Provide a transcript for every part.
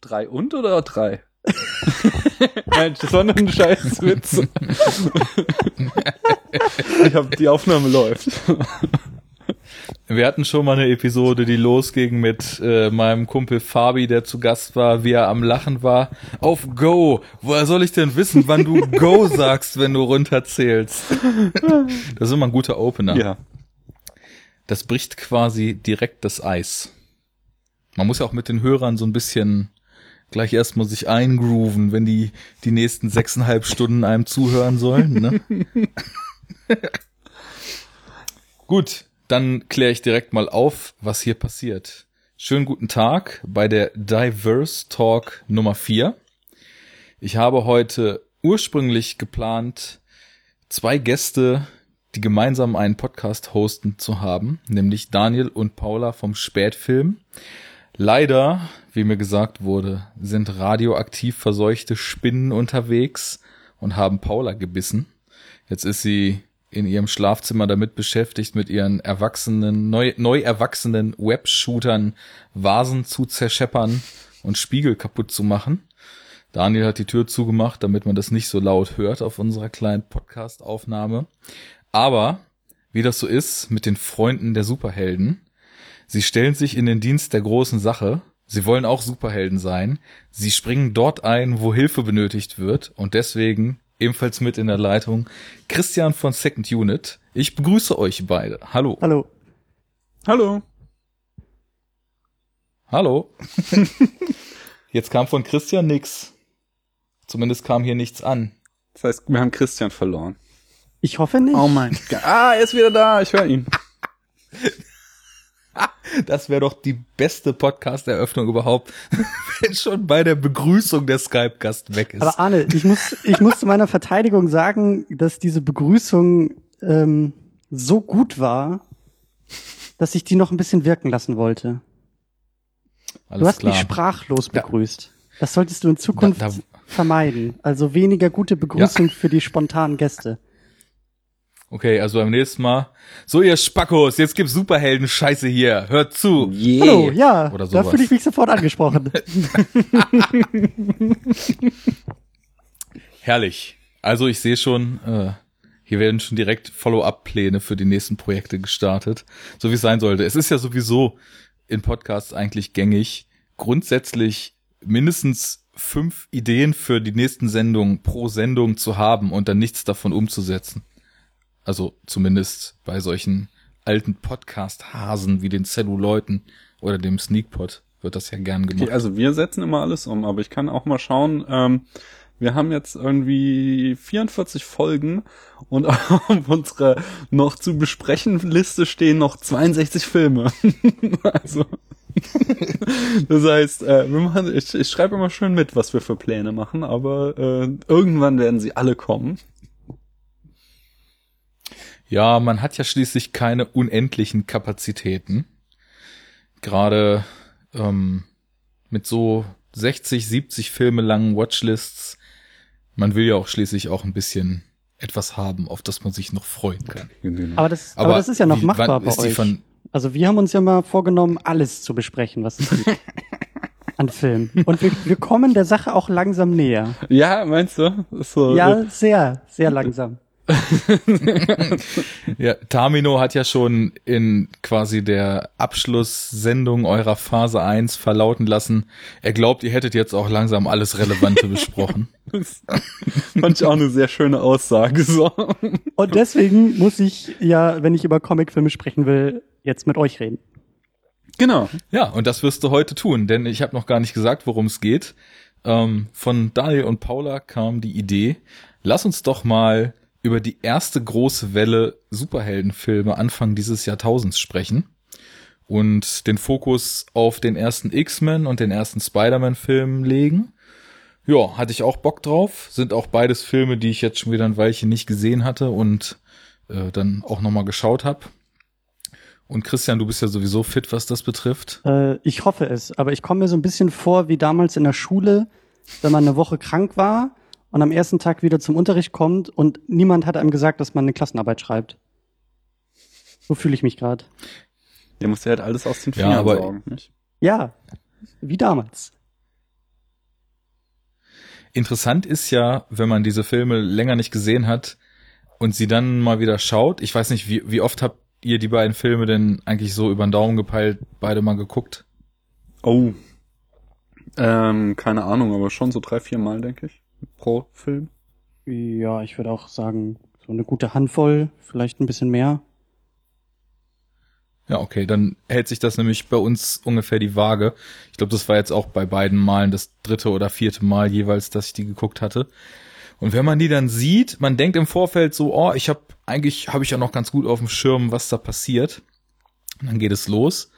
Drei und oder drei? Nein, das war nur ein scheiß Witz. ich hab, die Aufnahme läuft. Wir hatten schon mal eine Episode, die losging mit äh, meinem Kumpel Fabi, der zu Gast war, wie er am Lachen war. Auf Go! Woher soll ich denn wissen, wann du Go sagst, wenn du runterzählst? Das ist immer ein guter Opener. Ja. Das bricht quasi direkt das Eis. Man muss ja auch mit den Hörern so ein bisschen gleich erstmal sich eingrooven, wenn die die nächsten sechseinhalb Stunden einem zuhören sollen. Ne? Gut, dann kläre ich direkt mal auf, was hier passiert. Schönen guten Tag bei der Diverse Talk Nummer 4. Ich habe heute ursprünglich geplant, zwei Gäste, die gemeinsam einen Podcast hosten zu haben, nämlich Daniel und Paula vom Spätfilm. Leider, wie mir gesagt wurde, sind radioaktiv verseuchte Spinnen unterwegs und haben Paula gebissen. Jetzt ist sie in ihrem Schlafzimmer damit beschäftigt, mit ihren erwachsenen, neu, neu erwachsenen Webshootern Vasen zu zerscheppern und Spiegel kaputt zu machen. Daniel hat die Tür zugemacht, damit man das nicht so laut hört auf unserer kleinen Podcast-Aufnahme. Aber, wie das so ist mit den Freunden der Superhelden, sie stellen sich in den Dienst der großen Sache, sie wollen auch Superhelden sein, sie springen dort ein, wo Hilfe benötigt wird und deswegen ebenfalls mit in der Leitung Christian von Second Unit. Ich begrüße euch beide. Hallo. Hallo. Hallo. Hallo. Jetzt kam von Christian nix. Zumindest kam hier nichts an. Das heißt, wir haben Christian verloren. Ich hoffe nicht. Oh mein Gott. Ah, er ist wieder da. Ich höre ihn. Das wäre doch die beste Podcast-Eröffnung überhaupt, wenn schon bei der Begrüßung der Skype-Gast weg ist. Aber Arne, ich muss, ich muss zu meiner Verteidigung sagen, dass diese Begrüßung ähm, so gut war, dass ich die noch ein bisschen wirken lassen wollte. Alles du hast klar. mich sprachlos begrüßt. Das solltest du in Zukunft Da- da- vermeiden. Also weniger gute Begrüßung für die spontanen Gäste. Okay, also beim nächsten Mal. So, ihr Spackos, jetzt gibt's Superhelden-Scheiße hier. Hört zu. Yeah. Hallo, ja, Oder da sowas. fühle ich mich sofort angesprochen. Herrlich. Also ich sehe schon, äh, hier werden schon direkt Follow-up-Pläne für die nächsten Projekte gestartet. So wie es sein sollte. Es ist ja sowieso in Podcasts eigentlich gängig, grundsätzlich mindestens fünf Ideen für die nächsten Sendungen pro Sendung zu haben und dann nichts davon umzusetzen. Also zumindest bei solchen alten Podcast-Hasen wie den Celluleuten oder dem Sneakpot wird das ja gern gemacht. Okay, also wir setzen immer alles um, aber ich kann auch mal schauen, ähm, wir haben jetzt irgendwie 44 Folgen und auf unserer noch zu besprechen Liste stehen noch 62 Filme. also das heißt, äh, machen, ich, ich schreibe immer schön mit, was wir für Pläne machen, aber äh, irgendwann werden sie alle kommen. Ja, man hat ja schließlich keine unendlichen Kapazitäten. Gerade ähm, mit so 60, 70 Filme langen Watchlists. Man will ja auch schließlich auch ein bisschen etwas haben, auf das man sich noch freuen kann. Aber das, aber, das ist ja noch wie- machbar bei euch. Von, Also wir haben uns ja mal vorgenommen, alles zu besprechen, was es gibt an Filmen. Und wir, wir kommen der Sache auch langsam näher. Ja, meinst du? So, Ja, sehr, sehr langsam. ja, Tamino hat ja schon in quasi der Abschlusssendung eurer Phase 1 verlauten lassen, er glaubt, ihr hättet jetzt auch langsam alles Relevante besprochen. Das fand ich auch eine sehr schöne Aussage. So. Und deswegen muss ich ja, wenn ich über Comicfilme sprechen will, jetzt mit euch reden. Genau. Ja, und das wirst du heute tun, denn ich habe noch gar nicht gesagt, worum es geht. Ähm, von Daniel und Paula kam die Idee, lass uns doch mal über die erste große Welle Superheldenfilme Anfang dieses Jahrtausends sprechen und den Fokus auf den ersten X-Men und den ersten Spider-Man-Film legen. Ja, hatte ich auch Bock drauf. Sind auch beides Filme, die ich jetzt schon wieder ein Weilchen nicht gesehen hatte und äh, dann auch nochmal geschaut habe. Und Christian, du bist ja sowieso fit, was das betrifft. Äh, ich hoffe es, aber ich komme mir so ein bisschen vor wie damals in der Schule, wenn man eine Woche krank war und am ersten Tag wieder zum Unterricht kommt und niemand hat einem gesagt, dass man eine Klassenarbeit schreibt. So fühle ich mich gerade. Der muss ja halt alles aus den Ja, Fingern aber- saugen. Nicht? Ja, wie damals. Interessant ist ja, wenn man diese Filme länger nicht gesehen hat und sie dann mal wieder schaut. Ich weiß nicht, wie, wie oft habt ihr die beiden Filme denn eigentlich so über den Daumen gepeilt, beide mal geguckt? Oh. Ähm, keine Ahnung, aber schon so drei, vier Mal, denke ich, pro Film. Ja, ich würde auch sagen, so eine gute Handvoll, vielleicht ein bisschen mehr. Ja, okay, dann hält sich das nämlich bei uns ungefähr die Waage. Ich glaube, das war jetzt auch bei beiden Malen das dritte oder vierte Mal jeweils, dass ich die geguckt hatte. Und wenn man die dann sieht, man denkt im Vorfeld so, oh, ich habe eigentlich habe ich ja noch ganz gut auf dem Schirm, was da passiert. Und dann geht es los.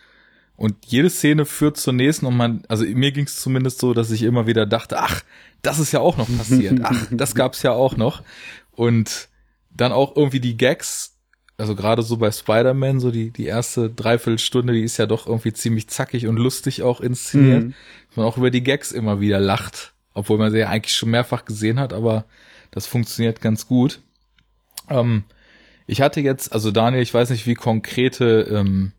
Und jede Szene führt zur nächsten und man, also mir ging es zumindest so, dass ich immer wieder dachte, ach, das ist ja auch noch passiert. Ach, das gab's ja auch noch. Und dann auch irgendwie die Gags, also gerade so bei Spider-Man, so die, die erste Dreiviertelstunde, die ist ja doch irgendwie ziemlich zackig und lustig auch inszeniert. Mhm. Man auch über die Gags immer wieder lacht, obwohl man sie ja eigentlich schon mehrfach gesehen hat, aber das funktioniert ganz gut. Ähm, ich hatte jetzt, also Daniel, ich weiß nicht, wie konkrete ähm,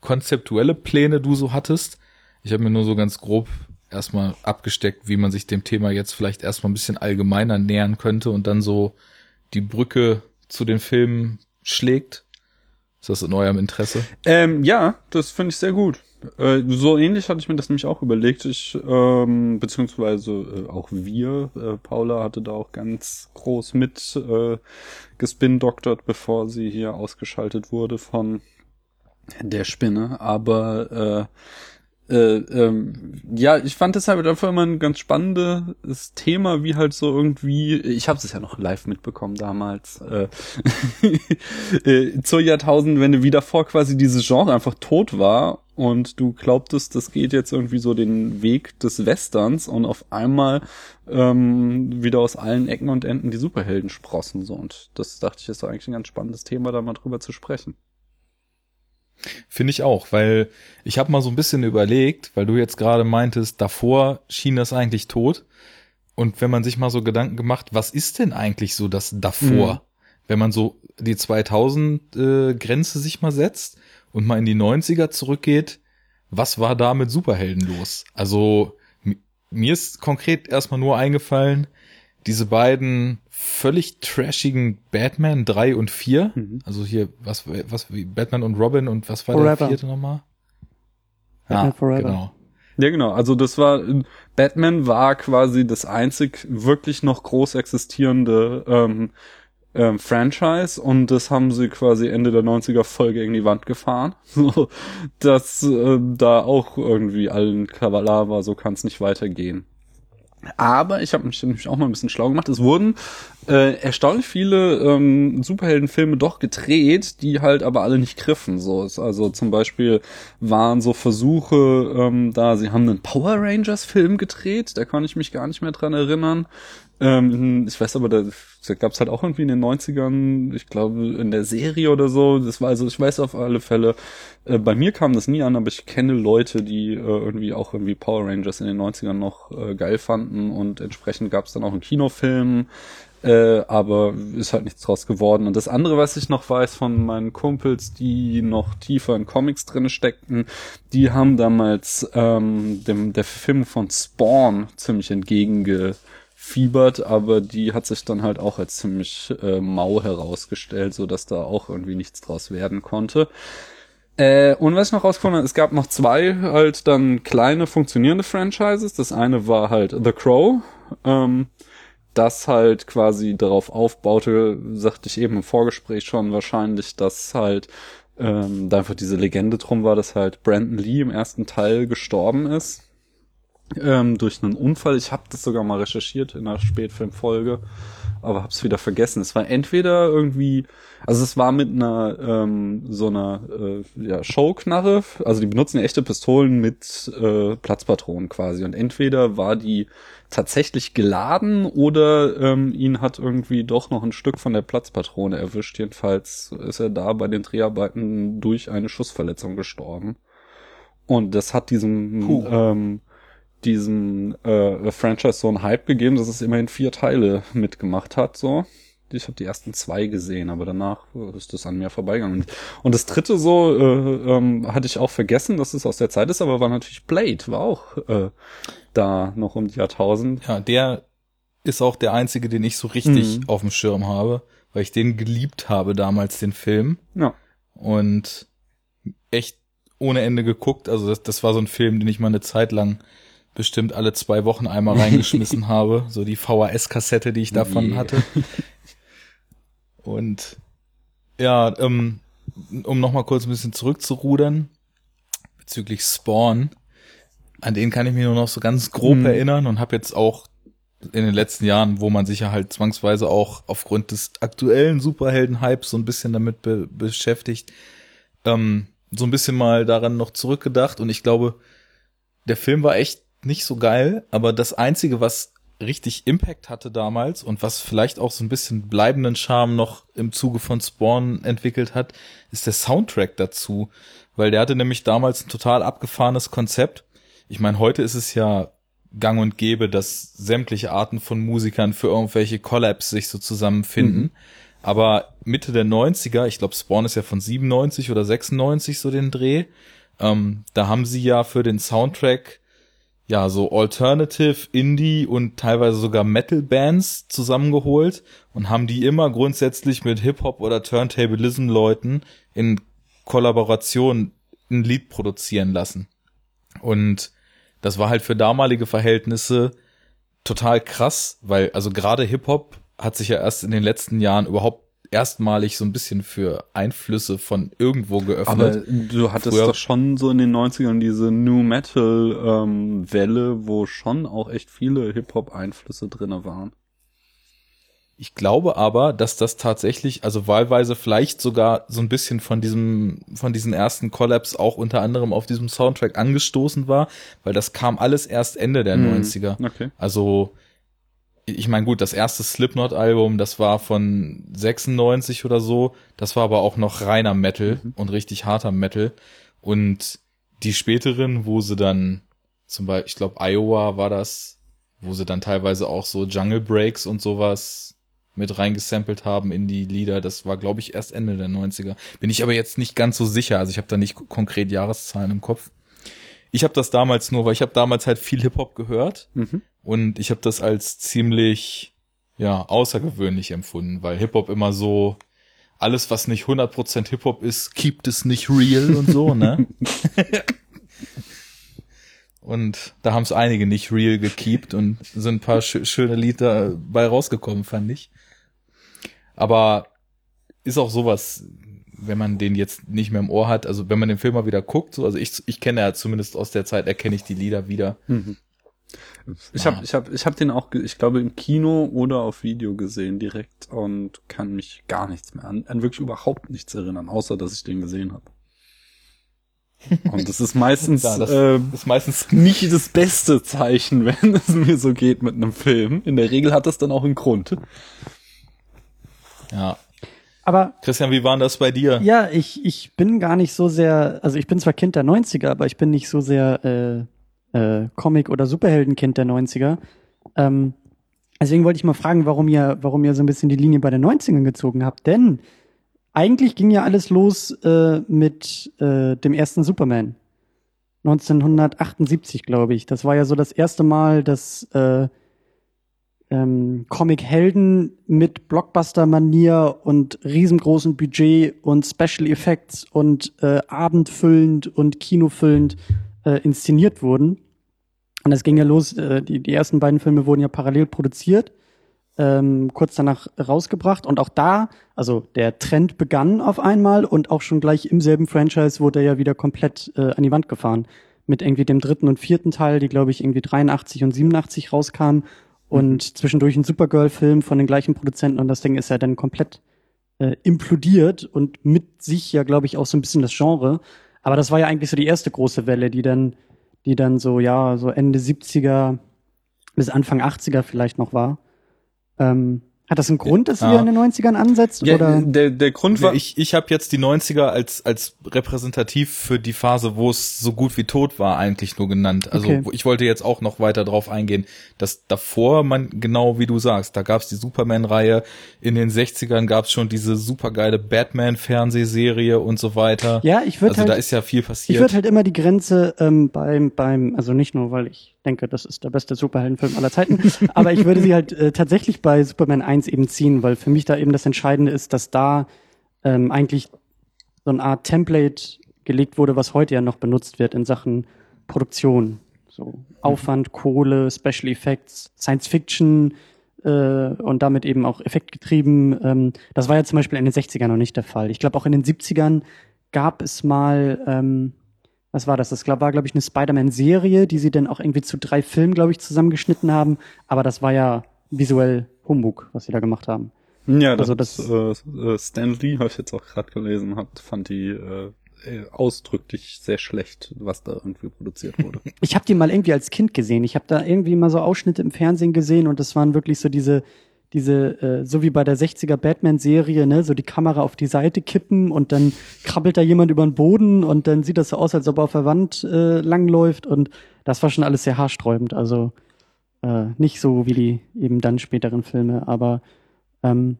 konzeptuelle Pläne du so hattest. Ich habe mir nur so ganz grob erstmal abgesteckt, wie man sich dem Thema jetzt vielleicht erstmal ein bisschen allgemeiner nähern könnte und dann so die Brücke zu den Filmen schlägt. Ist das in eurem Interesse? Ähm, ja, das finde ich sehr gut. Äh, so ähnlich hatte ich mir das nämlich auch überlegt. Ich, ähm, beziehungsweise äh, auch wir, äh, Paula hatte da auch ganz groß mit äh, gespindoktert, bevor sie hier ausgeschaltet wurde von der Spinne. Aber äh, äh, ähm, ja, ich fand das halt einfach immer ein ganz spannendes Thema, wie halt so irgendwie, ich habe es ja noch live mitbekommen damals, äh, äh, zur Jahrtausendwende wieder vor quasi dieses Genre einfach tot war und du glaubtest, das geht jetzt irgendwie so den Weg des Westerns und auf einmal ähm, wieder aus allen Ecken und Enden die Superhelden sprossen so und das dachte ich ist doch eigentlich ein ganz spannendes Thema, da mal drüber zu sprechen. Finde ich auch, weil ich habe mal so ein bisschen überlegt, weil du jetzt gerade meintest, davor schien das eigentlich tot. Und wenn man sich mal so Gedanken gemacht, was ist denn eigentlich so das davor? Mhm. Wenn man so die 2000 äh, Grenze sich mal setzt und mal in die 90er zurückgeht, was war da mit Superhelden los? Also mir ist konkret erstmal nur eingefallen, diese beiden völlig trashigen Batman 3 und 4. Mhm. Also hier, was, was, wie Batman und Robin und was war Forever. der vierte nochmal? Ja, Forever. genau. Ja, genau. Also das war, Batman war quasi das einzig wirklich noch groß existierende ähm, ähm, Franchise und das haben sie quasi Ende der 90er voll gegen die Wand gefahren. So, dass äh, da auch irgendwie allen Kavalar war, so kann es nicht weitergehen. Aber ich habe mich nämlich auch mal ein bisschen schlau gemacht. Es wurden äh, erstaunlich viele ähm, Superheldenfilme doch gedreht, die halt aber alle nicht griffen. So also zum Beispiel waren so Versuche ähm, da. Sie haben einen Power Rangers Film gedreht. Da kann ich mich gar nicht mehr dran erinnern. Ähm, ich weiß aber, da, da gab es halt auch irgendwie in den 90ern, ich glaube, in der Serie oder so. Das war also, ich weiß auf alle Fälle, äh, bei mir kam das nie an, aber ich kenne Leute, die äh, irgendwie auch irgendwie Power Rangers in den 90ern noch äh, geil fanden und entsprechend gab es dann auch einen Kinofilm. Äh, aber ist halt nichts draus geworden. Und das andere, was ich noch weiß von meinen Kumpels, die noch tiefer in Comics drinne steckten, die haben damals ähm, dem der Film von Spawn ziemlich entgegenge fiebert, aber die hat sich dann halt auch als ziemlich äh, mau herausgestellt, so dass da auch irgendwie nichts draus werden konnte. Äh, und was ich noch rausgefunden habe, es gab noch zwei halt dann kleine funktionierende Franchises. Das eine war halt The Crow, ähm, das halt quasi darauf aufbaute, sagte ich eben im Vorgespräch schon wahrscheinlich, dass halt ähm, da einfach diese Legende drum war, dass halt Brandon Lee im ersten Teil gestorben ist ähm, durch einen Unfall. Ich habe das sogar mal recherchiert in einer Spätfilmfolge, aber hab's wieder vergessen. Es war entweder irgendwie, also es war mit einer ähm, so einer äh, ja, Showknarre, also die benutzen echte Pistolen mit äh, Platzpatronen quasi und entweder war die tatsächlich geladen oder ähm, ihn hat irgendwie doch noch ein Stück von der Platzpatrone erwischt. Jedenfalls ist er da bei den Dreharbeiten durch eine Schussverletzung gestorben. Und das hat diesem ähm, diesem äh, Franchise so einen Hype gegeben, dass es immerhin vier Teile mitgemacht hat, so. Ich habe die ersten zwei gesehen, aber danach ist das an mir vorbeigegangen. Und das dritte so äh, ähm, hatte ich auch vergessen, dass es aus der Zeit ist, aber war natürlich Blade, war auch äh, da noch um die Jahrtausend. Ja, der ist auch der einzige, den ich so richtig Mhm. auf dem Schirm habe, weil ich den geliebt habe damals, den Film. Ja. Und echt ohne Ende geguckt. Also das, das war so ein Film, den ich mal eine Zeit lang bestimmt alle zwei Wochen einmal reingeschmissen habe. So die VHS-Kassette, die ich davon Yeah. hatte. Und ja, ähm, um noch mal kurz ein bisschen zurückzurudern bezüglich Spawn, an den kann ich mich nur noch so ganz grob Mhm. erinnern und habe jetzt auch in den letzten Jahren, wo man sich ja halt zwangsweise auch aufgrund des aktuellen Superhelden-Hypes so ein bisschen damit be beschäftigt, ähm, so ein bisschen mal daran noch zurückgedacht und ich glaube, der Film war echt nicht so geil, aber das einzige, was richtig Impact hatte damals und was vielleicht auch so ein bisschen bleibenden Charme noch im Zuge von Spawn entwickelt hat, ist der Soundtrack dazu, weil der hatte nämlich damals ein total abgefahrenes Konzept. Ich meine, heute ist es ja gang und gäbe, dass sämtliche Arten von Musikern für irgendwelche Collabs sich so zusammenfinden. Mhm. Aber Mitte der 90er, ich glaube Spawn ist ja von 97 oder 96 so den Dreh, ähm, da haben sie ja für den Soundtrack ja so Alternative, Indie und teilweise sogar Metal Bands zusammengeholt und haben die immer grundsätzlich mit Hip-Hop oder Turntablism Leuten in Kollaboration ein Lied produzieren lassen. Und das war halt für damalige Verhältnisse total krass, weil also gerade Hip-Hop hat sich ja erst in den letzten Jahren überhaupt erstmalig so ein bisschen für Einflüsse von irgendwo geöffnet. Aber du hattest Früher- doch schon so in den 90ern diese New Metal ähm, Welle, wo schon auch echt viele Hip-Hop-Einflüsse drinne waren. Ich glaube aber, dass das tatsächlich, also wahlweise vielleicht sogar so ein bisschen von diesem, von diesen ersten Collabs auch unter anderem auf diesem Soundtrack angestoßen war, weil das kam alles erst Ende der Mhm. 90er. Okay. Also, ich meine, gut, das erste Slipknot-Album, das war von 96 oder so, das war aber auch noch reiner Metal Mhm. und richtig harter Metal. Und die späteren, wo sie dann, zum Beispiel, ich glaube, Iowa war das, wo sie dann teilweise auch so Jungle Breaks und sowas mit reingesampelt haben in die Lieder. Das war, glaube ich, erst Ende der 90er. Bin ich aber jetzt nicht ganz so sicher. Also ich habe da nicht konkret Jahreszahlen im Kopf. Ich habe das damals nur, weil ich habe damals halt viel Hip-Hop gehört Mhm. Und ich habe das als ziemlich ja außergewöhnlich empfunden, weil Hip-Hop immer so alles, was nicht 100% Hip-Hop ist, keept es nicht real und so, ne? und da haben es einige nicht real gekeept und sind ein paar schö- schöne Lieder bei rausgekommen, fand ich. Aber ist auch sowas, wenn man den jetzt nicht mehr im Ohr hat, also wenn man den Film mal wieder guckt, so, also ich, ich kenne ja zumindest aus der Zeit, erkenne ich die Lieder wieder. Mhm. Ich habe ich hab, ich hab den auch, ich glaube, im Kino oder auf Video gesehen direkt und kann mich gar nichts mehr an, an wirklich überhaupt nichts erinnern, außer dass ich den gesehen habe. Und das ist meistens Ja, das äh, ist meistens nicht das beste Zeichen, wenn es mir so geht mit einem Film. In der Regel hat das dann auch einen Grund. Ja. Aber Christian, wie war das bei dir? ja, ich, ich bin gar nicht so sehr, also ich bin zwar Kind der 90er, aber ich bin nicht so sehr äh, äh, Comic- oder Superheldenkind der 90er. Ähm, deswegen wollte ich mal fragen, warum ihr, warum ihr so ein bisschen die Linie bei den 90ern gezogen habt. Denn eigentlich ging ja alles los äh, mit äh, dem ersten Superman. 1978, glaube ich. Das war ja so das erste Mal, dass äh, ähm, Comic-Helden mit Blockbuster-Manier und riesengroßem Budget und Special Effects und äh, abendfüllend und kinofüllend äh, inszeniert wurden. Und es ging ja los, äh, die, die ersten beiden Filme wurden ja parallel produziert, ähm, kurz danach rausgebracht. Und auch da, also der Trend begann auf einmal und auch schon gleich im selben Franchise wurde er ja wieder komplett äh, an die Wand gefahren. Mit irgendwie dem dritten und vierten Teil, die glaube ich irgendwie 83 und 87 rauskamen und zwischendurch ein Supergirl-Film von den gleichen Produzenten und das Ding ist ja dann komplett äh, implodiert und mit sich ja, glaube ich, auch so ein bisschen das Genre. Aber das war ja eigentlich so die erste große Welle, die dann, die dann so, ja, so Ende 70er bis Anfang 80er vielleicht noch war. Ähm, hat das einen Grund, dass Ja. ihr in den 90ern ansetzt? oder? der, der Grund war, Ich, ich habe jetzt die 90er als, als repräsentativ für die Phase, wo es so gut wie tot war, eigentlich nur genannt. Also Okay. ich wollte jetzt auch noch weiter drauf eingehen, dass davor man, genau wie du sagst, da gab es die Superman-Reihe, in den 60ern gab es schon diese supergeile Batman-Fernsehserie und so weiter. Ja, ich würde also halt, da ist ja viel ich passiert. würde halt immer die Grenze ähm, beim, beim, also nicht nur, weil ich denke, das ist der beste Superheldenfilm aller Zeiten. Aber ich würde sie halt äh, tatsächlich bei Superman 1 eben ziehen, weil für mich da eben das Entscheidende ist, dass da ähm, eigentlich so eine Art Template gelegt wurde, was heute ja noch benutzt wird in Sachen Produktion. So Aufwand, Kohle, Special Effects, Science Fiction äh, und damit eben auch effektgetrieben. Ähm, das war ja zum Beispiel in den 60ern noch nicht der Fall. Ich glaube, auch in den 70ern gab es mal, ähm, was war das? Das war, glaube ich, eine Spider-Man-Serie, die sie dann auch irgendwie zu drei Filmen, glaube ich, zusammengeschnitten haben. Aber das war ja visuell Humbug, was sie da gemacht haben. Ja, das, also das äh, äh, Stan Lee, habe ich jetzt auch gerade gelesen, hat, fand die äh, ausdrücklich sehr schlecht, was da irgendwie produziert wurde. Ich habe die mal irgendwie als Kind gesehen. Ich habe da irgendwie mal so Ausschnitte im Fernsehen gesehen und das waren wirklich so diese diese, äh, so wie bei der 60er Batman-Serie, ne, so die Kamera auf die Seite kippen und dann krabbelt da jemand über den Boden und dann sieht das so aus, als ob er auf der Wand äh, langläuft und das war schon alles sehr haarsträubend. Also äh, nicht so wie die eben dann späteren Filme, aber ähm,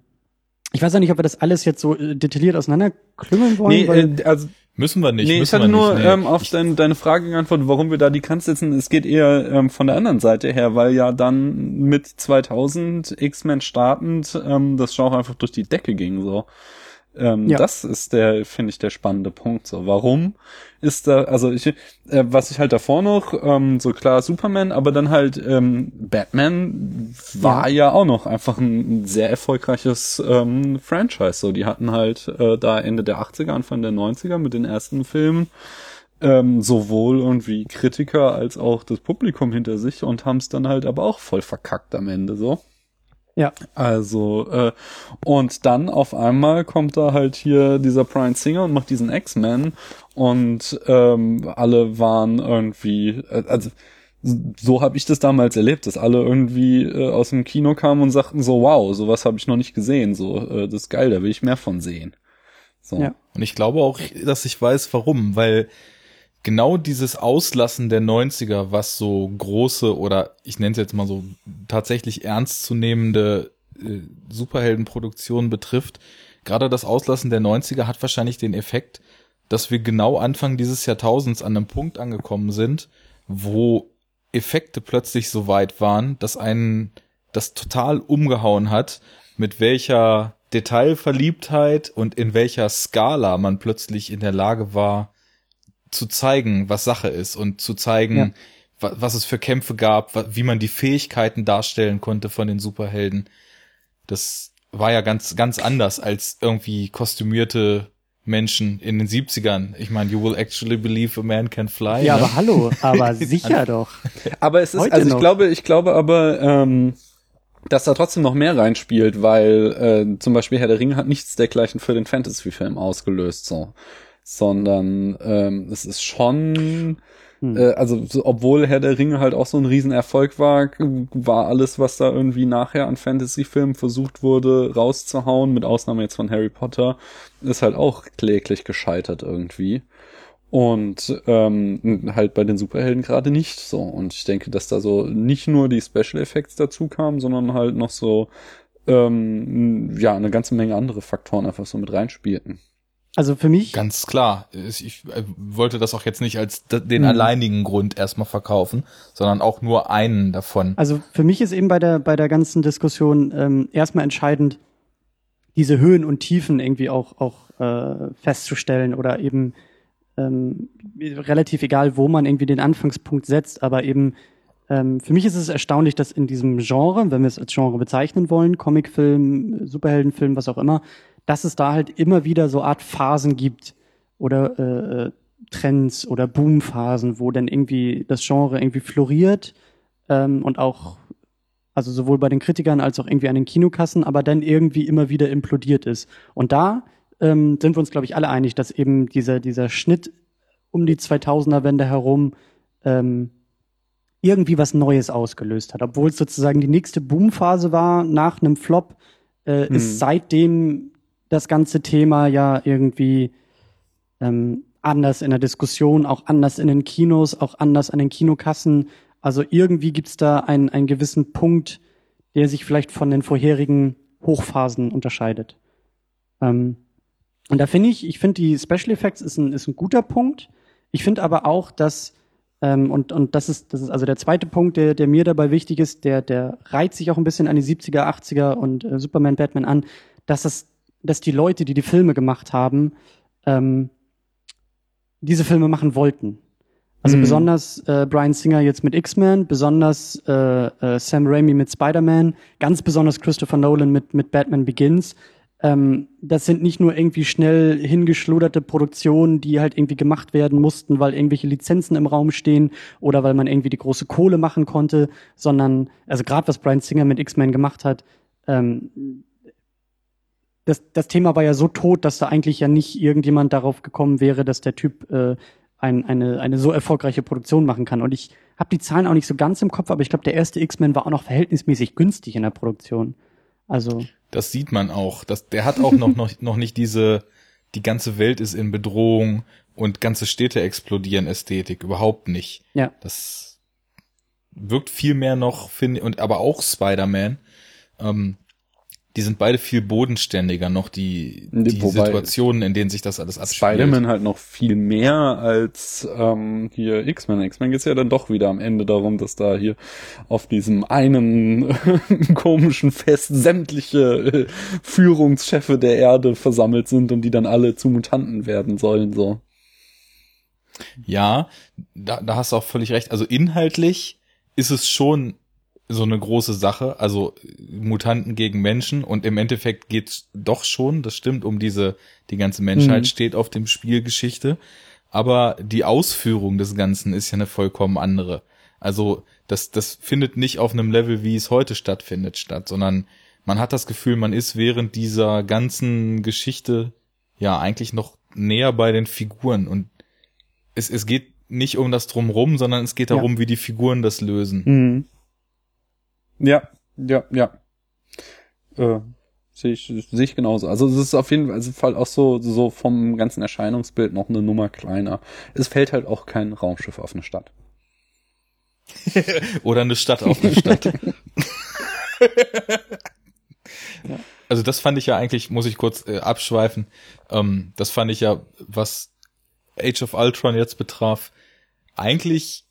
ich weiß auch nicht, ob wir das alles jetzt so äh, detailliert auseinanderklümmeln wollen. Nee, weil, äh, also Müssen wir nicht. Nee, ich hatte nur nicht, nee. ähm, auf dein, deine Frage geantwortet, warum wir da die Kant setzen. Es geht eher ähm, von der anderen Seite her, weil ja dann mit 2000 X-Men startend ähm, das Genre einfach durch die Decke ging so. Ähm, ja. Das ist der, finde ich, der spannende Punkt. So, warum ist da, also ich, äh, was ich halt davor noch, ähm, so klar Superman, aber dann halt ähm, Batman war ja. ja auch noch einfach ein sehr erfolgreiches ähm, Franchise. So, die hatten halt äh, da Ende der 80er, Anfang der 90er mit den ersten Filmen ähm, sowohl irgendwie Kritiker als auch das Publikum hinter sich und haben es dann halt aber auch voll verkackt am Ende so. Ja. Also, äh, und dann auf einmal kommt da halt hier dieser Brian Singer und macht diesen X-Men und ähm, alle waren irgendwie, äh, also so habe ich das damals erlebt, dass alle irgendwie äh, aus dem Kino kamen und sagten so, wow, sowas habe ich noch nicht gesehen, so, äh, das ist geil, da will ich mehr von sehen. So. Ja. Und ich glaube auch, dass ich weiß, warum, weil genau dieses Auslassen der 90er, was so große oder ich nenne es jetzt mal so tatsächlich ernstzunehmende äh, Superheldenproduktionen betrifft, gerade das Auslassen der 90er hat wahrscheinlich den Effekt, dass wir genau Anfang dieses Jahrtausends an einem Punkt angekommen sind, wo Effekte plötzlich so weit waren, dass einen das total umgehauen hat, mit welcher Detailverliebtheit und in welcher Skala man plötzlich in der Lage war, zu zeigen, was Sache ist und zu zeigen, ja. was, was es für Kämpfe gab, wie man die Fähigkeiten darstellen konnte von den Superhelden. Das war ja ganz, ganz anders als irgendwie kostümierte Menschen in den 70ern. Ich meine, you will actually believe a man can fly. Ja, ne? aber hallo, aber sicher doch. Aber es ist, Heute also ich noch. glaube, ich glaube aber, ähm, dass da trotzdem noch mehr reinspielt, weil äh, zum Beispiel Herr der Ringe hat nichts dergleichen für den Fantasy-Film ausgelöst. So sondern ähm, es ist schon, hm. äh, also so, obwohl Herr der Ringe halt auch so ein Riesenerfolg war, war alles, was da irgendwie nachher an Fantasy-Filmen versucht wurde, rauszuhauen, mit Ausnahme jetzt von Harry Potter, ist halt auch kläglich gescheitert irgendwie. Und ähm, halt bei den Superhelden gerade nicht so. Und ich denke, dass da so nicht nur die Special Effects dazu kamen, sondern halt noch so ähm, ja eine ganze Menge andere Faktoren einfach so mit reinspielten. Also für mich. Ganz klar. Ich äh, wollte das auch jetzt nicht als den mhm. alleinigen Grund erstmal verkaufen, sondern auch nur einen davon. Also für mich ist eben bei der, bei der ganzen Diskussion ähm, erstmal entscheidend, diese Höhen und Tiefen irgendwie auch, auch äh, festzustellen oder eben ähm, relativ egal, wo man irgendwie den Anfangspunkt setzt, aber eben ähm, für mich ist es erstaunlich, dass in diesem Genre, wenn wir es als Genre bezeichnen wollen, Comicfilm, Superheldenfilm, was auch immer, dass es da halt immer wieder so Art Phasen gibt oder äh, äh, Trends oder Boomphasen, wo dann irgendwie das Genre irgendwie floriert ähm, und auch, also sowohl bei den Kritikern als auch irgendwie an den Kinokassen, aber dann irgendwie immer wieder implodiert ist. Und da ähm, sind wir uns, glaube ich, alle einig, dass eben dieser, dieser Schnitt um die 2000er-Wende herum ähm, irgendwie was Neues ausgelöst hat. Obwohl es sozusagen die nächste Boomphase war nach einem Flop, äh, hm. ist seitdem das ganze Thema ja irgendwie ähm, anders in der Diskussion, auch anders in den Kinos, auch anders an den Kinokassen. Also irgendwie gibt's da einen, einen gewissen Punkt, der sich vielleicht von den vorherigen Hochphasen unterscheidet. Ähm, und da finde ich, ich finde die Special Effects ist ein, ist ein guter Punkt. Ich finde aber auch, dass Ähm, und, und das ist, das ist also der zweite Punkt, der, der mir dabei wichtig ist, der, der reiht sich auch ein bisschen an die 70er, 80er und äh, Superman, Batman an, dass es, dass die Leute, die die Filme gemacht haben, ähm, diese Filme machen wollten. Also Mhm. besonders äh, Brian Singer jetzt mit X-Men, besonders äh, äh, Sam Raimi mit Spider-Man, ganz besonders Christopher Nolan mit, mit Batman Begins. Ähm, das sind nicht nur irgendwie schnell hingeschluderte Produktionen, die halt irgendwie gemacht werden mussten, weil irgendwelche Lizenzen im Raum stehen oder weil man irgendwie die große Kohle machen konnte, sondern, also gerade was Brian Singer mit X-Men gemacht hat, ähm, das, das Thema war ja so tot, dass da eigentlich ja nicht irgendjemand darauf gekommen wäre, dass der Typ äh, ein, eine, eine so erfolgreiche Produktion machen kann. Und ich habe die Zahlen auch nicht so ganz im Kopf, aber ich glaube, der erste X-Men war auch noch verhältnismäßig günstig in der Produktion. Also, Das sieht man auch. Das, der hat auch noch, noch, noch nicht diese, die ganze Welt ist in Bedrohung und ganze Städte explodieren Ästhetik. Überhaupt nicht. ja. Das wirkt viel mehr noch, finde und aber auch Spider-Man. Ähm, die sind beide viel bodenständiger noch, die, die Wobei- Situationen, in denen sich das alles abspielt. Spider-Man halt noch viel mehr als ähm, hier X-Men. X-Men geht's ja dann doch wieder am Ende darum, dass da hier auf diesem einen komischen Fest sämtliche äh, Führungschefe der Erde versammelt sind und die dann alle zu Mutanten werden sollen. So. Ja, da, da hast du auch völlig recht. Also inhaltlich ist es schon so eine große Sache, also Mutanten gegen Menschen und im Endeffekt geht's doch schon, das stimmt, um diese, die ganze Menschheit Mhm. steht auf dem Spielgeschichte, aber die Ausführung des Ganzen ist ja eine vollkommen andere. Also das, das findet nicht auf einem Level, wie es heute stattfindet, statt, sondern man hat das Gefühl, man ist während dieser ganzen Geschichte ja eigentlich noch näher bei den Figuren und es, es geht nicht um das Drumrum, sondern es geht Ja. darum, wie die Figuren das lösen. Mhm. Ja, ja, ja. Äh, sehe ich, sehe ich genauso. Also es ist auf jeden Fall auch so, so vom ganzen Erscheinungsbild noch eine Nummer kleiner. Es fällt halt auch kein Raumschiff auf eine Stadt. Oder eine Stadt auf eine Stadt. Also das fand ich ja eigentlich, muss ich kurz äh, abschweifen, ähm, das fand ich ja, was Age of Ultron jetzt betraf, eigentlich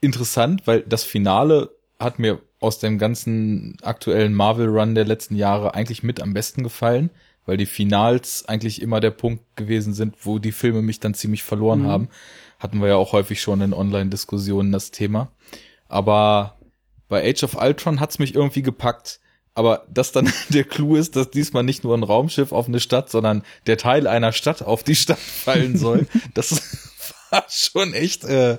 interessant, weil das Finale hat mir aus dem ganzen aktuellen Marvel-Run der letzten Jahre eigentlich mit am besten gefallen, weil die Finals eigentlich immer der Punkt gewesen sind, wo die Filme mich dann ziemlich verloren Mhm. haben. Hatten wir ja auch häufig schon in Online-Diskussionen das Thema. Aber bei Age of Ultron hat's mich irgendwie gepackt. Aber dass dann der Clou ist, dass diesmal nicht nur ein Raumschiff auf eine Stadt, sondern der Teil einer Stadt auf die Stadt fallen soll, das war schon echt, äh,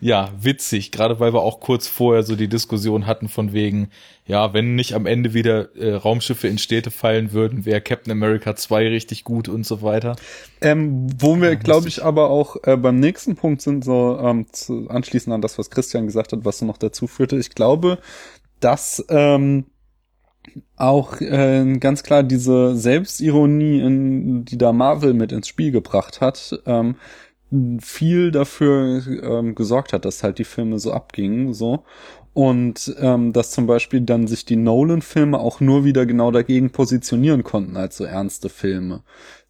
ja, witzig. Gerade weil wir auch kurz vorher so die Diskussion hatten von wegen, ja, wenn nicht am Ende wieder äh, Raumschiffe in Städte fallen würden, wäre Captain America 2 richtig gut und so weiter. Ähm, wo wir, glaube ich, aber auch äh, beim nächsten Punkt sind, so ähm, zu, anschließend an das, was Christian gesagt hat, was so noch dazu führte. Ich glaube, dass ähm, auch äh, ganz klar diese Selbstironie, in, die da Marvel mit ins Spiel gebracht hat, ähm, viel dafür ähm, gesorgt hat, dass halt die Filme so abgingen, so. Und ähm, dass zum Beispiel dann sich die Nolan-Filme auch nur wieder genau dagegen positionieren konnten als so ernste Filme.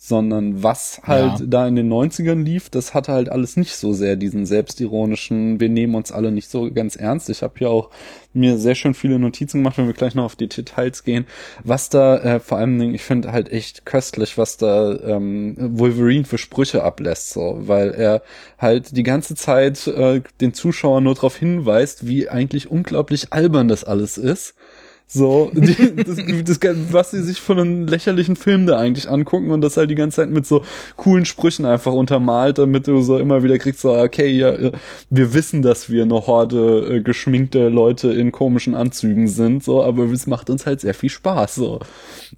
Sondern was halt Ja. da in den 90ern lief, das hatte halt alles nicht so sehr diesen selbstironischen, wir nehmen uns alle nicht so ganz ernst. Ich habe hier auch mir sehr schön viele Notizen gemacht, wenn wir gleich noch auf die Details gehen. Was da äh, vor allem, ich finde halt echt köstlich, was da ähm, Wolverine für Sprüche ablässt, so, weil er halt die ganze Zeit äh, den Zuschauer nur darauf hinweist, wie eigentlich unglaublich albern das alles ist. So, die, das, das, was sie sich von einem lächerlichen Film da eigentlich angucken und das halt die ganze Zeit mit so coolen Sprüchen einfach untermalt, damit du so immer wieder kriegst, so, okay, ja, äh, wir wissen, dass wir eine Horde äh, geschminkte Leute in komischen Anzügen sind, so, aber es macht uns halt sehr viel Spaß, so.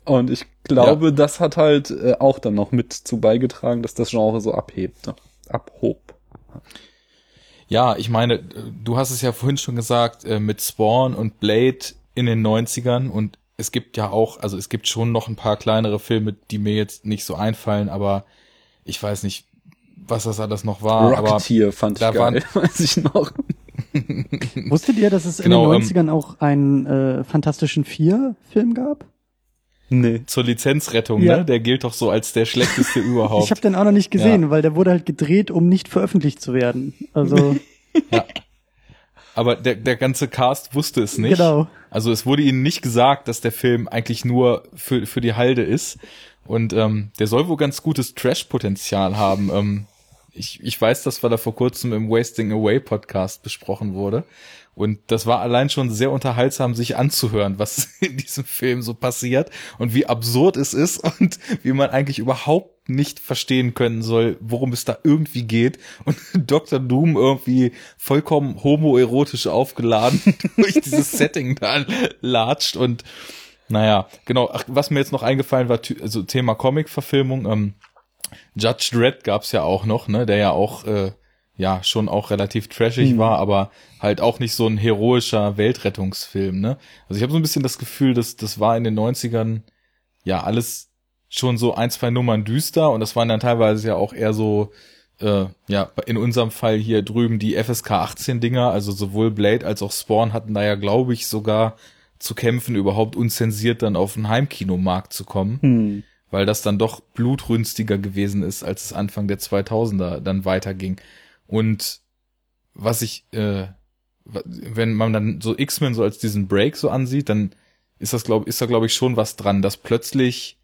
Und ich glaube, das hat halt äh, auch dann noch mit zu beigetragen, dass das Genre so abhebt, ne? abhob. Ja, ich meine, du hast es ja vorhin schon gesagt, äh, mit Spawn und Blade in den 90ern und es gibt ja auch, also es gibt schon noch ein paar kleinere Filme, die mir jetzt nicht so einfallen, aber ich weiß nicht, was das alles noch war, aber Rocketeer fand ich da geil, weiß ich noch. Wusstet ihr, dass es Genau, in ähm, den 90ern auch einen äh, Fantastischen Vier-Film gab? Nee. zur Lizenzrettung, Ja. ne? Der gilt doch so als der schlechteste überhaupt. Ich habe den auch noch nicht gesehen, weil der wurde halt gedreht, um nicht veröffentlicht zu werden. Also Ja. Aber der, der ganze Cast wusste es nicht. Genau. Also es wurde ihnen nicht gesagt, dass der Film eigentlich nur für, für die Halde ist. Und ähm, der soll wohl ganz gutes Trash-Potenzial haben. Ähm, ich, ich weiß das, weil er vor kurzem im Wasting Away Podcast besprochen wurde. Und das war allein schon sehr unterhaltsam, sich anzuhören, was in diesem Film so passiert und wie absurd es ist und wie man eigentlich überhaupt nicht verstehen können soll, worum es da irgendwie geht. Und Dr. Doom irgendwie vollkommen homoerotisch aufgeladen durch dieses Setting da latscht und naja, genau. Ach, was mir jetzt noch eingefallen war, also Thema Comic-Verfilmung, ähm, Judge Dredd gab's ja auch noch, ne, der ja auch äh, ja schon auch relativ trashig mhm. war, aber halt auch nicht so ein heroischer Weltrettungsfilm, ne? Also ich habe so ein bisschen das Gefühl, dass das war in den 90ern ja alles schon so ein, zwei Nummern düster und das waren dann teilweise ja auch eher so äh, ja, in unserem Fall hier drüben die FSK 18 Dinger, also sowohl Blade als auch Spawn hatten da ja, glaube ich, sogar zu kämpfen, überhaupt unzensiert dann auf den Heimkinomarkt zu kommen. Hm weil das dann doch blutrünstiger gewesen ist, als es Anfang der 2000er dann weiterging. Und was ich, äh, wenn man dann so X-Men so als diesen Break so ansieht, dann ist das glaube ist da glaube ich schon was dran, dass plötzlich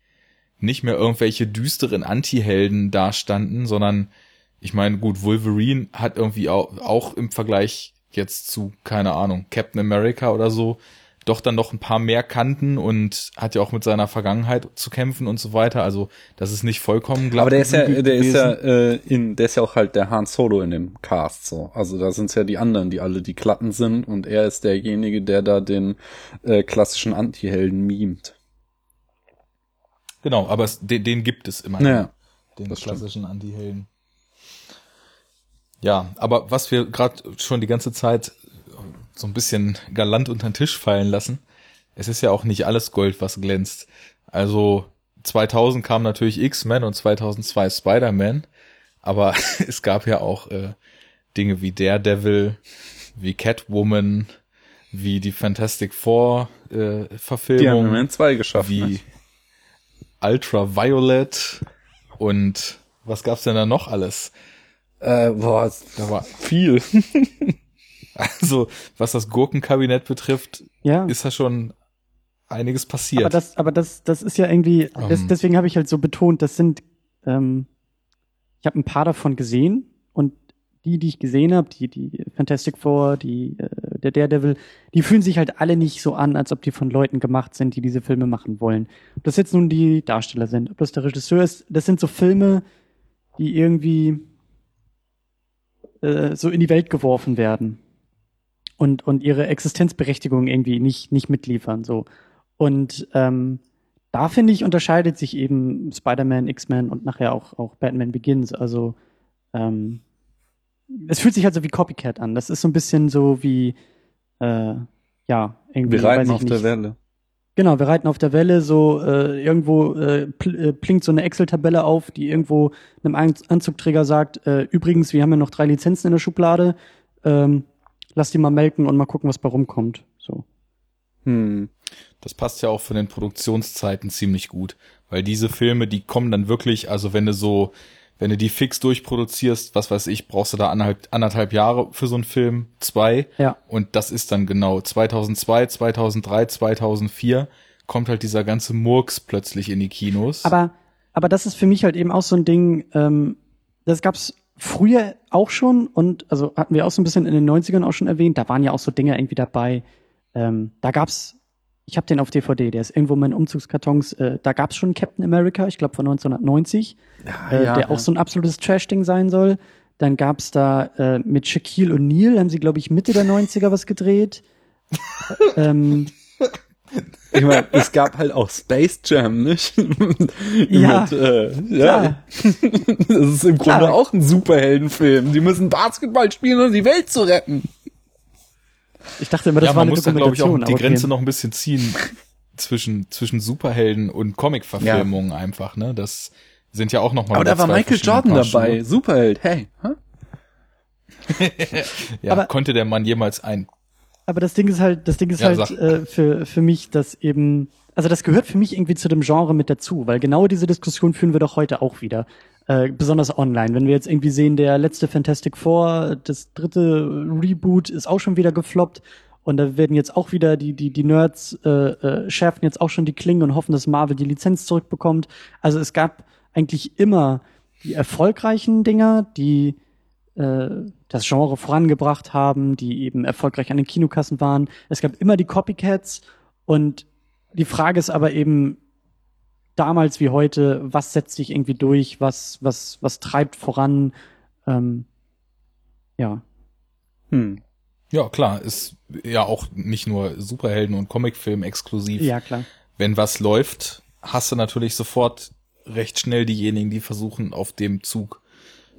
nicht mehr irgendwelche düsteren Anti-Helden dastanden, sondern ich meine, gut, Wolverine hat irgendwie auch, auch im Vergleich jetzt zu, keine Ahnung, Captain America oder so, doch dann noch ein paar mehr Kanten und hat ja auch mit seiner Vergangenheit zu kämpfen und so weiter. Also das ist nicht vollkommen glatt. Aber der ist ja, der gewesen. ist ja äh, in, der ist ja auch halt der Han Solo in dem Cast so. Also da sind es ja die anderen, die alle die Klatten sind und er ist derjenige, der da den äh, klassischen Anti-Helden mimt. Genau, aber es, den, den gibt es immer. Ja, den klassischen Anti-Helden. Ja, aber was wir gerade schon die ganze Zeit so ein bisschen galant unter den Tisch fallen lassen. Es ist ja auch nicht alles Gold, was glänzt. Also 2000 kam natürlich X-Men und 2002 Spider-Man, aber es gab ja auch äh, Dinge wie Daredevil, wie Catwoman, wie die Fantastic Four äh, Verfilmung, die haben zwei geschafft, wie ne? Ultraviolet und was gab's denn da noch alles? Äh, boah, da war viel. Also, was das Gurkenkabinett betrifft, ja. ist da schon einiges passiert. Aber das, aber das, das ist ja irgendwie, um. das, ähm. deswegen habe ich halt so betont, das sind, ähm, ich habe ein paar davon gesehen und die, die ich gesehen habe, die, die Fantastic Four, die, äh, der Daredevil, die fühlen sich halt alle nicht so an, als ob die von Leuten gemacht sind, die diese Filme machen wollen. Ob das jetzt nun die Darsteller sind, ob das der Regisseur ist, das sind so Filme, die irgendwie äh, so in die Welt geworfen werden und, und ihre Existenzberechtigung irgendwie nicht, nicht mitliefern. So. Und ähm, da finde ich, unterscheidet sich eben Spider-Man, X-Men und nachher auch, auch Batman Begins. Also ähm, es fühlt sich halt so wie Copycat an. Das ist so ein bisschen so wie äh, ja, irgendwie. Wir reiten auf nicht. der Welle. Genau, wir reiten auf der Welle, so äh, irgendwo äh, pl äh, plinkt so eine Excel-Tabelle auf, die irgendwo einem Anzugträger sagt, äh, übrigens, wir haben ja noch drei Lizenzen in der Schublade, ähm, lass die mal melken und mal gucken, was bei rumkommt. So. Hm. Das passt ja auch von den Produktionszeiten ziemlich gut, weil diese Filme, die kommen dann wirklich, also wenn du so, wenn du die fix durchproduzierst, was weiß ich, brauchst du da anderthalb, anderthalb Jahre für so einen Film, zwei. Ja. Und das ist dann genau 2002, 2003, 2004 kommt halt dieser ganze Murks plötzlich in die Kinos. Aber, aber das ist für mich halt eben auch so ein Ding, ähm, das gab's früher auch schon und also hatten wir auch so ein bisschen in den 90ern auch schon erwähnt, da waren ja auch so Dinge irgendwie dabei. Ähm, da gab's, ich habe den auf DVD, der ist irgendwo in meinen Umzugskartons, äh, da gab's schon Captain America, ich glaube von 1990, ja, äh, ja, der ja. auch so ein absolutes Trash-Ding sein soll. Dann gab's da äh, mit Shaquille O'Neal, haben sie, glaube ich, Mitte der 90er was gedreht. ähm, ich meine, es gab halt auch Space Jam, nicht? ja. Mit, äh, ja. das ist im Grunde klar. auch ein Superheldenfilm. Die müssen Basketball spielen, um die Welt zu retten. Ich dachte immer, das ja, war eine muss Dokumentation. Man, glaube ich, auch die Grenze okay. noch ein bisschen ziehen zwischen, zwischen Superhelden und Comic-Verfilmungen ja. einfach, ne? Das sind ja auch noch mal Aber da war Michael Jordan dabei. Superheld, hey. Huh? ja, Aber konnte der Mann jemals ein aber das Ding ist halt, das Ding ist ja, halt äh, für, für mich, dass eben, also das gehört für mich irgendwie zu dem Genre mit dazu, weil genau diese Diskussion führen wir doch heute auch wieder. Äh, besonders online. Wenn wir jetzt irgendwie sehen, der letzte Fantastic Four, das dritte Reboot ist auch schon wieder gefloppt. Und da werden jetzt auch wieder die, die, die Nerds äh, äh, schärfen jetzt auch schon die Klingen und hoffen, dass Marvel die Lizenz zurückbekommt. Also es gab eigentlich immer die erfolgreichen Dinger, die äh, das Genre vorangebracht haben, die eben erfolgreich an den Kinokassen waren. Es gab immer die Copycats und die Frage ist aber eben damals wie heute, was setzt sich irgendwie durch, was, was, was treibt voran, ähm, ja. Hm. Ja, klar, ist ja auch nicht nur Superhelden und Comicfilm exklusiv. Ja, klar. Wenn was läuft, hast du natürlich sofort recht schnell diejenigen, die versuchen, auf dem Zug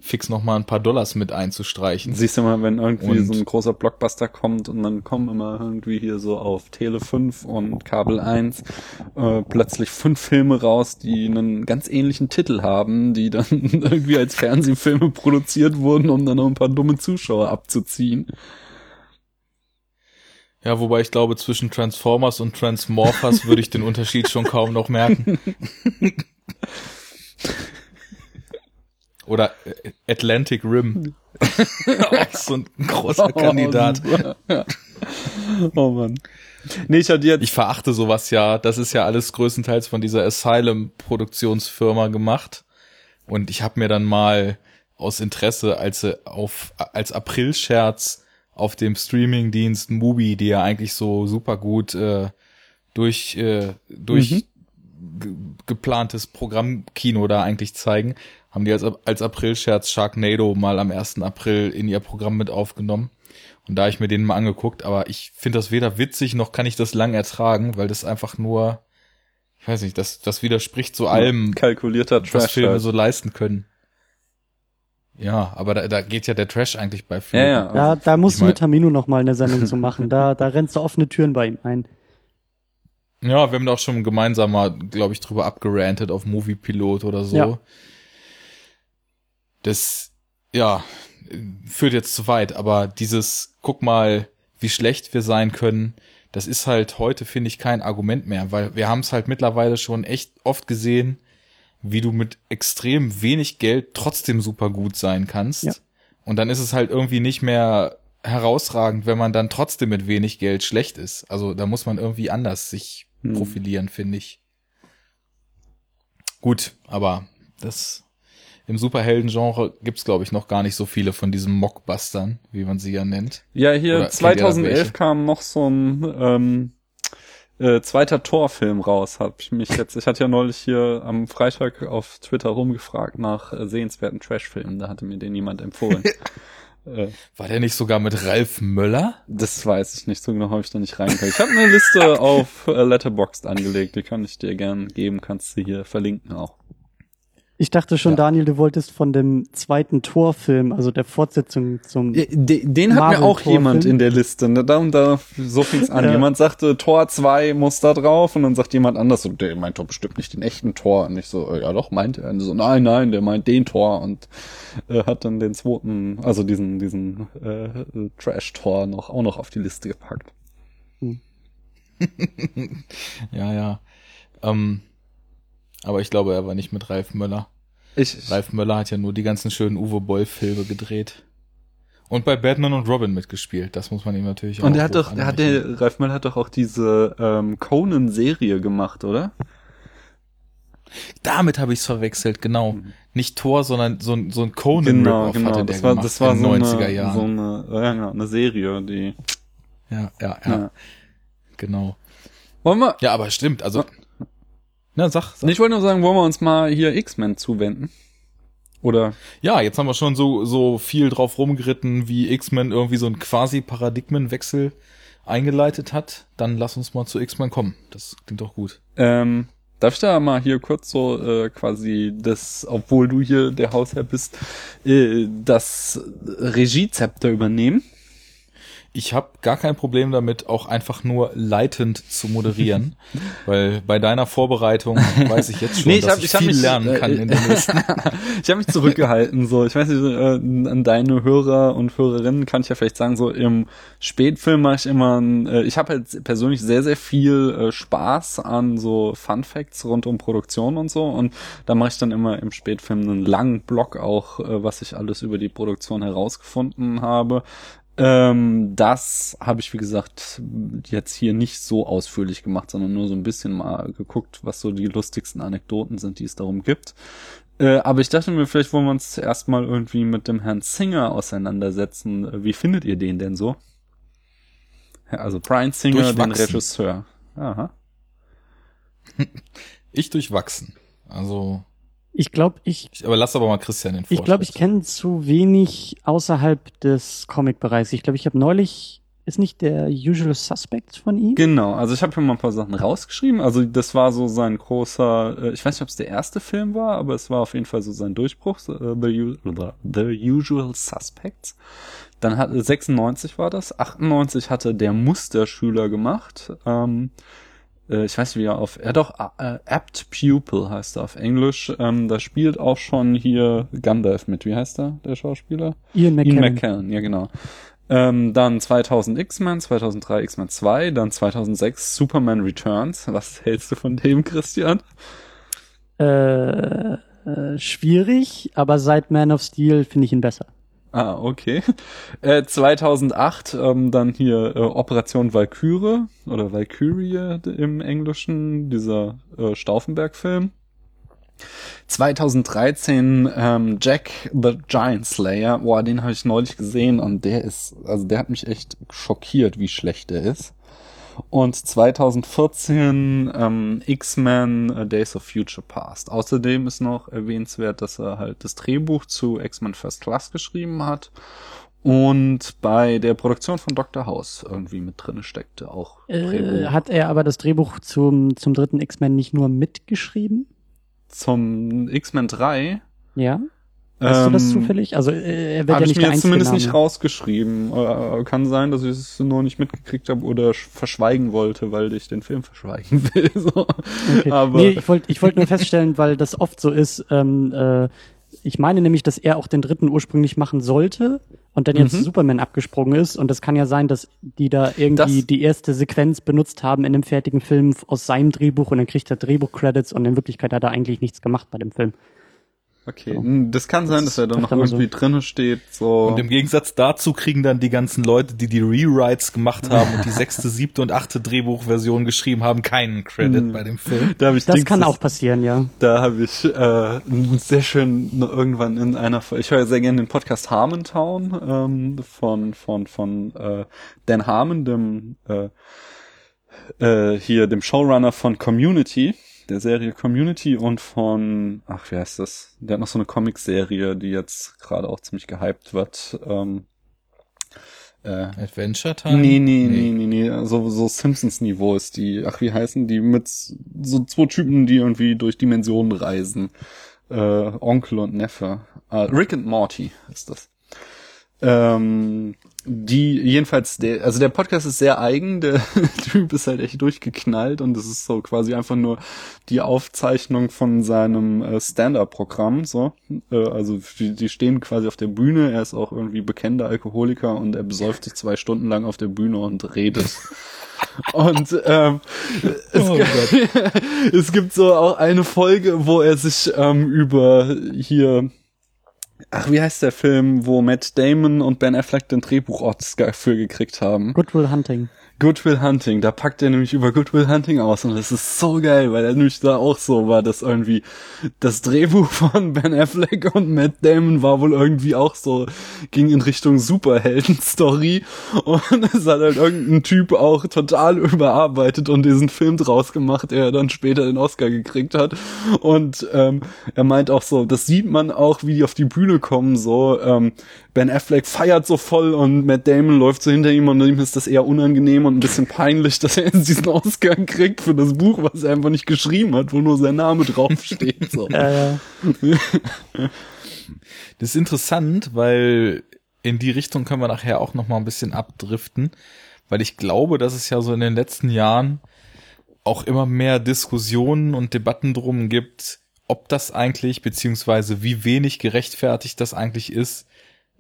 fix noch mal ein paar Dollars mit einzustreichen. Siehst du mal, wenn irgendwie Und- so ein großer Blockbuster kommt und dann kommen immer irgendwie hier so auf Tele 5 und Kabel 1 äh, plötzlich fünf Filme raus, die einen ganz ähnlichen Titel haben, die dann irgendwie als Fernsehfilme produziert wurden, um dann noch ein paar dumme Zuschauer abzuziehen. Ja, wobei ich glaube, zwischen Transformers und Transmorphers würde ich den Unterschied schon kaum noch merken. Oder äh, Atlantic Rim. Auch so ein großer Kandidat. Oh, ja. oh Mann. Nee, ich hatte jetzt Ich verachte sowas ja. Das ist ja alles größtenteils von dieser Asylum-Produktionsfirma gemacht. Und ich habe mir dann mal aus Interesse, als sie auf als Aprilscherz auf dem Streamingdienst Mubi, die ja eigentlich so super gut äh, durch äh, durch Mhm. ge geplantes Programmkino da eigentlich zeigen, haben die als als Aprilscherz Sharknado mal am 1. April in ihr Programm mit aufgenommen. Und da ich mir den mal angeguckt, aber ich finde das weder witzig noch kann ich das lang ertragen, weil das einfach nur, ich weiß nicht, das, das widerspricht so allem, kalkulierter was Trash. Filme halt. so leisten können. Ja, aber da, da geht ja der Trash eigentlich bei Ja, Filmen. ja. Da, da musst Ich du mein- mit Tamino noch mal eine Sendung zu machen. Da, da rennst du offene Türen bei ihm ein. Ja, wir haben da auch schon gemeinsam mal, glaube ich, drüber abgerantet auf Moviepilot oder so. Ja. Das, ja, führt jetzt zu weit, aber dieses, guck mal, wie schlecht wir sein können, das ist halt heute, finde ich, kein Argument mehr, weil wir haben es halt mittlerweile schon echt oft gesehen, wie du mit extrem wenig Geld trotzdem super gut sein kannst. Ja. Und dann ist es halt irgendwie nicht mehr herausragend, wenn man dann trotzdem mit wenig Geld schlecht ist. Also da muss man irgendwie anders sich Hm. profilieren, finde ich. Gut, aber das im Superhelden-Genre gibt's glaube ich, noch gar nicht so viele von diesen Mockbustern, wie man sie ja nennt. Ja, hier Oder kennt ihr da 2011 welche? kam noch so ein ähm, äh, zweiter Torfilm raus. Hab ich mich jetzt, ich hatte ja neulich hier am Freitag auf Twitter rumgefragt nach äh, sehenswerten Trashfilmen. Da hatte mir den jemand empfohlen. äh, War der nicht sogar mit Ralf Möller? das weiß ich nicht so genau, habe ich da nicht reingeguckt. Ich habe eine Liste auf äh, Letterboxd angelegt, die kann ich dir gern geben, kannst du hier verlinken auch. Ich dachte schon, Ja. Daniel, du wolltest von dem zweiten Torfilm, also der Fortsetzung zum. Ja, Den, den hat mir auch jemand in der Liste. Ne? Da und da, so fing's an. Ja. Jemand sagte, Tor 2 muss da drauf und dann sagt jemand anders, so, der meint doch bestimmt nicht den echten Tor. Und ich so, äh, ja doch, meint er. Und so, nein, nein, der meint den Tor und äh, hat dann den zweiten, also diesen, diesen äh, Trash-Tor noch auch noch auf die Liste gepackt. Ja, ja. Ähm, aber ich glaube, er war nicht mit Ralf Möller. Ich, Ralf Möller hat ja nur die ganzen schönen Uwe Boll-Filme gedreht. Und bei Batman und Robin mitgespielt. Das muss man ihm natürlich auch und er hat doch, er hat der, Ralf Möller hat doch auch diese ähm, Conan-Serie gemacht, oder? Damit habe ich es verwechselt, genau. Mhm. Nicht Thor, sondern so, ein- so ein Conan Genau, genau. hatte der Das war, gemacht das war in so den 90er eine, Jahren. so eine, ja, genau, eine Serie, die, ja, ja, ja, ja. genau. Wollen wir, Ja, aber stimmt, also. Na, sag, sag. Ich wollte nur sagen, wollen wir uns mal hier X-Men zuwenden? Oder? Ja, jetzt haben wir schon so, so viel drauf rumgeritten, wie X-Men irgendwie so ein quasi Paradigmenwechsel eingeleitet hat. Dann lass uns mal zu X-Men kommen. Das klingt doch gut. Ähm, darf ich da mal hier kurz so äh, quasi das, obwohl du hier der Hausherr bist, äh, das Regiezepter übernehmen? Ich habe gar kein Problem damit, auch einfach nur leitend zu moderieren, weil bei deiner Vorbereitung weiß ich jetzt schon, Nee, ich dass hab- ich, ich viel mich, lernen kann in den nächsten. ich habe mich zurückgehalten, so. Ich weiß nicht, äh, an deine Hörer und Hörerinnen kann ich ja vielleicht sagen, so im Spätfilm mache ich immer, äh, ich habe halt persönlich sehr, sehr viel äh, Spaß an so Fun Facts rund um Produktion und so und da mache ich dann immer im Spätfilm einen langen Blog auch, äh, was ich alles über die Produktion herausgefunden habe. Ähm, das habe ich, wie gesagt, jetzt hier nicht so ausführlich gemacht, sondern nur so ein bisschen mal geguckt, was so die lustigsten Anekdoten sind, die es darum gibt. Äh, aber ich dachte mir, vielleicht wollen wir uns zuerst mal irgendwie mit dem Herrn Singer auseinandersetzen. Wie findet ihr den denn so? Also Brian Singer, den. Regisseur. Aha. Ich durchwachsen. Also, Ich glaube, ich, ich, aber lass aber mal Christian den ich glaube, ich kenne zu wenig außerhalb des Comic-Bereichs. Ich glaube, ich habe neulich, ist nicht der Usual Suspect von ihm? Genau, also ich habe hier mal ein paar Sachen rausgeschrieben. Also das war so sein großer, äh, ich weiß nicht, ob es der erste Film war, aber es war auf jeden Fall so sein Durchbruch, äh, The, The Usual Suspects. Dann hat 96 war das, 98 hatte der Musterschüler gemacht. Ähm, äh, ich weiß nicht, wie er auf, er doch äh, Apt Pupil heißt er auf Englisch. Ähm, da spielt auch schon hier Gandalf mit. Wie heißt er, der Schauspieler? Ian Ian McKellen. McKellen, ja genau. Ähm, dann 2000 X-Men, 2003 X-Men 2, dann 2006 Superman Returns. Was hältst du von dem, Christian? Äh, äh, schwierig, aber seit Man of Steel finde ich ihn besser. Ah, okay. Äh, 2008 ähm, dann hier äh, Operation Valkyrie oder Valkyrie im Englischen, dieser äh, Stauffenberg-Film. 2013 ähm, Jack the Giant Slayer, boah, den habe ich neulich gesehen und der ist, also der hat mich echt schockiert, wie schlecht der ist. Und 2014 ähm, X-Men Days of Future Past. Außerdem ist noch erwähnenswert, dass er halt das Drehbuch zu X-Men First Class geschrieben hat und bei der Produktion von Dr. House irgendwie mit drinne steckte auch. Äh, hat er aber das Drehbuch zum, zum dritten X-Men nicht nur mitgeschrieben? Zum X-Men 3 Ja? Weißt du das ähm, zufällig? Also äh, er wird ja ich nicht mir der jetzt zumindest nicht rausgeschrieben. Äh, kann sein, dass ich es nur nicht mitgekriegt habe oder sch- verschweigen wollte, weil ich den Film verschweigen will. So. Okay. Aber nee, ich wollte ich wollte nur feststellen, weil das oft so ist. Ähm, äh, ich meine nämlich, dass er auch den dritten ursprünglich machen sollte und dann jetzt Mhm. Superman abgesprungen ist. Und das kann ja sein, dass die da irgendwie Das- die erste Sequenz benutzt haben in dem fertigen Film aus seinem Drehbuch und dann kriegt er Drehbuch-Credits und in Wirklichkeit hat er eigentlich nichts gemacht bei dem Film. Okay, So. hm, das kann sein, Das dass er dann noch mal so. irgendwie drinne steht. So. Und im Gegensatz dazu kriegen dann die ganzen Leute, die die Rewrites gemacht haben und die sechste, siebte und achte Drehbuchversion geschrieben haben, keinen Credit Mhm. bei dem Film. da ich Das Dings- kann auch passieren, ja. Da habe ich äh, sehr schön noch irgendwann in einer Folge, ich höre sehr gerne den Podcast Harmontown ähm, von von von äh, Dan Harmon, dem äh, äh, hier dem Showrunner von Community, der Serie Community und von ach wie heißt das? Der hat noch so eine Comic-Serie, die jetzt gerade auch ziemlich gehypt wird. Ähm, äh, Adventure Time? Nee, nee, nee, nee, nee. So, so Simpsons-Niveau ist die. Ach, wie heißen die? Mit so zwei Typen, die irgendwie durch Dimensionen reisen. Äh, Onkel und Neffe. Äh, Rick and Morty ist das. Ähm, die, jedenfalls, der, also der Podcast ist sehr eigen, der Typ ist halt echt durchgeknallt und es ist so quasi einfach nur die Aufzeichnung von seinem äh, Stand-Up-Programm, so. Äh, also die, die stehen quasi auf der Bühne, er ist auch irgendwie bekennender Alkoholiker und er besäuft sich zwei Stunden lang auf der Bühne und redet. Und ähm, es, Oh es gibt so auch eine Folge, wo er sich ähm, über hier Ach, wie heißt der Film, wo Matt Damon und Ben Affleck den Drehbuch-Oscar für gekriegt haben? Good Will Hunting. Good Will Hunting, da packt er nämlich über Good Will Hunting aus und das ist so geil, weil er nämlich da auch so war, dass irgendwie das Drehbuch von Ben Affleck und Matt Damon war wohl irgendwie auch so, ging in Richtung Superhelden-Story und es hat halt irgendein Typ auch total überarbeitet und diesen Film draus gemacht, der dann später den Oscar gekriegt hat und ähm, er meint auch so, das sieht man auch, wie die auf die Bühne kommen, so, ähm, Ben Affleck feiert so voll und Matt Damon läuft so hinter ihm und ihm ist das eher unangenehm und ein bisschen peinlich, dass er jetzt diesen Oscar kriegt für das Buch, was er einfach nicht geschrieben hat, wo nur sein Name draufsteht. So. Äh, Das ist interessant, weil in die Richtung können wir nachher auch noch mal ein bisschen abdriften, weil ich glaube, dass es ja so in den letzten Jahren auch immer mehr Diskussionen und Debatten drum gibt, ob das eigentlich, beziehungsweise wie wenig gerechtfertigt das eigentlich ist,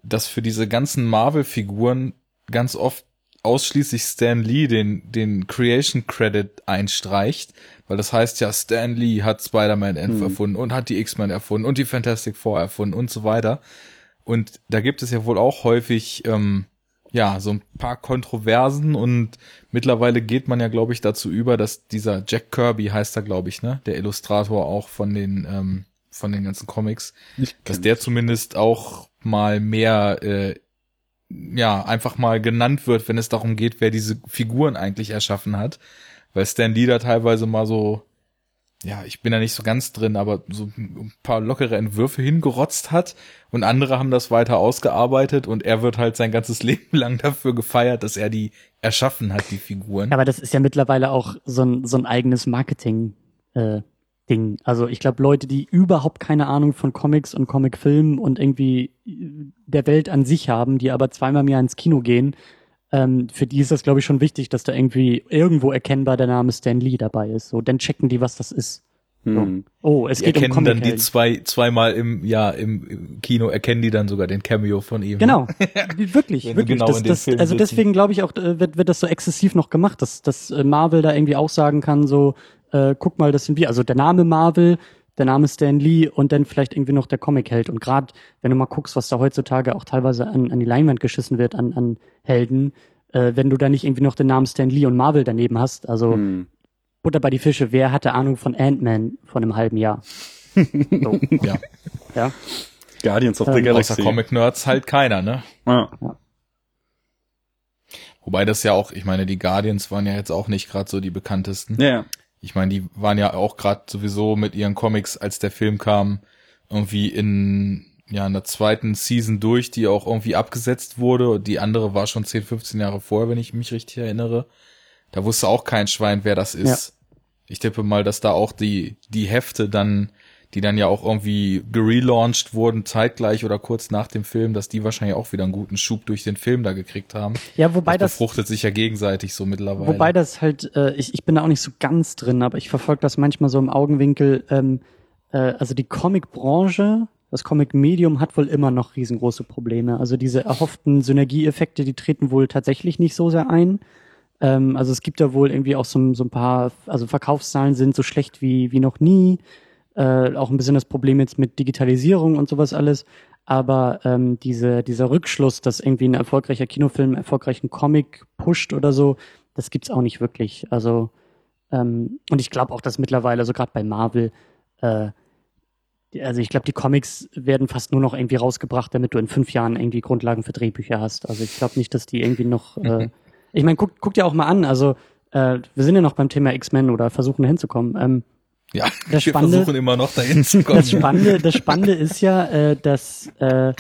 dass für diese ganzen Marvel-Figuren ganz oft ausschließlich Stan Lee den, den Creation Credit einstreicht, weil das heißt ja, Stan Lee hat Spider-Man hm. erfunden und hat die X-Men erfunden und die Fantastic Four erfunden und so weiter. Und da gibt es ja wohl auch häufig, ähm, ja, so ein paar Kontroversen und mittlerweile geht man ja, glaube ich, dazu über, dass dieser Jack Kirby heißt er, glaube ich, ne, der Illustrator auch von den, ähm, von den ganzen Comics, dass der zumindest auch mal mehr, äh, ja, einfach mal genannt wird, wenn es darum geht, wer diese Figuren eigentlich erschaffen hat, weil Stan Lee da teilweise mal so ja, ich bin da nicht so ganz drin, aber so ein paar lockere Entwürfe hingerotzt hat und andere haben das weiter ausgearbeitet und er wird halt sein ganzes Leben lang dafür gefeiert, dass er die erschaffen hat, die Figuren. Aber das ist ja mittlerweile auch so ein, so ein eigenes Marketing, äh, Ding. Also ich glaube, Leute, die überhaupt keine Ahnung von Comics und Comicfilmen und irgendwie der Welt an sich haben, die aber zweimal im Jahr ins Kino gehen, ähm, für die ist das, glaube ich, schon wichtig, dass da irgendwie irgendwo erkennbar der Name Stan Lee dabei ist. So, dann checken die, was das ist. Hm. Oh, es die geht erkennen um Comic dann die zwei zweimal im Jahr im, Kino erkennen die dann sogar den Cameo von ihm. Genau, wirklich, wirklich. Genau das, das, also deswegen glaube ich auch äh, wird, wird das so exzessiv noch gemacht, dass, dass äh, Marvel da irgendwie auch sagen kann, so äh, guck mal, das sind wir. Also der Name Marvel, der Name Stan Lee und dann vielleicht irgendwie noch der Comic-Held. Und gerade wenn du mal guckst, was da heutzutage auch teilweise an, an die Leinwand geschissen wird an, an Helden, äh, wenn du da nicht irgendwie noch den Namen Stan Lee und Marvel daneben hast, also hm. Butter bei die Fische, wer hatte Ahnung von Ant-Man von einem halben Jahr? So. ja. ja. Guardians of the ähm, Galaxy. Außer Comic-Nerds halt keiner, ne? Ja. ja. Wobei das ja auch, ich meine, die Guardians waren ja jetzt auch nicht gerade so die bekanntesten. Ja. Ich meine, die waren ja auch gerade sowieso mit ihren Comics, als der Film kam, irgendwie in ja in der zweiten Season durch, die auch irgendwie abgesetzt wurde. Die andere war schon 10, 15 Jahre vorher, wenn ich mich richtig erinnere. Da wusste auch kein Schwein, wer das ist. Ja. Ich tippe mal, dass da auch die, die Hefte dann, die dann ja auch irgendwie gelauncht wurden, zeitgleich oder kurz nach dem Film, dass die wahrscheinlich auch wieder einen guten Schub durch den Film da gekriegt haben. Ja, wobei das. Das befruchtet sich ja gegenseitig so mittlerweile. Wobei das halt, äh, ich, ich bin da auch nicht so ganz drin, aber ich verfolge das manchmal so im Augenwinkel, ähm, äh, also die Comicbranche, das Comic-Medium hat wohl immer noch riesengroße Probleme. Also diese erhofften Synergieeffekte, die treten wohl tatsächlich nicht so sehr ein. Ähm, also es gibt da wohl irgendwie auch so, so ein paar, also Verkaufszahlen sind so schlecht wie, wie noch nie. Äh, auch ein bisschen das Problem jetzt mit Digitalisierung und sowas alles. Aber ähm, diese, dieser Rückschluss, dass irgendwie ein erfolgreicher Kinofilm einen erfolgreichen Comic pusht oder so, das gibt's auch nicht wirklich. Also, ähm, und ich glaube auch, dass mittlerweile, also gerade bei Marvel, äh, also ich glaube, die Comics werden fast nur noch irgendwie rausgebracht, damit du in fünf Jahren irgendwie Grundlagen für Drehbücher hast. Also ich glaube nicht, dass die irgendwie noch äh, ich meine, guck, guck dir auch mal an, also äh, wir sind ja noch beim Thema X-Men oder versuchen dahin zu kommen. Ähm, ja, das wir Spannende, versuchen immer noch dahin zu kommen. Das Spannende, das Spannende ist ja, äh, dass äh,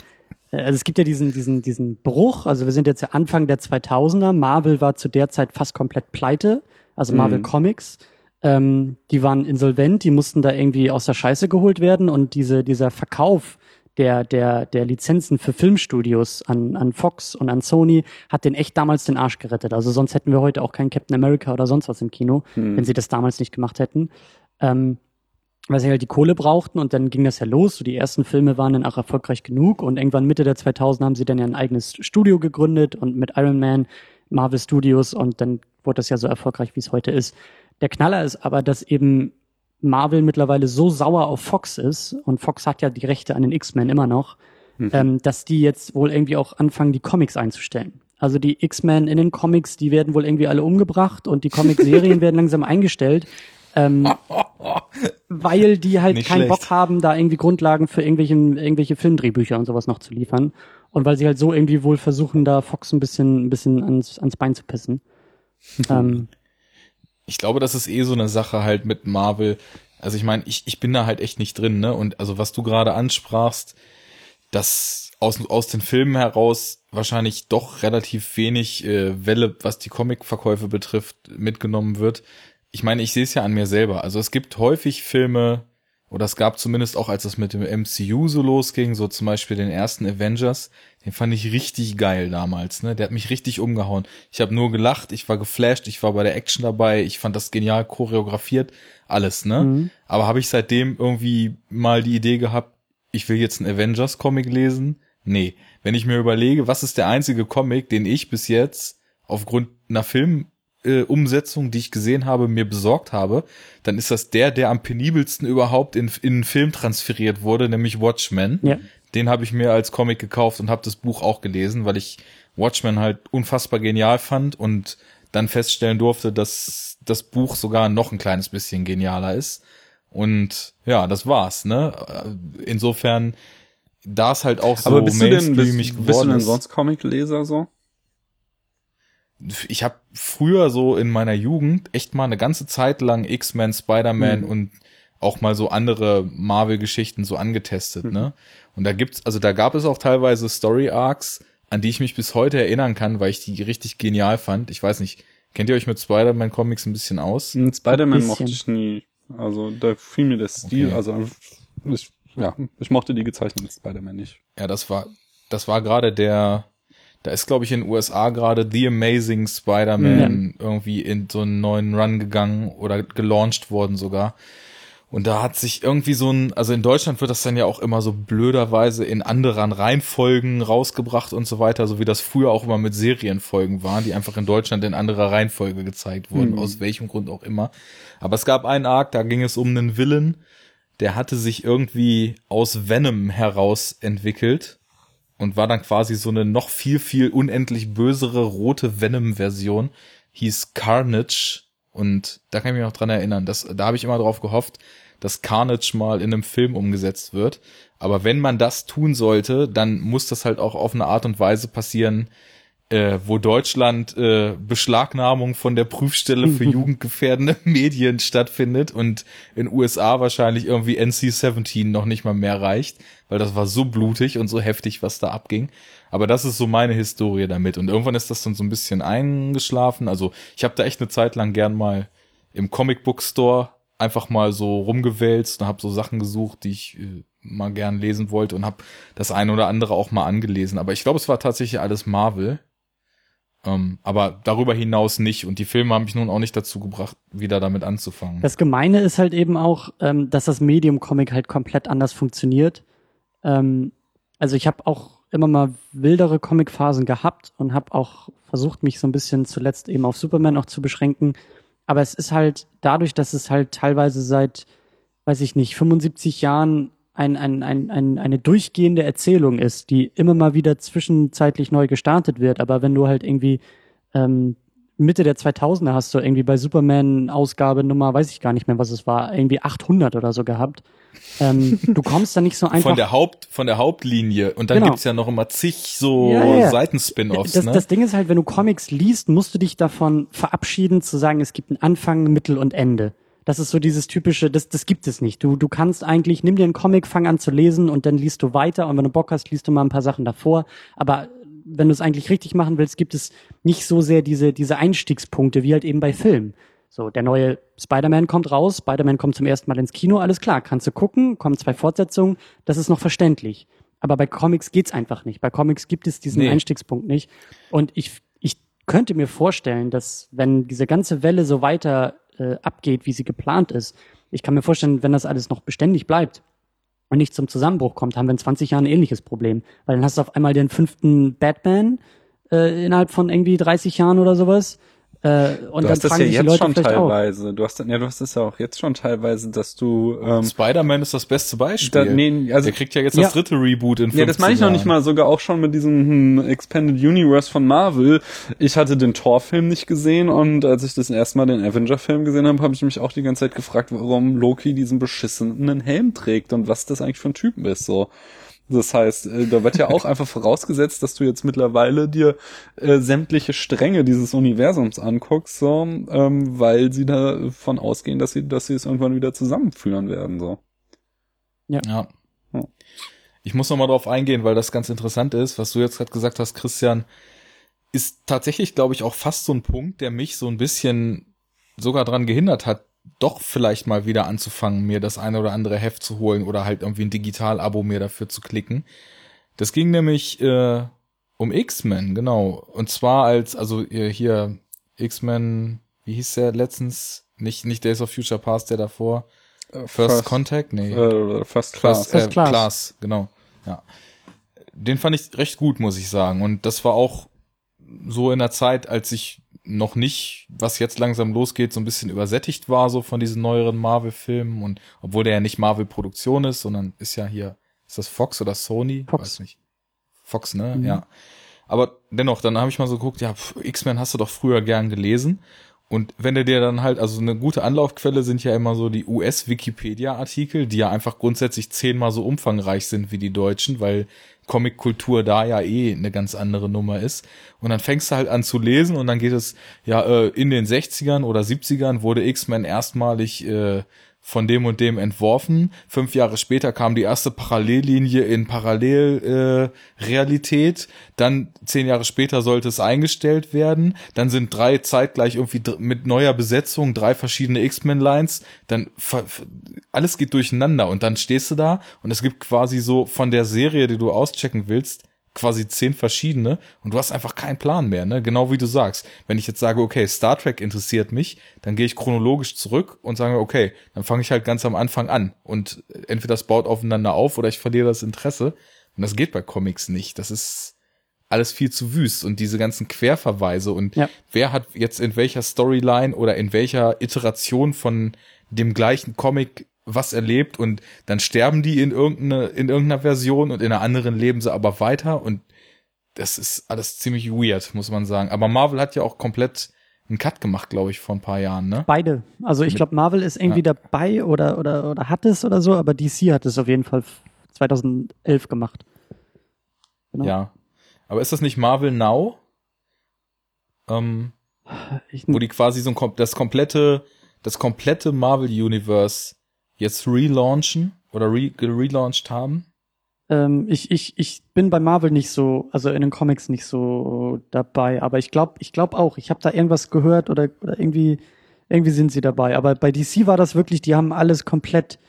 also es gibt ja diesen, diesen, diesen Bruch, also wir sind jetzt ja Anfang der 2000er, Marvel war zu der Zeit fast komplett pleite, also Marvel mhm. Comics, ähm, die waren insolvent, die mussten da irgendwie aus der Scheiße geholt werden und diese, dieser Verkauf der, der, der Lizenzen für Filmstudios an, an Fox und an Sony hat den echt damals den Arsch gerettet. Also sonst hätten wir heute auch keinen Captain America oder sonst was im Kino, hm. wenn sie das damals nicht gemacht hätten. Ähm, weil sie halt die Kohle brauchten und dann ging das ja los. So die ersten Filme waren dann auch erfolgreich genug und irgendwann Mitte der 2000 haben sie dann ja ein eigenes Studio gegründet und mit Iron Man, Marvel Studios und dann wurde das ja so erfolgreich, wie es heute ist. Der Knaller ist aber, dass eben Marvel mittlerweile so sauer auf Fox ist, und Fox hat ja die Rechte an den X-Men immer noch, mhm. ähm, dass die jetzt wohl irgendwie auch anfangen, die Comics einzustellen. Also die X-Men in den Comics, die werden wohl irgendwie alle umgebracht und die Comic-Serien werden langsam eingestellt, ähm, weil die halt Nicht keinen schlecht. Bock haben, da irgendwie Grundlagen für irgendwelchen, irgendwelche Filmdrehbücher und sowas noch zu liefern. Und weil sie halt so irgendwie wohl versuchen, da Fox ein bisschen, ein bisschen ans, ans Bein zu pissen. ähm, ich glaube, das ist eh so eine Sache halt mit Marvel. Also ich meine, ich, ich bin da halt echt nicht drin, ne? Und also was du gerade ansprachst, dass aus, aus den Filmen heraus wahrscheinlich doch relativ wenig äh, Welle, was die Comicverkäufe betrifft, mitgenommen wird. Ich meine, ich sehe es ja an mir selber. Also es gibt häufig Filme, oder es gab zumindest auch, als es mit dem MCU so losging, so zum Beispiel den ersten Avengers, den fand ich richtig geil damals, ne? Der hat mich richtig umgehauen. Ich habe nur gelacht, ich war geflasht, ich war bei der Action dabei, ich fand das genial choreografiert, alles, ne? Mhm. Aber habe ich seitdem irgendwie mal die Idee gehabt, ich will jetzt einen Avengers-Comic lesen? Nee. Wenn ich mir überlege, was ist der einzige Comic, den ich bis jetzt aufgrund einer Film äh, Umsetzung, die ich gesehen habe, mir besorgt habe, dann ist das der, der am penibelsten überhaupt in, in einen Film transferiert wurde, nämlich Watchmen. Ja. Den habe ich mir als Comic gekauft und habe das Buch auch gelesen, weil ich Watchmen halt unfassbar genial fand und dann feststellen durfte, dass das Buch sogar noch ein kleines bisschen genialer ist. Und ja, das war's, ne? Insofern, da es halt auch so Aber bist du denn, bist, bist du denn sonst Comic-Leser so? Ich habe früher so in meiner Jugend echt mal eine ganze Zeit lang X-Men, Spider-Man mhm. und auch mal so andere Marvel-Geschichten so angetestet, mhm. ne? Und da gibt's, also da gab es auch teilweise Story-Arcs, an die ich mich bis heute erinnern kann, weil ich die richtig genial fand. Ich weiß nicht, kennt ihr euch mit Spider-Man-Comics ein bisschen aus? Spider-Man mochte ich nie. Also da fiel mir der Stil, okay. also ich, ja, ich mochte die gezeichneten Spider-Man nicht. Ja, das war, das war gerade der, da ist, glaube ich, in den USA gerade The Amazing Spider-Man ja. irgendwie in so einen neuen Run gegangen oder gelauncht worden sogar. Und da hat sich irgendwie so ein, also in Deutschland wird das dann ja auch immer so blöderweise in anderen Reihenfolgen rausgebracht und so weiter, so wie das früher auch immer mit Serienfolgen waren, die einfach in Deutschland in anderer Reihenfolge gezeigt wurden, mhm. aus welchem Grund auch immer. Aber es gab einen Arc, da ging es um einen Villain, der hatte sich irgendwie aus Venom heraus entwickelt und war dann quasi so eine noch viel, viel unendlich bösere rote Venom-Version, hieß Carnage. Und da kann ich mich noch dran erinnern, dass, da habe ich immer drauf gehofft, dass Carnage mal in einem Film umgesetzt wird. Aber wenn man das tun sollte, dann muss das halt auch auf eine Art und Weise passieren, äh, wo Deutschland äh, Beschlagnahmung von der Prüfstelle für jugendgefährdende Medien stattfindet und in USA wahrscheinlich irgendwie NC-17 noch nicht mal mehr reicht, weil das war so blutig und so heftig, was da abging. Aber das ist so meine Historie damit. Und irgendwann ist das dann so ein bisschen eingeschlafen. Also ich habe da echt eine Zeit lang gern mal im Comic Book Store einfach mal so rumgewälzt und habe so Sachen gesucht, die ich äh, mal gern lesen wollte und habe das eine oder andere auch mal angelesen. Aber ich glaube, es war tatsächlich alles Marvel. Ähm, aber darüber hinaus nicht. Und die Filme haben mich nun auch nicht dazu gebracht, wieder damit anzufangen. Das Gemeine ist halt eben auch, ähm, dass das Medium Comic halt komplett anders funktioniert. Ähm, also ich habe auch immer mal wildere Comic-Phasen gehabt und habe auch versucht, mich so ein bisschen zuletzt eben auf Superman auch zu beschränken. Aber es ist halt dadurch, dass es halt teilweise seit, weiß ich nicht, 75 Jahren ein, ein, ein, ein, eine durchgehende Erzählung ist, die immer mal wieder zwischenzeitlich neu gestartet wird. Aber wenn du halt irgendwie ähm, Mitte der 2000er hast du irgendwie bei Superman Ausgabe Nummer, weiß ich gar nicht mehr, was es war, irgendwie 800 oder so gehabt. Ähm, du kommst da nicht so einfach von der Haupt von der Hauptlinie und dann genau. gibt's ja noch immer zig so ja, ja. Seitenspin-offs. Das, ne? das Ding ist halt, wenn du Comics liest, musst du dich davon verabschieden zu sagen, es gibt einen Anfang, Mittel und Ende. Das ist so dieses typische, das, das gibt es nicht. Du, du kannst eigentlich, nimm dir einen Comic, fang an zu lesen und dann liest du weiter und wenn du Bock hast, liest du mal ein paar Sachen davor. Aber wenn du es eigentlich richtig machen willst, gibt es nicht so sehr diese, diese Einstiegspunkte wie halt eben bei Filmen. So, der neue Spider-Man kommt raus, Spider-Man kommt zum ersten Mal ins Kino, alles klar, kannst du gucken, kommen zwei Fortsetzungen, das ist noch verständlich. Aber bei Comics geht's einfach nicht. Bei Comics gibt es diesen nee. Einstiegspunkt nicht. Und ich, ich könnte mir vorstellen, dass wenn diese ganze Welle so weiter äh, abgeht, wie sie geplant ist. Ich kann mir vorstellen, wenn das alles noch beständig bleibt und nicht zum Zusammenbruch kommt, haben wir in 20 Jahren ein ähnliches Problem. Weil dann hast du auf einmal den fünften Batman äh, innerhalb von irgendwie 30 Jahren oder sowas. Äh, und du hast das ja jetzt schon teilweise. Auch. Du hast, ja, du hast es ja auch jetzt schon teilweise, dass du. Ähm, Spider-Man ist das beste Beispiel. Da, nee, also, Der kriegt ja jetzt ja, das dritte Reboot in 15 Ja, das meine ich noch nicht mal. Sogar auch schon mit diesem hm, Expanded Universe von Marvel. Ich hatte den Thor-Film nicht gesehen und als ich das erste Mal den Avenger-Film gesehen habe, habe ich mich auch die ganze Zeit gefragt, warum Loki diesen beschissenen Helm trägt und was das eigentlich für ein Typen ist. So. Das heißt, äh, da wird ja auch einfach vorausgesetzt, dass du jetzt mittlerweile dir äh, sämtliche Stränge dieses Universums anguckst, so, ähm, weil sie davon ausgehen, dass sie, dass sie es irgendwann wieder zusammenführen werden, so. Ja. ja. Ich muss noch mal drauf eingehen, weil das ganz interessant ist, was du jetzt gerade gesagt hast, Christian, ist tatsächlich, glaube ich, auch fast so ein Punkt, der mich so ein bisschen sogar dran gehindert hat, doch vielleicht mal wieder anzufangen, mir das eine oder andere Heft zu holen oder halt irgendwie ein Digital-Abo mir dafür zu klicken. Das ging nämlich äh, um X-Men, genau. Und zwar als, also äh, hier X-Men, wie hieß der letztens? Nicht, nicht Days of Future Past, der davor. First, First Contact? Nee. Äh, First Class. First, äh, First Class. Class, genau. Ja. Den fand ich recht gut, muss ich sagen. Und das war auch so in der Zeit, als ich noch nicht, was jetzt langsam losgeht, so ein bisschen übersättigt war, so von diesen neueren Marvel-Filmen. Und obwohl der ja nicht Marvel-Produktion ist, sondern ist ja hier, ist das Fox oder Sony? Fox. Weiß nicht. Fox, ne? Mhm. Ja. Aber dennoch, dann habe ich mal so geguckt, ja, X-Men hast du doch früher gern gelesen. Und wenn du dir dann halt, also eine gute Anlaufquelle sind ja immer so die US-Wikipedia-Artikel, die ja einfach grundsätzlich zehnmal so umfangreich sind wie die deutschen, weil Comic-Kultur da ja eh eine ganz andere Nummer ist. Und dann fängst du halt an zu lesen und dann geht es, ja, äh, in den 60ern oder 70ern wurde X-Men erstmalig äh, von dem und dem entworfen. Fünf Jahre später kam die erste Parallellinie in Parallelrealität. Äh, dann zehn Jahre später sollte es eingestellt werden. Dann sind drei zeitgleich irgendwie mit neuer Besetzung, drei verschiedene X-Men-Lines. Dann alles geht durcheinander und dann stehst du da und es gibt quasi so von der Serie, die du auschecken willst, quasi zehn verschiedene und du hast einfach keinen Plan mehr, ne? Genau wie du sagst. Wenn ich jetzt sage, okay, Star Trek interessiert mich, dann gehe ich chronologisch zurück und sage, okay, dann fange ich halt ganz am Anfang an und entweder das baut aufeinander auf oder ich verliere das Interesse und das geht bei Comics nicht. Das ist alles viel zu wüst und diese ganzen Querverweise und ja. wer hat jetzt in welcher Storyline oder in welcher Iteration von dem gleichen Comic was erlebt und dann sterben die in irgendeine, in irgendeiner Version und in einer anderen leben sie aber weiter und das ist alles ziemlich weird, muss man sagen. Aber Marvel hat ja auch komplett einen Cut gemacht, glaube ich, vor ein paar Jahren, ne? Beide. Also ich glaube, Marvel ist irgendwie ja. dabei oder, oder, oder hat es oder so, aber DC hat es auf jeden Fall 2011 gemacht. Genau. Ja. Aber ist das nicht Marvel Now? Ähm, ich, wo die quasi so ein, das komplette, das komplette Marvel Universe jetzt relaunchen oder re relaunched haben? Ähm, ich, ich, ich bin bei Marvel nicht so, also in den Comics nicht so dabei, aber ich glaube ich glaub auch, ich habe da irgendwas gehört oder, oder irgendwie, irgendwie sind sie dabei. Aber bei DC war das wirklich, die haben alles komplett,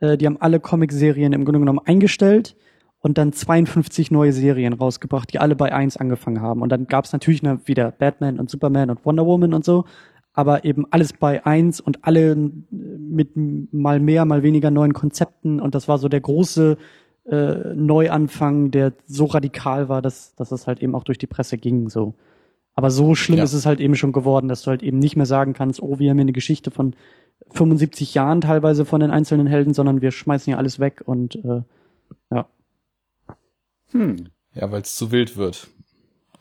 äh, die haben alle Comicserien im Grunde genommen eingestellt und dann 52 neue Serien rausgebracht, die alle bei eins angefangen haben. Und dann gab es natürlich wieder Batman und Superman und Wonder Woman und so, aber eben alles bei eins und alle mit mal mehr, mal weniger neuen Konzepten und das war so der große äh, Neuanfang, der so radikal war, dass, dass es halt eben auch durch die Presse ging, so. Aber so schlimm ja. ist es halt eben schon geworden, dass du halt eben nicht mehr sagen kannst, oh, wir haben hier eine Geschichte von 75 Jahren teilweise von den einzelnen Helden, sondern wir schmeißen hier alles weg und äh, ja. Hm. Ja, weil es zu wild wird.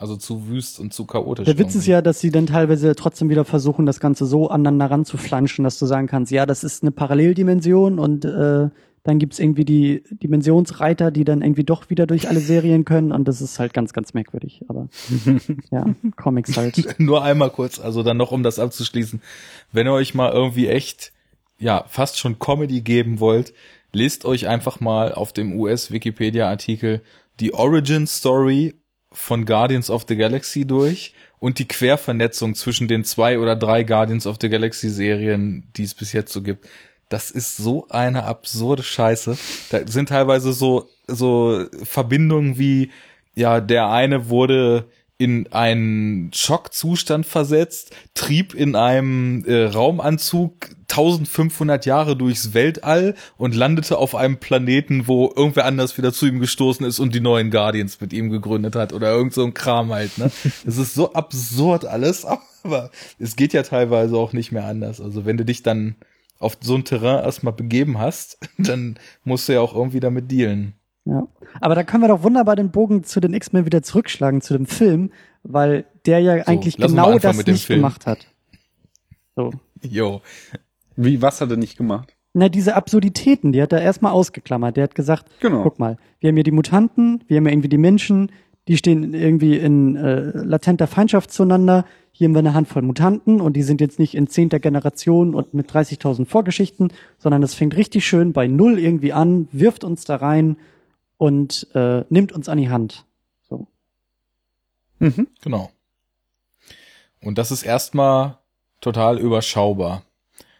Also zu wüst und zu chaotisch. Der Witz ist ja, dass sie dann teilweise trotzdem wieder versuchen, das Ganze so aneinander ranzuflanschen, dass du sagen kannst, ja, das ist eine Paralleldimension und äh, dann gibt's irgendwie die Dimensionsreiter, die dann irgendwie doch wieder durch alle Serien können und das ist halt ganz, ganz merkwürdig. Aber ja, Comics halt. Nur einmal kurz, also dann noch, um das abzuschließen. Wenn ihr euch mal irgendwie echt, ja, fast schon Comedy geben wollt, lest euch einfach mal auf dem US-Wikipedia-Artikel die Origin Story von Guardians of the Galaxy durch und die Quervernetzung zwischen den zwei oder drei Guardians of the Galaxy Serien, die es bis jetzt so gibt. Das ist so eine absurde Scheiße. Da sind teilweise so, so Verbindungen wie, ja, der eine wurde in einen Schockzustand versetzt, trieb in einem äh, Raumanzug 1500 Jahre durchs Weltall und landete auf einem Planeten, wo irgendwer anders wieder zu ihm gestoßen ist und die neuen Guardians mit ihm gegründet hat oder irgend so ein Kram halt, ne? Es ist so absurd alles, aber es geht ja teilweise auch nicht mehr anders. Also wenn du dich dann auf so ein Terrain erstmal begeben hast, dann musst du ja auch irgendwie damit dealen. Ja. Aber da können wir doch wunderbar den Bogen zu den X-Men wieder zurückschlagen, zu dem Film, weil der ja so, eigentlich genau das nicht Film. gemacht hat. So. Jo. Wie, was hat er nicht gemacht? Na, diese Absurditäten, die hat er erstmal ausgeklammert. Der hat gesagt, genau. guck mal, wir haben hier die Mutanten, wir haben ja irgendwie die Menschen, die stehen irgendwie in äh, latenter Feindschaft zueinander. Hier haben wir eine Handvoll Mutanten und die sind jetzt nicht in zehnter Generation und mit 30.000 Vorgeschichten, sondern es fängt richtig schön bei Null irgendwie an, wirft uns da rein und äh, nimmt uns an die Hand. So. Mhm. Genau. Und das ist erstmal total überschaubar.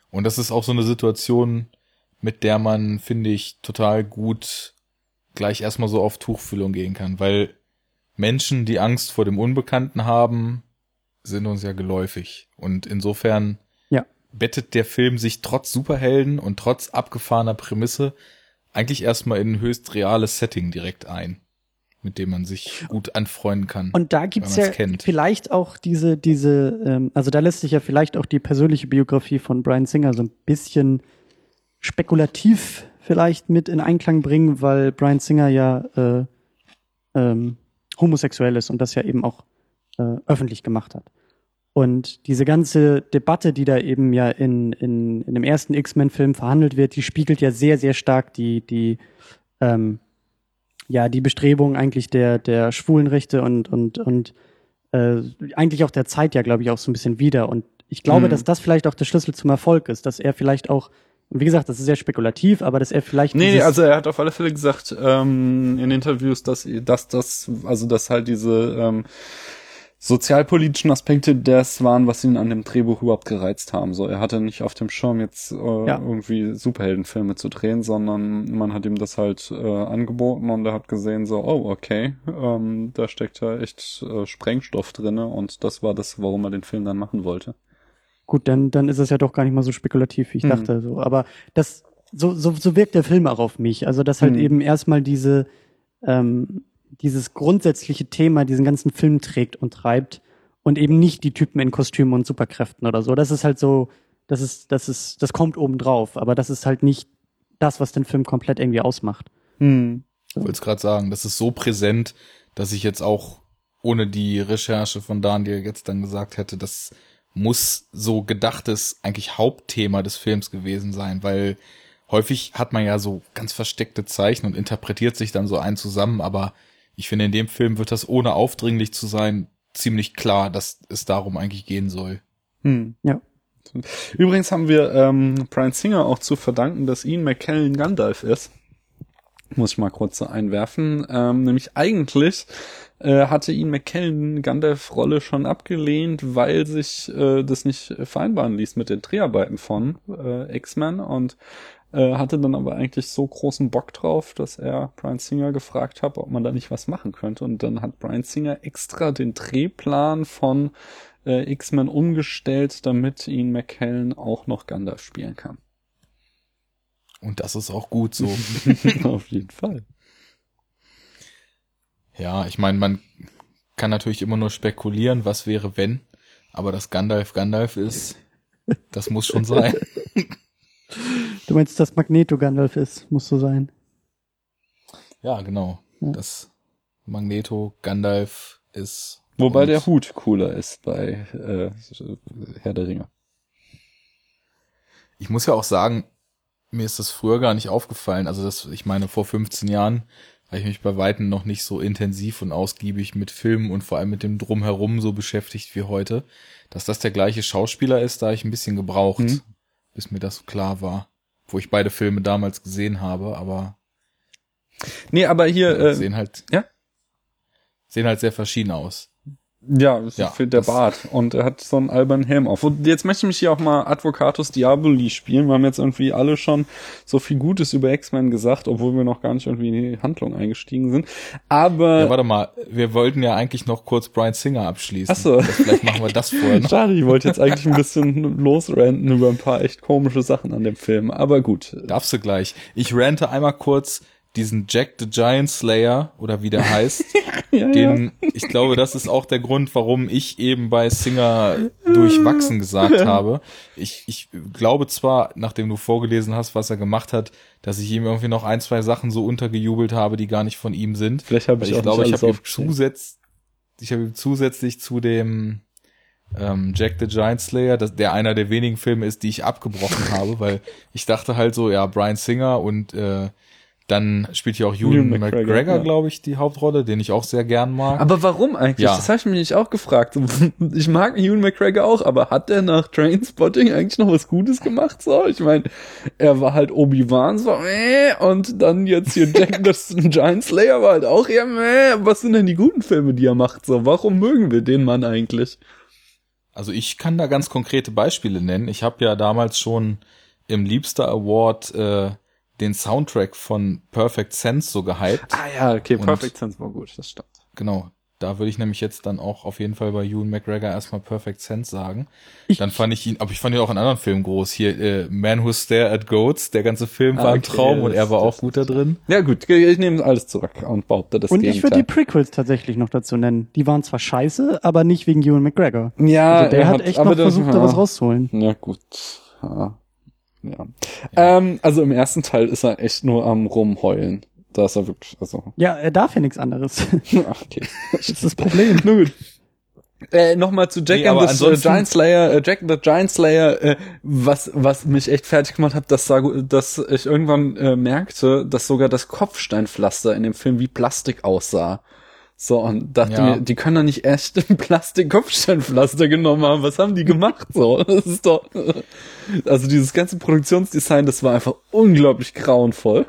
Und das ist auch so eine Situation, mit der man, finde ich, total gut gleich erstmal so auf Tuchfühlung gehen kann, weil Menschen, die Angst vor dem Unbekannten haben, sind uns ja geläufig. Und insofern Ja. bettet der Film sich trotz Superhelden und trotz abgefahrener Prämisse eigentlich erstmal in ein höchst reales Setting direkt ein, mit dem man sich gut anfreunden kann. Und da gibt's ja kennt. vielleicht auch diese, diese, ähm, also da lässt sich ja vielleicht auch die persönliche Biografie von Brian Singer so ein bisschen spekulativ vielleicht mit in Einklang bringen, weil Brian Singer ja äh, ähm, homosexuell ist und das ja eben auch äh, öffentlich gemacht hat. Und diese ganze Debatte, die da eben ja in, in, in dem ersten X-Men-Film verhandelt wird, die spiegelt ja sehr, sehr stark die, die, ähm, ja, die Bestrebungen eigentlich der, der Schwulenrechte und, und, und äh, eigentlich auch der Zeit ja, glaube ich, auch so ein bisschen wieder. Und ich glaube, Mhm. dass das vielleicht auch der Schlüssel zum Erfolg ist, dass er vielleicht auch, und wie gesagt, das ist sehr spekulativ, aber dass er vielleicht Nee, also er hat auf alle Fälle gesagt ähm, in Interviews, dass, dass das, also dass halt diese ähm, sozialpolitischen Aspekte das waren, was ihn an dem Drehbuch überhaupt gereizt haben. So, er hatte nicht auf dem Schirm jetzt äh, Ja. irgendwie Superheldenfilme zu drehen, sondern man hat ihm das halt äh, angeboten und er hat gesehen so, oh okay, ähm, da steckt ja echt äh, Sprengstoff drinne und das war das, warum er den Film dann machen wollte. Gut, dann, dann ist es ja doch gar nicht mal so spekulativ, wie ich Mhm. dachte. So. Aber das, so, so, so wirkt der Film auch auf mich. Also, dass halt Mhm. eben erstmal diese, ähm, dieses grundsätzliche Thema diesen ganzen Film trägt und treibt und eben nicht die Typen in Kostümen und Superkräften oder so. Das ist halt so, das ist, das ist, das kommt oben drauf, aber das ist halt nicht das, was den Film komplett irgendwie ausmacht. Hm. Ich wollte es gerade sagen, das ist so präsent, dass ich jetzt auch ohne die Recherche von Daniel jetzt dann gesagt hätte, das muss so gedachtes eigentlich Hauptthema des Films gewesen sein, weil häufig hat man ja so ganz versteckte Zeichen und interpretiert sich dann so einen zusammen, aber ich finde, in dem Film wird das ohne aufdringlich zu sein ziemlich klar, dass es darum eigentlich gehen soll. Hm. Ja. Übrigens haben wir ähm, Brian Singer auch zu verdanken, dass Ian McKellen Gandalf ist. Muss ich mal kurz so einwerfen. Ähm, nämlich eigentlich äh, hatte Ian McKellen Gandalf-Rolle schon abgelehnt, weil sich äh, das nicht vereinbaren ließ mit den Dreharbeiten von äh, X-Men und äh, hatte dann aber eigentlich so großen Bock drauf, dass er Brian Singer gefragt hat, ob man da nicht was machen könnte. Und dann hat Brian Singer extra den Drehplan von äh, X-Men umgestellt, damit ihn McKellen auch noch Gandalf spielen kann. Und das ist auch gut so. Auf jeden Fall. Ja, ich meine, man kann natürlich immer nur spekulieren, was wäre wenn, aber dass Gandalf Gandalf ist, das muss schon sein. Du meinst, dass Magneto Gandalf ist, muss so sein. Ja, genau. Ja. Das Magneto Gandalf ist. Wobei der Hut cooler ist bei äh, Herr der Ringe. Ich muss ja auch sagen, mir ist das früher gar nicht aufgefallen. Also das, ich meine, vor 15 Jahren habe ich mich bei Weitem noch nicht so intensiv und ausgiebig mit Filmen und vor allem mit dem Drumherum so beschäftigt wie heute. Dass das der gleiche Schauspieler ist, da ich ein bisschen gebraucht, Mhm. bis mir das klar war. Wo ich beide Filme damals gesehen habe, aber Nee, aber hier, äh, sehen halt, ja? sehen halt sehr verschieden aus. Ja, ich Ja, finde der Bart. Und er hat so einen albernen Helm auf. Und jetzt möchte ich mich hier auch mal Advocatus Diaboli spielen. Wir haben jetzt irgendwie alle schon so viel Gutes über X-Men gesagt, obwohl wir noch gar nicht irgendwie in die Handlung eingestiegen sind. Aber Ja, warte mal, wir wollten ja eigentlich noch kurz Brian Singer abschließen. Ach so. Das, vielleicht machen wir das vorher noch. Schade, ich wollte jetzt eigentlich ein bisschen losrenten über ein paar echt komische Sachen an dem Film. Aber gut. Darfst du gleich. Ich rante einmal kurz diesen Jack the Giant Slayer oder wie der heißt. Ja, den, ich glaube, das ist auch der Grund, warum ich eben bei Singer durchwachsen gesagt habe. Ich, ich glaube zwar, nachdem du vorgelesen hast, was er gemacht hat, dass ich ihm irgendwie noch ein, zwei Sachen so untergejubelt habe, die gar nicht von ihm sind. Vielleicht habe ich, ich auch glaube, ich habe ihm zusätzlich, ich habe ihm zusätzlich zu dem ähm, Jack the Giant Slayer, das, der einer der wenigen Filme ist, die ich abgebrochen habe, weil ich dachte halt so, ja, Brian Singer und äh, dann spielt ja auch Ewan McGregor, McGregor, ja. glaube ich, die Hauptrolle, den ich auch sehr gern mag. Aber warum eigentlich? Ja. Das habe ich mich nicht auch gefragt. Ich mag Ewan McGregor auch, aber hat der nach Trainspotting eigentlich noch was Gutes gemacht? So, ich meine, er war halt Obi-Wan so, äh, und dann jetzt hier Jack the Giant Slayer war halt auch eher, meh. Was sind denn die guten Filme, die er macht? So, warum mögen wir den Mann eigentlich? Also ich kann da ganz konkrete Beispiele nennen. Ich habe ja damals schon im Liebster Award äh, den Soundtrack von Perfect Sense so gehypt. Ah ja, okay, Und- Perfect Sense war gut, das stimmt. Genau. Da würde ich nämlich jetzt dann auch auf jeden Fall bei Ewan McGregor erstmal Perfect Sense sagen. Ich- dann fand ich ihn, aber ich fand ihn auch in anderen Filmen groß. Hier, äh, Man Who Stare at Goats, der ganze Film Ah, war ein okay, Traum und das- er war auch das- gut da drin. Ja gut, ich nehme alles zurück und behaupte das Und ich würde die Gegenteil. Prequels tatsächlich noch dazu nennen. Die waren zwar scheiße, aber nicht wegen Ewan McGregor. ja, Also der er hat echt aber noch das- versucht, da was rauszuholen. Ja, gut. Ja. Ja. Ähm, also im ersten Teil ist er echt nur am rumheulen. Da ist er wirklich, also. Ja, er darf ja nichts anderes. Ach, okay. Das ist das Problem. Nur gut. Äh, Nochmal zu Jack Nee, and the ansonsten- Giant Slayer, äh, Jack the Giant Slayer, äh, was, was mich echt fertig gemacht hat, dass, da, dass ich irgendwann äh, merkte, dass sogar das Kopfsteinpflaster in dem Film wie Plastik aussah. So, und dachte Ja. mir, die können doch nicht echt ein Plastik-Kopfsteinpflaster genommen haben. Was haben die gemacht? So, das ist doch, also dieses ganze Produktionsdesign, das war einfach unglaublich grauenvoll.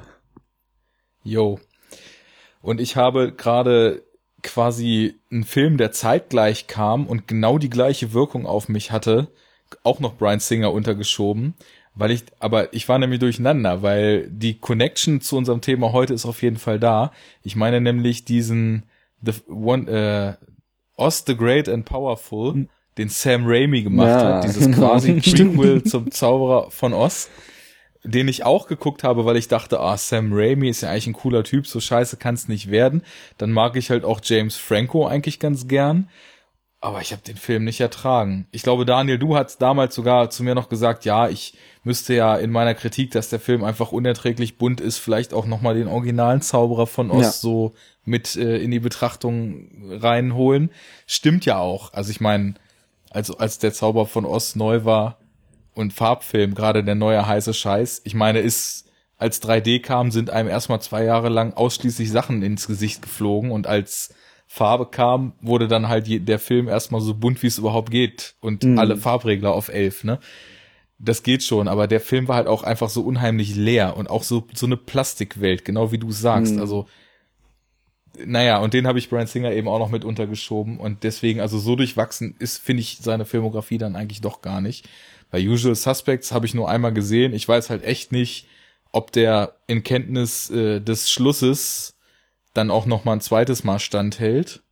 Yo. Und ich habe gerade quasi einen Film, der zeitgleich kam und genau die gleiche Wirkung auf mich hatte, auch noch Brian Singer untergeschoben, weil ich, aber ich war nämlich durcheinander, weil die Connection zu unserem Thema heute ist auf jeden Fall da. Ich meine nämlich diesen The One, äh, Oz the Great and Powerful, den Sam Raimi gemacht Ja, hat, dieses genau. quasi Prequel zum Zauberer von Oz den ich auch geguckt habe, weil ich dachte, ah, Sam Raimi ist ja eigentlich ein cooler Typ, so scheiße kann's nicht werden. Dann mag ich halt auch James Franco eigentlich ganz gern. Aber ich habe den Film nicht ertragen. Ich glaube, Daniel, du hast damals sogar zu mir noch gesagt, ja, ich müsste ja in meiner Kritik, dass der Film einfach unerträglich bunt ist, vielleicht auch nochmal den originalen Zauberer von Oz Ja. so mit äh, in die Betrachtung reinholen. Stimmt ja auch. Also ich meine, also als der Zauber von Oz neu war, und Farbfilm, gerade der neue heiße Scheiß. Ich meine, ist, als 3D kam, sind einem erstmal zwei Jahre lang ausschließlich Sachen ins Gesicht geflogen und als Farbe kam, wurde dann halt je, der Film erstmal so bunt, wie es überhaupt geht und Mhm. alle Farbregler auf elf, ne? Das geht schon, aber der Film war halt auch einfach so unheimlich leer und auch so, so eine Plastikwelt, genau wie du sagst. Mhm. Also, naja, und den habe ich Brian Singer eben auch noch mit untergeschoben und deswegen, also so durchwachsen ist, finde ich seine Filmografie dann eigentlich doch gar nicht. Bei Usual Suspects habe ich nur einmal gesehen. Ich weiß halt echt nicht, ob der in Kenntnis äh, des Schlusses dann auch noch mal ein zweites Mal standhält.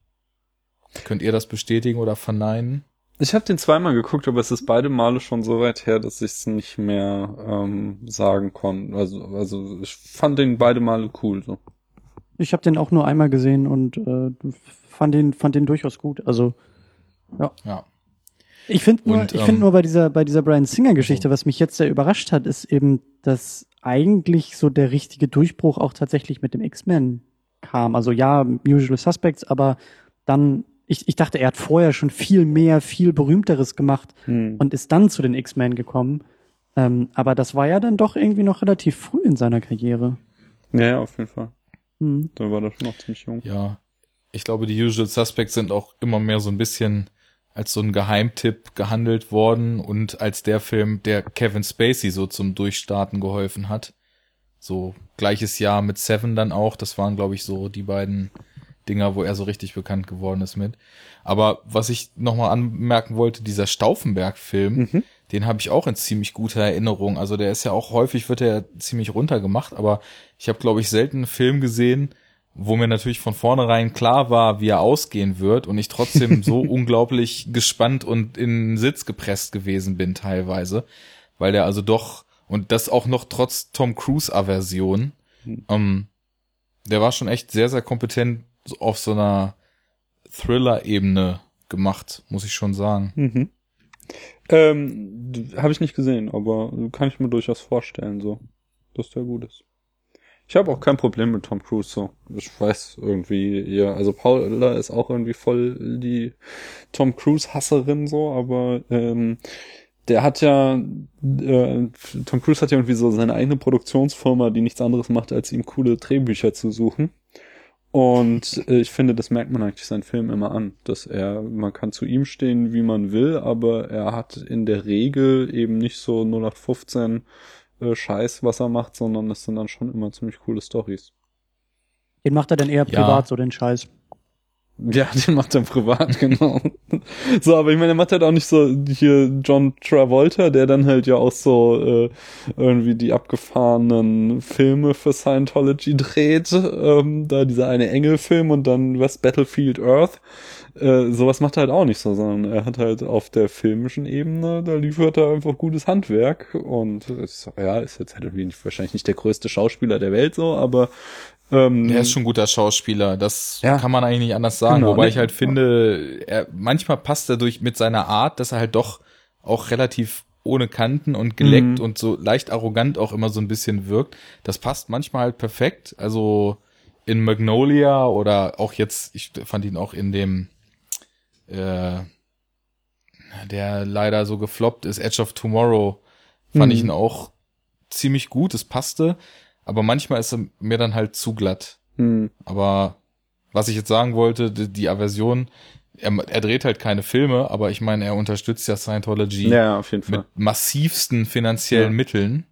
Könnt ihr das bestätigen oder verneinen? Ich habe den zweimal geguckt, aber es ist beide Male schon so weit her, dass ich es nicht mehr ähm, sagen konnte. Also, also ich fand den beide Male cool. So. Ich habe den auch nur einmal gesehen und äh, fand den fand den durchaus gut. Also Ja. ich finde nur, Und, ich ähm, finde nur bei dieser bei dieser Brian Singer Geschichte, was mich jetzt sehr überrascht hat, ist eben, dass eigentlich so der richtige Durchbruch auch tatsächlich mit dem X-Men kam. Also ja, Usual Suspects, aber dann ich, ich dachte, er hat vorher schon viel mehr, viel berühmteres gemacht Hm. und ist dann zu den X-Men gekommen. Ähm, aber das war ja dann doch irgendwie noch relativ früh in seiner Karriere. Ja, ja, auf jeden Fall. Hm. Da war das noch ziemlich jung. Ja. Ich glaube, die Usual Suspects sind auch immer mehr so ein bisschen als so ein Geheimtipp gehandelt worden und als der Film, der Kevin Spacey so zum Durchstarten geholfen hat. So gleiches Jahr mit Seven dann auch. Das waren, glaube ich, so die beiden Dinger, wo er so richtig bekannt geworden ist mit. Aber was ich nochmal anmerken wollte, dieser Stauffenberg-Film, Mhm. Den habe ich auch in ziemlich guter Erinnerung. Also der ist ja auch häufig, wird er ziemlich runtergemacht, aber ich habe, glaube ich, selten einen Film gesehen, wo mir natürlich von vornherein klar war, wie er ausgehen wird und ich trotzdem so unglaublich gespannt und in den Sitz gepresst gewesen bin teilweise, weil der also doch, und das auch noch trotz Tom Cruise-Aversion, ähm, der war schon echt sehr, sehr kompetent auf so einer Thriller-Ebene gemacht, muss ich schon sagen. Mhm. Ähm, habe ich nicht gesehen, aber kann ich mir durchaus vorstellen, so, dass der gut ist. Ich habe auch kein Problem mit Tom Cruise, so. Ich weiß irgendwie, ja, also Paula ist auch irgendwie voll die Tom Cruise-Hasserin, so, aber ähm, der hat ja, äh, Tom Cruise hat ja irgendwie so seine eigene Produktionsfirma, die nichts anderes macht, als ihm coole Drehbücher zu suchen. Und äh, ich finde, das merkt man eigentlich seinen Film immer an, dass er, man kann zu ihm stehen, wie man will, aber er hat in der Regel eben nicht so 0815 äh, Scheiß, was er macht, sondern es sind dann schon immer ziemlich coole Stories. Den macht er dann eher Ja. privat, so den Scheiß. Ja, den macht er privat, genau. so, aber ich meine, er macht halt auch nicht so hier John Travolta, der dann halt ja auch so äh, irgendwie die abgefahrenen Filme für Scientology dreht. Ähm, da dieser eine Engelfilm und dann West Battlefield Earth. Äh, sowas macht er halt auch nicht so, sondern er hat halt auf der filmischen Ebene, da liefert er einfach gutes Handwerk und ist, ja, ist jetzt halt irgendwie nicht, wahrscheinlich nicht der größte Schauspieler der Welt so, aber ähm, er ist schon ein guter Schauspieler, das ja, kann man eigentlich nicht anders sagen. Genau, Wobei ich halt finde, er, manchmal passt er durch mit seiner Art, dass er halt doch auch relativ ohne Kanten und geleckt mhm. und so leicht arrogant auch immer so ein bisschen wirkt. Das passt manchmal halt perfekt. Also in Magnolia oder auch jetzt, ich fand ihn auch in dem, äh, der leider so gefloppt ist, Edge of Tomorrow, fand mhm. ich ihn auch ziemlich gut, es passte. Aber manchmal ist er mir dann halt zu glatt. Hm. Aber was ich jetzt sagen wollte, die, die Aversion, er, er, dreht halt keine Filme, aber ich meine, er unterstützt ja Scientology ja, auf jeden Fall. mit massivsten finanziellen ja. Mitteln.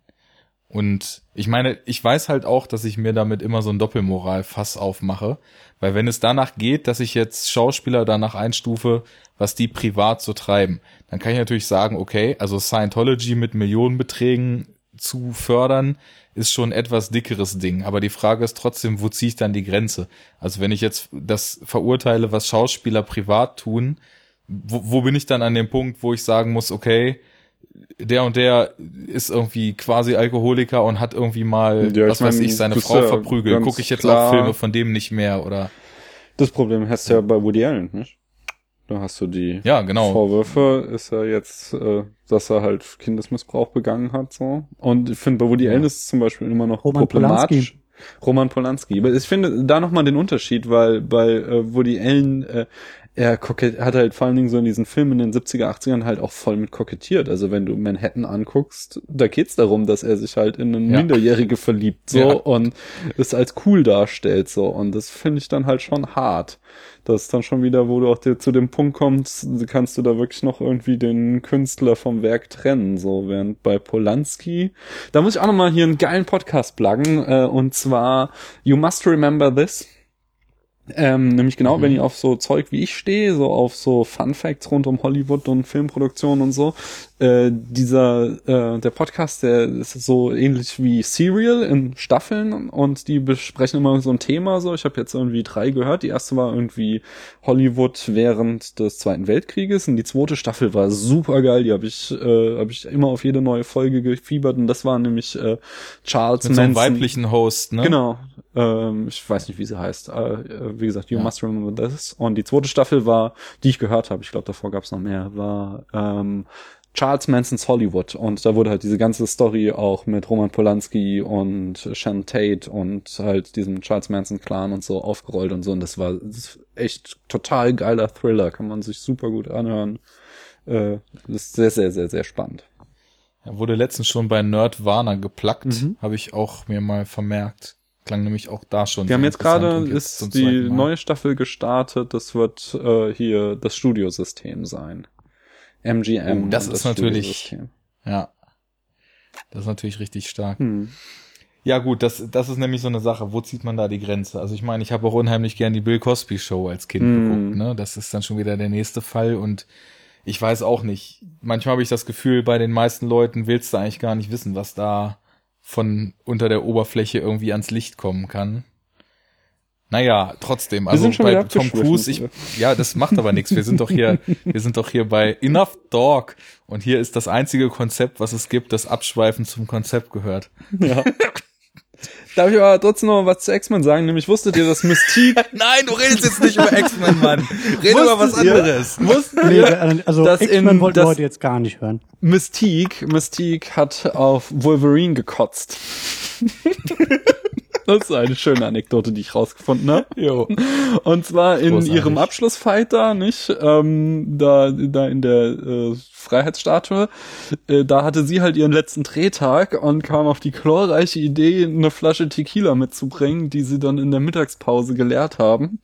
Und ich meine, ich weiß halt auch, dass ich mir damit immer so ein Doppelmoral-Fass aufmache. Weil wenn es danach geht, dass ich jetzt Schauspieler danach einstufe, was die privat so treiben, dann kann ich natürlich sagen, okay, also Scientology mit Millionenbeträgen zu fördern, ist schon etwas dickeres Ding. Aber die Frage ist trotzdem, wo ziehe ich dann die Grenze? Also wenn ich jetzt das verurteile, was Schauspieler privat tun, wo, wo bin ich dann an dem Punkt, wo ich sagen muss, okay, der und der ist irgendwie quasi Alkoholiker und hat irgendwie mal, ja, was mein, weiß ich, seine Frau ja verprügelt. Gucke ich jetzt auch Filme von dem nicht mehr oder? Das Problem hast du ja bei Woody Allen, nicht? Da hast du die ja, genau. Vorwürfe, ist er jetzt, äh, dass er halt Kindesmissbrauch begangen hat, so. Und ich finde, bei Woody ja. Allen ist es zum Beispiel immer noch Roman problematisch. Polanski. Roman Polanski. Aber ich finde da nochmal den Unterschied, weil bei äh, Woody Allen äh, er kokett, hat halt vor allen Dingen so in diesen Filmen in den 70er, 80ern halt auch voll mit kokettiert. Also wenn du Manhattan anguckst, da geht's darum, dass er sich halt in eine ja. Minderjährige verliebt, so, ja. und es als cool darstellt, so. Und das finde ich dann halt schon hart. Das ist dann schon wieder, wo du auch zu dem Punkt kommst, kannst du da wirklich noch irgendwie den Künstler vom Werk trennen, so. Während bei Polanski, da muss ich auch nochmal hier einen geilen Podcast pluggen, äh, und zwar You Must Remember This ähm, nämlich genau, mhm. wenn ich auf so Zeug wie ich stehe, so auf so Fun Facts rund um Hollywood und Filmproduktion und so, äh, dieser, äh, der Podcast, der ist so ähnlich wie Serial in Staffeln und die besprechen immer so ein Thema so. Ich habe jetzt irgendwie drei gehört. Die erste war irgendwie Hollywood während des Zweiten Weltkrieges und die zweite Staffel war super geil. Die habe ich, äh, hab ich immer auf jede neue Folge gefiebert und das war nämlich äh, Charles Mit Manson. So einem weiblichen Host, ne? Genau, ähm, ich weiß nicht, wie sie heißt. Äh, wie gesagt, You ja. Must Remember This. Und die zweite Staffel war, die ich gehört habe, ich glaube, davor gab es noch mehr, war ähm, Charles Mansons Hollywood. Und da wurde halt diese ganze Story auch mit Roman Polanski und Shannon Tate und halt diesem Charles Manson Clan und so aufgerollt und so. Und das war echt total geiler Thriller. Kann man sich super gut anhören. Äh, das ist sehr, sehr, sehr, sehr spannend. Er wurde letztens schon bei Nerd Warner geplackt, mhm. habe ich auch mir mal vermerkt. Klang nämlich auch da schon. Wir haben jetzt gerade ist die neue Staffel gestartet. Das wird äh, hier das Studiosystem sein. MGM. Oh, das ist das natürlich. Ja. Das ist natürlich richtig stark. Hm. Ja gut, das, das ist nämlich so eine Sache. Wo zieht man da die Grenze? Also ich meine, ich habe auch unheimlich gern die Bill Cosby Show als Kind hm. geguckt. Ne? Das ist dann schon wieder der nächste Fall und ich weiß auch nicht. Manchmal habe ich das Gefühl, bei den meisten Leuten willst du eigentlich gar nicht wissen, was da von unter der Oberfläche irgendwie ans Licht kommen kann. Naja, trotzdem, also bei Tom Cruise, ich, ja, das macht aber nichts. Wir sind doch hier, wir sind doch hier bei Enough Dog und hier ist das einzige Konzept, was es gibt, das Abschweifen zum Konzept gehört. Ja. Darf ich aber trotzdem noch was zu X-Men sagen? Nämlich wusstet ihr, dass Mystique... Nein, du redest jetzt nicht über X-Men, Mann. Rede über was anderes. Ihr, wusstet nee, ihr, also X-Men wollten wir heute jetzt gar nicht hören. Mystique, Mystique hat auf Wolverine gekotzt. Das ist eine schöne Anekdote, die ich rausgefunden habe. Jo. Und zwar in Großartig. ihrem Abschlussfight da, nicht? Ähm, da, da in der äh, Freiheitsstatue. Äh, da hatte sie halt ihren letzten Drehtag und kam auf die glorreiche Idee, eine Flasche Tequila mitzubringen, die sie dann in der Mittagspause geleert haben.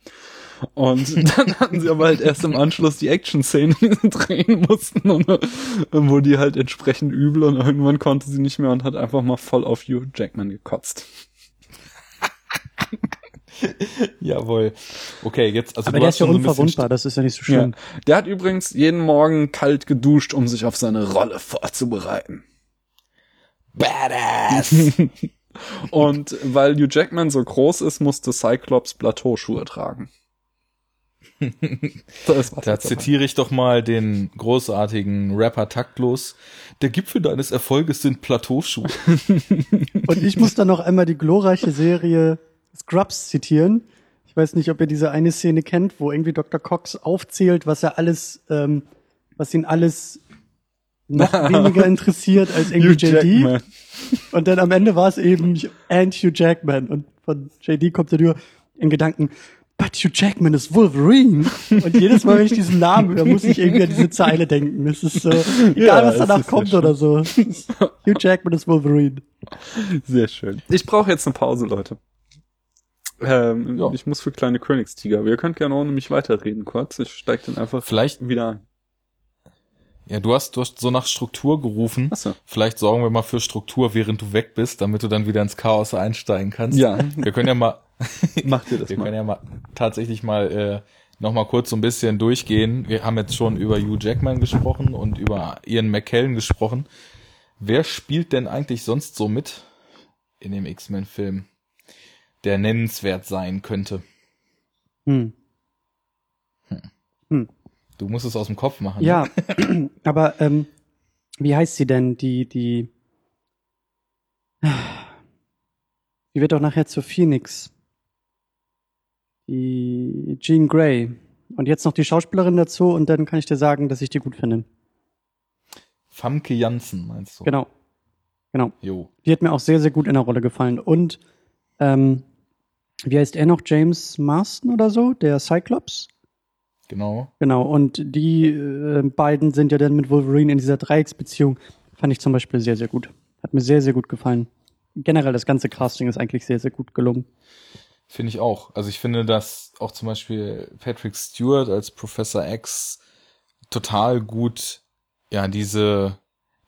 Und dann hatten sie aber halt erst im Anschluss die Action-Szene drehen mussten, und, wo die halt entsprechend übel und irgendwann konnte sie nicht mehr und hat einfach mal voll auf Hugh Jackman gekotzt. Jawohl. Okay, jetzt, also Aber du der ist ja unverwundbar, das ist ja nicht so Ja. schlimm. Der hat übrigens jeden Morgen kalt geduscht, um sich auf seine Rolle vorzubereiten. Badass. Und weil Hugh Jackman so groß ist, musste Cyclops Plateauschuhe tragen. Da zitiere ich doch mal den großartigen Rapper Taktlos. Der Gipfel deines Erfolges sind Plateauschuhe. Und ich muss dann noch einmal die glorreiche Serie Scrubs zitieren. Ich weiß nicht, ob ihr diese eine Szene kennt, wo irgendwie Dr. Cox aufzählt, was er alles, ähm, was ihn alles noch weniger interessiert als irgendwie Hugh JD. Jackman. Und dann am Ende war es eben and Hugh Jackman. Und von JD kommt er nur in Gedanken, but Hugh Jackman ist Wolverine. Und jedes Mal, wenn ich diesen Namen höre, muss ich irgendwie an diese Zeile denken. Das ist so, egal Ja, was es danach kommt oder so. Es Hugh Jackman ist Wolverine. Sehr schön. Ich brauche jetzt eine Pause, Leute. Ähm, Ja. Ich muss für kleine Königstiger. Aber ihr könnt gerne ohne mich weiterreden kurz. Ich steig dann einfach Vielleicht, wieder ein. ja, du hast, du hast so nach Struktur gerufen. Achso. Vielleicht sorgen wir mal für Struktur, während du weg bist, damit du dann wieder ins Chaos einsteigen kannst. Ja, Wir können ja mal, macht ihr das wir mal. können ja mal tatsächlich mal äh, noch mal kurz so ein bisschen durchgehen. Wir haben jetzt schon über Hugh Jackman gesprochen und über Ian McKellen gesprochen. Wer spielt denn eigentlich sonst so mit in dem X-Men-Film, der nennenswert sein könnte? Hm. Du musst es aus dem Kopf machen. ne? Ja, aber ähm, wie heißt sie denn, die, die, die wird doch nachher zur Phoenix. Die Jean Grey. Und jetzt noch die Schauspielerin dazu und dann kann ich dir sagen, dass ich die gut finde. Famke Janssen, meinst du? Genau. Genau. Jo. Die hat mir auch sehr, sehr gut in der Rolle gefallen. Und ähm, wie heißt er noch? James Marston oder so? Der Cyclops? Genau. Genau, und die äh, beiden sind ja dann mit Wolverine in dieser Dreiecksbeziehung. Fand ich zum Beispiel sehr, sehr gut. Hat mir sehr, sehr gut gefallen. Generell das ganze Casting ist eigentlich sehr, sehr gut gelungen. Finde ich auch. Also ich finde, dass auch zum Beispiel Patrick Stewart als Professor X total gut, ja, diese,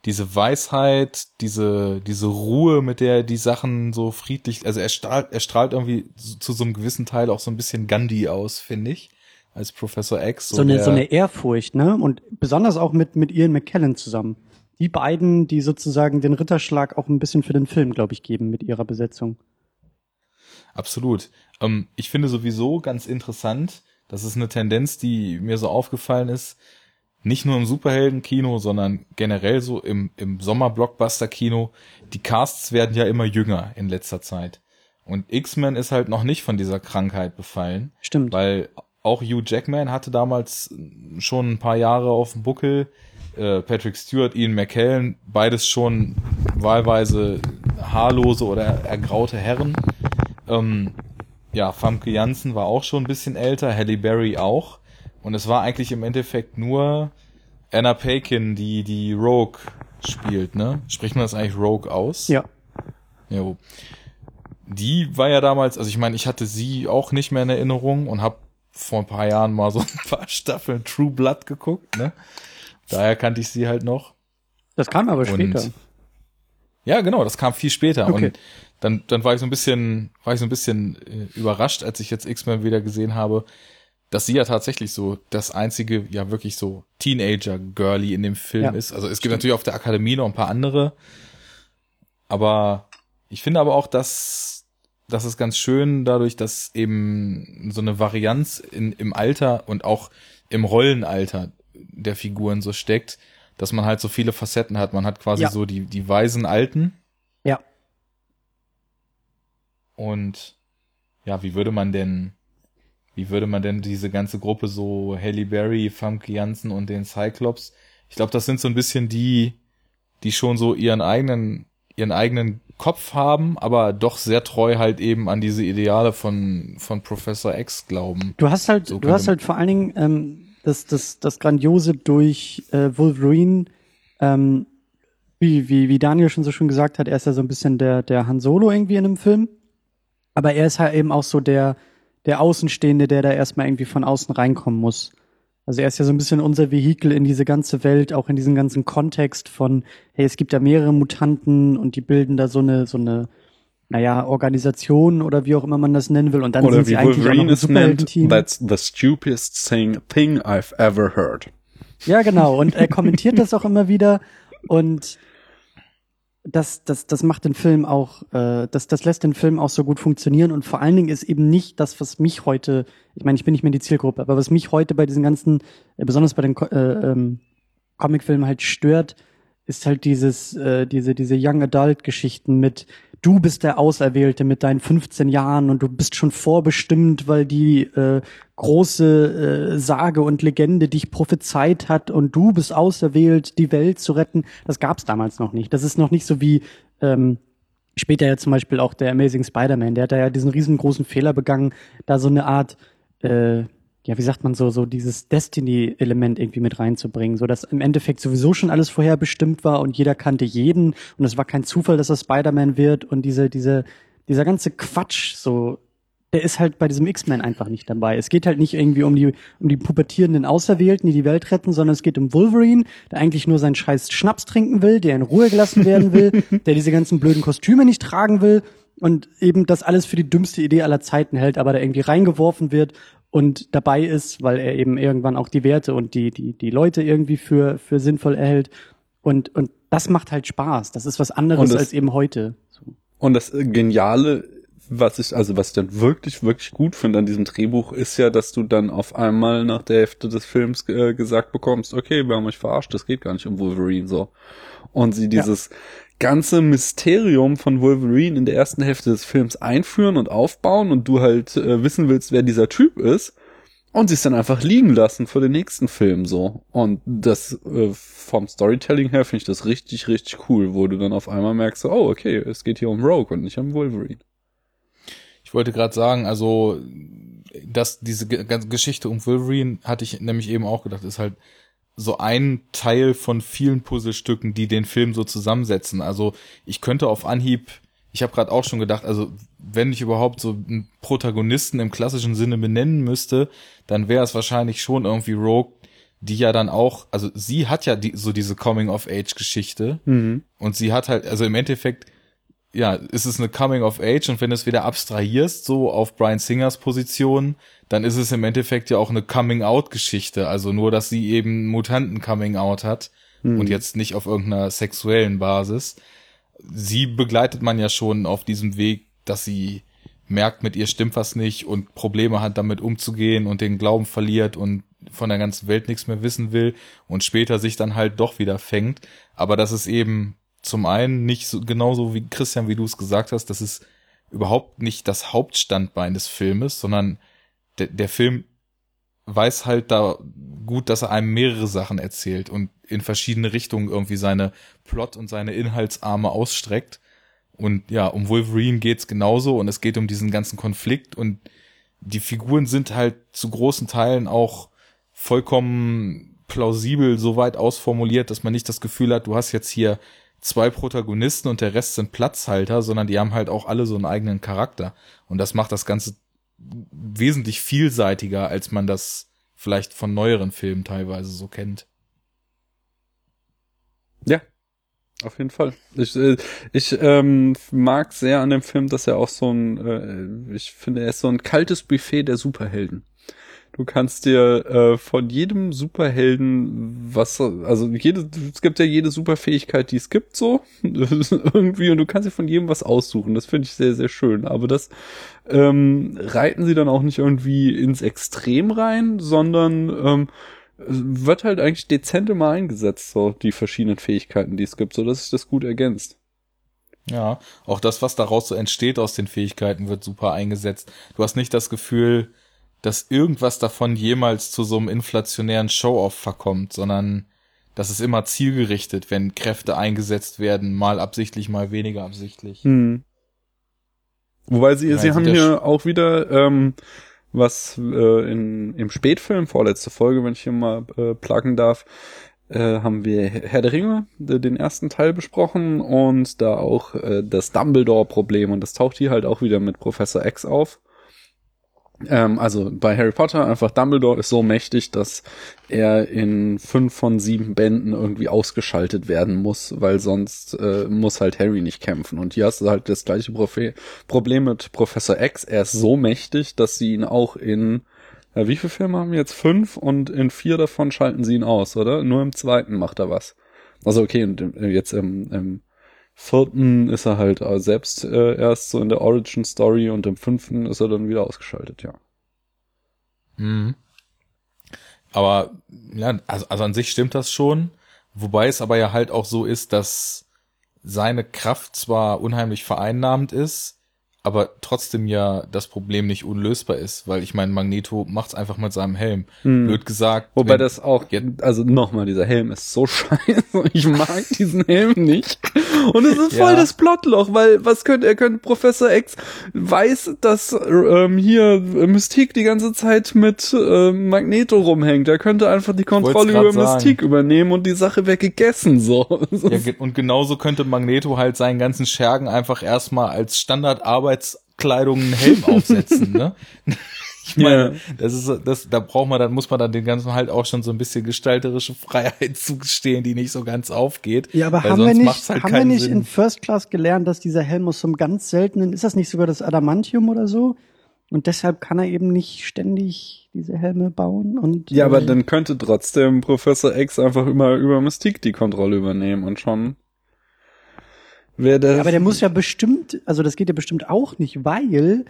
diese Weisheit, diese, diese Ruhe, mit der er die Sachen so friedlich, also er strahlt, er strahlt irgendwie zu, zu so einem gewissen Teil auch so ein bisschen Gandhi aus, finde ich, als Professor X. So, eine, der- so eine Ehrfurcht, ne? Und besonders auch mit, mit Ian McKellen zusammen. Die beiden, die sozusagen den Ritterschlag auch ein bisschen für den Film, glaube ich, geben mit ihrer Besetzung. Absolut. Ähm, ich finde sowieso ganz interessant, das ist eine Tendenz, die mir so aufgefallen ist, nicht nur im Superheldenkino, sondern generell so im, im Sommer-Blockbuster-Kino. Die Casts werden ja immer jünger in letzter Zeit. Und X-Men ist halt noch nicht von dieser Krankheit befallen, Stimmt. weil auch Hugh Jackman hatte damals schon ein paar Jahre auf dem Buckel. Äh, Patrick Stewart, Ian McKellen, beides schon wahlweise haarlose oder ergraute Herren. Ähm, ja, Famke Janssen war auch schon ein bisschen älter, Halle Berry auch. Und es war eigentlich im Endeffekt nur Anna Paquin, die die Rogue spielt, ne? Spricht man das eigentlich Rogue aus? ja. Jo. Die war ja damals, also ich meine, ich hatte sie auch nicht mehr in Erinnerung und habe vor ein paar Jahren mal so ein paar Staffeln True Blood geguckt, ne? Daher kannte ich sie halt noch. Das kam aber Und- später. Ja, genau, das kam viel später. Okay. Und dann, dann war ich so ein bisschen, war ich so ein bisschen äh, überrascht, als ich jetzt X-Men wieder gesehen habe, dass sie ja tatsächlich so das einzige, ja wirklich so Teenager-Girly in dem Film Ja, ist. Also es gibt natürlich auf der Akademie noch ein paar andere. Aber ich finde aber auch, dass, dass es ganz schön dadurch, dass eben so eine Varianz in, im Alter und auch im Rollenalter der Figuren so steckt, dass man halt so viele Facetten hat. Man hat quasi Ja. so die, die weisen Alten Ja. und ja, wie würde man denn, wie würde man denn diese ganze Gruppe so Halle Berry, Famke Janssen und den Cyclops? Ich glaube, das sind so ein bisschen die, die schon so ihren eigenen, ihren eigenen Kopf haben, aber doch sehr treu halt eben an diese Ideale von, von Professor X glauben. Du hast halt, So du hast halt vor allen Dingen ähm, das, das, das Grandiose durch äh, Wolverine, ähm, wie, wie, wie Daniel schon so schön gesagt hat, er ist ja so ein bisschen der, der Han Solo irgendwie in einem Film. Aber er ist halt eben auch so der, der Außenstehende, der da erstmal irgendwie von außen reinkommen muss. Also er ist ja so ein bisschen unser Vehikel in diese ganze Welt, auch in diesen ganzen Kontext von, hey, es gibt ja mehrere Mutanten und die bilden da so eine, so eine naja, Organisation oder wie auch immer man das nennen will. Und dann Oder sind sie eigentlich auch noch Wolverine ein es nennt, Superheldenteam. that's the stupidest thing, thing I've ever heard. Ja, genau. Und er kommentiert das auch immer wieder. Und das, das, das macht den Film auch, äh, das, das lässt den Film auch so gut funktionieren. Und vor allen Dingen ist eben nicht das, was mich heute, ich meine, ich bin nicht mehr die Zielgruppe, aber was mich heute bei diesen ganzen, äh, besonders bei den äh, ähm, Comicfilmen halt stört, ist halt dieses, äh, diese, diese Young Adult Geschichten mit, du bist der Auserwählte mit deinen 15 Jahren und du bist schon vorbestimmt, weil die äh, große äh, Sage und Legende dich prophezeit hat und du bist auserwählt, die Welt zu retten. Das gab's damals noch nicht. Das ist noch nicht so wie ähm, später ja zum Beispiel auch der Amazing Spider-Man. Der hat da ja diesen riesengroßen Fehler begangen, da so eine Art äh, ja, wie sagt man so, so dieses Destiny-Element irgendwie mit reinzubringen, so dass im Endeffekt sowieso schon alles vorherbestimmt war und jeder kannte jeden und es war kein Zufall, dass er Spider-Man wird und diese, diese, dieser ganze Quatsch, so, der ist halt bei diesem X-Men einfach nicht dabei. Es geht halt nicht irgendwie um die, um die pubertierenden Auserwählten, die die Welt retten, sondern es geht um Wolverine, der eigentlich nur seinen scheiß Schnaps trinken will, der in Ruhe gelassen werden will, der diese ganzen blöden Kostüme nicht tragen will und eben das alles für die dümmste Idee aller Zeiten hält, aber da irgendwie reingeworfen wird und dabei ist, weil er eben irgendwann auch die Werte und die, die, die Leute irgendwie für, für sinnvoll erhält. Und, und das macht halt Spaß. Das ist was anderes das- als eben heute. So. Und das Geniale, was ich, also was ich dann wirklich, wirklich gut finde an diesem Drehbuch, ist ja, dass du dann auf einmal nach der Hälfte des Films äh, gesagt bekommst, okay, wir haben euch verarscht, das geht gar nicht um Wolverine so. Und sie dieses ganze Mysterium von Wolverine in der ersten Hälfte des Films einführen und aufbauen und du halt äh, wissen willst, wer dieser Typ ist. Und sie es dann einfach liegen lassen für den nächsten Film so. Und das äh, vom Storytelling her finde ich das richtig, richtig cool, wo du dann auf einmal merkst, oh, okay, es geht hier um Rogue und nicht um Wolverine. Ich wollte gerade sagen, also dass diese ganze Geschichte um Wolverine hatte ich nämlich eben auch gedacht, ist halt so ein Teil von vielen Puzzlestücken, die den Film so zusammensetzen. Also ich könnte auf Anhieb, ich habe gerade auch schon gedacht, also wenn ich überhaupt so einen Protagonisten im klassischen Sinne benennen müsste, dann wäre es wahrscheinlich schon irgendwie Rogue, die ja dann auch, also sie hat ja die, so diese Coming-of-Age-Geschichte und sie hat halt, also im Endeffekt ja, ist es eine Coming of Age und wenn du es wieder abstrahierst, so auf Brian Singers Position, dann ist es im Endeffekt ja auch eine Coming Out Geschichte. Also nur, dass sie eben Mutanten Coming Out hat und jetzt nicht auf irgendeiner sexuellen Basis. Sie begleitet man ja schon auf diesem Weg, dass sie merkt, mit ihr stimmt was nicht und Probleme hat, damit umzugehen und den Glauben verliert und von der ganzen Welt nichts mehr wissen will und später sich dann halt doch wieder fängt. Aber das ist eben zum einen nicht so genauso wie Christian, wie du es gesagt hast, das ist überhaupt nicht das Hauptstandbein des Filmes, sondern der, der Film weiß halt da gut, dass er einem mehrere Sachen erzählt und in verschiedene Richtungen irgendwie seine Plot und seine Inhaltsarme ausstreckt. Und ja, um Wolverine geht's genauso und es geht um diesen ganzen Konflikt und die Figuren sind halt zu großen Teilen auch vollkommen plausibel so weit ausformuliert, dass man nicht das Gefühl hat, du hast jetzt hier zwei Protagonisten und der Rest sind Platzhalter, sondern die haben halt auch alle so einen eigenen Charakter. Und das macht das Ganze wesentlich vielseitiger, als man das vielleicht von neueren Filmen teilweise so kennt. Ja, auf jeden Fall. Ich, äh, ich ähm, mag sehr an dem Film, dass er auch so ein, äh, ich finde, er ist so ein kaltes Buffet der Superhelden. Du kannst dir äh, von jedem Superhelden was, also jede, es gibt ja jede Superfähigkeit, die es gibt, so irgendwie, und du kannst dir von jedem was aussuchen. Das finde ich sehr, sehr schön. Aber das ähm, reiten sie dann auch nicht irgendwie ins Extrem rein, sondern ähm, wird halt eigentlich dezent immer eingesetzt, so die verschiedenen Fähigkeiten, die es gibt, so dass sich das gut ergänzt. Ja, auch das, was daraus so entsteht aus den Fähigkeiten, wird super eingesetzt. Du hast nicht das Gefühl, dass irgendwas davon jemals zu so einem inflationären Show-off verkommt, sondern das ist immer zielgerichtet, wenn Kräfte eingesetzt werden, mal absichtlich, mal weniger absichtlich. Hm. Wobei sie, Ja, sie haben hier auch wieder ähm, was äh, in, im Spätfilm, vorletzte Folge, wenn ich hier mal äh, pluggen darf, äh, haben wir Herr der Ringe, den ersten Teil besprochen und da auch äh, das Dumbledore-Problem und das taucht hier halt auch wieder mit Professor X auf. Ähm, also bei Harry Potter einfach Dumbledore ist so mächtig, dass er in fünf von sieben Bänden irgendwie ausgeschaltet werden muss, weil sonst äh, muss halt Harry nicht kämpfen. Und hier hast du halt das gleiche Profe Problem mit Professor X. Er ist so mächtig, dass sie ihn auch in ja, wie viele Filme haben wir jetzt? Fünf und in vier davon schalten sie ihn aus, oder? Nur im zweiten macht er was. Also okay, und jetzt im, im vierten ist er halt selbst äh, erst so in der Origin Story und im fünften ist er dann wieder ausgeschaltet, ja. Mhm. Aber ja, also, also an sich stimmt das schon, wobei es aber ja halt auch so ist, dass seine Kraft zwar unheimlich vereinnahmend ist, aber trotzdem ja das Problem nicht unlösbar ist, weil ich meine, Magneto macht's einfach mit seinem Helm. Hm. Blöd gesagt. Wobei das auch, also nochmal, dieser Helm ist so scheiße. Ich mag diesen Helm nicht. Und es ist voll ja. das Plotloch, weil was könnte, er könnte Professor X weiß, dass ähm, hier Mystique die ganze Zeit mit ähm, Magneto rumhängt. Er könnte einfach die Kontrolle über Mystique übernehmen und die Sache wäre gegessen, so. Ja, und genauso könnte Magneto halt seinen ganzen Schergen einfach erstmal als Standardarbeit Arbeitskleidung einen Helm aufsetzen, ne? Ich meine, ja. das ist, das, da braucht man, dann muss man dann den ganzen halt auch schon so ein bisschen gestalterische Freiheit zugestehen, die nicht so ganz aufgeht. Ja, aber haben wir nicht, halt haben wir nicht Sinn. in First Class gelernt, dass dieser Helm aus so einem ganz seltenen, ist das nicht sogar das Adamantium oder so? Und deshalb kann er eben nicht ständig diese Helme bauen und. Ja, aber äh, dann könnte trotzdem Professor X einfach immer über Mystique die Kontrolle übernehmen und schon Wer das aber der muss ja bestimmt, also das geht ja bestimmt auch nicht, weil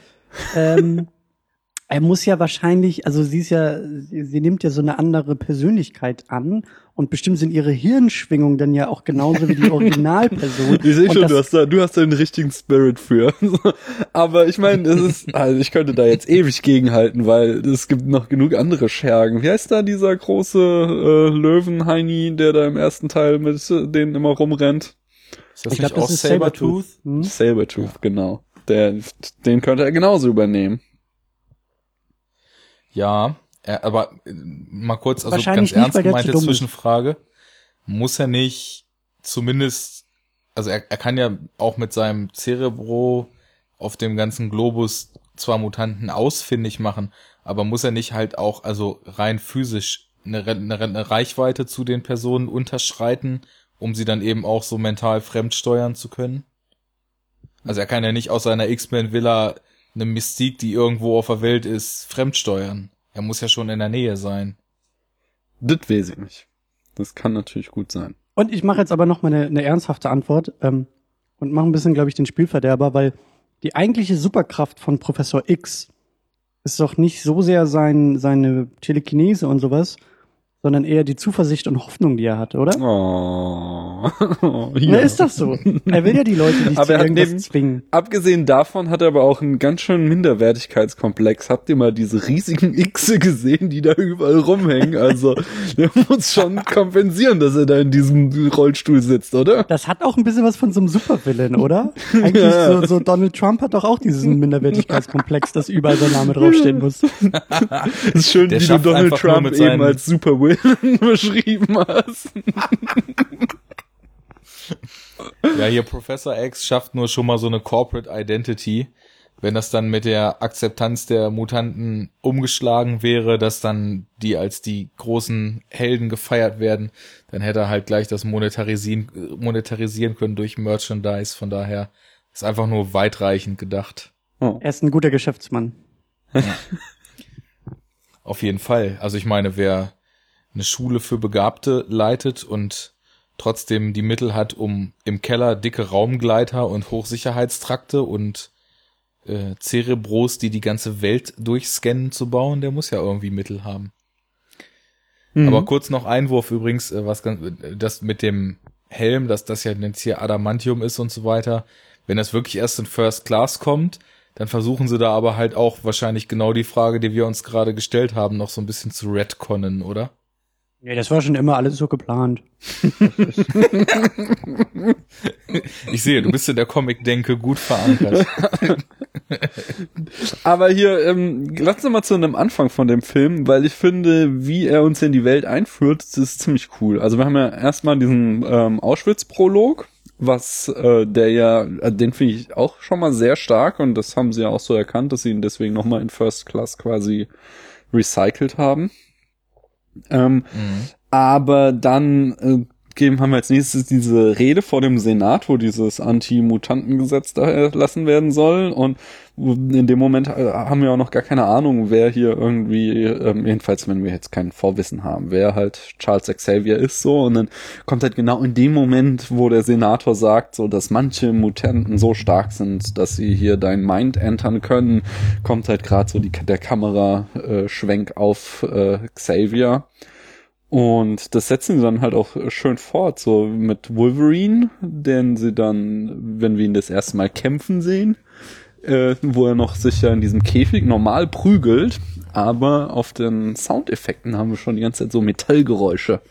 ähm, er muss ja wahrscheinlich, also sie ist ja, sie, sie, nimmt ja so eine andere Persönlichkeit an und bestimmt sind ihre Hirnschwingungen dann ja auch genauso wie die Originalperson. ich sehe schon, du hast, da, du hast da den richtigen Spirit für. Aber ich meine, es ist, also ich könnte da jetzt ewig gegenhalten, weil es gibt noch genug andere Schergen. Wie heißt da dieser große äh, Löwenheini, der da im ersten Teil mit denen immer rumrennt? Ist das ich nicht glaub, auch Sabertooth? Sabertooth, hm? Sabertooth genau. Der, den könnte er genauso übernehmen. Ja, er, aber äh, mal kurz, also ganz ernst gemeinte Zwischenfrage. Muss er nicht zumindest, also er, er kann ja auch mit seinem Cerebro auf dem ganzen Globus zwar Mutanten ausfindig machen, aber muss er nicht halt auch, also rein physisch eine, eine, eine Reichweite zu den Personen unterschreiten, um sie dann eben auch so mental fremd steuern zu können. Also er kann ja nicht aus seiner X-Men-Villa eine Mystik, die irgendwo auf der Welt ist, fremd steuern. Er muss ja schon in der Nähe sein. Das weiß ich nicht. Das kann natürlich gut sein. Und ich mache jetzt aber noch mal eine, eine ernsthafte Antwort ähm, und mache ein bisschen, glaube ich, den Spielverderber, weil die eigentliche Superkraft von Professor X ist doch nicht so sehr sein, seine Telekinese und sowas, sondern eher die Zuversicht und Hoffnung, die er hat, oder? Oh. ja. Na, ist doch so. Er will ja die Leute nicht aber zu irgendwas neben, zwingen. Abgesehen davon hat er aber auch einen ganz schönen Minderwertigkeitskomplex. Habt ihr mal diese riesigen Xe gesehen, die da überall rumhängen? Also, der muss schon kompensieren, dass er da in diesem Rollstuhl sitzt, oder? Das hat auch ein bisschen was von so einem Supervillain, oder? Eigentlich ja. so, so Donald Trump hat doch auch diesen Minderwertigkeitskomplex, dass überall sein Name draufstehen muss. ist schön, der wie du Donald Trump eben als Supervillain Willen beschrieben hast. ja, hier Professor X schafft nur schon mal so eine Corporate Identity. Wenn das dann mit der Akzeptanz der Mutanten umgeschlagen wäre, dass dann die als die großen Helden gefeiert werden, dann hätte er halt gleich das monetarisieren, monetarisieren können durch Merchandise. Von daher ist einfach nur weitreichend gedacht. Oh. Er ist ein guter Geschäftsmann. Ja. Auf jeden Fall. Also ich meine, wer eine Schule für Begabte leitet und trotzdem die Mittel hat, um im Keller dicke Raumgleiter und Hochsicherheitstrakte und äh, Cerebros, die die ganze Welt durchscannen, zu bauen, der muss ja irgendwie Mittel haben. Mhm. Aber kurz noch Einwurf übrigens, äh, was ganz, das mit dem Helm, dass das ja jetzt hier Adamantium ist und so weiter. Wenn das wirklich erst in First Class kommt, dann versuchen sie da aber halt auch wahrscheinlich genau die Frage, die wir uns gerade gestellt haben, noch so ein bisschen zu retconnen, oder? Ja, das war schon immer alles so geplant. ich sehe, du bist in der Comic-Denke gut verankert. Aber hier, ähm, lass uns mal zu einem Anfang von dem Film, weil ich finde, wie er uns in die Welt einführt, das ist ziemlich cool. Also wir haben ja erstmal diesen ähm, Auschwitz-Prolog was äh, der ja, äh, den finde ich auch schon mal sehr stark und das haben sie ja auch so erkannt, dass sie ihn deswegen nochmal in First Class quasi recycelt haben. Ähm, Mhm. aber dann äh, geben, haben wir als nächstes diese Rede vor dem Senat, wo dieses Anti-Mutanten-Gesetz da erlassen werden soll. Und in dem Moment äh, haben wir auch noch gar keine Ahnung, wer hier irgendwie, ähm, jedenfalls wenn wir jetzt kein Vorwissen haben, wer halt Charles Xavier ist so. Und dann kommt halt genau in dem Moment, wo der Senator sagt, so, dass manche Mutanten so stark sind, dass sie hier dein Mind entern können, kommt halt gerade so die, der Kameraschwenk auf äh, Xavier. Und das setzen sie dann halt auch schön fort, so mit Wolverine, den sie dann, wenn wir ihn das erste Mal kämpfen sehen, äh, wo er noch sich ja in diesem Käfig normal prügelt, aber auf den Soundeffekten haben wir schon die ganze Zeit so Metallgeräusche.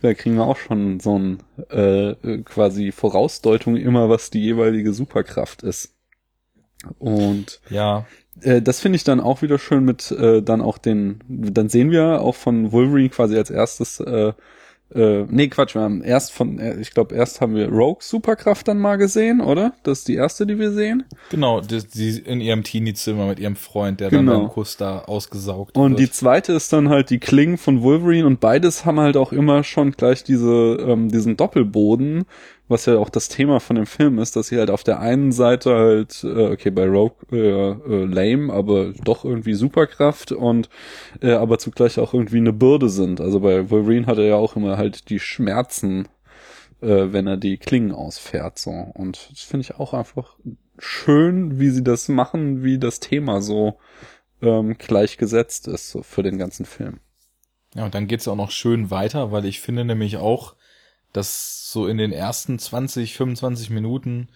Da kriegen wir auch schon so ein äh, quasi Vorausdeutung immer, was die jeweilige Superkraft ist. Und Ja, äh, das finde ich dann auch wieder schön mit äh, dann auch den, dann sehen wir auch von Wolverine quasi als erstes, äh, äh, nee, Quatsch, wir haben erst von, äh, ich glaube, erst haben wir Rogue Superkraft dann mal gesehen, oder? Das ist die erste, die wir sehen. genau, die, die in ihrem Teenie-Zimmer mit ihrem Freund, der Genau. dann beim Kuss da ausgesaugt Und wird. die zweite ist dann halt die Klingen von Wolverine und beides haben halt auch immer schon gleich diese, ähm, diesen Doppelboden, was ja auch das Thema von dem Film ist, dass sie halt auf der einen Seite halt, äh, okay, bei Rogue äh, äh, lame, aber doch irgendwie Superkraft und äh, aber zugleich auch irgendwie eine Bürde sind. Also bei Wolverine hat er ja auch immer halt die Schmerzen, äh, wenn er die Klingen ausfährt, so. Und das finde ich auch einfach schön, wie sie das machen, wie das Thema so ähm, gleichgesetzt ist so für den ganzen Film. Ja, und dann geht's auch noch schön weiter, weil ich finde nämlich auch, dass so in den ersten 20, 25 Minuten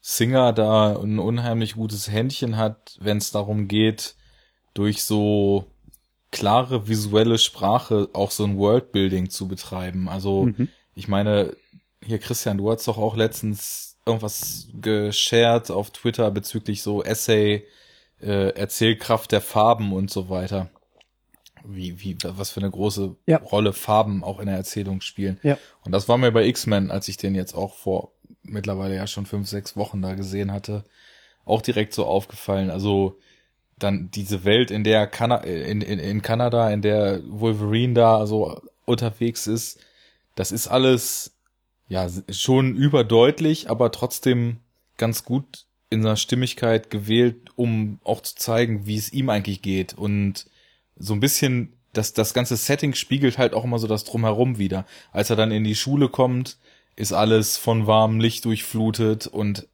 Singer da ein unheimlich gutes Händchen hat, wenn es darum geht, durch so klare visuelle Sprache auch so ein Worldbuilding zu betreiben. Also Mhm. ich meine, hier Christian, du hast doch auch letztens irgendwas geshared auf Twitter bezüglich so Essay, äh, Erzählkraft der Farben und so weiter. Wie, wie, was für eine große Ja. Rolle Farben auch in der Erzählung spielen. Ja. Und das war mir bei X-Men, als ich den jetzt auch vor mittlerweile ja schon fünf, sechs Wochen da gesehen hatte, auch direkt so aufgefallen. Also dann diese Welt, in der Kana in, in, in Kanada, in der Wolverine da so unterwegs ist, das ist alles ja schon überdeutlich, aber trotzdem ganz gut in seiner Stimmigkeit gewählt, um auch zu zeigen, wie es ihm eigentlich geht und so ein bisschen das das ganze Setting spiegelt halt auch immer so das drumherum wieder. Als er dann in die Schule kommt, ist alles von warmem Licht durchflutet und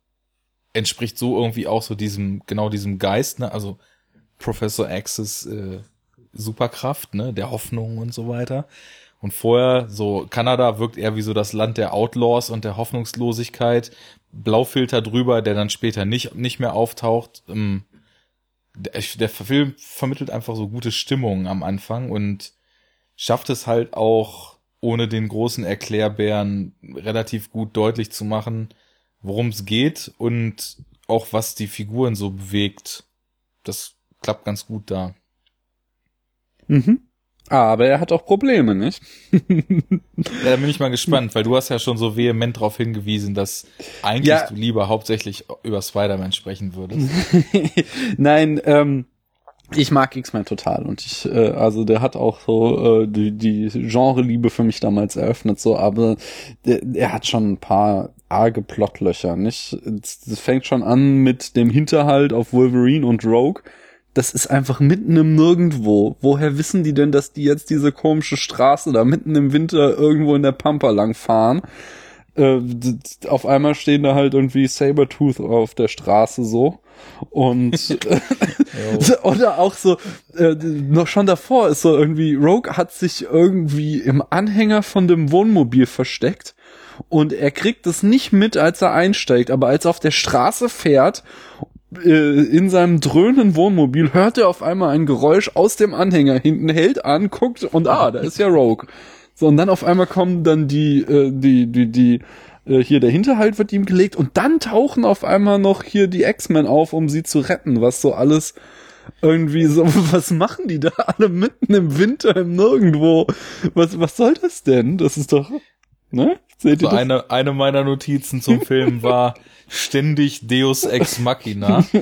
entspricht so irgendwie auch so diesem genau diesem Geist, ne? Also Professor X's äh, Superkraft, ne, der Hoffnung und so weiter. Und vorher, so, Kanada wirkt eher wie so das Land der Outlaws und der Hoffnungslosigkeit. Blaufilter drüber, der dann später nicht, nicht mehr auftaucht. Ähm, der, Film vermittelt einfach so gute Stimmung am Anfang und schafft es halt auch, ohne den großen Erklärbären relativ gut deutlich zu machen, worum es geht und auch was die Figuren so bewegt. Das klappt ganz gut da. Mhm. Aber er hat auch Probleme, nicht? Ja, da bin ich mal gespannt, weil du hast ja schon so vehement darauf hingewiesen, dass eigentlich Ja. du lieber hauptsächlich über Spider-Man sprechen würdest. Nein, ähm, ich mag X-Men total und ich, äh, also der hat auch so äh, die, die Genre-Liebe für mich damals eröffnet, so, aber der, er hat schon ein paar arge Plotlöcher, nicht? Es fängt schon an mit dem Hinterhalt auf Wolverine und Rogue. Das ist einfach mitten im Nirgendwo. Woher wissen die denn, dass die jetzt diese komische Straße da mitten im Winter irgendwo in der Pampa lang fahren? Äh, auf einmal stehen da halt irgendwie Sabertooth auf der Straße so. Und oder auch so, äh, noch schon davor ist so irgendwie, Rogue hat sich irgendwie im Anhänger von dem Wohnmobil versteckt und er kriegt es nicht mit, als er einsteigt, aber als er auf der Straße fährt, äh, in seinem dröhnen Wohnmobil hört er auf einmal ein Geräusch aus dem Anhänger hinten, hält an, guckt und ah, da ist ja Rogue. So, und dann auf einmal kommen dann die, äh, die, die, die, äh, hier der Hinterhalt wird ihm gelegt und dann tauchen auf einmal noch hier die X-Men auf, um sie zu retten, was so alles irgendwie so, was machen die da alle mitten im Winter im Nirgendwo? Was, was soll das denn? Das ist doch, Ne? Seht So ihr das? eine, eine meiner Notizen zum Film war ständig Deus Ex Machina.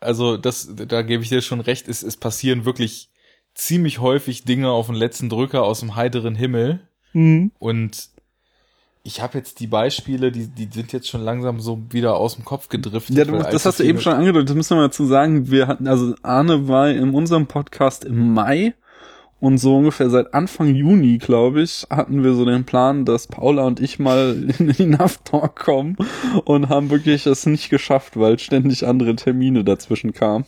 Also das, da gebe ich dir schon recht, es, es passieren wirklich ziemlich häufig Dinge auf den letzten Drücker aus dem heiteren Himmel. Mhm. Und ich habe jetzt die Beispiele, die, die sind jetzt schon langsam so wieder aus dem Kopf gedriftet. Ja, du, das hast du eben schon angedeutet. Das müssen wir dazu sagen. Wir hatten, also Arne war in unserem Podcast im Mai und so ungefähr seit Anfang Juni, glaube ich, hatten wir so den Plan, dass Paula und ich mal in die NAV-Talk kommen und haben wirklich es nicht geschafft, weil ständig andere Termine dazwischen kamen.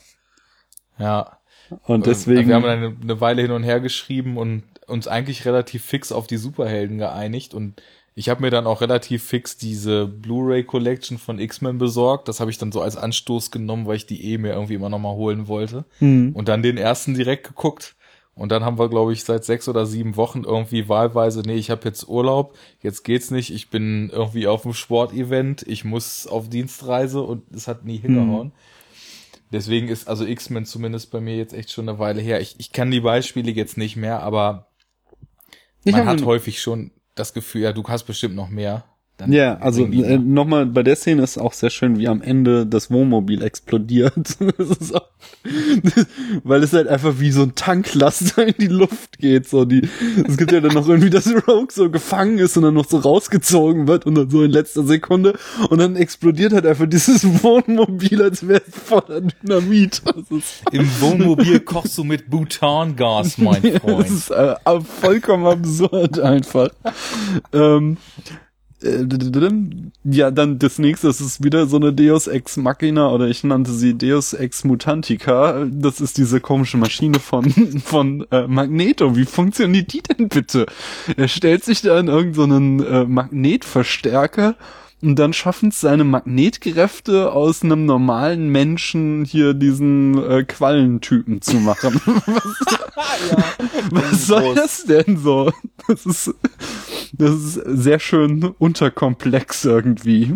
Ja. Und deswegen. Wir haben dann eine, Weile hin und her geschrieben und uns eigentlich relativ fix auf die Superhelden geeinigt und ich habe mir dann auch relativ fix diese Blu-ray Collection von X-Men besorgt. Das habe ich dann so als Anstoß genommen, weil ich die eh mir irgendwie immer noch mal holen wollte. Hm. Und dann den ersten direkt geguckt. Und dann haben wir, glaube ich, seit sechs oder sieben Wochen irgendwie wahlweise, nee, ich habe jetzt Urlaub, jetzt geht's nicht, ich bin irgendwie auf einem Sportevent, ich muss auf Dienstreise und es hat nie hingehauen. Deswegen ist also X-Men zumindest bei mir jetzt echt schon eine Weile her. Ich, ich kann die Beispiele jetzt nicht mehr, aber Ich man hat häufig schon das Gefühl, ja, du hast bestimmt noch mehr. Dann Ja, also äh, mal. nochmal bei der Szene ist auch sehr schön, wie am Ende das Wohnmobil explodiert. Das auch, weil es halt einfach wie so ein Tanklaster in die Luft geht. So die, es gibt ja dann noch irgendwie, dass Rogue so gefangen ist und dann noch so rausgezogen wird und dann so in letzter Sekunde und dann explodiert halt einfach dieses Wohnmobil, als wäre es voller Dynamit. Das Im Wohnmobil kochst du mit Butangas, mein das Freund. ist äh, vollkommen absurd einfach. ähm, äh, ja, dann das nächste, das ist wieder so eine Deus Ex Machina oder ich nannte sie Deus Ex Mutantica. Das ist diese komische Maschine von von äh, Magneto. Wie funktioniert die denn bitte? Er stellt sich da in irgendeinen so äh, Magnetverstärker und dann schaffen es seine Magnetkräfte aus einem normalen Menschen hier diesen äh, Quallentypen zu machen. Was soll das denn so? Das ist, das ist sehr schön unterkomplex irgendwie.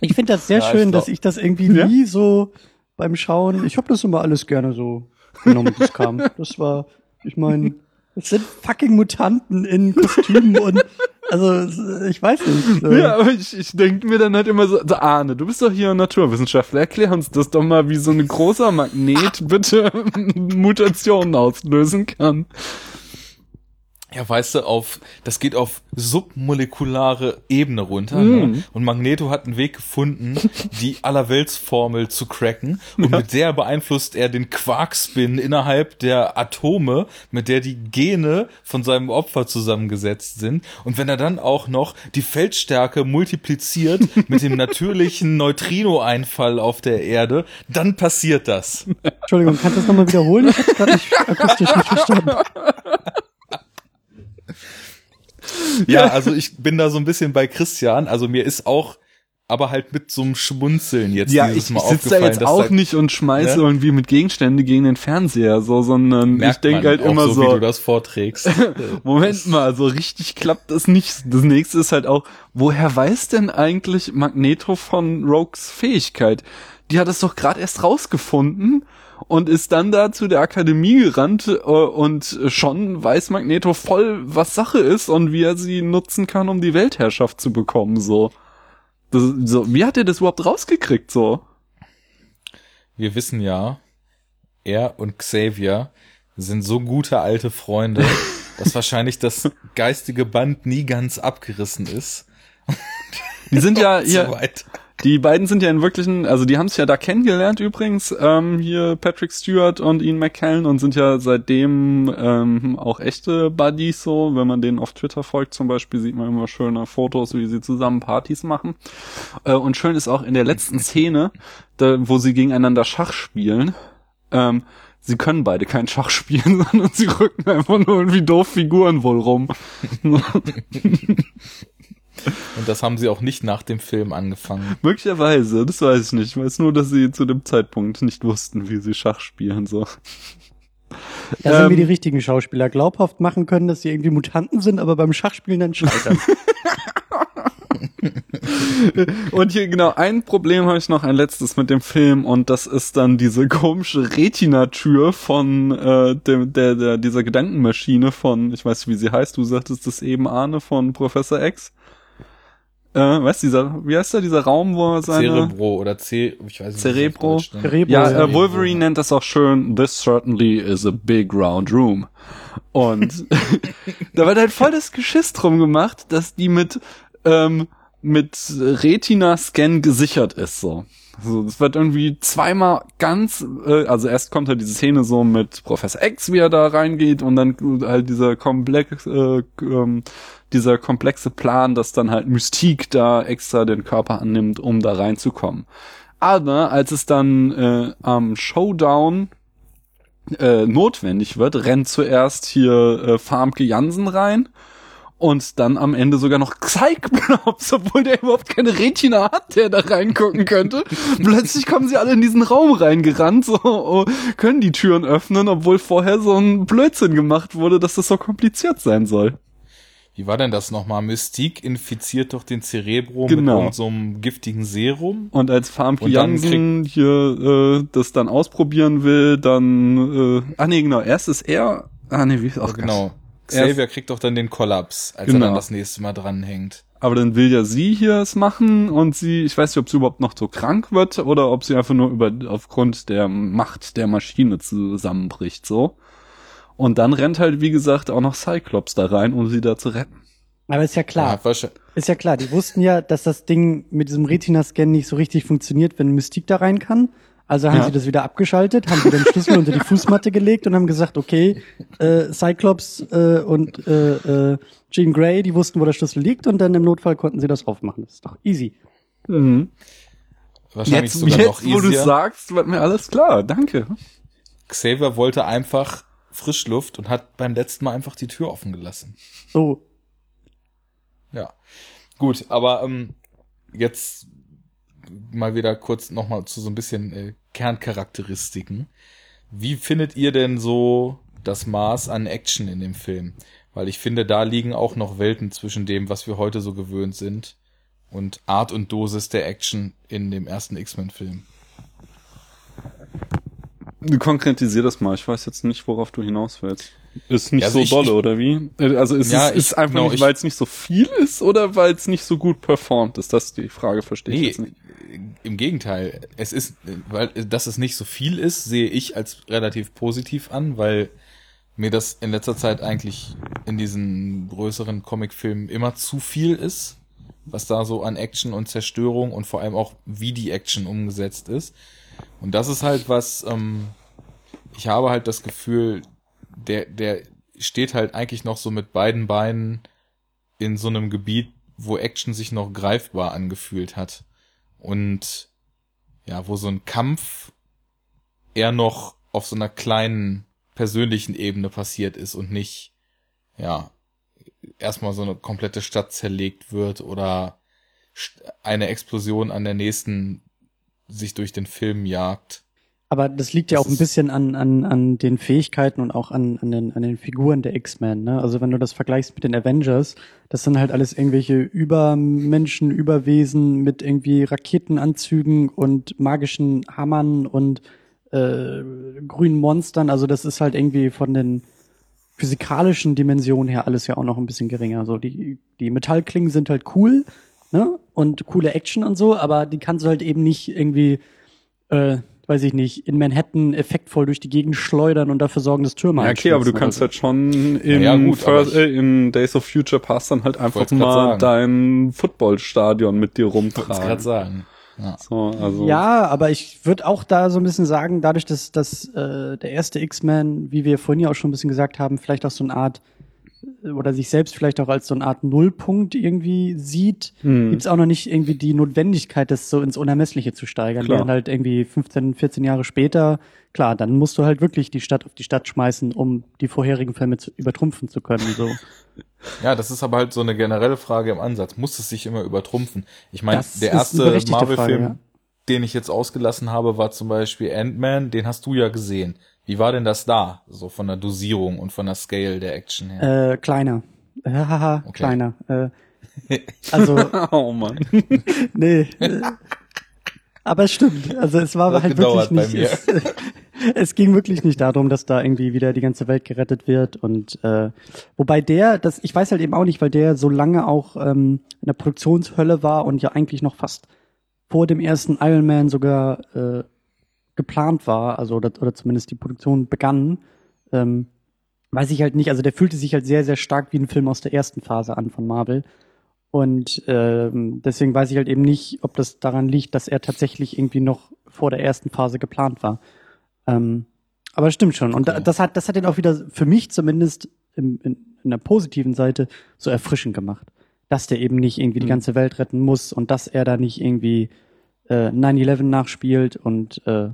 Ich finde das sehr Ja, schön, dass ich das irgendwie Ja? nie so beim Schauen, ich habe das immer alles gerne so genommen, das kam. Das war, ich meine, es sind fucking Mutanten in Kostümen und also ich weiß nicht. äh, Ja, aber ich, ich denke mir dann halt immer so, so, Arne, du bist doch hier Naturwissenschaftler, erklär uns das doch mal, wie so ein großer Magnet bitte Mutationen auslösen kann. Ja, weißt du, auf, das geht auf submolekulare Ebene runter. Mm. Ne? Und Magneto hat einen Weg gefunden, die Allerweltsformel zu cracken. Und mit der beeinflusst er den Quarkspin innerhalb der Atome, mit der die Gene von seinem Opfer zusammengesetzt sind. Und wenn er dann auch noch die Feldstärke multipliziert mit dem natürlichen Neutrino-Einfall auf der Erde, dann passiert das. Entschuldigung, kannst du das nochmal wiederholen? Ich habe gerade nicht akustisch nicht verstanden. Ja, also ich bin da so ein bisschen bei Christian. Also mir ist auch, aber halt mit so einem Schmunzeln jetzt Ja, dieses ich, Mal ich sitze da jetzt auch da nicht und schmeiße Ne? irgendwie mit Gegenstände gegen den Fernseher, so, sondern ich merkt denke man halt immer so, so, wie du das vorträgst. Moment mal, so richtig klappt das nicht. Das nächste ist halt auch, woher weiß denn eigentlich Magneto von Rogues Fähigkeit? Die hat es doch gerade erst rausgefunden und ist dann da zu der Akademie gerannt äh, und schon weiß Magneto voll, was Sache ist und wie er sie nutzen kann, um die Weltherrschaft zu bekommen, so. Das, so wie hat er das überhaupt rausgekriegt, so? Wir wissen ja, er und Xavier sind so gute alte Freunde, dass wahrscheinlich das geistige Band nie ganz abgerissen ist. Die sind ja So hier, weit. Die beiden sind ja in wirklichen, also die haben sich ja da kennengelernt übrigens, ähm, hier Patrick Stewart und Ian McKellen und sind ja seitdem ähm, auch echte Buddies so. Wenn man denen auf Twitter folgt zum Beispiel, sieht man immer schöne Fotos, wie sie zusammen Partys machen. Äh, und schön ist auch in der letzten Szene, da, wo sie gegeneinander Schach spielen, ähm, sie können beide kein Schach spielen, sondern sie rücken einfach nur irgendwie doof Figuren wohl rum. Und das haben sie auch nicht nach dem Film angefangen. Möglicherweise, das weiß ich nicht. Ich weiß nur, dass sie zu dem Zeitpunkt nicht wussten, wie sie Schach spielen, so. Da sind Ähm, mir die richtigen Schauspieler glaubhaft machen können, dass sie irgendwie Mutanten sind, aber beim Schachspielen dann scheitern. und hier genau ein Problem habe ich noch, ein letztes mit dem Film und das ist dann diese komische Retina-Tür von äh, dem, der, der dieser Gedankenmaschine von, ich weiß nicht, wie sie heißt, du sagtest das eben Arne von Professor X. Äh, weißt du, dieser, wie heißt der, dieser Raum, wo er seine Cerebro oder C, ich weiß nicht. Cerebro. Cerebro, Ja, ja. äh, Wolverine nennt das auch schön, this certainly is a big round room. Und da wird halt voll das Geschiss drum gemacht, dass die mit, ähm, mit Retina-Scan gesichert ist, so. Also, es wird irgendwie zweimal ganz, äh, also erst kommt halt diese Szene so mit Professor X, wie er da reingeht und dann halt dieser komplex, äh, ähm, dieser komplexe Plan, dass dann halt Mystique da extra den Körper annimmt, um da reinzukommen. Aber als es dann äh, am Showdown äh, notwendig wird, rennt zuerst hier äh, Farmke Jansen rein und dann am Ende sogar noch Cyclops, obwohl der überhaupt keine Retina hat, der da reingucken könnte. Plötzlich kommen sie alle in diesen Raum reingerannt, so oh, können die Türen öffnen, obwohl vorher so ein Blödsinn gemacht wurde, dass das so kompliziert sein soll. Wie war denn das nochmal? Mystique infiziert doch den Cerebro Genau. mit so einem giftigen Serum. Und als Farmke Jansen hier äh, das dann ausprobieren will, dann äh, ah nee, genau, erst ist er ah nee, wie ach, genau. Er- Xavier kriegt doch dann den Kollaps, als er Genau. dann das nächste Mal dranhängt. Aber dann will ja sie hier es machen und sie, ich weiß nicht, ob sie überhaupt noch so krank wird oder ob sie einfach nur über aufgrund der Macht der Maschine zusammenbricht, so. Und dann rennt halt, wie gesagt, auch noch Cyclops da rein, um sie da zu retten. Aber ist ja klar, Ja, ist ja klar. Die wussten ja, dass das Ding mit diesem Retina-Scan nicht so richtig funktioniert, wenn Mystique da rein kann. Also haben Ja. sie das wieder abgeschaltet, haben wieder den Schlüssel unter die Fußmatte gelegt und haben gesagt, okay, äh, Cyclops äh, und äh, äh, Jean Grey, die wussten, wo der Schlüssel liegt und dann im Notfall konnten sie das aufmachen. Das ist doch easy. wahrscheinlich Jetzt, sogar noch jetzt wo du easier. sagst, wird mir alles klar. Danke. Xavier wollte einfach Frischluft und hat beim letzten Mal einfach die Tür offen gelassen. So, Ja. Gut, aber ähm, jetzt mal wieder kurz nochmal zu so ein bisschen äh, Kerncharakteristiken. Wie findet ihr denn so das Maß an Action in dem Film? Weil ich finde, da liegen auch noch Welten zwischen dem, was wir heute so gewöhnt sind und Art und Dosis der Action in dem ersten X-Men-Film. Konkretisier das mal. Ich weiß jetzt nicht, worauf du hinaus willst. Ist nicht Ja, also so ich- dolle, ich- oder wie? Äh, Also ist Ja, es ist ich- einfach genau, nicht, ich- weil es nicht so viel ist oder weil es nicht so gut performt ist? Das ist die Frage, verstehe ich Nee, jetzt nicht. im Gegenteil. Es ist, weil, dass es nicht so viel ist, sehe ich als relativ positiv an, weil mir das in letzter Zeit eigentlich in diesen größeren Comicfilmen immer zu viel ist, was da so an Action und Zerstörung und vor allem auch wie die Action umgesetzt ist. Und das ist halt was, ähm, ich habe halt das Gefühl, der, der steht halt eigentlich noch so mit beiden Beinen in so einem Gebiet, wo Action sich noch greifbar angefühlt hat. Und ja, wo so ein Kampf eher noch auf so einer kleinen persönlichen Ebene passiert ist und nicht, ja, erstmal so eine komplette Stadt zerlegt wird oder eine Explosion an der nächsten sich durch den Film jagt. Aber das liegt ja Das auch ein bisschen an, an, an den Fähigkeiten und auch an, an, den, an den Figuren der X-Men. Ne? Also wenn du das vergleichst mit den Avengers, das sind halt alles irgendwelche Übermenschen, Überwesen mit irgendwie Raketenanzügen und magischen Hammern und äh, grünen Monstern. Also das ist halt irgendwie von den physikalischen Dimensionen her alles ja auch noch ein bisschen geringer. So die, die Metallklingen sind halt cool, ne? Und coole Action und so, aber die kannst du halt eben nicht irgendwie äh, weiß ich nicht, in Manhattan effektvoll durch die Gegend schleudern und dafür sorgen, dass Türme Ja, okay, aber du kannst oder halt schon in, Ja, gut, First, ich- äh, in Days of Future Past dann halt einfach mal sagen. dein Footballstadion mit dir Wollte ich gerade rumtragen. sagen. Ja. So, also. so. Ja, aber ich würde auch da so ein bisschen sagen, dadurch, dass, dass äh, der erste X-Men, wie wir vorhin ja auch schon ein bisschen gesagt haben, vielleicht auch so eine Art äh, oder sich selbst vielleicht auch als so eine Art Nullpunkt irgendwie sieht, Hm. gibt's auch noch nicht irgendwie die Notwendigkeit, das so ins Unermessliche zu steigern. Klar. Während halt irgendwie 15, 14 Jahre später, klar, dann musst du halt wirklich die Stadt auf die Stadt schmeißen, um die vorherigen Filme zu, übertrumpfen zu können. So. Ja, das ist aber halt so eine generelle Frage im Ansatz. Muss es sich immer übertrumpfen? Ich meine, der erste Marvel-Film, ja. den ich jetzt ausgelassen habe, war zum Beispiel Ant-Man. Den hast du ja gesehen. Wie war denn das da? So von der Dosierung und von der Scale der Action her? Äh, kleiner. Haha, Okay. kleiner. Äh, Also, oh Mann. nee. äh, Aber es stimmt. Also es war Das halt wirklich bei nicht. Es, es ging wirklich nicht darum, dass da irgendwie wieder die ganze Welt gerettet wird. Und äh, wobei der, das, ich weiß halt eben auch nicht, weil der so lange auch ähm, in der Produktionshölle war und ja eigentlich noch fast vor dem ersten Iron Man sogar äh, geplant war, also oder, oder zumindest die Produktion begann. Ähm, weiß ich halt nicht. Also der fühlte sich halt sehr, sehr stark wie ein Film aus der ersten Phase an von Marvel. Und ähm, deswegen weiß ich halt eben nicht, ob das daran liegt, dass er tatsächlich irgendwie noch vor der ersten Phase geplant war. Ähm, aber stimmt schon. Und Okay. das hat, das hat den auch wieder für mich zumindest im, in, in der positiven Seite so erfrischend gemacht. Dass der eben nicht irgendwie die Mhm. ganze Welt retten muss und dass er da nicht irgendwie äh, 9-11 nachspielt und äh,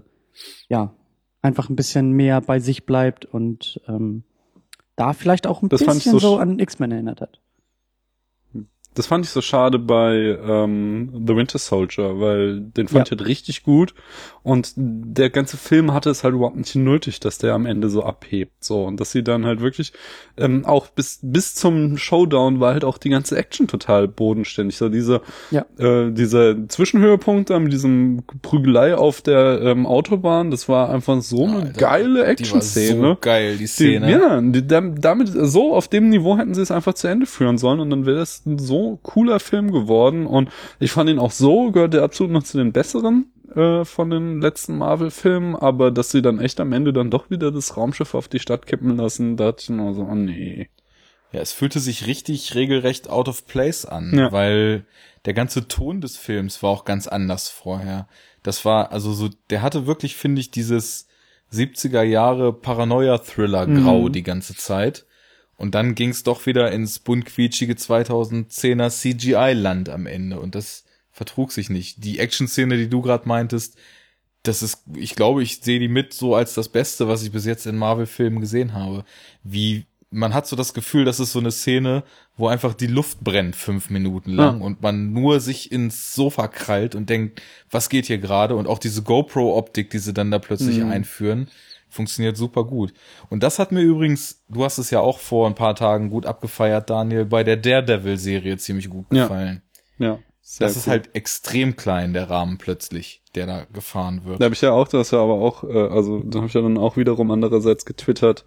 ja, einfach ein bisschen mehr bei sich bleibt und ähm, da vielleicht auch ein Das bisschen so an X-Men erinnert hat. Das fand ich so schade bei ähm, The Winter Soldier, weil den fand Ja. ich halt richtig gut und der ganze Film hatte es halt überhaupt nicht nötig, dass der am Ende so abhebt, so und dass sie dann halt wirklich ähm, auch bis bis zum Showdown war halt auch die ganze Action total bodenständig, so diese Ja. äh, dieser Zwischenhöhepunkt da mit diesem Prügelei auf der ähm, Autobahn, das war einfach so eine Alter, geile Die Action-Szene. so geil, die Die, Szene. ja, die, dam- damit, so auf dem Niveau hätten sie es einfach zu Ende führen sollen und dann wäre das ein so cooler Film geworden und ich fand ihn auch so, gehört der absolut noch zu den besseren äh, von den letzten Marvel-Filmen, aber dass sie dann echt am Ende dann doch wieder das Raumschiff auf die Stadt kippen lassen, da dachte ich nur so, oh nee. Ja, es fühlte sich richtig regelrecht out of place an, Ja. weil der ganze Ton des Films war auch ganz anders vorher. Das war also so, der hatte wirklich, finde ich, dieses 70er Jahre Paranoia-Thriller-Grau Mhm. die ganze Zeit. Und dann ging's doch wieder ins buntquietschige 2010er CGI-Land am Ende. Und das vertrug sich nicht. Die Action-Szene, die du gerade meintest, das ist, ich glaube, ich sehe die mit so als das Beste, was ich bis jetzt in Marvel-Filmen gesehen habe. Wie, man hat so das Gefühl, das ist so eine Szene, wo einfach die Luft brennt fünf Minuten lang Ja. und man nur sich ins Sofa krallt und denkt, was geht hier gerade? Und auch diese GoPro-Optik, die sie dann da plötzlich Mhm. einführen, funktioniert super gut. Und das hat mir übrigens, du hast es ja auch vor ein paar Tagen gut abgefeiert, Daniel, bei der Daredevil-Serie ziemlich gut Ja. gefallen. Ja. Sehr Das ist cool. halt extrem klein, der Rahmen plötzlich, der da gefahren wird. Da habe ich ja auch, das ja aber auch, äh, also da habe ich ja dann auch wiederum andererseits getwittert,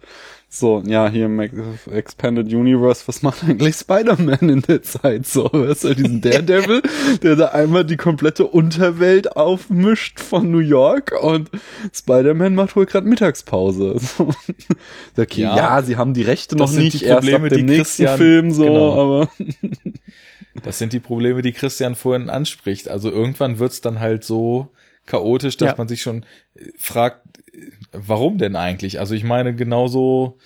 so, ja, hier im Ex- Expanded Universe, was macht eigentlich Spider-Man in der Zeit so? Weißt du, diesen Daredevil, der da einmal die komplette Unterwelt aufmischt von New York und Spider-Man macht wohl gerade Mittagspause. So. Okay, ja. Ja, sie haben die Rechte noch nicht die erst ab Probleme, dem die nächsten Christian- Film so, genau. aber Das sind die Probleme, die Christian vorhin anspricht. Also irgendwann wird's dann halt so chaotisch, dass Ja. man sich schon äh, fragt, äh, warum denn eigentlich? Also ich meine, genauso,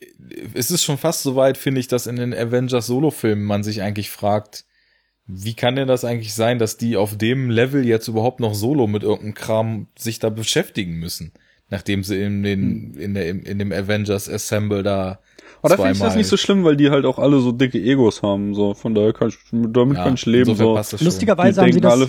äh, es ist schon fast so weit, finde ich, dass in den Avengers Solo-Filmen man sich eigentlich fragt, wie kann denn das eigentlich sein, dass die auf dem Level jetzt überhaupt noch solo mit irgendeinem Kram sich da beschäftigen müssen? Nachdem sie in den, in der, in dem Avengers Assemble da Aber da finde ich das nicht so schlimm, weil die halt auch alle so dicke Egos haben, so, von daher kann ich, damit Ja, kann ich leben, so. Lustigerweise haben sie das, alle,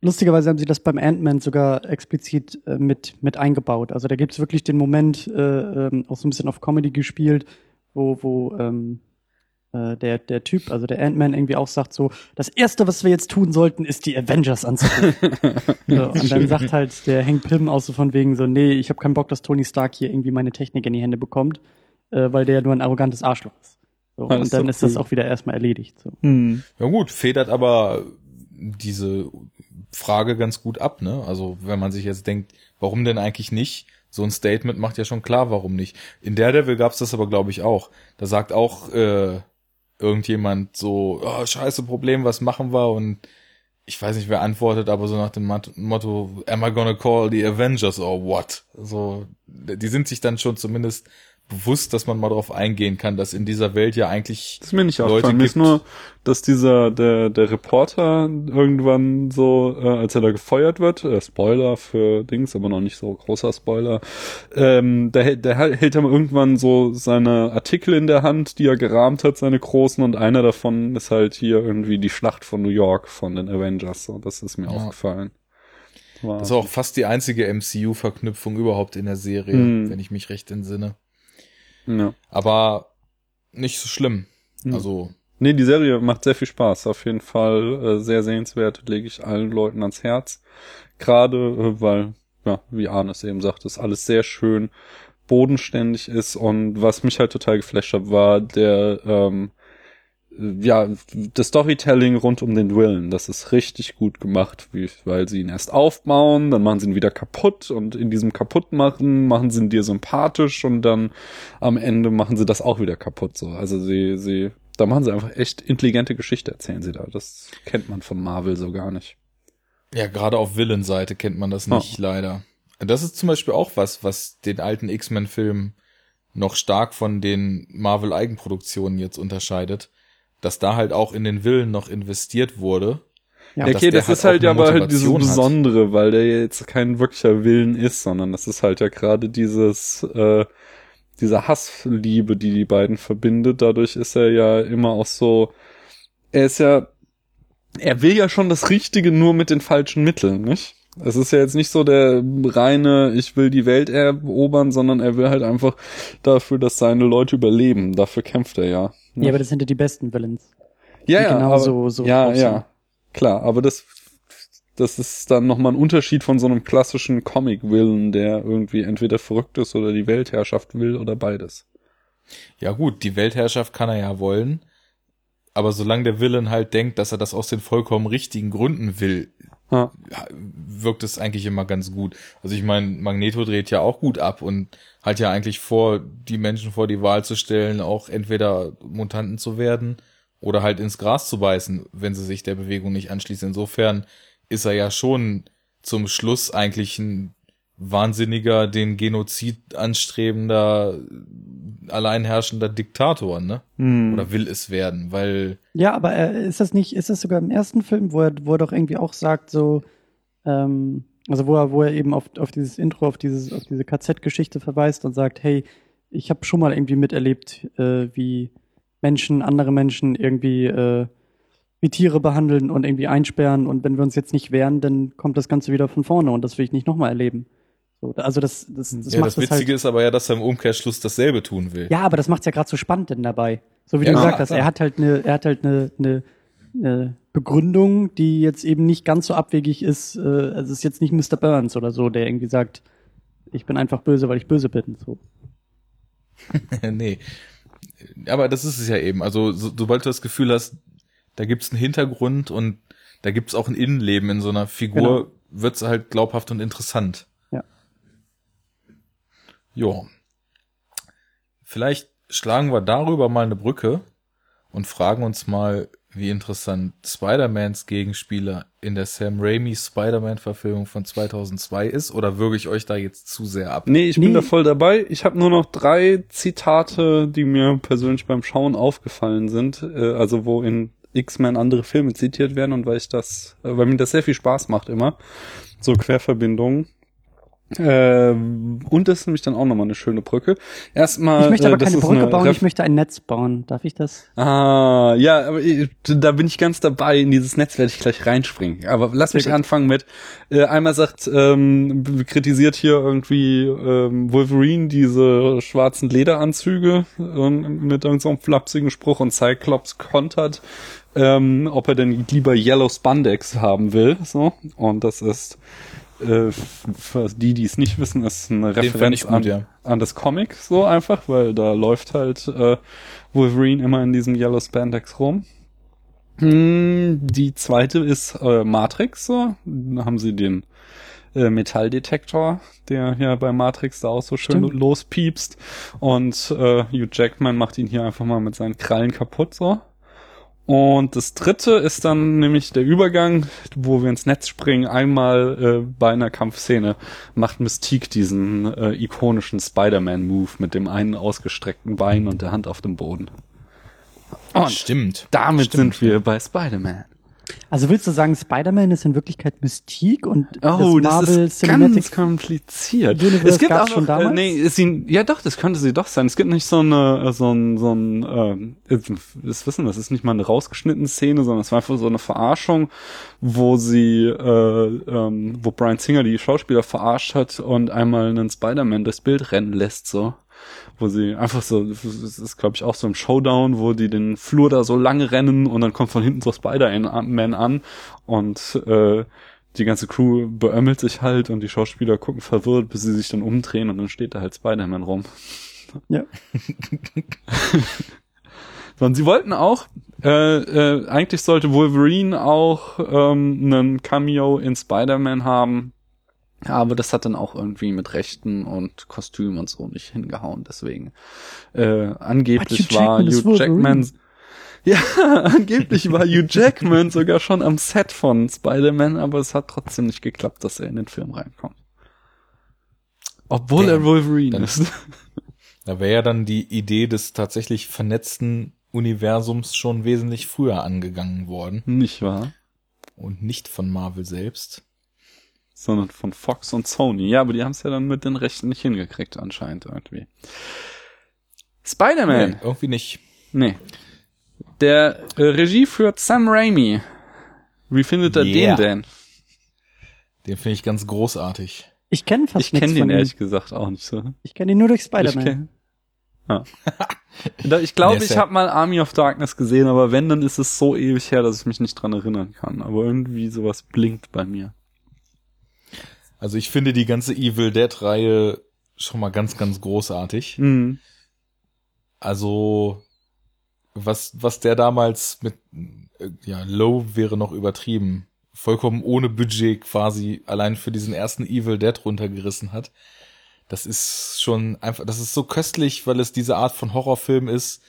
lustigerweise haben sie das beim Ant-Man sogar explizit äh, mit, mit eingebaut. Also da gibt's wirklich den Moment, äh, ähm, auch so ein bisschen auf Comedy gespielt, wo, wo ähm, äh, der, der Typ, also der Ant-Man irgendwie auch sagt so, das erste, was wir jetzt tun sollten, ist die Avengers anzurufen. so, und dann sagt halt der Hank Pym auch so von wegen so, nee, ich habe keinen Bock, dass Tony Stark hier irgendwie meine Technik in die Hände bekommt, äh, weil der ja nur ein arrogantes Arschloch ist. So, Ah, das und ist dann ist das cool. auch wieder erstmal erledigt. So. hm. Ja gut, federt aber diese Frage ganz gut ab, ne? Also wenn man sich jetzt denkt, warum denn eigentlich nicht? So ein Statement macht ja schon klar, warum nicht. In Daredevil gab's das aber, glaube ich, auch. Da sagt auch äh, irgendjemand so, oh, scheiße Problem, was machen wir? Und ich weiß nicht, wer antwortet, aber so nach dem Motto, am I gonna call the Avengers or what? So, die sind sich dann schon zumindest bewusst, dass man mal drauf eingehen kann, dass in dieser Welt ja eigentlich Das ist mir nicht Leute aufgefallen. Mir ist gibt. nur, dass dieser, der, der Reporter irgendwann so, äh, als er da gefeuert wird, äh, Spoiler für Dings, aber noch nicht so großer Spoiler, ähm, der, hält- der hält dann irgendwann so seine Artikel in der Hand, die er gerahmt hat, seine großen, und einer davon ist halt hier irgendwie die Schlacht von New York von den Avengers. So, das ist mir Ja. aufgefallen. War, Das ist auch fast die einzige MCU-Verknüpfung überhaupt in der Serie, Hm. wenn ich mich recht entsinne. Ja. Aber nicht so schlimm. Hm. Also Nee, die Serie macht sehr viel Spaß. Auf jeden Fall äh, sehr sehenswert, lege ich allen Leuten ans Herz. Gerade, äh, weil, ja, wie Arnes eben sagt, ist alles sehr schön bodenständig ist und was mich halt total geflasht hat, war der, ähm, ja, das Storytelling rund um den Willen, das ist richtig gut gemacht, wie, weil sie ihn erst aufbauen, dann machen sie ihn wieder kaputt und in diesem kaputtmachen machen sie ihn dir sympathisch und dann am Ende machen sie das auch wieder kaputt, so. Also sie, sie, da machen sie einfach echt intelligente Geschichte, erzählen sie da. Das kennt man von Marvel so gar nicht. Ja, gerade auf Villain-Seite kennt man das nicht, oh. leider. Das ist zum Beispiel auch was, was den alten X-Men-Film noch stark von den Marvel-Eigenproduktionen jetzt unterscheidet, dass da halt auch in den Willen noch investiert wurde. Ja, okay, das halt ist halt ja aber halt dieses Besondere, hat. weil der jetzt kein wirklicher Willen ist, sondern das ist halt ja gerade dieses, äh, diese Hassliebe, die die beiden verbindet. Dadurch ist er ja immer auch so, er ist ja, er will ja schon das Richtige nur mit den falschen Mitteln, nicht? Es ist ja jetzt nicht so der reine, ich will die Welt erobern, sondern er will halt einfach dafür, dass seine Leute überleben. Dafür kämpft er ja. Ja, aber das sind ja die besten Villains. Ja, ja. Genau aber, so, so ja, ja. Klar, aber das, das ist dann nochmal ein Unterschied von so einem klassischen Comic-Willen, der irgendwie entweder verrückt ist oder die Weltherrschaft will oder beides. Ja gut, die Weltherrschaft kann er ja wollen, aber solange der Villain halt denkt, dass er das aus den vollkommen richtigen Gründen will, ja. wirkt es eigentlich immer ganz gut. Also ich meine, Magneto dreht ja auch gut ab und hat ja eigentlich vor, die Menschen vor die Wahl zu stellen, auch entweder Mutanten zu werden oder halt ins Gras zu beißen, wenn sie sich der Bewegung nicht anschließen. Insofern ist er ja schon zum Schluss eigentlich ein wahnsinniger, den Genozid anstrebender, alleinherrschender Diktator, ne? Hm. Oder will es werden, weil. Ja, aber äh, ist das nicht, ist das sogar im ersten Film, wo er, wo er doch irgendwie auch sagt, so, ähm, also wo er, wo er eben auf, auf dieses Intro, auf dieses, auf diese KZ-Geschichte verweist und sagt, hey, ich habe schon mal irgendwie miterlebt, äh, wie Menschen, andere Menschen irgendwie äh, wie Tiere behandeln und irgendwie einsperren und wenn wir uns jetzt nicht wehren, dann kommt das Ganze wieder von vorne und das will ich nicht nochmal erleben. So, also das, das, das ja, macht das Witzige halt, ist aber ja, dass er im Umkehrschluss dasselbe tun will. Ja, aber das macht's ja gerade so spannend denn dabei. So wie ja, du gesagt hast, er hat halt eine, er hat halt eine, eine, eine Begründung, die jetzt eben nicht ganz so abwegig ist. Äh, also es ist jetzt nicht Mr. Burns oder so, der irgendwie sagt, ich bin einfach böse, weil ich böse bin. So. nee. Aber das ist es ja eben. Also so, sobald du das Gefühl hast, da gibt's einen Hintergrund und da gibt's auch ein Innenleben in so einer Figur, genau. wird's halt glaubhaft und interessant. Jo. Vielleicht schlagen wir darüber mal eine Brücke und fragen uns mal, wie interessant Spider-Mans Gegenspieler in der Sam Raimi Spider-Man-Verfilmung von 2002 ist, oder würge ich euch da jetzt zu sehr ab? Nee, ich nee. bin da voll dabei. Ich habe nur noch drei Zitate, die mir persönlich beim Schauen aufgefallen sind, äh, also wo in X-Men andere Filme zitiert werden und weil ich das, äh, weil mir das sehr viel Spaß macht immer, so Querverbindungen. Äh, und das ist nämlich dann auch nochmal eine schöne Brücke. Erstmal. Ich möchte aber äh, keine Brücke bauen, Ref ich möchte ein Netz bauen. Darf ich das? Ah, ja, aber ich, da bin ich ganz dabei. In dieses Netz werde ich gleich reinspringen. Aber lass mich anfangen mit, äh, einmal sagt, ähm, kritisiert hier irgendwie ähm, Wolverine diese schwarzen Lederanzüge ähm, mit irgendeinem so flapsigen Spruch und Cyclops kontert, ähm, ob er denn lieber Yellow Spandex haben will. So. Und das ist äh, für die, die es nicht wissen, ist eine Referenz gut, an, ja. an das Comic so einfach, weil da läuft halt äh, Wolverine immer in diesem Yellow Spandex rum. Hm, die zweite ist äh, Matrix, so. Da haben sie den äh, Metalldetektor, der ja bei Matrix da auch so schön Stimmt. lospiepst. Und äh, Hugh Jackman macht ihn hier einfach mal mit seinen Krallen kaputt, so. Und das dritte ist dann nämlich der Übergang, wo wir ins Netz springen. Einmal äh, bei einer Kampfszene macht Mystique diesen äh, ikonischen Spider-Man-Move mit dem einen ausgestreckten Bein und der Hand auf dem Boden. Und Stimmt. Damit Stimmt. sind wir bei Spider-Man. Also willst du sagen, Spider-Man ist in Wirklichkeit Mystik und oh, das Marvel das ist Cinematic ganz kompliziert. Universe es gibt auch schon noch, damals? Äh, nee, ihn, ja doch, das könnte sie doch sein. Es gibt nicht so eine äh, so ein so ein äh, das wissen wir, es ist nicht mal eine rausgeschnittene Szene, sondern es war einfach so eine Verarschung, wo sie äh, ähm, wo Brian Singer die Schauspieler verarscht hat und einmal einen Spider-Man durchs Bild rennen lässt so. Wo sie einfach so, das ist glaube ich auch so im Showdown, wo die den Flur da so lange rennen und dann kommt von hinten so Spider-Man an und äh, die ganze Crew beömmelt sich halt und die Schauspieler gucken verwirrt, bis sie sich dann umdrehen und dann steht da halt Spider-Man rum. Ja. Und sie wollten auch, äh, äh, eigentlich sollte Wolverine auch ähm, einen Cameo in Spider-Man haben, aber das hat dann auch irgendwie mit Rechten und Kostüm und so nicht hingehauen. Deswegen äh, angeblich war Hugh. Jackman ja, angeblich war Hugh Jackman sogar schon am Set von Spider-Man, aber es hat trotzdem nicht geklappt, dass er in den Film reinkommt. Obwohl er Damn. Wolverine Dann- ist. Da wäre ja dann die Idee des tatsächlich vernetzten Universums schon wesentlich früher angegangen worden Nicht wahr? und nicht von Marvel selbst. Sondern von Fox und Sony. Ja, aber die haben es ja dann mit den Rechten nicht hingekriegt anscheinend irgendwie. Spider-Man. Nee, irgendwie nicht. Nee. Der äh, Regie führt Sam Raimi. Wie findet er Yeah. den denn? Den finde ich ganz großartig. Ich kenne fast Ich nichts kenne von den ihm. ehrlich gesagt auch nicht so. Ich kenne ihn nur durch Ich, Spider-Man. kenn- ah. Ich glaube, Der ist ich ja- habe mal Army of Darkness gesehen, aber wenn, dann ist es so ewig her, dass ich mich nicht dran erinnern kann. Aber irgendwie sowas blinkt bei mir. Also ich finde die ganze Evil Dead Reihe schon mal ganz, ganz großartig. Mhm. Also was, was der damals mit, äh, ja, Low wäre noch übertrieben, vollkommen ohne Budget quasi allein für diesen ersten Evil Dead runtergerissen hat. Das ist schon einfach, das ist so köstlich, weil es diese Art von Horrorfilm ist,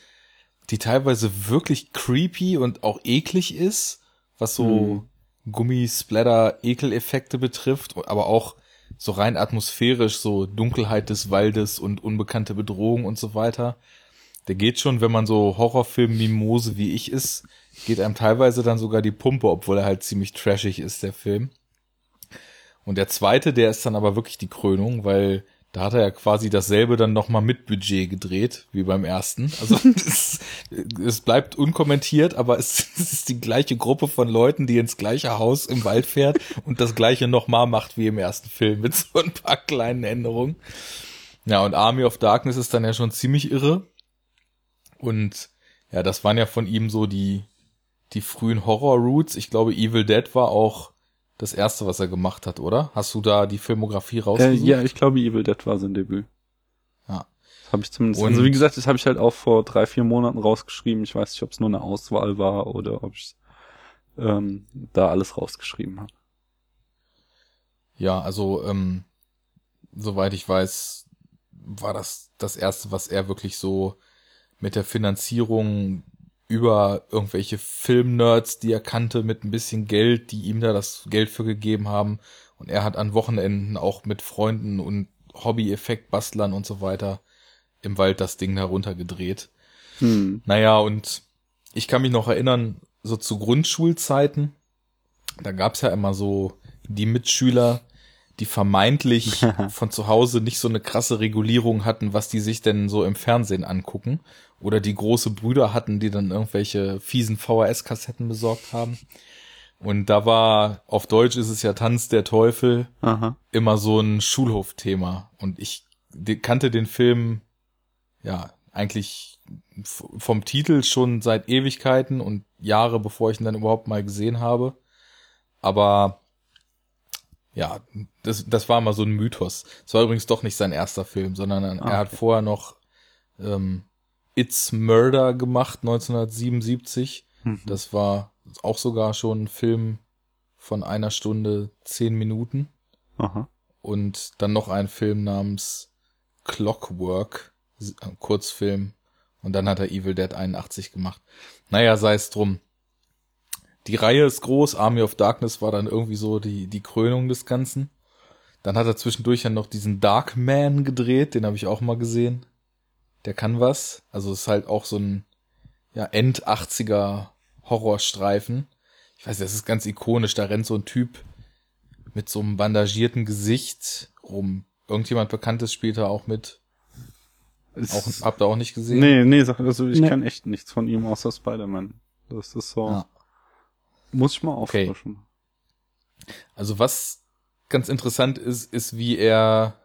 die teilweise wirklich creepy und auch eklig ist, was so Gummisplatter-Ekeleffekte betrifft, aber auch so rein atmosphärisch, so Dunkelheit des Waldes und unbekannte Bedrohung und so weiter. Der geht schon, wenn man so Horrorfilm-Mimose wie ich ist, geht einem teilweise dann sogar die Pumpe, obwohl er halt ziemlich trashig ist, der Film. Und der zweite, der ist dann aber wirklich die Krönung, weil da hat er ja quasi dasselbe dann nochmal mit Budget gedreht, wie beim ersten. Also es, es bleibt unkommentiert, aber es, es ist die gleiche Gruppe von Leuten, die ins gleiche Haus im Wald fährt und das gleiche nochmal macht wie im ersten Film mit so ein paar kleinen Änderungen. Ja, und Army of Darkness ist dann ja schon ziemlich irre. Und ja, das waren ja von ihm so die, die frühen Horror-Roots. Ich glaube, Evil Dead war auch das erste, was er gemacht hat, oder? Hast du da die Filmografie Äh, rausgesucht? ja, ich glaube, Evil Dead war sein Debüt. Ja. Das habe ich zumindest. Und- also wie gesagt, das habe ich halt auch vor drei, vier Monaten rausgeschrieben. Ich weiß nicht, ob es nur eine Auswahl war oder ob ich ähm, da alles rausgeschrieben habe. Ja, also ähm, soweit ich weiß, war das das erste, was er wirklich so mit der Finanzierung über irgendwelche Filmnerds, die er kannte, mit ein bisschen Geld, die ihm da das Geld für gegeben haben. Und er hat an Wochenenden auch mit Freunden und Hobby-Effekt-Bastlern und so weiter im Wald das Ding da runtergedreht. Hm. Naja, und ich kann mich noch erinnern, so zu Grundschulzeiten, da gab's ja immer so die Mitschüler, die vermeintlich von zu Hause nicht so eine krasse Regulierung hatten, was die sich denn so im Fernsehen angucken. Oder die große Brüder hatten, die dann irgendwelche fiesen VHS-Kassetten besorgt haben. Und da war, auf Deutsch ist es ja Tanz der Teufel, Aha. immer so ein Schulhofthema. Und ich kannte den Film, ja, eigentlich vom Titel schon seit Ewigkeiten und Jahre, bevor ich ihn dann überhaupt mal gesehen habe. Aber ja, das, das war mal so ein Mythos. Es war übrigens doch nicht sein erster Film, sondern Ah, er hat okay. vorher noch ähm, It's Murder gemacht, 1977. Mhm. Das war auch sogar schon ein Film von einer Stunde, zehn Minuten. Aha. Und dann noch ein Film namens Clockwork, äh, Kurzfilm. Und dann hat er Evil Dead 81 gemacht. Naja, sei es drum. Die Reihe ist groß. Army of Darkness war dann irgendwie so die, die Krönung des Ganzen. Dann hat er zwischendurch ja noch diesen Darkman gedreht. Den habe ich auch mal gesehen. Der kann was. Also ist halt auch so ein ja, End-80er Horrorstreifen. Ich weiß, das ist ganz ikonisch. Da rennt so ein Typ mit so einem bandagierten Gesicht rum. Irgendjemand Bekanntes spielt da auch mit. Ist- Auch, habt ihr auch nicht gesehen? nee, nee, also ich Nee. kenn echt nichts von ihm außer Spider-Man. Das ist so. Ja. Muss ich mal Okay. auffrischen. Also was ganz interessant ist, ist, wie er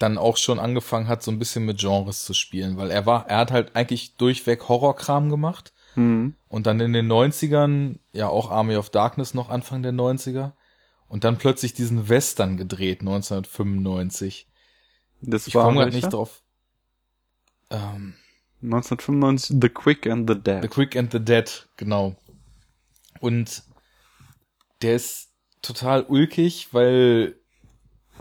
dann auch schon angefangen hat, so ein bisschen mit Genres zu spielen, weil er war, er hat halt eigentlich durchweg Horrorkram gemacht Mhm. und dann in den 90ern, ja auch Army of Darkness noch Anfang der 90er und dann plötzlich diesen Western gedreht, 1995. Das Ich war komme gerade nicht drauf. Ähm, 1995 The Quick and the Dead. The Quick and the Dead, genau. Und der ist total ulkig, weil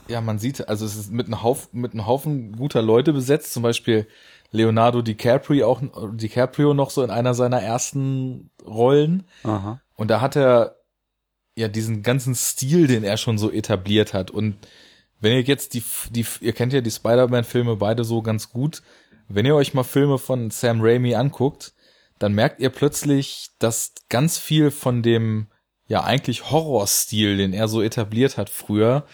ja, man sieht, also es ist mit einem Haufen, mit einem Haufen guter Leute besetzt, zum Beispiel Leonardo DiCaprio auch, DiCaprio noch so in einer seiner ersten Rollen. Aha. Und da hat er ja diesen ganzen Stil, den er schon so etabliert hat. Und wenn ihr jetzt die, die ihr kennt ja die Spider-Man-Filme beide so ganz gut. Wenn ihr euch mal Filme von Sam Raimi anguckt, dann merkt ihr plötzlich, dass ganz viel von dem ja eigentlich Horrorstil, den er so etabliert hat früher,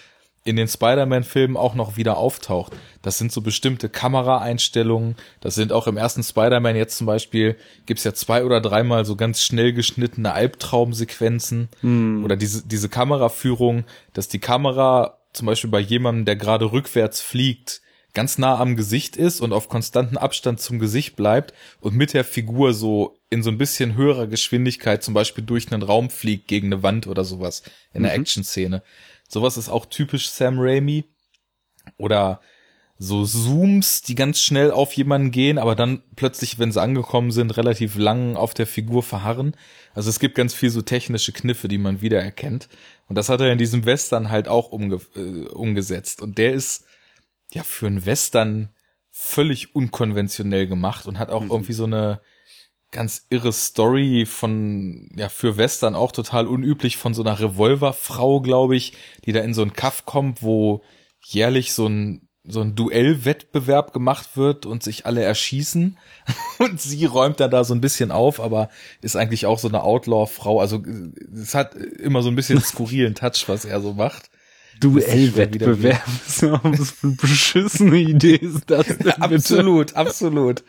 in den Spider-Man-Filmen auch noch wieder auftaucht. Das sind so bestimmte Kameraeinstellungen. Das sind auch im ersten Spider-Man jetzt zum Beispiel, gibt's ja zwei oder dreimal so ganz schnell geschnittene Albtraumsequenzen. Oder diese, diese Kameraführung, dass die Kamera zum Beispiel bei jemandem, der gerade rückwärts fliegt, ganz nah am Gesicht ist und auf konstanten Abstand zum Gesicht bleibt und mit der Figur so in so ein bisschen höherer Geschwindigkeit zum Beispiel durch einen Raum fliegt gegen eine Wand oder sowas in der Action-Szene. Sowas ist auch typisch Sam Raimi. Oder so Zooms, die ganz schnell auf jemanden gehen, aber dann plötzlich, wenn sie angekommen sind, relativ lang auf der Figur verharren. Also es gibt ganz viel so technische Kniffe, die man wiedererkennt. Und das hat er in diesem Western halt auch umge äh, umgesetzt. Und der ist ja für einen Western völlig unkonventionell gemacht und hat auch irgendwie so eine ganz irre Story von, ja, für Western auch total unüblich von so einer Revolverfrau, glaube ich, die da in so einen Kaff kommt, wo jährlich so ein so ein Duellwettbewerb gemacht wird und sich alle erschießen und sie räumt dann da so ein bisschen auf, aber ist eigentlich auch so eine Outlaw-Frau. Also es hat immer so ein bisschen skurrilen Touch, was er so macht. Duellwettbewerb. Was für eine beschissene Idee ist das denn bitte? absolut, absolut.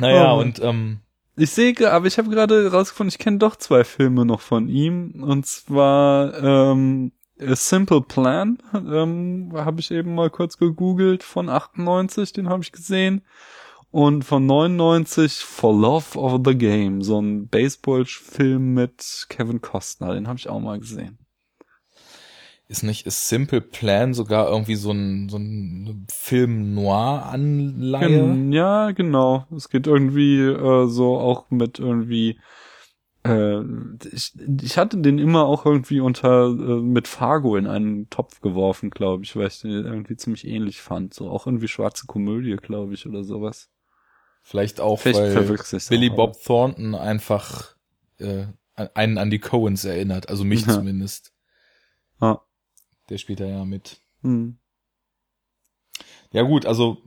Naja, Oh. und ähm, Ich sehe, aber ich habe gerade rausgefunden, ich kenne doch zwei Filme noch von ihm. Und zwar ähm, A Simple Plan, ähm, habe ich eben mal kurz gegoogelt, von 98, den habe ich gesehen. Und von 99 For Love of the Game, so ein Baseball-Film mit Kevin Costner, den habe ich auch mal gesehen. Ist nicht A Simple Plan sogar irgendwie so ein, so ein Film-Noir-Anleihe? Gen ja, genau. Es geht irgendwie äh, so auch mit irgendwie. Äh, ich, ich hatte den immer auch irgendwie unter äh, mit Fargo in einen Topf geworfen, glaube ich, weil ich den irgendwie ziemlich ähnlich fand. So auch irgendwie schwarze Komödie, glaube ich, oder sowas. Vielleicht auch, Vielleicht weil Billy auch, Bob Thornton einfach äh, einen an die Coens erinnert, also mich Ja. zumindest. Ah. Der spielt da ja mit. Hm. Ja gut, also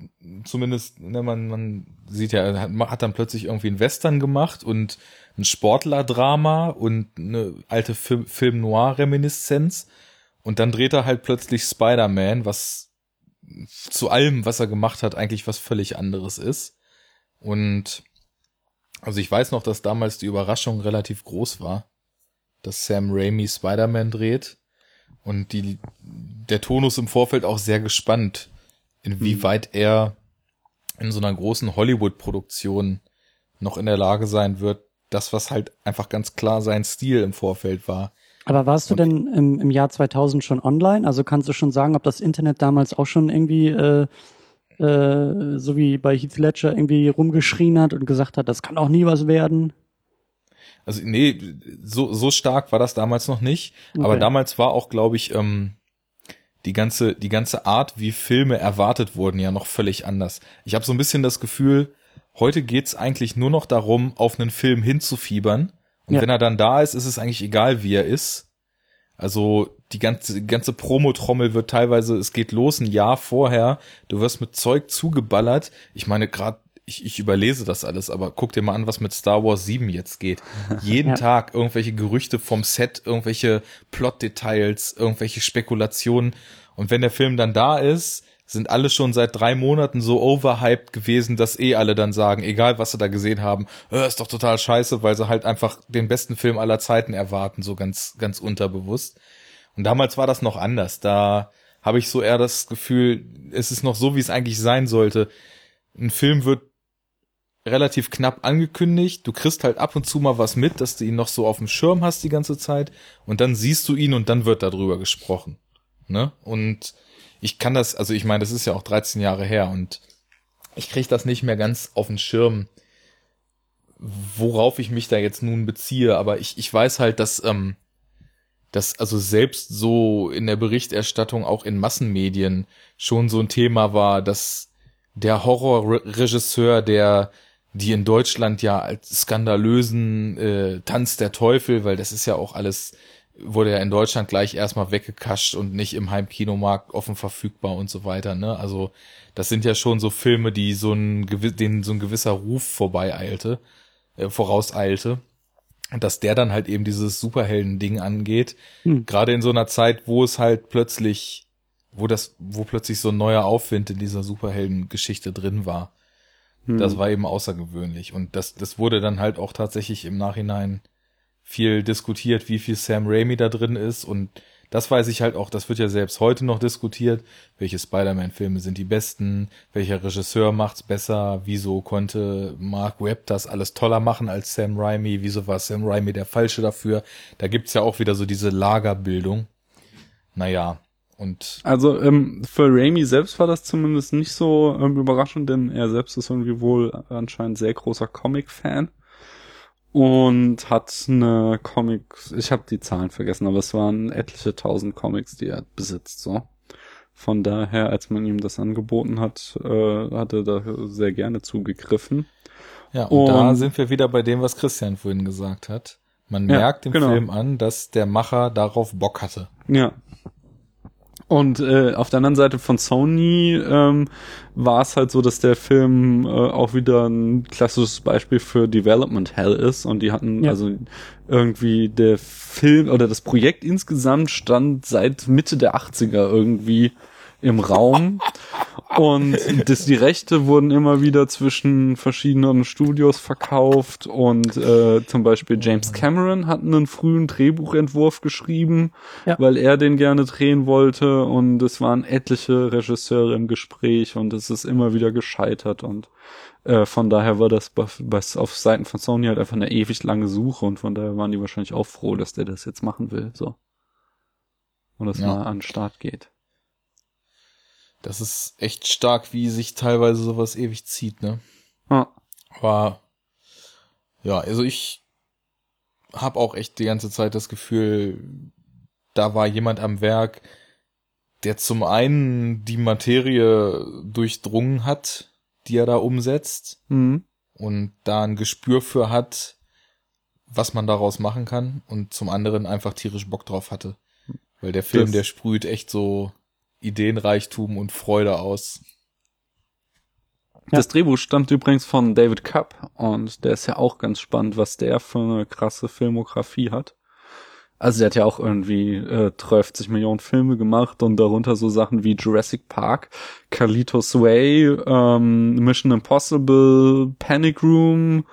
zumindest, ne, man, man sieht ja, hat, hat dann plötzlich irgendwie einen Western gemacht und ein Sportlerdrama und eine alte Film, Film Noir-Reminiszenz. Und dann dreht er halt plötzlich Spider-Man, was zu allem, was er gemacht hat, eigentlich was völlig anderes ist. Und also ich weiß noch, dass damals die Überraschung relativ groß war, dass Sam Raimi Spider-Man dreht. Und die, der Tonus im Vorfeld auch sehr gespannt, inwieweit er in so einer großen Hollywood-Produktion noch in der Lage sein wird, das, was halt einfach ganz klar sein Stil im Vorfeld war. Aber warst du denn im, im Jahr 2000 schon online? Also kannst du schon sagen, ob das Internet damals auch schon irgendwie, äh, äh, so wie bei Heath Ledger, irgendwie rumgeschrien hat und gesagt hat, das kann auch nie was werden? Also nee, so, so stark war das damals noch nicht. Aber Okay. damals war auch, glaube ich, ähm, die ganze, die ganze Art, wie Filme erwartet wurden, ja noch völlig anders. Ich habe so ein bisschen das Gefühl, heute geht's eigentlich nur noch darum, auf einen Film hinzufiebern. Und Ja. wenn er dann da ist, ist es eigentlich egal, wie er ist. Also die ganze, die ganze Promotrommel wird teilweise, es geht los ein Jahr vorher, du wirst mit Zeug zugeballert. Ich meine, gerade, ich, ich überlese das alles, aber guck dir mal an, was mit Star Wars 7 jetzt geht. Jeden Ja. Tag irgendwelche Gerüchte vom Set, irgendwelche Plotdetails, irgendwelche Spekulationen. Und wenn der Film dann da ist, sind alle schon seit drei Monaten so overhyped gewesen, dass eh alle dann sagen, egal was sie da gesehen haben, äh, ist doch total scheiße, weil sie halt einfach den besten Film aller Zeiten erwarten, so ganz, ganz unterbewusst. Und damals war das noch anders. Da habe ich so eher das Gefühl, es ist noch so, wie es eigentlich sein sollte. Ein Film wird relativ knapp angekündigt. Du kriegst halt ab und zu mal was mit, dass du ihn noch so auf dem Schirm hast die ganze Zeit. Und dann siehst du ihn und dann wird darüber gesprochen. Ne? Und ich kann das, also ich meine, das ist ja auch 13 Jahre her und ich krieg das nicht mehr ganz auf den Schirm, worauf ich mich da jetzt nun beziehe. Aber ich, ich weiß halt, dass, ähm, dass also selbst so in der Berichterstattung auch in Massenmedien schon so ein Thema war, dass der Horrorregisseur, der die in Deutschland ja als skandalösen äh, Tanz der Teufel, weil das ist ja auch alles, wurde ja in Deutschland gleich erstmal weggekascht und nicht im Heimkinomarkt offen verfügbar und so weiter. Ne? Also das sind ja schon so Filme, die so ein denen so ein gewisser Ruf vorbeieilte, äh, vorauseilte. Und dass der dann halt eben dieses Superhelden-Ding angeht, hm. gerade in so einer Zeit, wo es halt plötzlich, wo das, wo plötzlich so ein neuer Aufwind in dieser Superhelden-Geschichte drin war. Das hm. war eben außergewöhnlich. Und das, das wurde dann halt auch tatsächlich im Nachhinein viel diskutiert, wie viel Sam Raimi da drin ist. Und das weiß ich halt auch, das wird ja selbst heute noch diskutiert. Welche Spider-Man-Filme sind die besten? Welcher Regisseur macht's besser? Wieso konnte Mark Webb das alles toller machen als Sam Raimi? Wieso war Sam Raimi der Falsche dafür? Da gibt's ja auch wieder so diese Lagerbildung. Naja, und also ähm, für Raimi selbst war das zumindest nicht so ähm, überraschend, denn er selbst ist irgendwie wohl anscheinend sehr großer Comic-Fan und hat eine Comic, ich habe die Zahlen vergessen, aber es waren etliche tausend Comics, die er besitzt. So, von daher, als man ihm das angeboten hat, äh, hat er da sehr gerne zugegriffen. Ja, und, und da sind wir wieder bei dem, was Christian vorhin gesagt hat. Man ja, merkt dem genau. Film an, dass der Macher darauf Bock hatte. Ja, und äh, auf der anderen Seite von Sony ähm, war es halt so, dass der Film äh, auch wieder ein klassisches Beispiel für Development Hell ist. Und die hatten ja. also irgendwie der Film oder das Projekt insgesamt stand seit Mitte der 80er irgendwie im Raum. Und das, die Rechte wurden immer wieder zwischen verschiedenen Studios verkauft und äh, zum Beispiel James Cameron hat einen frühen Drehbuchentwurf geschrieben, ja. weil er den gerne drehen wollte und es waren etliche Regisseure im Gespräch und es ist immer wieder gescheitert und äh, von daher war das bei, bei, auf Seiten von Sony halt einfach eine ewig lange Suche und von daher waren die wahrscheinlich auch froh, dass der das jetzt machen will, so. Und das ja. mal an den Start geht. Das ist echt stark, wie sich teilweise sowas ewig zieht, ne? Ja. Aber ja, also ich habe auch echt die ganze Zeit das Gefühl, da war jemand am Werk, der zum einen die Materie durchdrungen hat, die er da umsetzt mhm. und da ein Gespür für hat, was man daraus machen kann und zum anderen einfach tierisch Bock drauf hatte. Weil der Film, das der sprüht echt so Ideenreichtum und Freude aus. Das Drehbuch stammt übrigens von David Cupp und der ist ja auch ganz spannend, was der für eine krasse Filmografie hat. Also der hat ja auch irgendwie äh, 30 Millionen Filme gemacht und darunter so Sachen wie Jurassic Park, Carlitos Way, ähm, Mission Impossible, Panic Room,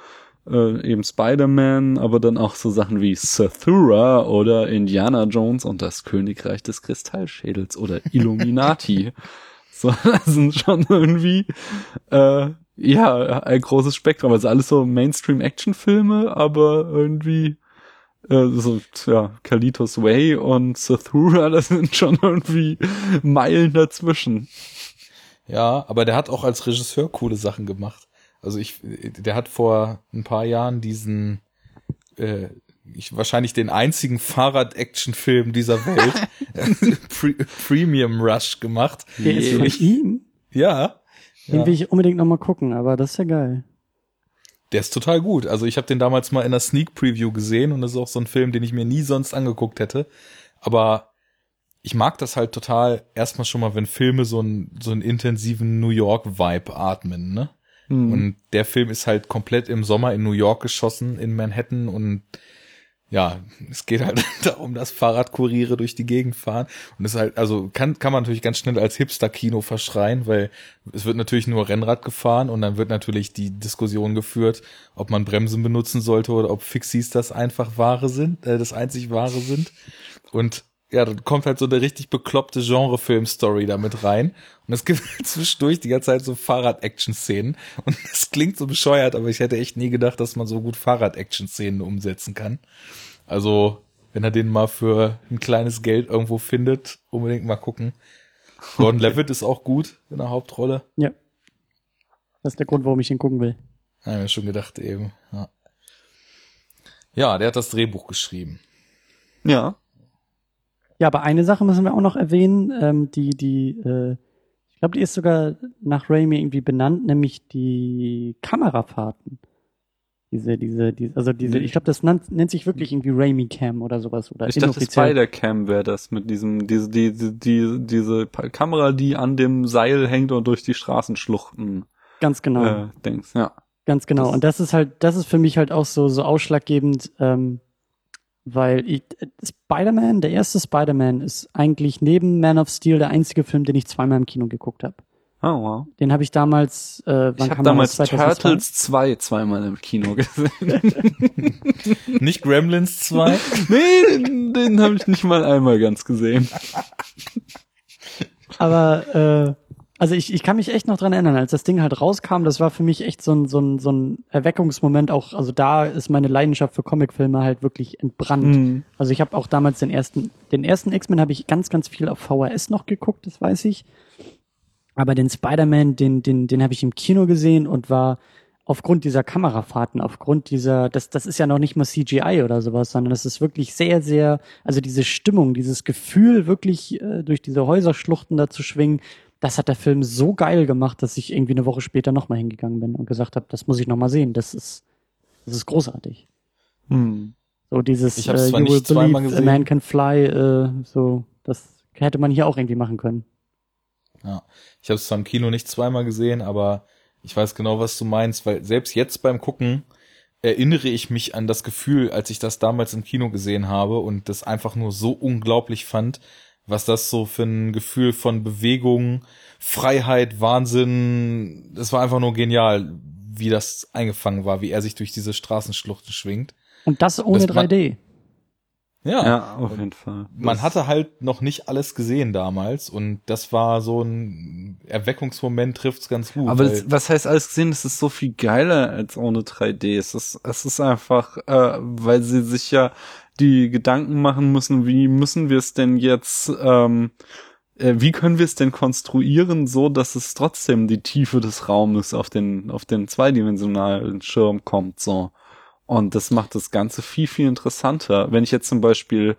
äh, eben Spider-Man, aber dann auch so Sachen wie Sathura oder Indiana Jones und das Königreich des Kristallschädels oder Illuminati. so, das sind schon irgendwie äh, ja ein großes Spektrum. Also alles so Mainstream-Action-Filme, aber irgendwie äh, so, ja, Kalitos Way und Sathura, das sind schon irgendwie Meilen dazwischen. Ja, aber der hat auch als Regisseur coole Sachen gemacht. Also ich, der hat vor ein paar Jahren diesen, äh, ich, wahrscheinlich den einzigen Fahrrad-Action-Film dieser Welt, Pre Premium Rush gemacht. Der ist von ihm? Ja. Den ja. will ich unbedingt nochmal gucken, aber das ist ja geil. Der ist total gut. Also ich habe den damals mal in der Sneak Preview gesehen und das ist auch so ein Film, den ich mir nie sonst angeguckt hätte. Aber ich mag das halt total erstmal schon mal, wenn Filme so einen so einen intensiven New York Vibe atmen, ne? Mhm. Und der Film ist halt komplett im Sommer in New York geschossen, in Manhattan und ja, es geht halt darum, dass Fahrradkuriere durch die Gegend fahren. Und ist halt, also kann, kann man natürlich ganz schnell als Hipster-Kino verschreien, weil es wird natürlich nur Rennrad gefahren und dann wird natürlich die Diskussion geführt, ob man Bremsen benutzen sollte oder ob Fixies das einfach wahre sind, äh, das einzig wahre sind. Und ja, dann kommt halt so eine richtig bekloppte Genre-Film-Story damit rein. Und es gibt zwischendurch die ganze Zeit so Fahrrad-Action-Szenen. Und das klingt so bescheuert, aber ich hätte echt nie gedacht, dass man so gut Fahrrad-Action-Szenen umsetzen kann. Also, wenn er den mal für ein kleines Geld irgendwo findet, unbedingt mal gucken. Gordon Levitt ist auch gut in der Hauptrolle. Ja. Das ist der Grund, warum ich ihn gucken will. Ja, hab mir schon gedacht eben. Ja. ja, der hat das Drehbuch geschrieben. Ja. Ja, aber eine Sache müssen wir auch noch erwähnen, ähm, die, die, äh, ich glaube, die ist sogar nach Raimi irgendwie benannt, nämlich die Kamerafahrten. Diese, diese, diese also diese, ich glaube, das nennt, nennt sich wirklich irgendwie Raimi Cam oder sowas oder Ich dachte, Spider-Cam wäre das mit diesem, diese, die, die, die, diese Kamera, die an dem Seil hängt und durch die Straßenschluchten. Ganz genau. Äh, denkst, ja. Ganz genau. Das- und das ist halt, das ist für mich halt auch so, so ausschlaggebend, ähm, weil ich, äh, Spider-Man, der erste Spider-Man ist eigentlich neben Man of Steel der einzige Film, den ich zweimal im Kino geguckt habe. Oh, wow. Den habe ich damals, äh, wann Ich habe damals? 2002? Turtles 2 zweimal im Kino gesehen. Nicht Gremlins 2? nee, den, den habe ich nicht mal einmal ganz gesehen. Aber äh, also ich, ich kann mich echt noch dran erinnern, als das Ding halt rauskam, das war für mich echt so ein, so ein, so ein Erweckungsmoment auch, also da ist meine Leidenschaft für Comicfilme halt wirklich entbrannt. Mhm. Also ich habe auch damals den ersten, den ersten X-Men habe ich ganz, ganz viel auf VHS noch geguckt, das weiß ich. Aber den Spider-Man, den, den, den habe ich im Kino gesehen und war aufgrund dieser Kamerafahrten, aufgrund dieser, das, das ist ja noch nicht mal CGI oder sowas, sondern das ist wirklich sehr, sehr, also diese Stimmung, dieses Gefühl, wirklich äh, durch diese Häuserschluchten da zu schwingen, das hat der Film so geil gemacht, dass ich irgendwie eine Woche später nochmal hingegangen bin und gesagt habe, das muss ich nochmal sehen. Das ist, das ist großartig. Hm. So dieses Ich äh, You will believe a man can fly, äh, so, das hätte man hier auch irgendwie machen können. Ja. Ich habe es zwar im Kino nicht zweimal gesehen, aber ich weiß genau, was du meinst, weil selbst jetzt beim Gucken erinnere ich mich an das Gefühl, als ich das damals im Kino gesehen habe und das einfach nur so unglaublich fand, was das so für ein Gefühl von Bewegung, Freiheit, Wahnsinn, das war einfach nur genial, wie das eingefangen war, wie er sich durch diese Straßenschluchten schwingt. Und das ohne Das war- 3D. Ja. Ja, auf jeden Fall. Man Das- hatte halt noch nicht alles gesehen damals und das war so ein Erweckungsmoment trifft's ganz gut. Aber das, was heißt alles gesehen? Es ist so viel geiler als ohne 3D. Es ist, es ist einfach, äh, weil sie sich ja die Gedanken machen müssen, wie müssen wir es denn jetzt, ähm, äh, wie können wir es denn konstruieren, so dass es trotzdem die Tiefe des Raumes auf den, auf den zweidimensionalen Schirm kommt, so. Und das macht das Ganze viel, viel interessanter. Wenn ich jetzt zum Beispiel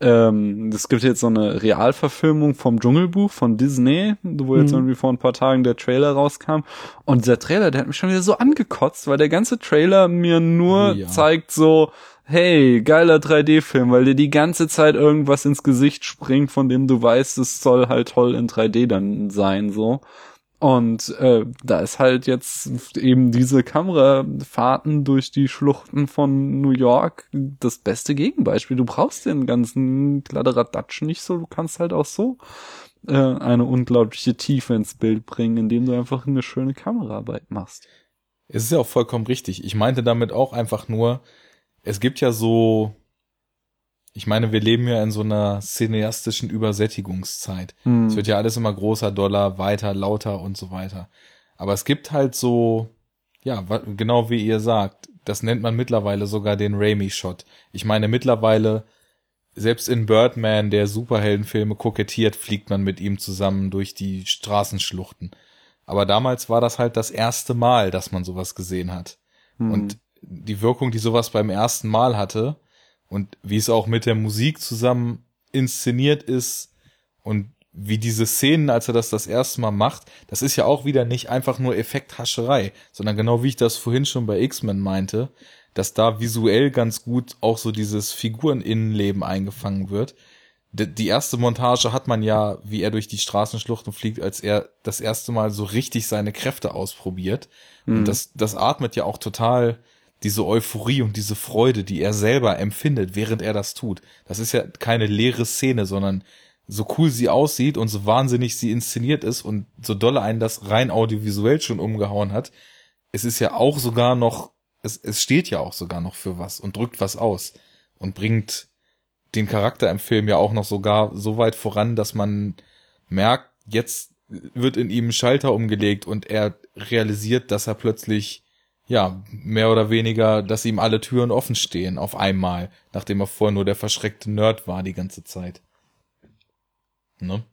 ähm, es gibt jetzt so eine Realverfilmung vom Dschungelbuch von Disney, wo jetzt Mhm. irgendwie vor ein paar Tagen der Trailer rauskam. Und dieser Trailer, der hat mich schon wieder so angekotzt, weil der ganze Trailer mir nur Ja. zeigt so, hey, geiler 3D-Film, weil dir die ganze Zeit irgendwas ins Gesicht springt, von dem du weißt, es soll halt toll in 3D dann sein, so. Und äh, da ist halt jetzt eben diese Kamerafahrten durch die Schluchten von New York das beste Gegenbeispiel. Du brauchst den ganzen Kladderadatsch nicht so, du kannst halt auch so äh, eine unglaubliche Tiefe ins Bild bringen, indem du einfach eine schöne Kameraarbeit machst. Es ist ja auch vollkommen richtig. Ich meinte damit auch einfach nur, es gibt ja so, ich meine, wir leben ja in so einer cineastischen Übersättigungszeit. Hm. Es wird ja alles immer großer, doller, weiter, lauter und so weiter. Aber es gibt halt so, ja, genau wie ihr sagt, das nennt man mittlerweile sogar den Raimi-Shot. Ich meine, mittlerweile, selbst in Birdman, der Superheldenfilme kokettiert, fliegt man mit ihm zusammen durch die Straßenschluchten. Aber damals war das halt das erste Mal, dass man sowas gesehen hat. Hm. Und die Wirkung, die sowas beim ersten Mal hatte und wie es auch mit der Musik zusammen inszeniert ist und wie diese Szenen, als er das das erste Mal macht, das ist ja auch wieder nicht einfach nur Effekthascherei, sondern genau wie ich das vorhin schon bei X-Men meinte, dass da visuell ganz gut auch so dieses Figureninnenleben eingefangen wird. Die erste Montage hat man ja, wie er durch die Straßenschluchten fliegt, als er das erste Mal so richtig seine Kräfte ausprobiert. Mhm. Und das, das atmet ja auch total diese Euphorie und diese Freude, die er selber empfindet, während er das tut. Das ist ja keine leere Szene, sondern so cool sie aussieht und so wahnsinnig sie inszeniert ist und so dolle einen das rein audiovisuell schon umgehauen hat. Es ist ja auch sogar noch, es, es steht ja auch sogar noch für was und drückt was aus und bringt den Charakter im Film ja auch noch sogar so weit voran, dass man merkt, jetzt wird in ihm ein Schalter umgelegt und er realisiert, dass er plötzlich ja, mehr oder weniger, dass ihm alle Türen offen stehen auf einmal, nachdem er vorher nur der verschreckte Nerd war die ganze Zeit. Ne?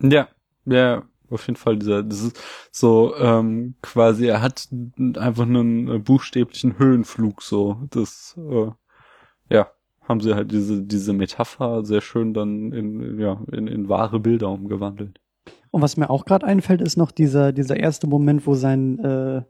Ja, ja, auf jeden Fall dieser, das ist so ähm, quasi, er hat einfach einen äh, buchstäblichen Höhenflug so. Das, äh, ja, haben sie halt diese diese Metapher sehr schön dann in ja in, in wahre Bilder umgewandelt. Und was mir auch gerade einfällt, ist noch dieser dieser erste Moment, wo sein äh,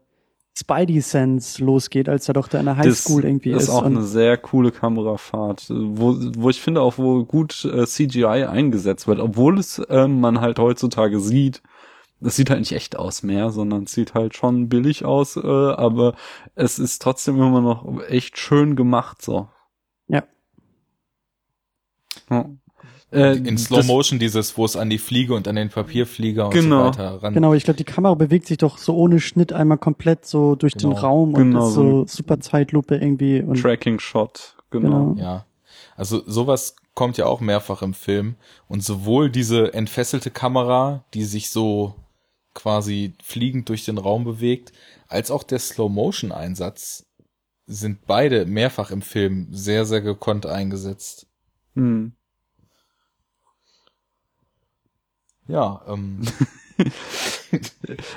Spidey-Sense losgeht, als er doch da in der Highschool das irgendwie ist. ist. auch eine sehr coole Kamerafahrt, wo, wo ich finde auch, wo gut äh, CGI eingesetzt wird, obwohl es ähm, man halt heutzutage sieht, es sieht halt nicht echt aus mehr, sondern es sieht halt schon billig aus, äh, aber es ist trotzdem immer noch echt schön gemacht so. Ja. Ja. Äh, In Slow Motion dieses, wo es an die Fliege und an den Papierflieger und Genau. so weiter ran. Genau, ich glaube, die Kamera bewegt sich doch so ohne Schnitt einmal komplett so durch den Genau. Raum und Genau, ist so super Zeitlupe irgendwie. Und Tracking Shot, genau. Genau. Ja. Also sowas kommt ja auch mehrfach im Film. Und sowohl diese entfesselte Kamera, die sich so quasi fliegend durch den Raum bewegt, als auch der Slow-Motion-Einsatz sind beide mehrfach im Film sehr, sehr gekonnt eingesetzt. Hm. Ja, ähm.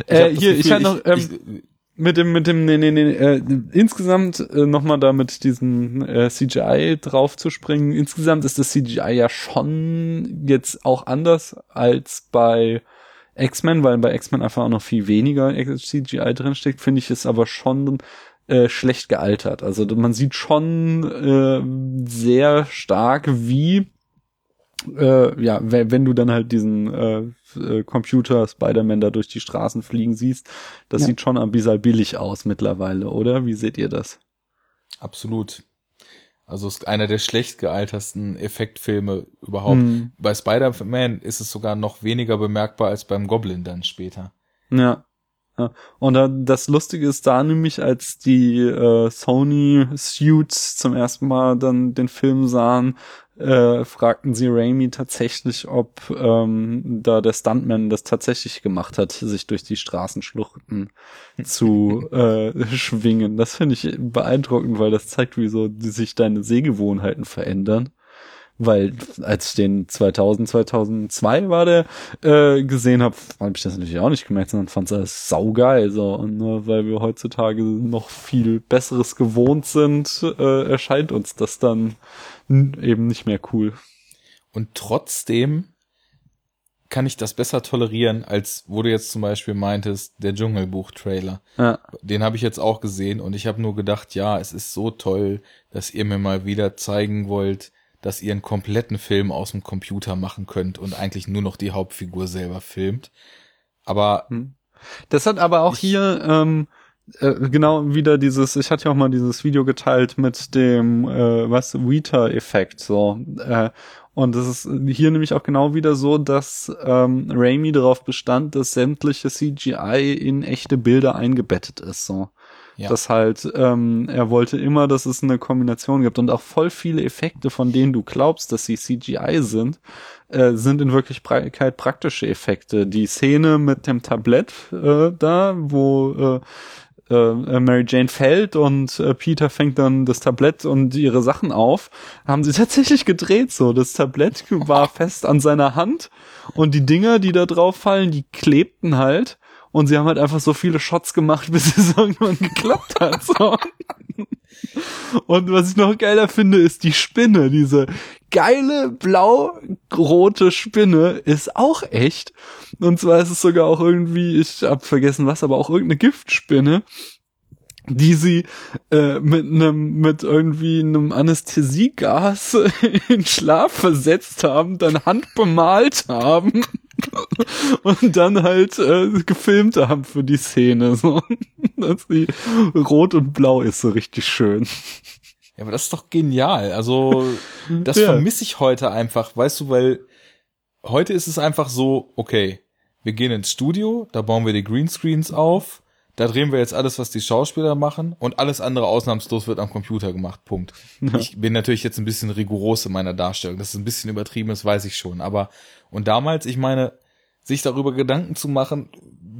Äh, hier, ich Gefühl, hatte noch, ähm, mit dem, mit dem, nee, nee, nee, äh, insgesamt äh, nochmal da mit diesem äh, CGI drauf zu springen. Insgesamt ist das CGI ja schon jetzt auch anders als bei X-Men, weil bei X-Men einfach auch noch viel weniger CGI drinsteckt, finde ich es aber schon äh, schlecht gealtert. Also man sieht schon äh, sehr stark, wie äh, ja, wenn, wenn du dann halt diesen äh, äh, Computer Spider-Man da durch die Straßen fliegen siehst, das Ja. sieht schon ein bisschen billig aus mittlerweile, oder? Wie seht ihr das? Absolut. Also es ist einer der schlecht gealtersten Effektfilme überhaupt. Hm. Bei Spider-Man ist es sogar noch weniger bemerkbar als beim Goblin dann später. Ja. ja. Und da, das Lustige ist da nämlich, als die äh, Sony Suits zum ersten Mal dann den Film sahen, äh, fragten sie Raimi tatsächlich, ob ähm, da der Stuntman das tatsächlich gemacht hat, sich durch die Straßenschluchten zu äh, schwingen. Das finde ich beeindruckend, weil das zeigt, wie so die sich deine Sehgewohnheiten verändern. Weil als ich den 2000, 2002 war der äh, gesehen habe, habe ich das natürlich auch nicht gemerkt, sondern fand es saugeil. So. Und nur weil wir heutzutage noch viel Besseres gewohnt sind, äh, erscheint uns das dann eben nicht mehr cool. Und trotzdem kann ich das besser tolerieren, als wo du jetzt zum Beispiel meintest, der Dschungelbuch-Trailer. Ja, Den habe ich jetzt auch gesehen und ich habe nur gedacht, ja, es ist so toll, dass ihr mir mal wieder zeigen wollt, dass ihr einen kompletten Film aus dem Computer machen könnt und eigentlich nur noch die Hauptfigur selber filmt. Aber Das hat aber auch Ich- hier ähm, äh, genau wieder dieses, ich hatte ja auch mal dieses Video geteilt mit dem, äh, was, Weta-Effekt, so. Äh, und das ist hier nämlich auch genau wieder so, dass ähm, Raimi darauf bestand, dass sämtliche CGI in echte Bilder eingebettet ist, so. Ja. Das halt, ähm, er wollte immer, dass es eine Kombination gibt und auch voll viele Effekte, von denen du glaubst, dass sie CGI sind, äh, sind in Wirklichkeit praktische Effekte. Die Szene mit dem Tablett äh, da, wo äh, äh, Mary Jane fällt und äh, Peter fängt dann das Tablett und ihre Sachen auf, haben sie tatsächlich gedreht so. Das Tablett war fest an seiner Hand und die Dinger, die da drauf fallen, die klebten halt. Und sie haben halt einfach so viele Shots gemacht, bis es irgendwann geklappt hat. So. Und was ich noch geiler finde, ist die Spinne. Diese geile blau-rote Spinne ist auch echt. Und zwar ist es sogar auch irgendwie, ich hab vergessen was, aber auch irgendeine Giftspinne die sie äh, mit einem mit irgendwie einem Anästhesiegas in Schlaf versetzt haben, dann handbemalt haben und dann halt äh, gefilmt haben für die Szene so, dass sie rot und blau ist so richtig schön. Ja, aber das ist doch genial. Also, das Ja. vermisse ich heute einfach, weißt du, weil heute ist es einfach so, okay, wir gehen ins Studio, da bauen wir die Greenscreens auf, da drehen wir jetzt alles, was die Schauspieler machen und alles andere ausnahmslos wird am Computer gemacht. Punkt. Ich bin natürlich jetzt ein bisschen rigoros in meiner Darstellung. Das ist ein bisschen übertrieben, das weiß ich schon. Aber, und damals, ich meine, sich darüber Gedanken zu machen,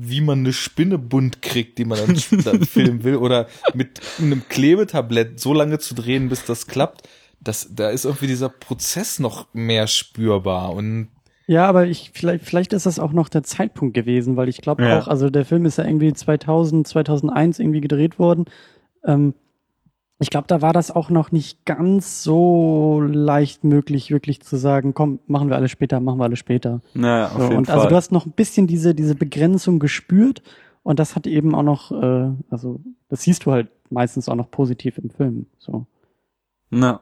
wie man eine Spinne bunt kriegt, die man dann, dann filmen will, oder mit einem Klebetablett so lange zu drehen, bis das klappt, das, da ist irgendwie dieser Prozess noch mehr spürbar und Ja, aber ich, vielleicht, vielleicht ist das auch noch der Zeitpunkt gewesen, weil ich glaube Ja. auch, also der Film ist ja irgendwie 2000, 2001 irgendwie gedreht worden. Ähm, ich glaube, da war das auch noch nicht ganz so leicht möglich, wirklich zu sagen, komm, machen wir alles später, machen wir alles später. Naja, auf So, jeden und Fall. also du hast noch ein bisschen diese, diese Begrenzung gespürt und das hat eben auch noch, äh, also das siehst du halt meistens auch noch positiv im Film. So. Na.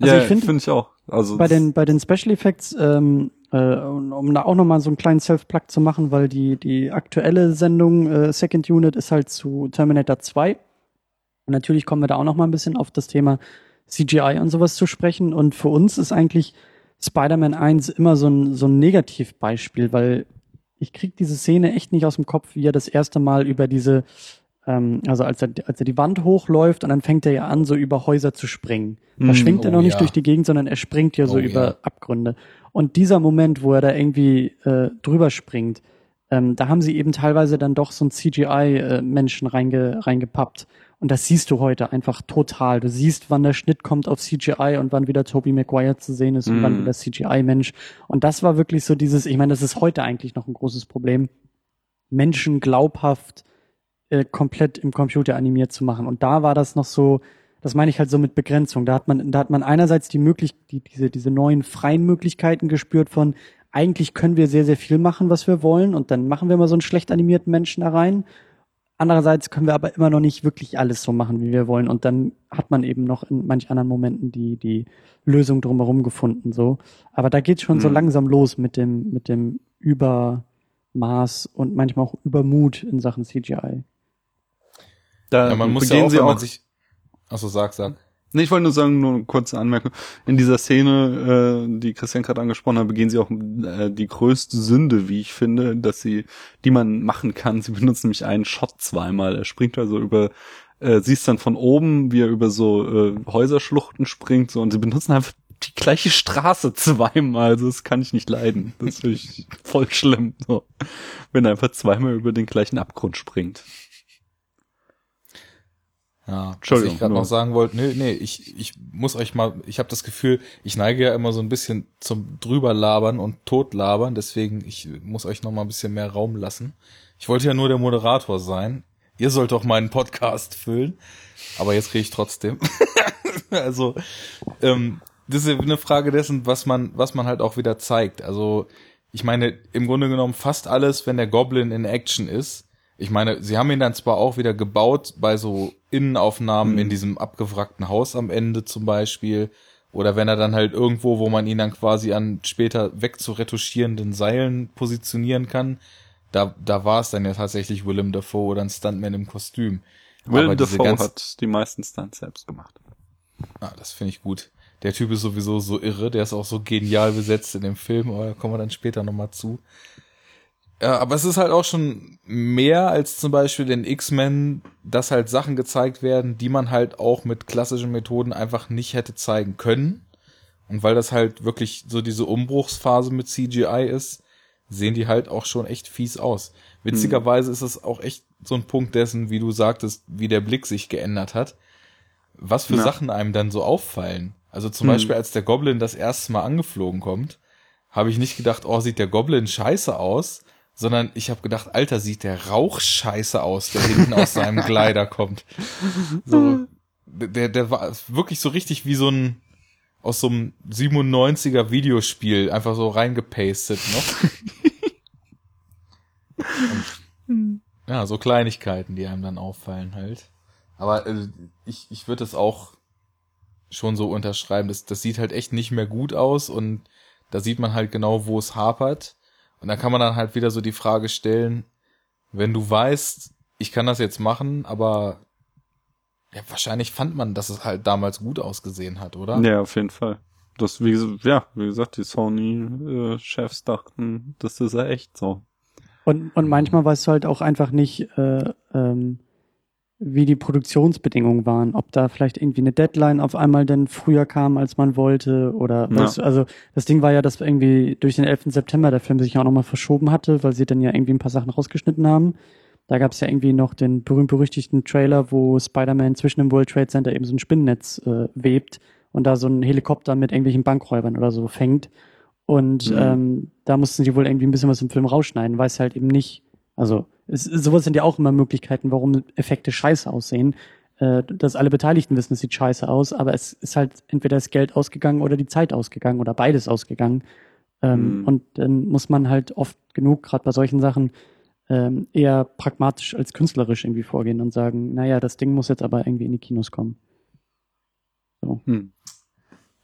Also ja, ich finde- finde ich auch. Also Bei den, bei den Special Effects, ähm, äh, um um da auch nochmal so einen kleinen Self-Plug zu machen, weil die, die aktuelle Sendung äh, Second Unit ist halt zu Terminator 2. Und natürlich kommen wir da auch nochmal ein bisschen auf das Thema CGI und sowas zu sprechen. Und für uns ist eigentlich Spider-Man 1 immer so ein, so ein Negativbeispiel, weil ich krieg diese Szene echt nicht aus dem Kopf, wie er das erste Mal über diese, ähm, also als er, als er die Wand hochläuft und dann fängt er ja an, so über Häuser zu springen. Da Mm, schwingt er oh noch nicht ja. durch die Gegend, sondern er springt ja so Oh über ja. Abgründe. Und dieser Moment, wo er da irgendwie äh, drüber springt, ähm, da haben sie eben teilweise dann doch so ein CGI-Menschen reinge, reingepappt. Und das siehst du heute einfach total. Du siehst, wann der Schnitt kommt auf CGI und wann wieder Tobey Maguire zu sehen ist und Mhm. wann wieder CGI-Mensch. Und das war wirklich so dieses, ich meine, das ist heute eigentlich noch ein großes Problem, Menschen glaubhaft äh, komplett im Computer animiert zu machen. Und da war das noch so, das meine ich halt so mit Begrenzung. Da hat man, da hat man einerseits die möglich, die, diese, diese neuen freien Möglichkeiten gespürt von, eigentlich können wir sehr, sehr viel machen, was wir wollen, und dann machen wir mal so einen schlecht animierten Menschen da rein. Andererseits können wir aber immer noch nicht wirklich alles so machen, wie wir wollen. Und dann hat man eben noch in manch anderen Momenten die, die Lösung drumherum gefunden, so. Aber da geht's schon so Mhm. langsam los mit dem, mit dem Übermaß und manchmal auch Übermut in Sachen CGI. da ja, man muss ja auch, sie wenn man sich, achso, sag, sag. Nee, ich wollte nur sagen, nur eine kurze Anmerkung. In dieser Szene, äh, die Christian gerade angesprochen hat, begehen sie auch äh, die größte Sünde, wie ich finde, dass sie, die man machen kann. Sie benutzen nämlich einen Shot zweimal. Er springt also über, äh, siehst dann von oben, wie er über so äh, Häuserschluchten springt, so und sie benutzen einfach die gleiche Straße zweimal. Also das kann ich nicht leiden. Das finde ich voll schlimm. So. Wenn er einfach zweimal über den gleichen Abgrund springt. Ja, was Entschuldigung, ich gerade noch sagen wollte, nee, nee, ich, ich muss euch mal, ich habe das Gefühl, ich neige ja immer so ein bisschen zum drüberlabern und totlabern, deswegen ich muss euch noch mal ein bisschen mehr Raum lassen. Ich wollte ja nur der Moderator sein. Ihr sollt doch meinen Podcast füllen, aber jetzt kriege ich trotzdem. also ähm, das ist eine Frage dessen, was man, was man halt auch wieder zeigt. Also ich meine, im Grunde genommen fast alles, wenn der Goblin in Action ist. Ich meine, sie haben ihn dann zwar auch wieder gebaut bei so Innenaufnahmen Mhm. in diesem abgewrackten Haus am Ende zum Beispiel. Oder wenn er dann halt irgendwo, wo man ihn dann quasi an später wegzuretuschierenden Seilen positionieren kann, da, da war es dann ja tatsächlich Willem Dafoe oder ein Stuntman im Kostüm. Will Aber diese Dafoe hat die meisten Stunts selbst gemacht. Ah, das finde ich gut. Der Typ ist sowieso so irre, der ist auch so genial besetzt in dem Film, aber da kommen wir dann später nochmal zu. Ja, aber es ist halt auch schon mehr als zum Beispiel den X-Men, dass halt Sachen gezeigt werden, die man halt auch mit klassischen Methoden einfach nicht hätte zeigen können. Und weil das halt wirklich so diese Umbruchsphase mit CGI ist, sehen die halt auch schon echt fies aus. Witzigerweise ist es auch echt so ein Punkt dessen, wie du sagtest, wie der Blick sich geändert hat. Was für Ja. Sachen einem dann so auffallen. Also zum Hm. Beispiel, als der Goblin das erste Mal angeflogen kommt, habe ich nicht gedacht, oh, sieht der Goblin scheiße aus, sondern ich habe gedacht, Alter, sieht der Rauch scheiße aus, der hinten aus seinem Kleider kommt. So, der, der war wirklich so richtig wie so ein aus so einem 97er Videospiel einfach so reingepastet noch. Und, ja, so Kleinigkeiten, die einem dann auffallen halt. Aber äh, ich, ich würde es auch schon so unterschreiben. Das, das sieht halt echt nicht mehr gut aus und da sieht man halt genau, wo es hapert. Und da kann man dann halt wieder so die Frage stellen, wenn du weißt, ich kann das jetzt machen, aber ja, wahrscheinlich fand man, dass es halt damals gut ausgesehen hat, oder? Ja, auf jeden Fall. Das, wie, ja, wie gesagt, die Sony-Chefs dachten, das ist ja echt so. Und, und manchmal weißt du halt auch einfach nicht, äh, ähm, wie die Produktionsbedingungen waren. Ob da vielleicht irgendwie eine Deadline auf einmal denn früher kam, als man wollte. Oder Ja. weißt du, also das Ding war ja, dass irgendwie durch den 11. September der Film sich auch nochmal verschoben hatte, weil sie dann ja irgendwie ein paar Sachen rausgeschnitten haben. Da gab es ja irgendwie noch den berühmt-berüchtigten Trailer, wo Spider-Man zwischen dem World Trade Center eben so ein Spinnennetz äh, webt und da so ein Helikopter mit irgendwelchen Bankräubern oder so fängt. Und Mhm. ähm, da mussten sie wohl irgendwie ein bisschen was im Film rausschneiden, weil es halt eben nicht, also es, sowas sind ja auch immer Möglichkeiten, warum Effekte scheiße aussehen. Äh, dass alle Beteiligten wissen, es sieht scheiße aus, aber es ist halt entweder das Geld ausgegangen oder die Zeit ausgegangen oder beides ausgegangen. Ähm, Mhm. Und dann muss man halt oft genug, gerade bei solchen Sachen, ähm, eher pragmatisch als künstlerisch irgendwie vorgehen und sagen, naja, das Ding muss jetzt aber irgendwie in die Kinos kommen. Hm.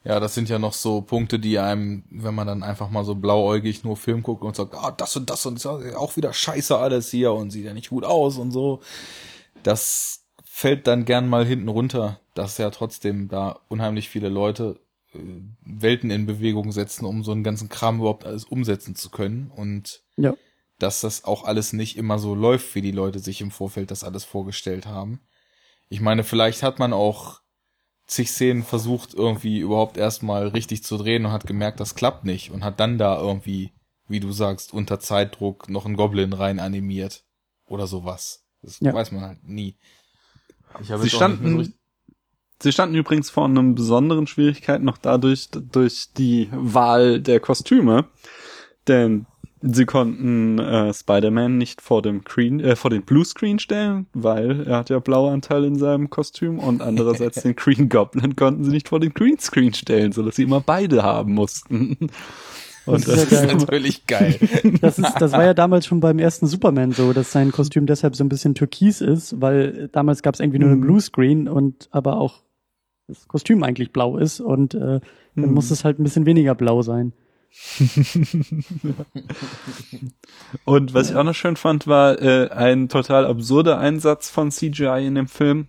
Ja, das sind ja noch so Punkte, die einem, wenn man dann einfach mal so blauäugig nur Film guckt und sagt, ah, das und das und das ist auch wieder scheiße alles hier und sieht ja nicht gut aus und so. Das fällt dann gern mal hinten runter, dass ja trotzdem da unheimlich viele Leute äh, Welten in Bewegung setzen, um so einen ganzen Kram überhaupt alles umsetzen zu können und Ja. dass das auch alles nicht immer so läuft, wie die Leute sich im Vorfeld das alles vorgestellt haben. Ich meine, vielleicht hat man auch zig Szenen versucht, irgendwie überhaupt erstmal richtig zu drehen und hat gemerkt, das klappt nicht und hat dann da irgendwie, wie du sagst, unter Zeitdruck noch einen Goblin rein animiert oder sowas. Das Ja. weiß man halt nie. Ich habe Sie so standen, richtig- sie standen übrigens vor einem besonderen Schwierigkeit noch dadurch, durch die Wahl der Kostüme. Denn sie konnten äh, Spider-Man nicht vor dem Green, äh, vor den Bluescreen stellen, weil er hat ja Blauanteil in seinem Kostüm und andererseits den Green Goblin konnten sie nicht vor den Greenscreen stellen, sodass sie immer beide haben mussten. Und Das ist das, ja das geil. ist natürlich geil. Das, ist, das war ja damals schon beim ersten Superman so, dass sein Kostüm deshalb so ein bisschen türkis ist, weil damals gab es irgendwie nur einen Mhm. Bluescreen und aber auch das Kostüm eigentlich blau ist und äh, dann Mhm. muss es halt ein bisschen weniger blau sein. Und was ich auch noch schön fand, war äh, ein total absurder Einsatz von CGI in dem Film.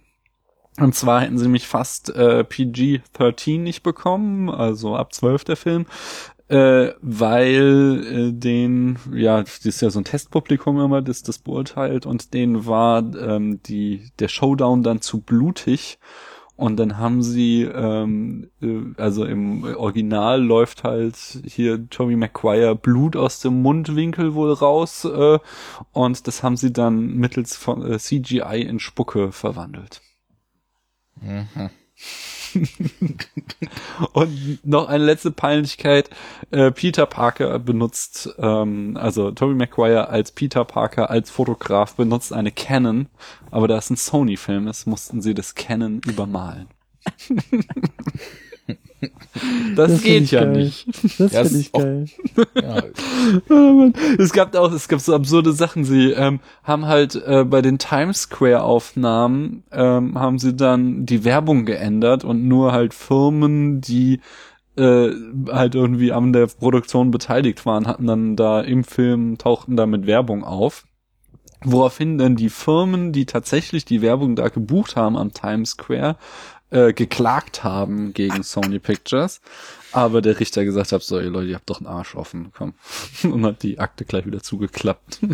Und zwar hätten sie mich fast äh, PG-13 nicht bekommen, also ab 12 der Film, äh, weil äh, den, ja, das ist ja so ein Testpublikum immer, das das beurteilt und denen war ähm, die der Showdown dann zu blutig und dann haben sie, ähm, äh, also im Original läuft halt hier Tommy McGuire Blut aus dem Mundwinkel wohl raus äh, und das haben sie dann mittels von äh, CGI in Spucke verwandelt. Mhm. Und noch eine letzte Peinlichkeit. Äh, Peter Parker benutzt, ähm, also Tobey Maguire als Peter Parker als Fotograf benutzt eine Canon, aber da es ein Sony-Film ist, mussten sie das Canon übermalen. das, Das geht ja geil. nicht. Das Ja, finde ich auch- geil. Ja, Oh es gab auch, es gab so absurde Sachen. Sie ähm, haben halt äh, bei den Times Square Aufnahmen ähm, haben sie dann die Werbung geändert und nur halt Firmen, die äh, halt irgendwie an der Produktion beteiligt waren, hatten dann da im Film tauchten da mit Werbung auf. Woraufhin dann die Firmen, die tatsächlich die Werbung da gebucht haben am Times Square, äh, geklagt haben gegen Sony Pictures. Aber der Richter gesagt hat, so, ihr Leute, ihr habt doch einen Arsch offen, komm. Und hat die Akte gleich wieder zugeklappt.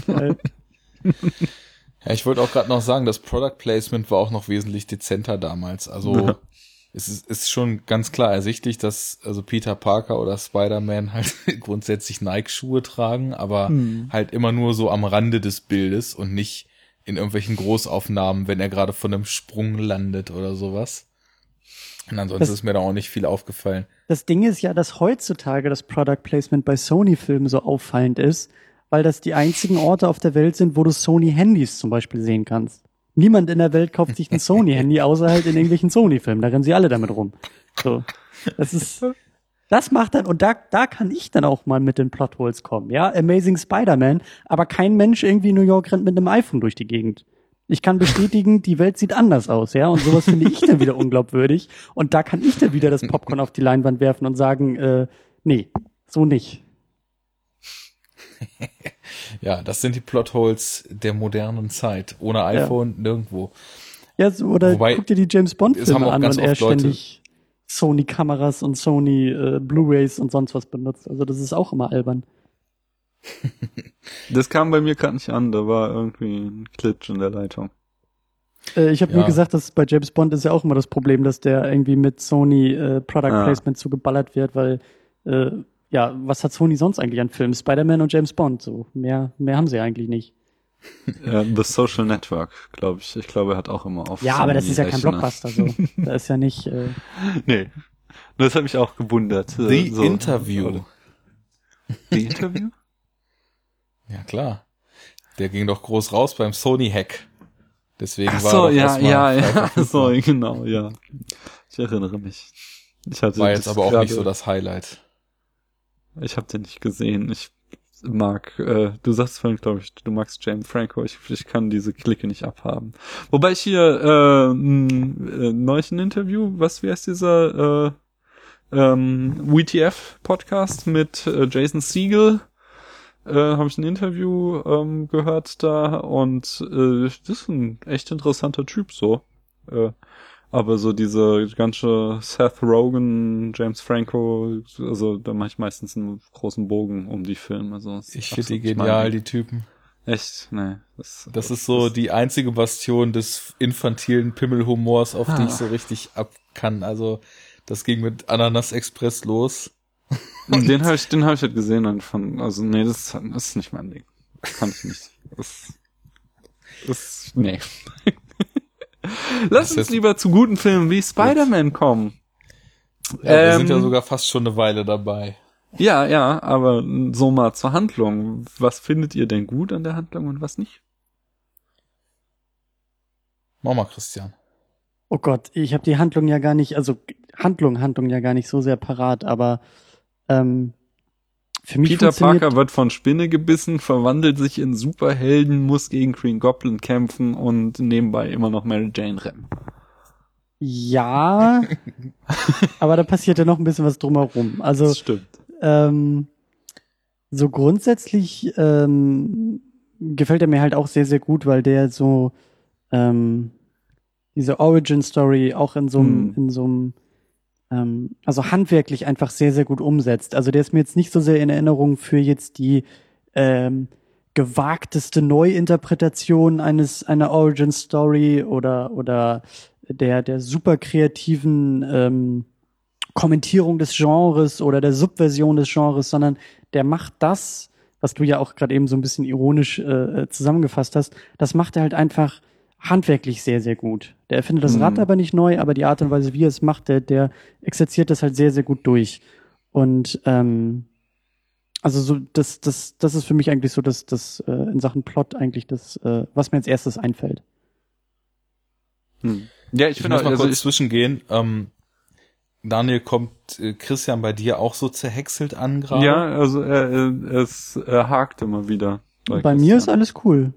Ja, ich wollte auch gerade noch sagen, das Product Placement war auch noch wesentlich dezenter damals. Also Ja. es ist, ist schon ganz klar ersichtlich, dass also Peter Parker oder Spider-Man halt grundsätzlich Nike-Schuhe tragen, aber Hm. halt immer nur so am Rande des Bildes und nicht in irgendwelchen Großaufnahmen, wenn er gerade von einem Sprung landet oder sowas. Und ansonsten Das- ist mir da auch nicht viel aufgefallen. Das Ding ist ja, dass heutzutage das Product Placement bei Sony-Filmen so auffallend ist, weil das die einzigen Orte auf der Welt sind, wo du Sony-Handys zum Beispiel sehen kannst. Niemand in der Welt kauft sich ein Sony-Handy, außer halt in irgendwelchen Sony-Filmen. Da rennen sie alle damit rum. So. Das ist, das macht dann, und da, da kann ich dann auch mal mit den Plotholes kommen. Ja, Amazing Spider-Man, aber kein Mensch irgendwie in New York rennt mit einem iPhone durch die Gegend. Ich kann bestätigen, die Welt sieht anders aus, ja, und sowas finde ich dann wieder unglaubwürdig. Und da kann ich dann wieder das Popcorn auf die Leinwand werfen und sagen, äh, nee, so nicht. Ja, das sind die Plotholes der modernen Zeit. Ohne iPhone nirgendwo. Ja, so, oder Wobei, guck dir die James Bond-Filme auch an und er ständig Sony-Kameras und Sony äh, Blu-Rays und sonst was benutzt. Also das ist auch immer albern. Das kam bei mir gerade nicht an, da war irgendwie ein Glitch in der Leitung. Äh, ich habe Ja. nur gesagt, dass bei James Bond ist ja auch immer das Problem, dass der irgendwie mit Sony äh, Product Ah. Placement zugeballert wird, weil äh, ja, was hat Sony sonst eigentlich an Filmen? Spider-Man und James Bond, so mehr mehr haben sie eigentlich nicht. Äh, The Social Network, glaube ich. Ich glaube, er hat auch immer auf. Ja, aber das Sony ist ja kein. Blockbuster so. da ist ja nicht äh, Nee. Das hat mich auch gewundert. äh, The so. Interview. The Interview? Ja, klar. Der ging doch groß raus beim Sony-Hack. Deswegen Ach war so, ja, ja, ja, so, genau, ja. Ich erinnere mich. Ich hatte War jetzt aber auch nicht so das Highlight. Ich habe den nicht gesehen. Ich mag, äh, du sagst vorhin, glaube ich, du magst James Franco. Ich, ich kann diese Clique nicht abhaben. Wobei ich hier äh, ein äh, neulich ein Interview, was wie heißt dieser äh, ähm, WTF Podcast mit äh, Jason Siegel äh, habe ich ein Interview ähm, gehört da und äh, das ist ein echt interessanter Typ so. Äh, aber so diese ganze Seth Rogen, James Franco, also da mache ich meistens einen großen Bogen um die Filme. Das ist Ich finde die genial, mein- die Typen. Echt? Nee. Das, Das ist so die einzige Bastion des infantilen Pimmelhumors, auf die Ah. ich so richtig ab kann. Also, das ging mit Ananas Express los. Den habe ich, den habe ich halt gesehen und von, also nee, das, das ist nicht mein Ding. Das kann ich nicht. Das, das, nee. Lass Das uns lieber zu guten Filmen wie Spider-Man kommen. Ja, wir sind ja Ähm, sogar fast schon eine Weile dabei. Ja, ja, aber so mal zur Handlung. Was findet ihr denn gut an der Handlung und was nicht? Mach mal, Christian. Oh Gott, ich habe die Handlung ja gar nicht, also Handlung, Handlung ja gar nicht so sehr parat, aber ähm, Peter Parker wird von Spinne gebissen, verwandelt sich in Superhelden, muss gegen Green Goblin kämpfen und nebenbei immer noch Mary Jane rennen. Ja, aber da passiert ja noch ein bisschen was drumherum. Also stimmt. ähm, so grundsätzlich ähm, gefällt er mir halt auch sehr, sehr gut, weil der so ähm, diese Origin-Story auch in so einem, Hm. in so einem, ähm, also handwerklich einfach sehr, sehr gut umsetzt. Also der ist mir jetzt nicht so sehr in Erinnerung für jetzt die ähm, gewagteste Neuinterpretation eines einer Origin-Story oder oder der der super kreativen ähm, Kommentierung des Genres oder der Subversion des Genres, sondern der macht das, was du ja auch gerade eben so ein bisschen ironisch äh, zusammengefasst hast, das macht er halt einfach handwerklich sehr, sehr gut. Der erfindet das Mhm. Rad aber nicht neu, aber die Art und Weise, wie er es macht, der, der exerziert das halt sehr, sehr gut durch. Und ähm, also so, das, das, das ist für mich eigentlich so, dass das äh, in Sachen Plot eigentlich das, äh, was mir als erstes einfällt. Hm. Ja, ich, Ich finde, muss mal also kurz ich, zwischengehen. Ähm, Daniel, kommt äh, Christian bei dir auch so zerhäckselt an gerade? ja, also er, er, es er hakt immer wieder. Bei, mir ist alles cool.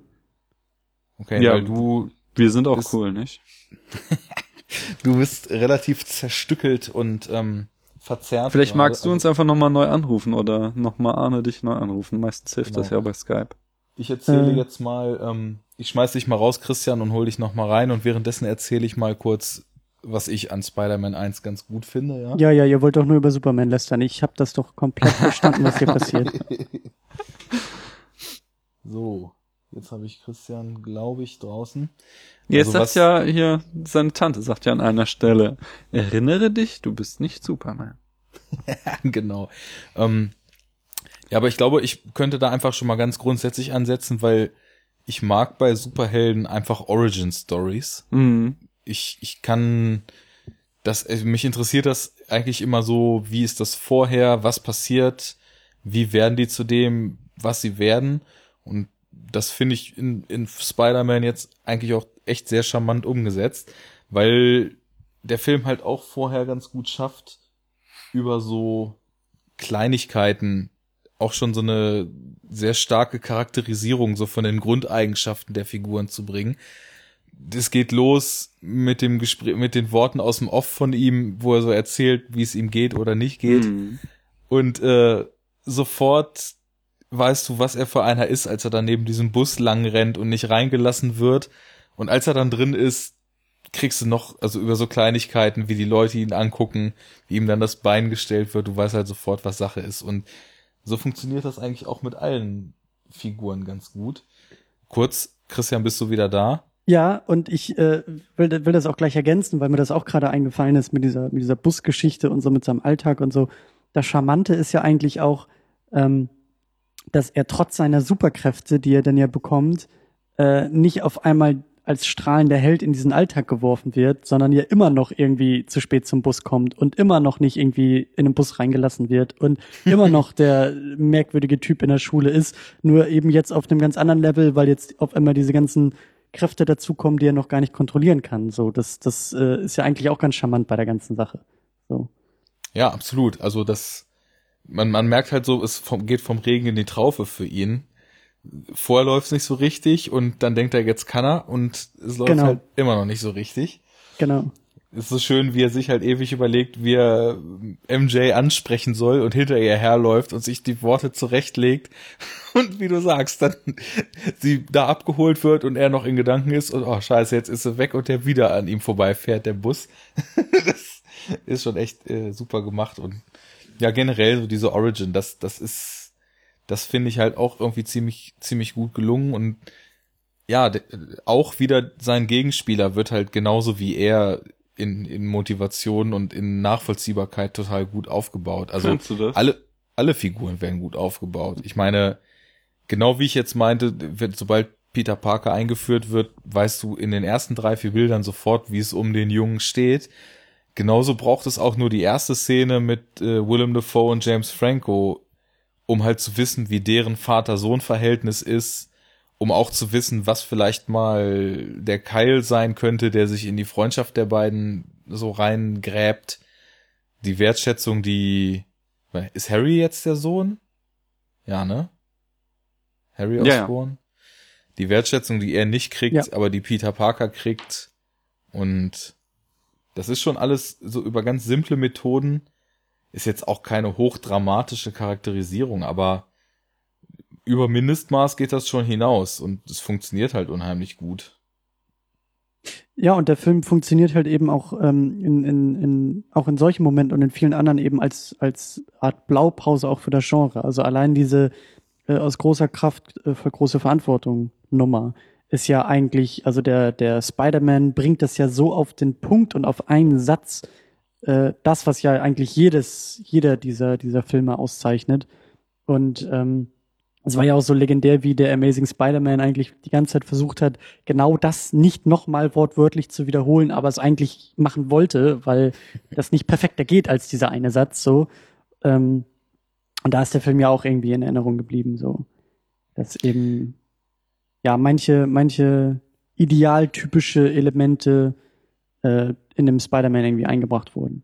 Okay, Ja. weil du, Wir sind auch Das- cool, nicht? du bist relativ zerstückelt und ähm, verzerrt. Vielleicht magst du Also, uns einfach nochmal neu anrufen oder nochmal Arne dich neu anrufen. Meistens hilft Genau. das ja bei Skype. Ich erzähle Äh. jetzt mal, ähm, ich schmeiß dich mal raus, Christian, und hol dich noch mal rein und währenddessen erzähle ich mal kurz, was ich an Spider-Man 1 ganz gut finde, ja? Ja, ja, ihr wollt doch nur über Superman lästern. Ich habe das doch komplett verstanden, was hier passiert. So, jetzt habe ich Christian, glaube ich, draußen. Jetzt Also sagt ja hier, seine Tante sagt ja an einer Stelle, erinnere dich, du bist nicht Superman. genau. Ähm, ja, aber ich glaube, ich könnte da einfach schon mal ganz grundsätzlich ansetzen, weil ich mag bei Superhelden einfach Origin Stories. Mhm. Ich, ich kann das, äh, mich interessiert das eigentlich immer so, wie ist das vorher, was passiert, wie werden die zu dem, was sie werden. Und das finde ich in, in Spider-Man jetzt eigentlich auch echt sehr charmant umgesetzt, weil der Film halt auch vorher ganz gut schafft, über so Kleinigkeiten auch schon so eine sehr starke Charakterisierung so von den Grundeigenschaften der Figuren zu bringen. Es geht los mit dem Gespräch, mit den Worten aus dem Off von ihm, wo er so erzählt, wie es ihm geht oder nicht geht. Mhm. Und äh, sofort weißt du, was er für einer ist, als er dann neben diesem Bus lang rennt und nicht reingelassen wird. Und als er dann drin ist, kriegst du noch, also über so Kleinigkeiten, wie die Leute ihn angucken, wie ihm dann das Bein gestellt wird, du weißt halt sofort, was Sache ist. Und so funktioniert das eigentlich auch mit allen Figuren ganz gut. Kurz, Christian, bist du wieder da? Ja, und ich äh, will, will das auch gleich ergänzen, weil mir das auch gerade eingefallen ist mit dieser, mit dieser Busgeschichte und so mit seinem Alltag und so. Das Charmante ist ja eigentlich auch, ähm, dass er trotz seiner Superkräfte, die er dann ja bekommt, äh, nicht auf einmal als strahlender Held in diesen Alltag geworfen wird, sondern ja immer noch irgendwie zu spät zum Bus kommt und immer noch nicht irgendwie in den Bus reingelassen wird und immer noch der merkwürdige Typ in der Schule ist, nur eben jetzt auf einem ganz anderen Level, weil jetzt auf einmal diese ganzen Kräfte dazukommen, die er noch gar nicht kontrollieren kann. So, das, das äh, ist ja eigentlich auch ganz charmant bei der ganzen Sache. So. Ja, absolut. Also das, man, man merkt halt so, es vom, geht vom Regen in die Traufe für ihn vorher läuft's nicht so richtig und dann denkt er, jetzt kann er und es läuft Genau. halt immer noch nicht so richtig. Genau. Es ist so schön, wie er sich halt ewig überlegt, wie er MJ ansprechen soll und hinter ihr herläuft und sich die Worte zurechtlegt. Und wie du sagst, dann sie da abgeholt wird und er noch in Gedanken ist und oh scheiße, jetzt ist sie weg und der wieder an ihm vorbeifährt, der Bus. das ist schon echt äh, super gemacht und ja, generell so diese Origin, das, das ist, das finde ich halt auch irgendwie ziemlich, ziemlich gut gelungen und ja, auch wieder sein Gegenspieler wird halt genauso wie er in, in Motivation und in Nachvollziehbarkeit total gut aufgebaut. Also alle, alle Figuren werden gut aufgebaut. Ich meine, genau wie ich jetzt meinte, wenn, sobald Peter Parker eingeführt wird, weißt du in den ersten drei, vier Bildern sofort, wie es um den Jungen steht. Genauso braucht es auch nur die erste Szene mit äh, Willem Dafoe und James Franco, um halt zu wissen, wie deren Vater-Sohn-Verhältnis ist, um auch zu wissen, was vielleicht mal der Keil sein könnte, der sich in die Freundschaft der beiden so reingräbt. Die Wertschätzung, die ist Harry jetzt der Sohn? Ja, ne? Harry Ja, ja. Osborn. Die Wertschätzung, die er nicht kriegt, Ja. aber die Peter Parker kriegt. Und das ist schon alles so über ganz simple Methoden. Ist jetzt auch keine hochdramatische Charakterisierung, aber über Mindestmaß geht das schon hinaus und es funktioniert halt unheimlich gut. Ja, und der Film funktioniert halt eben auch ähm, in, in, in auch in solchen Momenten und in vielen anderen eben als als Art Blaupause auch für das Genre. Also allein diese äh, aus großer Kraft äh, für große Verantwortung Nummer ist ja eigentlich, also der der Spider-Man bringt das ja so auf den Punkt und auf einen Satz, äh, das was ja eigentlich jedes jeder dieser dieser Filme auszeichnet und ähm, es war ja auch so legendär, wie der Amazing Spider-Man eigentlich die ganze Zeit versucht hat, genau das nicht nochmal wortwörtlich zu wiederholen, aber es eigentlich machen wollte, weil das nicht perfekter geht als dieser eine Satz so. Ähm, und da ist der Film ja auch irgendwie in Erinnerung geblieben, so. Dass eben, ja, manche, manche idealtypische Elemente äh, in dem Spider-Man irgendwie eingebracht wurden.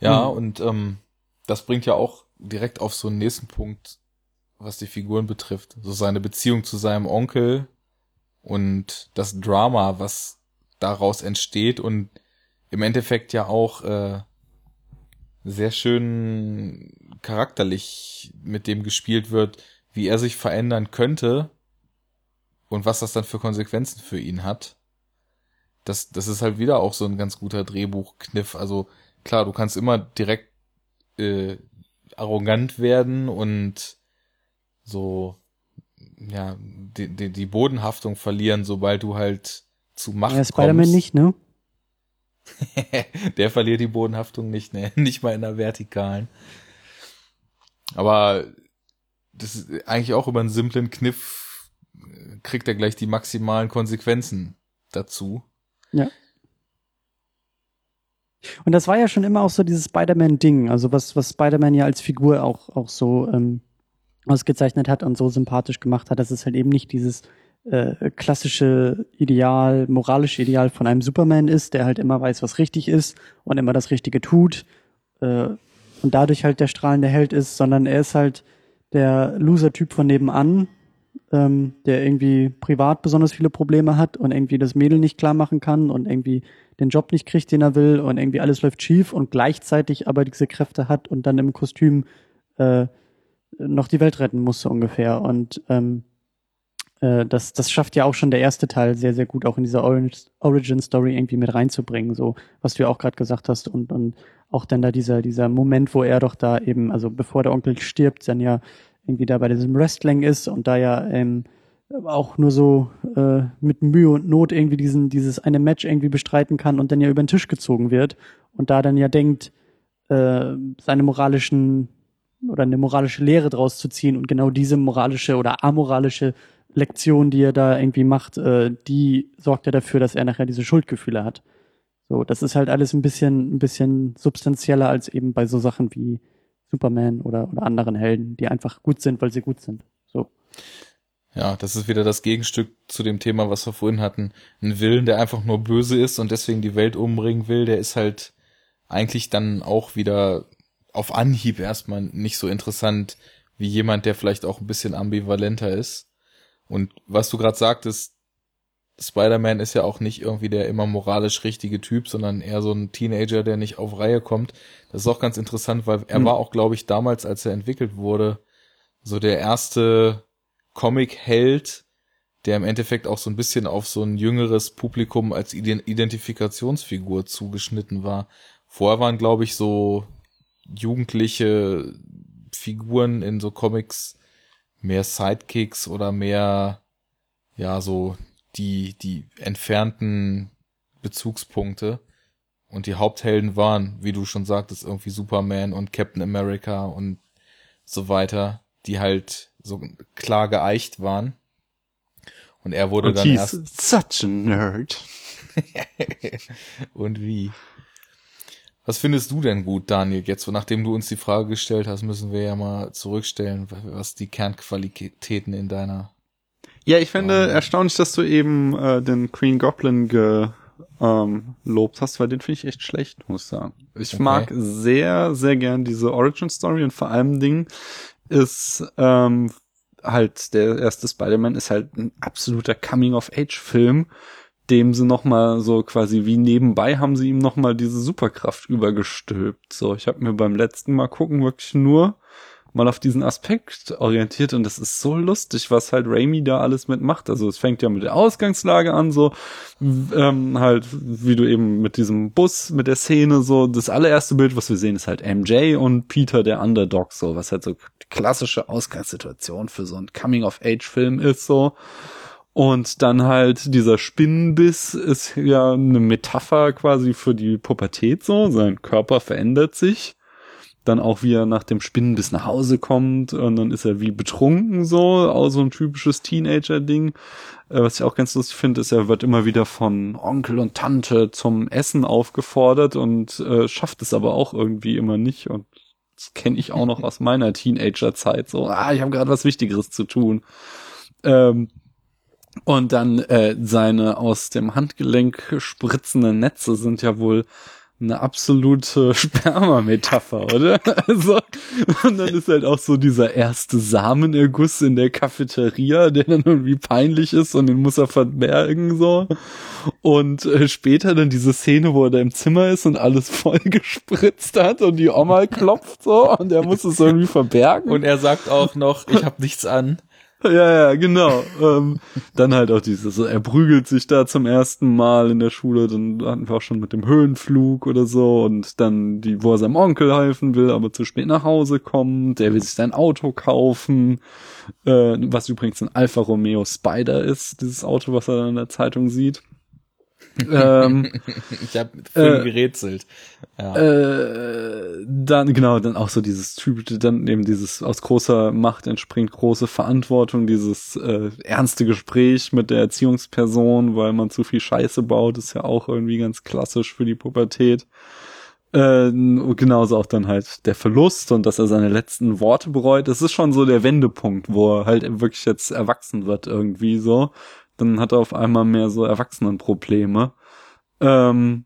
Ja, Mhm. und ähm, das bringt ja auch direkt auf so einen nächsten Punkt, was die Figuren betrifft. So seine Beziehung zu seinem Onkel und das Drama, was daraus entsteht und im Endeffekt ja auch äh, sehr schön charakterlich mit dem gespielt wird, wie er sich verändern könnte und was das dann für Konsequenzen für ihn hat. Das, das ist halt wieder auch so ein ganz guter Drehbuchkniff. Also klar, du kannst immer direkt äh, arrogant werden und so ja die, die, die Bodenhaftung verlieren, sobald du halt zu Macht Ja, Spider-Man nicht, ne? Der verliert die Bodenhaftung nicht, ne? Nicht mal in der vertikalen. Aber das ist eigentlich auch über einen simplen Kniff äh, kriegt er gleich die maximalen Konsequenzen dazu. Und das war ja schon immer auch so dieses Spider-Man-Ding, also was, was Spider-Man ja als Figur auch, auch so ähm, ausgezeichnet hat und so sympathisch gemacht hat, dass es halt eben nicht dieses äh, klassische Ideal, moralische Ideal von einem Superman ist, der halt immer weiß, was richtig ist und immer das Richtige tut äh, und dadurch halt der strahlende Held ist, sondern er ist halt der Loser-Typ von nebenan, ähm, der irgendwie privat besonders viele Probleme hat und irgendwie das Mädel nicht klar machen kann und irgendwie den Job nicht kriegt, den er will und irgendwie alles läuft schief und gleichzeitig aber diese Kräfte hat und dann im Kostüm äh, noch die Welt retten muss so ungefähr. Und ähm, äh, das, das schafft ja auch schon der erste Teil sehr, sehr gut, auch in dieser Origin-Story irgendwie mit reinzubringen, so was du ja auch gerade gesagt hast. Und, und auch dann da dieser, dieser Moment, wo er doch da eben, also bevor der Onkel stirbt, dann ja irgendwie da bei diesem Wrestling ist und da ja ähm, auch nur so äh, mit Mühe und Not irgendwie diesen, dieses eine Match irgendwie bestreiten kann und dann ja über den Tisch gezogen wird und da dann ja denkt, äh, seine moralischen oder eine moralische Lehre draus zu ziehen und genau diese moralische oder amoralische Lektion, die er da irgendwie macht, äh, die sorgt ja dafür, dass er nachher diese Schuldgefühle hat. So, das ist halt alles ein bisschen, ein bisschen substanzieller als eben bei so Sachen wie Superman oder, oder anderen Helden, die einfach gut sind, weil sie gut sind. So. Ja, das ist wieder das Gegenstück zu dem Thema, was wir vorhin hatten. Ein Willen, der einfach nur böse ist und deswegen die Welt umbringen will, der ist halt eigentlich dann auch wieder auf Anhieb erstmal nicht so interessant wie jemand, der vielleicht auch ein bisschen ambivalenter ist. Und was du gerade sagtest, Spider-Man ist ja auch nicht irgendwie der immer moralisch richtige Typ, sondern eher so ein Teenager, der nicht auf Reihe kommt. Das ist auch ganz interessant, weil er mhm. war auch, glaube ich, damals, als er entwickelt wurde, so der erste Comic-Held, der im Endeffekt auch so ein bisschen auf so ein jüngeres Publikum als Identifikationsfigur zugeschnitten war. Vorher waren, glaube ich, so jugendliche Figuren in so Comics mehr Sidekicks oder mehr, ja, so die, die entfernten Bezugspunkte. Und die Haupthelden waren, wie du schon sagtest, irgendwie Superman und Captain America und so weiter, die halt so klar geeicht waren. Und er wurde und dann erst. Such a nerd. und wie? Was findest du denn gut, Daniel? Jetzt, nachdem du uns die Frage gestellt hast, müssen wir ja mal zurückstellen, was die Kernqualitäten in deiner. Ja, ich finde ähm, erstaunlich, dass du eben äh, den Green Goblin gelobt ähm, hast, weil den finde ich echt schlecht, muss ich sagen. Ich okay. mag sehr, sehr gern diese Origin Story und vor allem Ding ist ähm, halt der erste Spider-Man ist halt ein absoluter Coming-of-Age-Film dem sie noch mal so quasi wie nebenbei haben sie ihm noch mal diese Superkraft übergestülpt. So, ich habe mir beim letzten Mal gucken wirklich nur mal auf diesen Aspekt orientiert und das ist so lustig, was halt Raimi da alles mitmacht. Also es fängt ja mit der Ausgangslage an, so ähm, halt wie du eben mit diesem Bus, mit der Szene so. Das allererste Bild, was wir sehen, ist halt MJ und Peter der Underdog, so was halt so klassische Ausgangssituation für so einen Coming-of-Age-Film ist so. Und dann halt dieser Spinnenbiss ist ja eine Metapher quasi für die Pubertät so. Sein Körper verändert sich. Dann auch wie er nach dem Spinnenbiss nach Hause kommt und dann ist er wie betrunken so, auch so ein typisches Teenager-Ding. Äh, was ich auch ganz lustig finde, ist, er wird immer wieder von Onkel und Tante zum Essen aufgefordert und äh, schafft es aber auch irgendwie immer nicht. Und das kenne ich auch noch aus meiner Teenager-Zeit. So, ah, ich habe gerade was Wichtigeres zu tun. Ähm, und dann äh, seine aus dem Handgelenk spritzenden Netze sind ja wohl eine absolute Sperma-Metapher, oder? Also, und dann ist halt auch so dieser erste Samenerguss in der Cafeteria, der dann irgendwie peinlich ist und den muss er verbergen, so. Und äh, später dann diese Szene, wo er da im Zimmer ist und alles voll gespritzt hat und die Oma klopft so und er muss es irgendwie verbergen. Und er sagt auch noch, ich habe nichts an. Ja, ja, genau. ähm, dann halt auch dieses, so, er prügelt sich da zum ersten Mal in der Schule, dann hatten wir auch schon mit dem Höhenflug oder so und dann die, wo er seinem Onkel helfen will, aber zu spät nach Hause kommt, der will sich sein Auto kaufen, äh, was übrigens ein Alfa Romeo Spider ist, dieses Auto, was er dann in der Zeitung sieht ähm, ich habe äh, gerätselt. Ja. Äh, dann genau, dann auch so dieses typische, dann eben dieses aus großer Macht entspringt große Verantwortung, dieses äh, ernste Gespräch mit der Erziehungsperson, weil man zu viel Scheiße baut, ist ja auch irgendwie ganz klassisch für die Pubertät. Äh, genauso auch dann halt der Verlust und dass er seine letzten Worte bereut. Das ist schon so der Wendepunkt, wo er halt wirklich jetzt erwachsen wird irgendwie so dann hat er auf einmal mehr so Erwachsenenprobleme. Ähm,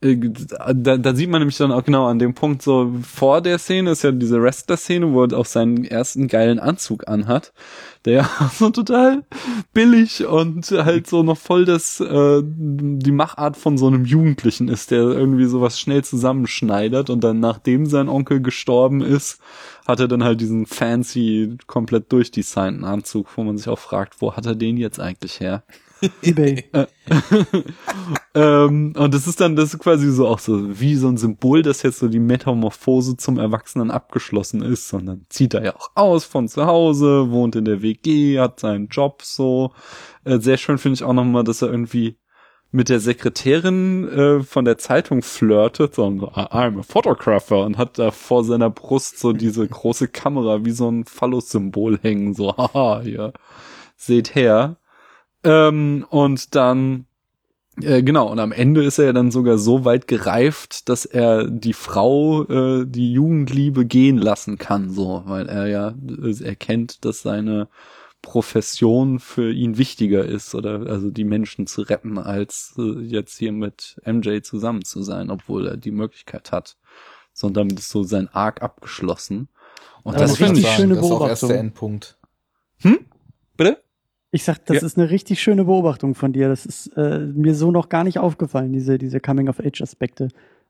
äh, da, da sieht man nämlich dann auch genau an dem Punkt so vor der Szene ist ja diese Wrestler-Szene, wo er auch seinen ersten geilen Anzug anhat, der ja so total billig und halt so noch voll das äh, die Machart von so einem Jugendlichen ist, der irgendwie sowas schnell zusammenschneidert und dann nachdem sein Onkel gestorben ist, hat er dann halt diesen fancy, komplett durchdesignten Anzug, wo man sich auch fragt, wo hat er den jetzt eigentlich her? Ebay. ähm, und das ist dann, das ist quasi so auch so wie so ein Symbol, dass jetzt so die Metamorphose zum Erwachsenen abgeschlossen ist. Dann zieht er ja auch aus von zu Hause, wohnt in der WG, hat seinen Job so. Äh, sehr schön finde ich auch nochmal, dass er irgendwie mit der Sekretärin äh, von der Zeitung flirtet, so I'm a photographer und hat da vor seiner Brust so diese große Kamera wie so ein Phallus-Symbol hängen, so haha, hier, seht her. Ähm, und dann äh, genau, und am Ende ist er ja dann sogar so weit gereift, dass er die Frau, äh, die Jugendliebe gehen lassen kann, so, weil er ja äh, erkennt, dass seine Profession für ihn wichtiger ist oder also die Menschen zu retten, als äh, jetzt hier mit MJ zusammen zu sein, obwohl er die Möglichkeit hat. So, und damit ist so sein Arc abgeschlossen. Und Aber das das finde ist ich. schöne das ist auch erst Beobachtung. der Endpunkt. Hm? Bitte? Ich sag, das Ja. ist eine richtig schöne Beobachtung von dir. Das ist äh, mir so noch gar nicht aufgefallen, diese, diese Coming-of-Age-Aspekte.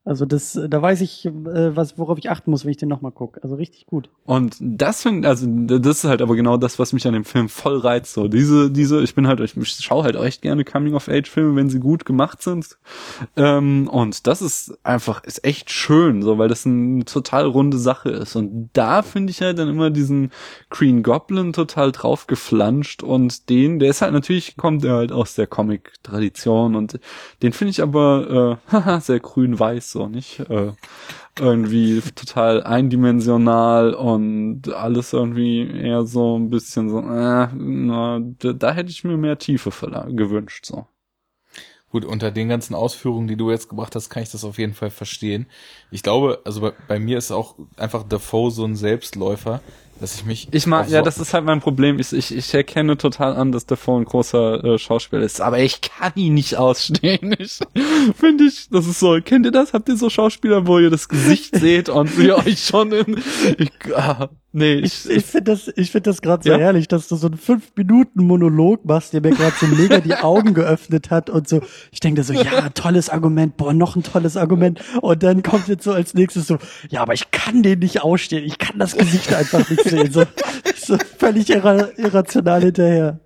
Also das, äh, da weiß ich, äh, was, worauf ich achten muss, wenn ich den nochmal gucke. Also richtig gut. Und das finde also das ist halt aber genau das, was mich an dem Film voll reizt. So diese, diese, ich bin halt, ich schaue halt echt gerne Coming-of-Age-Filme, wenn sie gut gemacht sind. Ähm, und das ist einfach, ist echt schön, so, weil das eine total runde Sache ist. Und da finde ich halt dann immer diesen Green Goblin total drauf geflanscht und den, der ist halt natürlich, kommt er halt aus der Comic-Tradition und den finde ich aber, äh, sehr grün-weiß, so, nicht? Äh, irgendwie total eindimensional und alles irgendwie eher so ein bisschen so, äh, na, da, da hätte ich mir mehr Tiefe gewünscht, so. Gut, unter den ganzen Ausführungen, die du jetzt gebracht hast, kann ich das auf jeden Fall verstehen. Ich glaube, also bei, bei mir ist auch einfach Defoe so ein Selbstläufer, dass ich mich. Ich mag, ja, das ist halt mein Problem. Ich, ich, ich erkenne total an, dass Defoe ein großer äh, Schauspieler ist, aber ich kann ihn nicht ausstehen. Ich finde ich, das ist so, kennt ihr das? Habt ihr so Schauspieler, wo ihr das Gesicht seht und ihr euch schon in, ich, ah, nee, Ich, ich, ich finde das, ich finde das gerade so Ja? herrlich, dass du so einen fünf Minuten Monolog machst, der mir gerade so mega die Augen geöffnet hat und so. Ich denke so, ja, tolles Argument, boah, noch ein tolles Argument. Und dann kommt jetzt so als nächstes so, ja, aber ich kann den nicht ausstehen, ich kann das Gesicht einfach nicht sehen. So, so völlig irra irrational hinterher.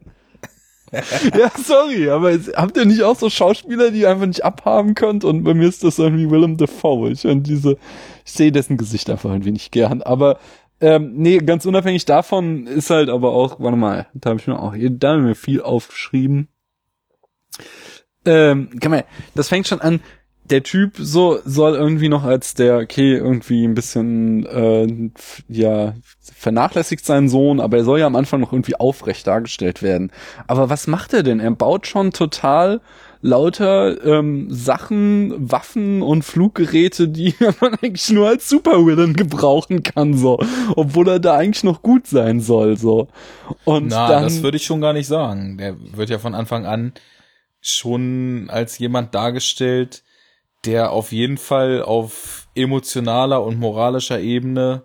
ja, sorry, aber es- habt ihr nicht auch so Schauspieler, die ihr einfach nicht abhaben könnt? Und bei mir ist das irgendwie Willem Dafoe. Ich und diese, ich sehe dessen Gesicht einfach irgendwie nicht gern. Aber ähm, nee, ganz unabhängig davon ist halt aber auch, warte mal, da habe ich mir auch, da habe ich mir viel aufgeschrieben. Ähm, kann man, das fängt schon an. Der Typ so soll irgendwie noch als der okay irgendwie ein bisschen äh, ja vernachlässigt sein Sohn, aber er soll ja am Anfang noch irgendwie aufrecht dargestellt werden. Aber was macht er denn? Er baut schon total lauter ähm, Sachen, Waffen und Fluggeräte, die man eigentlich nur als Supervillain gebrauchen kann, so, obwohl er da eigentlich noch gut sein soll, so. Und Na, dann, das würde ich schon gar nicht sagen. Der wird ja von Anfang an schon als jemand dargestellt, der auf jeden Fall auf emotionaler und moralischer Ebene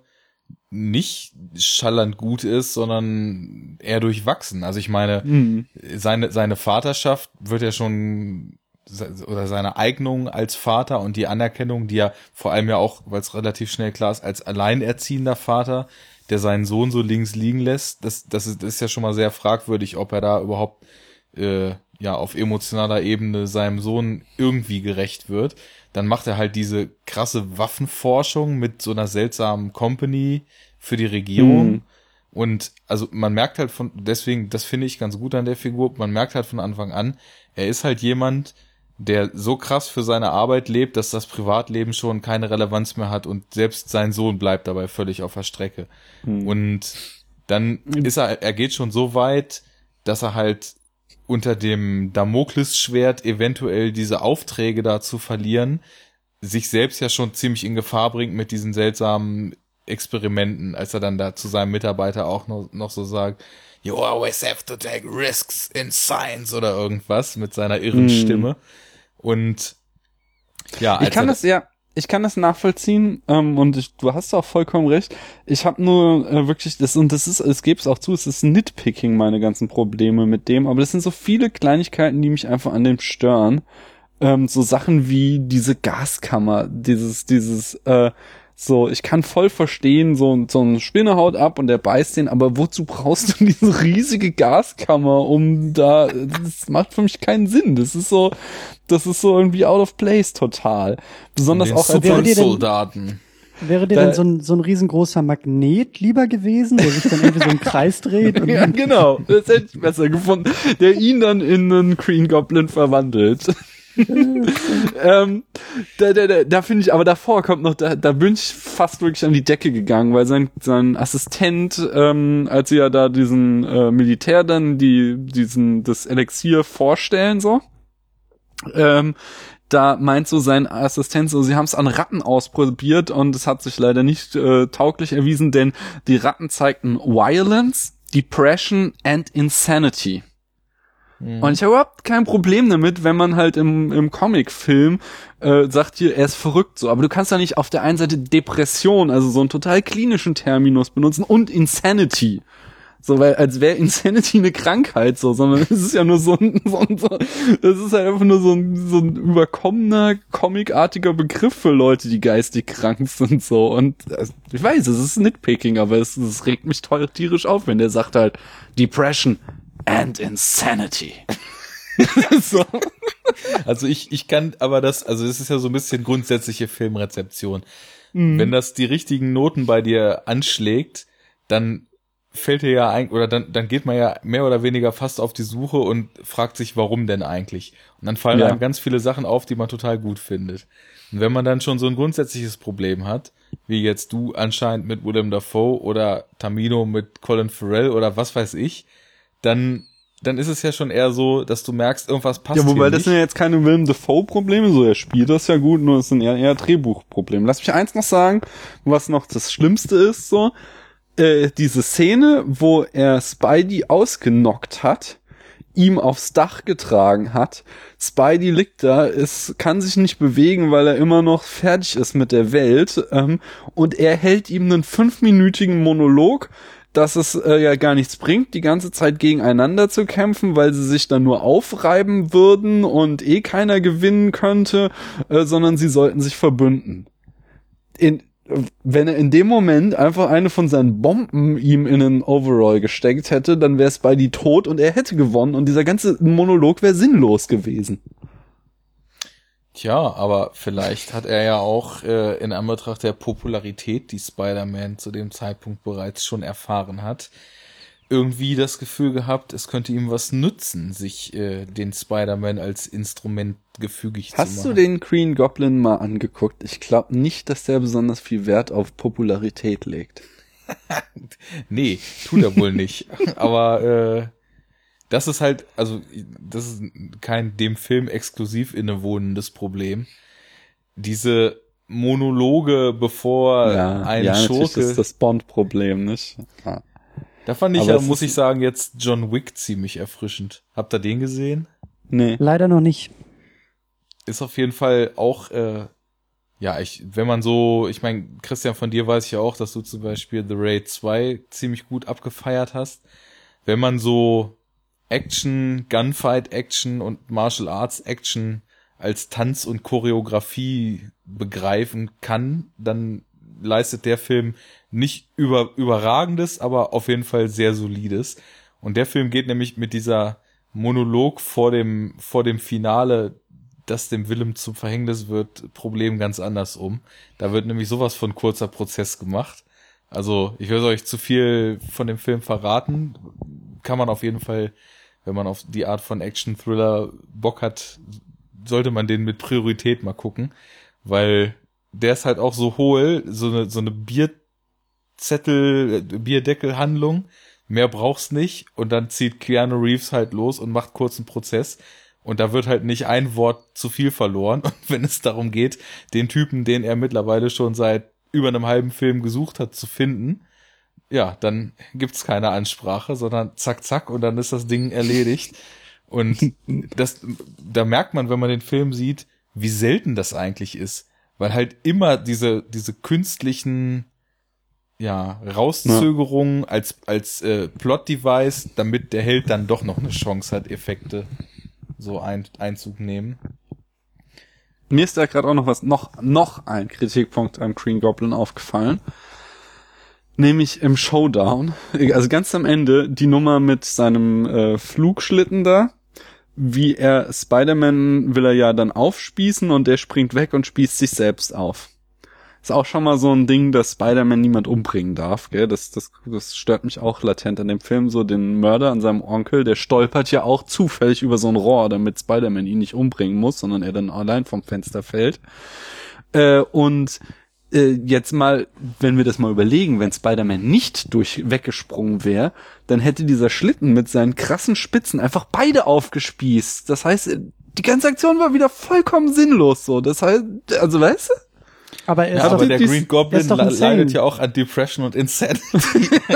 nicht schallernd gut ist, sondern eher durchwachsen. Also ich meine, Hm. seine, seine Vaterschaft wird ja schon oder seine Eignung als Vater und die Anerkennung, die er vor allem ja auch, weil es relativ schnell klar ist, als alleinerziehender Vater, der seinen Sohn so links liegen lässt, das, das, ist, das ist ja schon mal sehr fragwürdig, ob er da überhaupt äh, ja auf emotionaler Ebene seinem Sohn irgendwie gerecht wird. Dann macht er halt diese krasse Waffenforschung mit so einer seltsamen Company für die Regierung. Mhm. Und also man merkt halt von, deswegen, das finde ich ganz gut an der Figur, man merkt halt von Anfang an, er ist halt jemand, der so krass für seine Arbeit lebt, dass das Privatleben schon keine Relevanz mehr hat und selbst sein Sohn bleibt dabei völlig auf der Strecke. Hm. Und dann ist er, er geht schon so weit, dass er halt unter dem Damoklesschwert eventuell diese Aufträge da zu verlieren, sich selbst ja schon ziemlich in Gefahr bringt mit diesen seltsamen Experimenten, als er dann da zu seinem Mitarbeiter auch noch, noch so sagt, you always have to take risks in science oder irgendwas mit seiner irren Mm. Stimme. Und ja, Ich kann das ja, ich kann das nachvollziehen ähm, und ich, du hast auch vollkommen recht. Ich habe nur äh, wirklich das und das ist, es gebe es auch zu, es ist Nitpicking meine ganzen Probleme mit dem, aber das sind so viele Kleinigkeiten, die mich einfach an dem stören. Ähm, so Sachen wie diese Gaskammer, dieses, dieses, äh, So, ich kann voll verstehen, so, so ein Spinne haut ab und der beißt den, aber wozu brauchst du diese riesige Gaskammer, um da, das macht für mich keinen Sinn. Das ist so, das ist so irgendwie out of place total. Besonders auch als wäre dir denn- Soldaten. Wäre dir Da- denn so ein, so ein riesengroßer Magnet lieber gewesen, der sich dann irgendwie so im Kreis dreht? Und Ja, genau. Das hätte ich besser gefunden. Der ihn dann in einen Green Goblin verwandelt. ähm, da da, da, da finde ich, aber davor kommt noch, da, da bin ich fast wirklich an die Decke gegangen, weil sein, sein Assistent, ähm, als sie ja da diesen äh, Militär dann die, diesen, das Elixier vorstellen, so, ähm, da meint so sein Assistent so, sie haben es an Ratten ausprobiert und es hat sich leider nicht äh, tauglich erwiesen, denn die Ratten zeigten Violence, Depression and Insanity. Und ich habe überhaupt kein Problem damit, wenn man halt im, im Comic-Film äh, sagt hier, er ist verrückt so. Aber du kannst ja nicht auf der einen Seite Depression, also so einen total klinischen Terminus benutzen und Insanity. So, weil als wäre Insanity eine Krankheit so, sondern es ist ja nur so ein, so ein so, das ist halt einfach nur so ein, so ein überkommener, comicartiger Begriff für Leute, die geistig krank sind so. Und äh, ich weiß, es ist Nitpicking, aber es, es regt mich tierisch auf, wenn der sagt halt Depression and Insanity. so. Also ich, ich kann aber das, also es ist ja so ein bisschen grundsätzliche Filmrezeption. Mhm. Wenn das die richtigen Noten bei dir anschlägt, dann fällt dir ja eigentlich, oder dann, dann geht man ja mehr oder weniger fast auf die Suche und fragt sich, warum denn eigentlich? Und dann fallen Ja. einem ganz viele Sachen auf, die man total gut findet. Und wenn man dann schon so ein grundsätzliches Problem hat, wie jetzt du anscheinend mit Willem Dafoe oder Tamino mit Colin Farrell oder was weiß ich, dann, dann ist es ja schon eher so, dass du merkst, irgendwas passt Ja, wobei das nicht. sind ja jetzt keine Willem Dafoe-Probleme, so er spielt das ja gut, nur es sind eher, eher Drehbuchprobleme. Lass mich eins noch sagen, was noch das Schlimmste ist, so, äh, diese Szene, wo er Spidey ausgenockt hat, ihm aufs Dach getragen hat. Spidey liegt da, es kann sich nicht bewegen, weil er immer noch fertig ist mit der Welt. Ähm, und er hält ihm einen fünfminütigen Monolog, dass es äh, ja gar nichts bringt, die ganze Zeit gegeneinander zu kämpfen, weil sie sich dann nur aufreiben würden und eh keiner gewinnen könnte, äh, sondern sie sollten sich verbünden. In, wenn er in dem Moment einfach eine von seinen Bomben ihm in einen Overall gesteckt hätte, dann wäre Spidey tot und er hätte gewonnen und dieser ganze Monolog wäre sinnlos gewesen. Tja, aber vielleicht hat er ja auch äh, in Anbetracht der Popularität, die Spider-Man zu dem Zeitpunkt bereits schon erfahren hat, irgendwie das Gefühl gehabt, es könnte ihm was nützen, sich äh, den Spider-Man als Instrument gefügig zu Hast machen. du den Green Goblin mal angeguckt? Ich glaube nicht, dass der besonders viel Wert auf Popularität legt. Nee, tut er wohl nicht. Aber äh, das ist halt, also das ist kein dem Film exklusiv innewohnendes Problem. Diese Monologe, bevor ein natürlich, Schurke. das ist das Bond-Problem, nicht? Ja. Da fand ich Aber ja, muss ich sagen, jetzt John Wick ziemlich erfrischend. Habt ihr den gesehen? Nee. Leider noch nicht. Ist auf jeden Fall auch, äh, ja, ich, wenn man so, ich meine, Christian, von dir weiß ich ja auch, dass du zum Beispiel The Raid 2 ziemlich gut abgefeiert hast. Wenn man so Action, Gunfight-Action und Martial Arts Action als Tanz und Choreografie begreifen kann, dann leistet der Film nicht über, überragendes, aber auf jeden Fall sehr solides. Und der Film geht nämlich mit dieser Monolog vor dem, vor dem Finale, das dem Willem zum Verhängnis wird, Problem ganz anders um. Da wird nämlich sowas von kurzer Prozess gemacht. Also, ich will euch zu viel von dem Film verraten. Kann man auf jeden Fall, wenn man auf die Art von Action-Thriller Bock hat, sollte man den mit Priorität mal gucken, weil der ist halt auch so hohl, so eine, so eine Bierzettel, äh, Bierdeckelhandlung. Mehr brauchst nicht. Und dann zieht Keanu Reeves halt los und macht kurzen Prozess. Und da wird halt nicht ein Wort zu viel verloren. Und wenn es darum geht, den Typen, den er mittlerweile schon seit über einem halben Film gesucht hat, zu finden, ja, dann gibt's keine Ansprache, sondern zack, zack, und dann ist das Ding erledigt. Und das, da merkt man, wenn man den Film sieht, wie selten das eigentlich ist. Weil halt immer diese, diese künstlichen, ja, Rauszögerungen als, als äh, Plot-Device, damit der Held dann doch noch eine Chance hat, Effekte so ein, Einzug nehmen. mir ist da gerade auch noch was, noch, noch ein Kritikpunkt am Green Goblin aufgefallen. Nämlich im Showdown, also ganz am Ende, die Nummer mit seinem äh, Flugschlitten da, wie er Spider-Man will er ja dann aufspießen und der springt weg und spießt sich selbst auf. Ist auch schon mal so ein Ding, dass Spider-Man niemand umbringen darf, gell? Das, das, das stört mich auch latent an dem Film. So den Mörder an seinem Onkel, der stolpert ja auch zufällig über so ein Rohr, damit Spider-Man ihn nicht umbringen muss, sondern er dann allein vom Fenster fällt. Äh, und äh, jetzt mal, wenn wir das mal überlegen, wenn Spider-Man nicht durch weggesprungen wäre, dann hätte dieser Schlitten mit seinen krassen Spitzen einfach beide aufgespießt. Das heißt, die ganze Aktion war wieder vollkommen sinnlos so. Das heißt, also weißt du? Aber er ist Ja, aber der Green Goblin le- leidet ja auch an Depression und Insanity.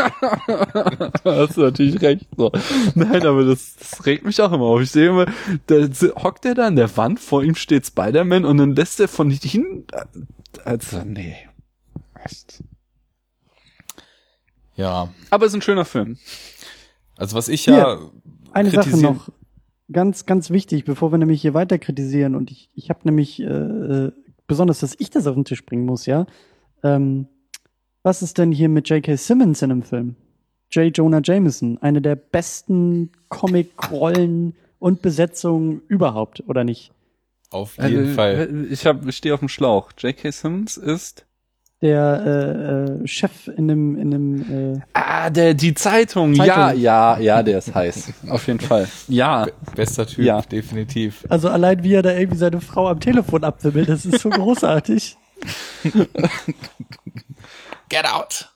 hast du natürlich recht. So. Nein, aber das, das regt mich auch immer auf. Ich sehe immer, da hockt er da an der Wand, vor ihm steht Spider-Man und dann lässt er von hinten, also, nee. Echt. ja, Aber es ist ein schöner Film. also was ich ja Eine Sache noch, ganz, ganz wichtig, bevor wir nämlich hier weiter kritisieren und ich, ich habe nämlich äh, äh, besonders, dass ich das auf den Tisch bringen muss, ja. Ähm, was ist denn hier mit J.K. Simmons in dem Film? J. Jonah Jameson, eine der besten Comic-Rollen und Besetzungen überhaupt, oder nicht? Auf jeden Fall. Äh, Ich, hab, ich stehe auf dem Schlauch. J.K. Simmons ist Der äh, äh, Chef in dem, in dem äh, Ah, der, die Zeitung. Zeitung. Ja, ja, ja, der ist heiß. Auf jeden Fall. Ja. Bester Typ, Ja. definitiv. Also allein wie er da irgendwie seine Frau am Telefon abwimmelt, das ist so großartig. Get out!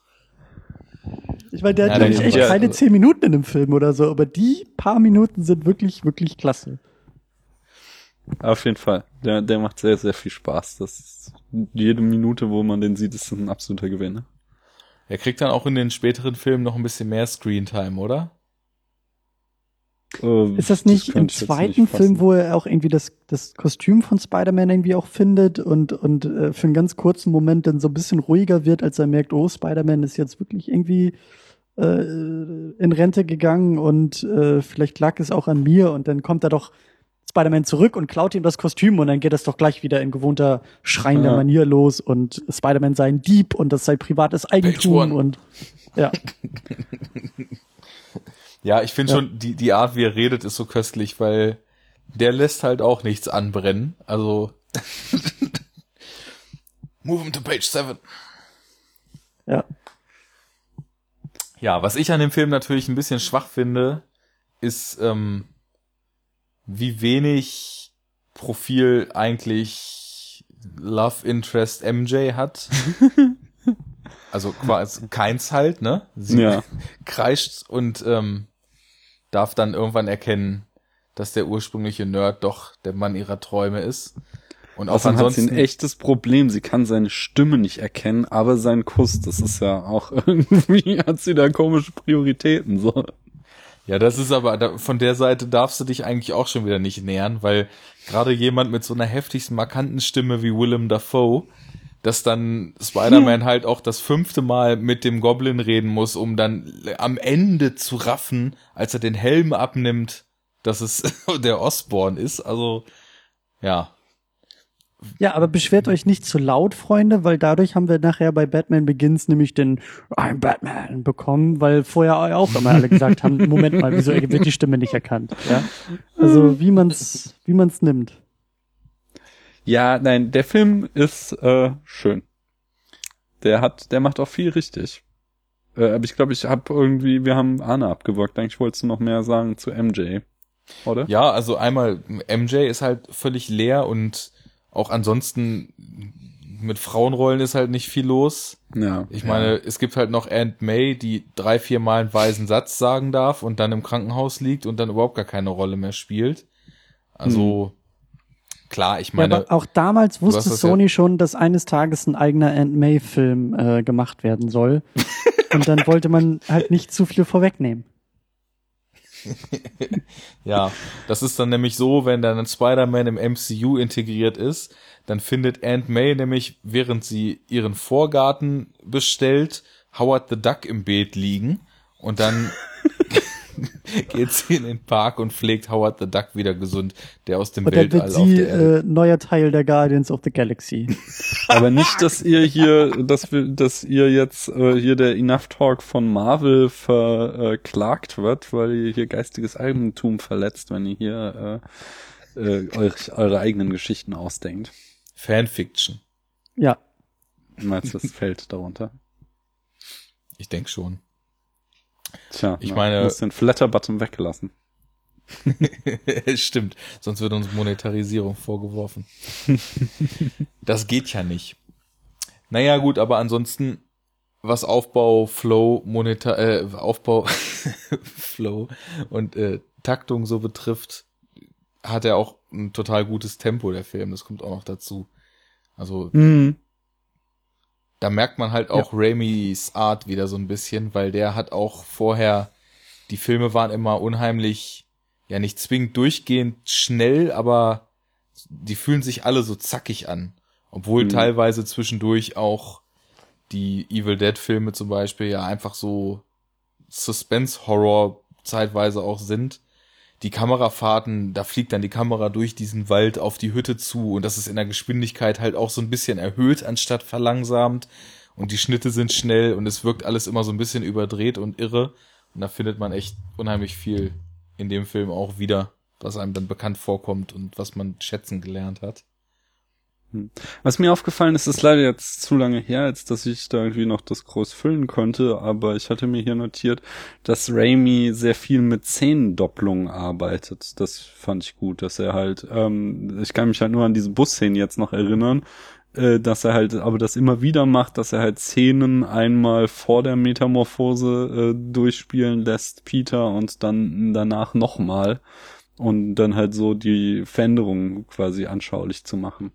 Ich meine, der Ja, hat der- nämlich echt keine zehn Minuten in dem Film oder so, aber die paar Minuten sind wirklich, wirklich klasse. Auf jeden Fall. Der, der macht sehr, sehr viel Spaß. Das ist, jede Minute, wo man den sieht, ist ein absoluter Gewinn. Er kriegt dann auch in den späteren Filmen noch ein bisschen mehr Screentime, oder? Ähm, Ist das nicht im ich jetzt zweiten nicht Film, wo er auch irgendwie das, das Kostüm von Spider-Man irgendwie auch findet und, und äh, für einen ganz kurzen Moment dann so ein bisschen ruhiger wird, als er merkt, oh, Spider-Man ist jetzt wirklich irgendwie äh, in Rente gegangen und äh, vielleicht lag es auch an mir und dann kommt er doch Spider-Man zurück und klaut ihm das Kostüm und dann geht das doch gleich wieder in gewohnter schreiender Ja. Manier los und Spider-Man sei ein Dieb und das sei privates Eigentum und ja. Ja, ich finde Ja. schon, die, die Art, wie er redet, ist so köstlich, weil der lässt halt auch nichts anbrennen. Also. Move him to page seven. Ja. Ja, was ich an dem Film natürlich ein bisschen schwach finde, ist, ähm, wie wenig Profil eigentlich Love Interest MJ hat. also quasi keins halt, ne? Sie Ja. kreischt und ähm, darf dann irgendwann erkennen, dass der ursprüngliche Nerd doch der Mann ihrer Träume ist. Und auch Außerdem hat sie ansonsten ein echtes Problem. Sie kann seine Stimme nicht erkennen, aber seinen Kuss, das ist ja auch irgendwie, hat sie da komische Prioritäten, so. Ja, das ist aber, da, von der Seite darfst du dich eigentlich auch schon wieder nicht nähern, weil gerade jemand mit so einer heftigsten, markanten Stimme wie Willem Dafoe, dass dann Spider-Man halt auch das fünfte Mal mit dem Goblin reden muss, um dann am Ende zu raffen, als er den Helm abnimmt, dass es der Osborn ist. Also, ja. Ja, aber beschwert euch nicht zu laut, Freunde, weil dadurch haben wir nachher bei Batman Begins nämlich den I'm Batman bekommen, weil vorher auch immer alle gesagt haben, Moment mal, wieso wird die Stimme nicht erkannt? Ja? Also wie man's, wie man's nimmt. Ja, nein, der Film ist äh, schön. Der hat, der macht auch viel richtig. Äh, aber ich glaube, ich habe irgendwie, wir haben Anna abgewirkt. Eigentlich wolltest du noch mehr sagen zu MJ, oder? Ja, also einmal, MJ ist halt völlig leer und auch ansonsten mit Frauenrollen ist halt nicht viel los. Ja. Ich meine, es gibt halt noch Aunt May, die drei, vier Mal einen weisen Satz sagen darf und dann im Krankenhaus liegt und dann überhaupt gar keine Rolle mehr spielt. Also, klar, ich Ja, meine, aber auch damals wusste Sony schon, dass eines Tages ein eigener Aunt May-Film äh, gemacht werden soll. Und dann wollte man halt nicht zu viel vorwegnehmen. ja, das ist dann nämlich so, wenn dann Spider-Man im MCU integriert ist, dann findet Aunt May nämlich, während sie ihren Vorgarten bestellt, Howard the Duck im Beet liegen und dann geht sie in den Park und pflegt Howard the Duck wieder gesund, der aus dem Und dann Weltall wird auf sie der Erde. äh, neuer Teil der Guardians of the Galaxy. Aber nicht, dass ihr hier, dass wir, dass ihr jetzt äh, hier der Enough Talk von Marvel verklagt wird, weil ihr hier geistiges Eigentum verletzt, wenn ihr hier äh, äh, euch, eure eigenen Geschichten ausdenkt. Fanfiction. Ja. Meinst du, das fällt darunter? Ich denke schon. Tja, Ich na, meine- du hast den Flatter-Button weggelassen. Stimmt, sonst wird uns Monetarisierung vorgeworfen. das geht ja nicht. Naja, gut, aber ansonsten, was Aufbau, Flow, Monetar, äh, Aufbau, Flow und äh, Taktung so betrifft, hat er auch ein total gutes Tempo, der Film. Das kommt auch noch dazu. Also, Mhm. Da merkt man halt auch Raimis Art wieder so ein bisschen, weil der hat auch vorher, die Filme waren immer unheimlich, ja nicht zwingend durchgehend schnell, aber die fühlen sich alle so zackig an. Obwohl Mhm. teilweise zwischendurch auch die Evil Dead Filme zum Beispiel ja einfach so Suspense-Horror zeitweise auch sind. Die Kamerafahrten, da fliegt dann die Kamera durch diesen Wald auf die Hütte zu und das ist in der Geschwindigkeit halt auch so ein bisschen erhöht anstatt verlangsamt und die Schnitte sind schnell und es wirkt alles immer so ein bisschen überdreht und irre und da findet man echt unheimlich viel in dem Film auch wieder, was einem dann bekannt vorkommt und was man schätzen gelernt hat. Was mir aufgefallen ist, ist leider jetzt zu lange her, als dass ich da irgendwie noch das groß füllen konnte, aber ich hatte mir hier notiert, dass Raimi sehr viel mit Szenendopplung arbeitet. Das fand ich gut, dass er halt, ähm, ich kann mich halt nur an diese Busszenen jetzt noch erinnern, äh, dass er halt aber das immer wieder macht, dass er halt Szenen einmal vor der Metamorphose äh, durchspielen lässt, Peter, und dann danach nochmal. Und dann halt so die Veränderungen quasi anschaulich zu machen.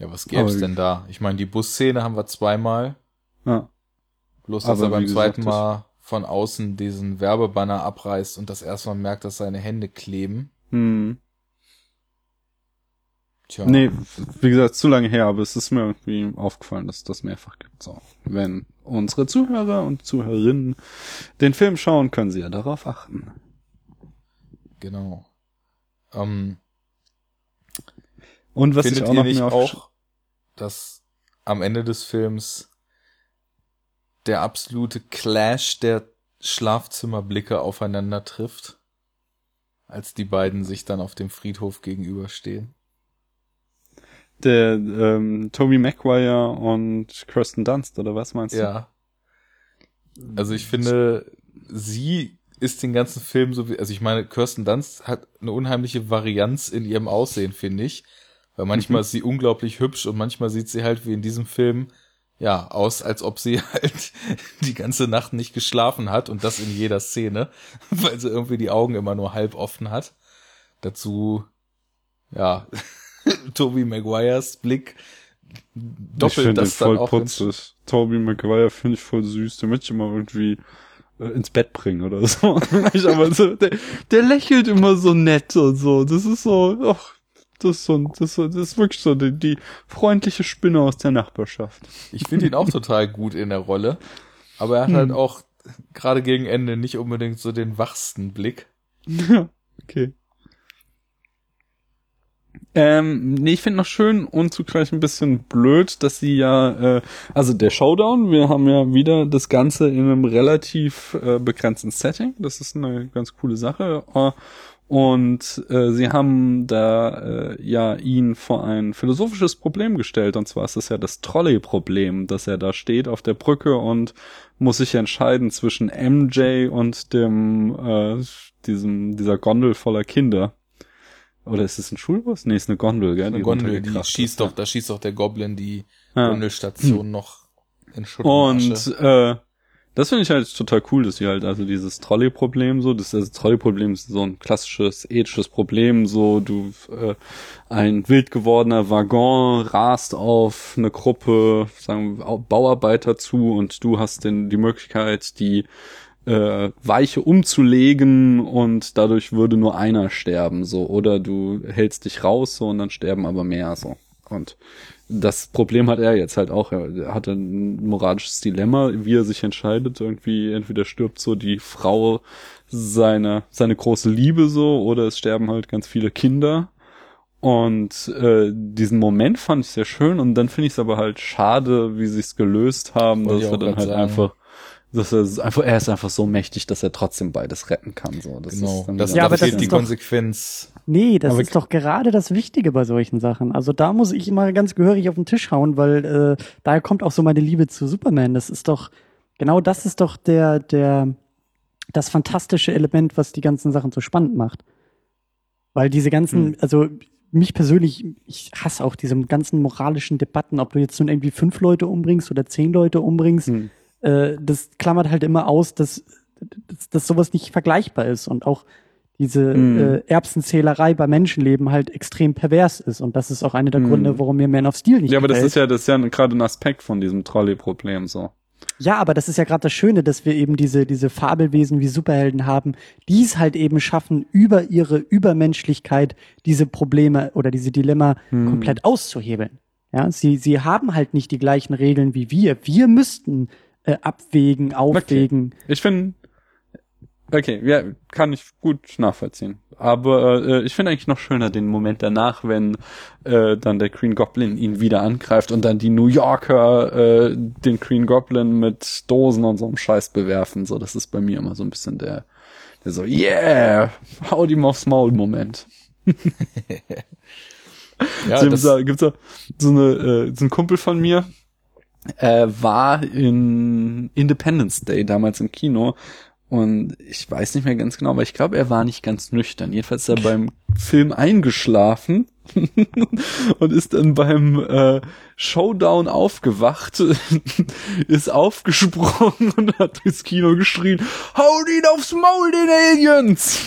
Ja, was gäb's Aber- denn da? Ich meine, die Busszene haben wir zweimal, Ja. bloß dass Aber er beim gesagt, zweiten Mal von außen diesen Werbebanner abreißt und das erste Mal merkt, dass seine Hände kleben. Hm. Tja. Nee, wie gesagt, zu lange her, aber es ist mir irgendwie aufgefallen, dass es das mehrfach gibt. So. Wenn unsere Zuhörer und Zuhörerinnen den Film schauen, können sie ja darauf achten. Genau. Ähm, Und was findet ich auch ihr noch nicht auch, dass am Ende des Films der absolute Clash der Schlafzimmerblicke aufeinander trifft, als die beiden sich dann auf dem Friedhof gegenüberstehen? der ähm, Toby Maguire und Kirsten Dunst, oder was meinst du? Ja. Also ich finde, sie ist den ganzen Film so wie, also ich meine, Kirsten Dunst hat eine unheimliche Varianz in ihrem Aussehen, finde ich. Weil manchmal Mhm. ist sie unglaublich hübsch und manchmal sieht sie halt wie in diesem Film, ja, aus, als ob sie halt die ganze Nacht nicht geschlafen hat und das in jeder Szene, weil sie irgendwie die Augen immer nur halb offen hat. Dazu, ja, Toby Maguires Blick ich doppelt den das dann voll auch. putzig. Toby Maguire finde ich voll süß. Den möchte ich mal irgendwie äh, ins Bett bringen oder so. ich aber so der, der lächelt immer so nett und so. Das ist so, ach, das ist so, das das ist wirklich so die, die freundliche Spinne aus der Nachbarschaft. Ich finde ihn auch total gut in der Rolle. Aber er hat Hm. halt auch gerade gegen Ende nicht unbedingt so den wachsten Blick. Ja, okay. Ähm, nee, ich finde noch schön und zugleich ein bisschen blöd, dass sie ja, äh, also der Showdown, wir haben ja wieder das Ganze in einem relativ äh, begrenzten Setting. Das ist eine ganz coole Sache. Äh, und äh, sie haben da äh, ja ihn vor ein philosophisches Problem gestellt. Und zwar ist es ja das Trolley-Problem, dass er da steht auf der Brücke und muss sich entscheiden zwischen MJ und dem äh, diesem dieser Gondel voller Kinder. Oder ist es ein Schulbus? Nee, ist eine Gondel, gell? Eine Gondel, die schießt ist, doch, da schießt doch der Goblin die Ja. Gondelstation noch in Schutt. Und äh, das finde ich halt total cool, dass sie halt also dieses Trolley-Problem so, das, das Trolley-Problem ist so ein klassisches ethisches Problem, so du äh, ein wild gewordener Waggon rast auf eine Gruppe, sagen Bauarbeiter zu und du hast denn die Möglichkeit, die äh, Weiche umzulegen und dadurch würde nur einer sterben, so. Oder du hältst dich raus so und dann sterben aber mehr so. Und das Problem hat er jetzt halt auch. Er hat ein moralisches Dilemma, wie er sich entscheidet. Irgendwie, entweder stirbt so die Frau seine, seine große Liebe so, oder es sterben halt ganz viele Kinder. Und äh, diesen Moment fand ich sehr schön und dann finde ich es aber halt schade, wie sie es gelöst haben, Wollte dass er auch dann halt sagen. einfach, dass er einfach, er ist einfach so mächtig, dass er trotzdem beides retten kann. So, das Genau. ist Das, Ja, aber das fehlt die ist doch- Konsequenz. Nee, das Aber- ist doch gerade das Wichtige bei solchen Sachen. Also da muss ich immer ganz gehörig auf den Tisch hauen, weil äh, daher kommt auch so meine Liebe zu Superman. Das ist doch, genau das ist doch der, der, das fantastische Element, was die ganzen Sachen so spannend macht. Weil diese ganzen, Hm. also mich persönlich, ich hasse auch diese ganzen moralischen Debatten, ob du jetzt nun irgendwie fünf Leute umbringst oder zehn Leute umbringst. Hm. Äh, das klammert halt immer aus, dass, dass, dass sowas nicht vergleichbar ist und auch diese Mhm. äh, Erbsenzählerei bei Menschenleben halt extrem pervers ist. Und das ist auch einer der Mhm. Gründe, warum mir Man of Steel nicht Ja, aber das gefällt. ist ja, das ist ja gerade ein Aspekt von diesem Trolley-Problem so. Ja, aber das ist ja gerade das Schöne, dass wir eben diese, diese Fabelwesen wie Superhelden haben, die es halt eben schaffen, über ihre Übermenschlichkeit diese Probleme oder diese Dilemma Hm. komplett auszuhebeln. Ja, sie, sie haben halt nicht die gleichen Regeln wie wir. Wir müssten äh, abwägen, aufwägen. Ich finde, okay, ja, kann ich gut nachvollziehen. Aber äh, ich finde eigentlich noch schöner den Moment danach, wenn äh, dann der Green Goblin ihn wieder angreift und dann die New Yorker äh, den Green Goblin mit Dosen und so einem Scheiß bewerfen. So, das ist bei mir immer so ein bisschen der, der so, yeah, haut ihm aufs Maul Moment. Ja, gibt's das, da, gibt's da so eine äh, so ein Kumpel von mir äh, war in Independence Day damals im Kino und ich weiß nicht mehr ganz genau, aber ich glaube, er war nicht ganz nüchtern. Jedenfalls ist er beim Film eingeschlafen und ist dann beim äh, Showdown aufgewacht, ist aufgesprungen und hat durchs Kino geschrien, haut ihn aufs Maul, den Aliens!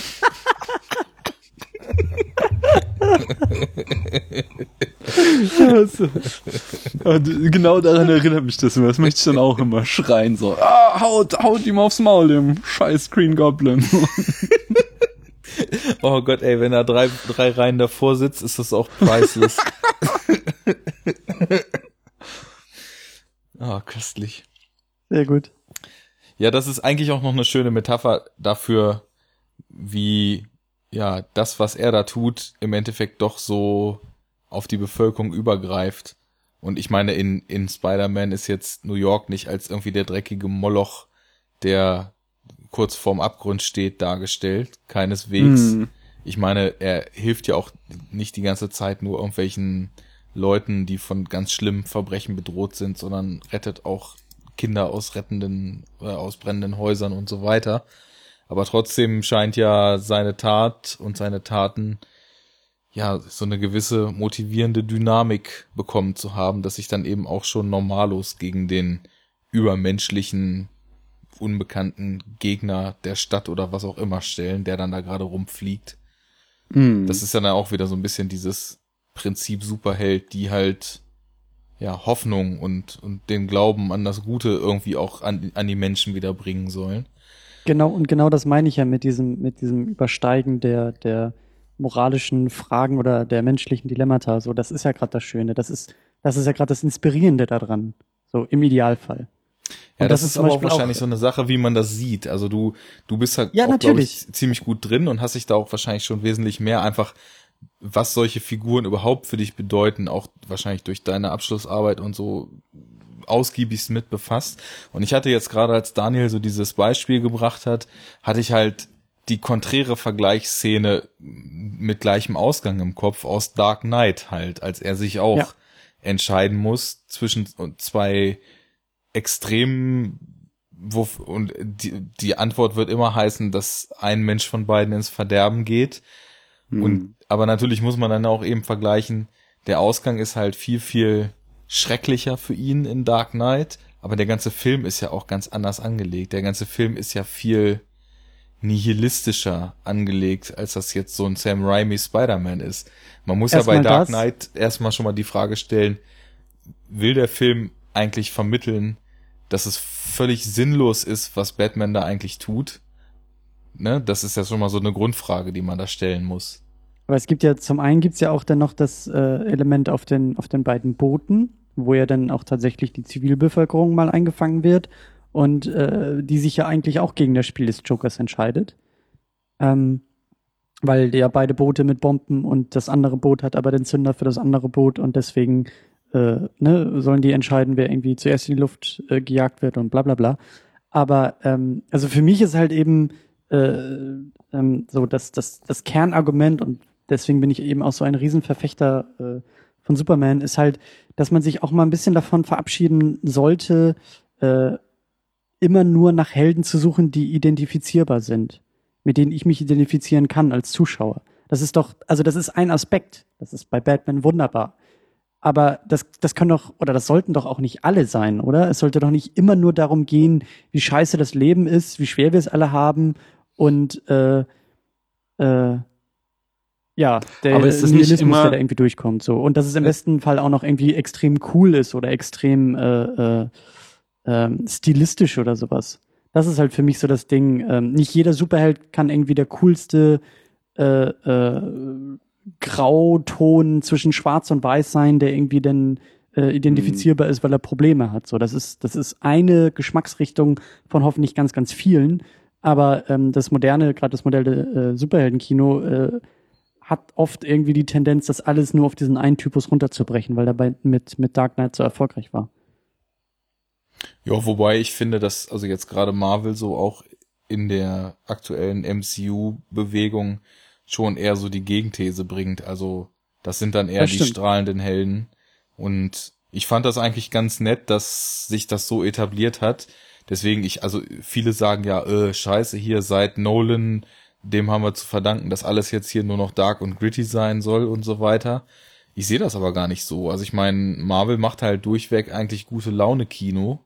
Also, genau daran erinnert mich das immer. Das möchte ich dann auch immer schreien, so, ah, haut, haut ihm aufs Maul, dem scheiß Green Goblin. oh Gott, ey, wenn er drei, drei Reihen davor sitzt, ist das auch priceless. Ah, köstlich. Sehr gut. Ja, das ist eigentlich auch noch eine schöne Metapher dafür, wie ja das, was er da tut, im Endeffekt doch so auf die Bevölkerung übergreift. Und ich meine, in, in Spider-Man ist jetzt New York nicht als irgendwie der dreckige Moloch, der kurz vorm Abgrund steht, dargestellt. Keineswegs. Hm. Ich meine, er hilft ja auch nicht die ganze Zeit nur irgendwelchen Leuten, die von ganz schlimmen Verbrechen bedroht sind, sondern rettet auch Kinder aus rettenden, äh, aus brennenden Häusern und so weiter. Aber trotzdem scheint ja seine Tat und seine Taten ja so eine gewisse motivierende Dynamik bekommen zu haben, dass sich dann eben auch schon normalos gegen den übermenschlichen, unbekannten Gegner der Stadt oder was auch immer stellen, der dann da gerade rumfliegt. Hm. Das ist ja dann auch wieder so ein bisschen dieses Prinzip Superheld, die halt ja Hoffnung und, und den Glauben an das Gute irgendwie auch an, an die Menschen wieder bringen sollen. Genau, und genau das meine ich ja mit diesem, mit diesem Übersteigen der, der moralischen Fragen oder der menschlichen Dilemmata. So, das ist ja gerade das Schöne. Das ist, das ist ja gerade das Inspirierende daran. So, im Idealfall. Ja, das, das ist aber auch wahrscheinlich auch- so eine Sache, wie man das sieht. Also du, du bist halt Ja, auch, natürlich. ich, ziemlich gut drin und hast dich da auch wahrscheinlich schon wesentlich mehr einfach, was solche Figuren überhaupt für dich bedeuten, auch wahrscheinlich durch deine Abschlussarbeit und so ausgiebigst mit befasst. Und ich hatte jetzt gerade, als Daniel so dieses Beispiel gebracht hat, hatte ich halt die konträre Vergleichsszene mit gleichem Ausgang im Kopf aus Dark Knight halt, als er sich auch Ja. entscheiden muss zwischen zwei extremen wo, und die, die Antwort wird immer heißen, dass ein Mensch von beiden ins Verderben geht. Hm. Und, aber natürlich muss man dann auch eben vergleichen, der Ausgang ist halt viel, viel schrecklicher für ihn in Dark Knight, aber der ganze Film ist ja auch ganz anders angelegt. Der ganze Film ist ja viel nihilistischer angelegt, als das jetzt so ein Sam Raimi Spider-Man ist. Man muss ja Erstmal bei Dark das. Knight erstmal schon mal die Frage stellen, will der Film eigentlich vermitteln, dass es völlig sinnlos ist, was Batman da eigentlich tut? Ne? Das ist ja schon mal so eine Grundfrage, die man da stellen muss. Aber es gibt ja, zum einen gibt's ja auch dann noch das äh, Element auf den, auf den beiden Booten, wo ja dann auch tatsächlich die Zivilbevölkerung mal eingefangen wird und äh, die sich ja eigentlich auch gegen das Spiel des Jokers entscheidet. Ähm, weil ja beide Boote mit Bomben und das andere Boot hat aber den Zünder für das andere Boot und deswegen äh, ne, sollen die entscheiden, wer irgendwie zuerst in die Luft äh, gejagt wird und bla bla bla. Aber ähm, also für mich ist halt eben äh, ähm, so das, das, das Kernargument und deswegen bin ich eben auch so ein Riesenverfechter äh, von Superman, ist halt, dass man sich auch mal ein bisschen davon verabschieden sollte, äh, immer nur nach Helden zu suchen, die identifizierbar sind, mit denen ich mich identifizieren kann als Zuschauer. Das ist doch, also das ist ein Aspekt. Das ist bei Batman wunderbar. Aber das, das können doch, oder das sollten doch auch nicht alle sein, oder? Es sollte doch nicht immer nur darum gehen, wie scheiße das Leben ist, wie schwer wir es alle haben und äh, äh, ja, der Aber ist das nicht Nihilismus, immer- der da irgendwie durchkommt. So. Und dass es im Äh, besten Fall auch noch irgendwie extrem cool ist oder extrem äh, äh, ähm, stilistisch oder sowas. Das ist halt für mich so das Ding. Ähm, nicht jeder Superheld kann irgendwie der coolste äh, äh, Grauton zwischen Schwarz und Weiß sein, der irgendwie dann äh, identifizierbar ist, weil er Probleme hat. So, das ist das ist eine Geschmacksrichtung von hoffentlich ganz ganz vielen. Aber ähm, das moderne, gerade das moderne äh, Superheldenkino äh, hat oft irgendwie die Tendenz, das alles nur auf diesen einen Typus runterzubrechen, weil dabei mit mit Dark Knight so erfolgreich war. Ja, wobei ich finde, dass also jetzt gerade Marvel so auch in der aktuellen MCU-Bewegung schon eher so die Gegenthese bringt. Also das sind dann eher Das die stimmt. strahlenden Helden. Und ich fand das eigentlich ganz nett, dass sich das so etabliert hat. Deswegen ich, also viele sagen ja, äh, scheiße, hier seit Nolan, dem haben wir zu verdanken, dass alles jetzt hier nur noch dark und gritty sein soll und so weiter. Ich sehe das aber gar nicht so. Also ich meine, Marvel macht halt durchweg eigentlich gute Laune Kino.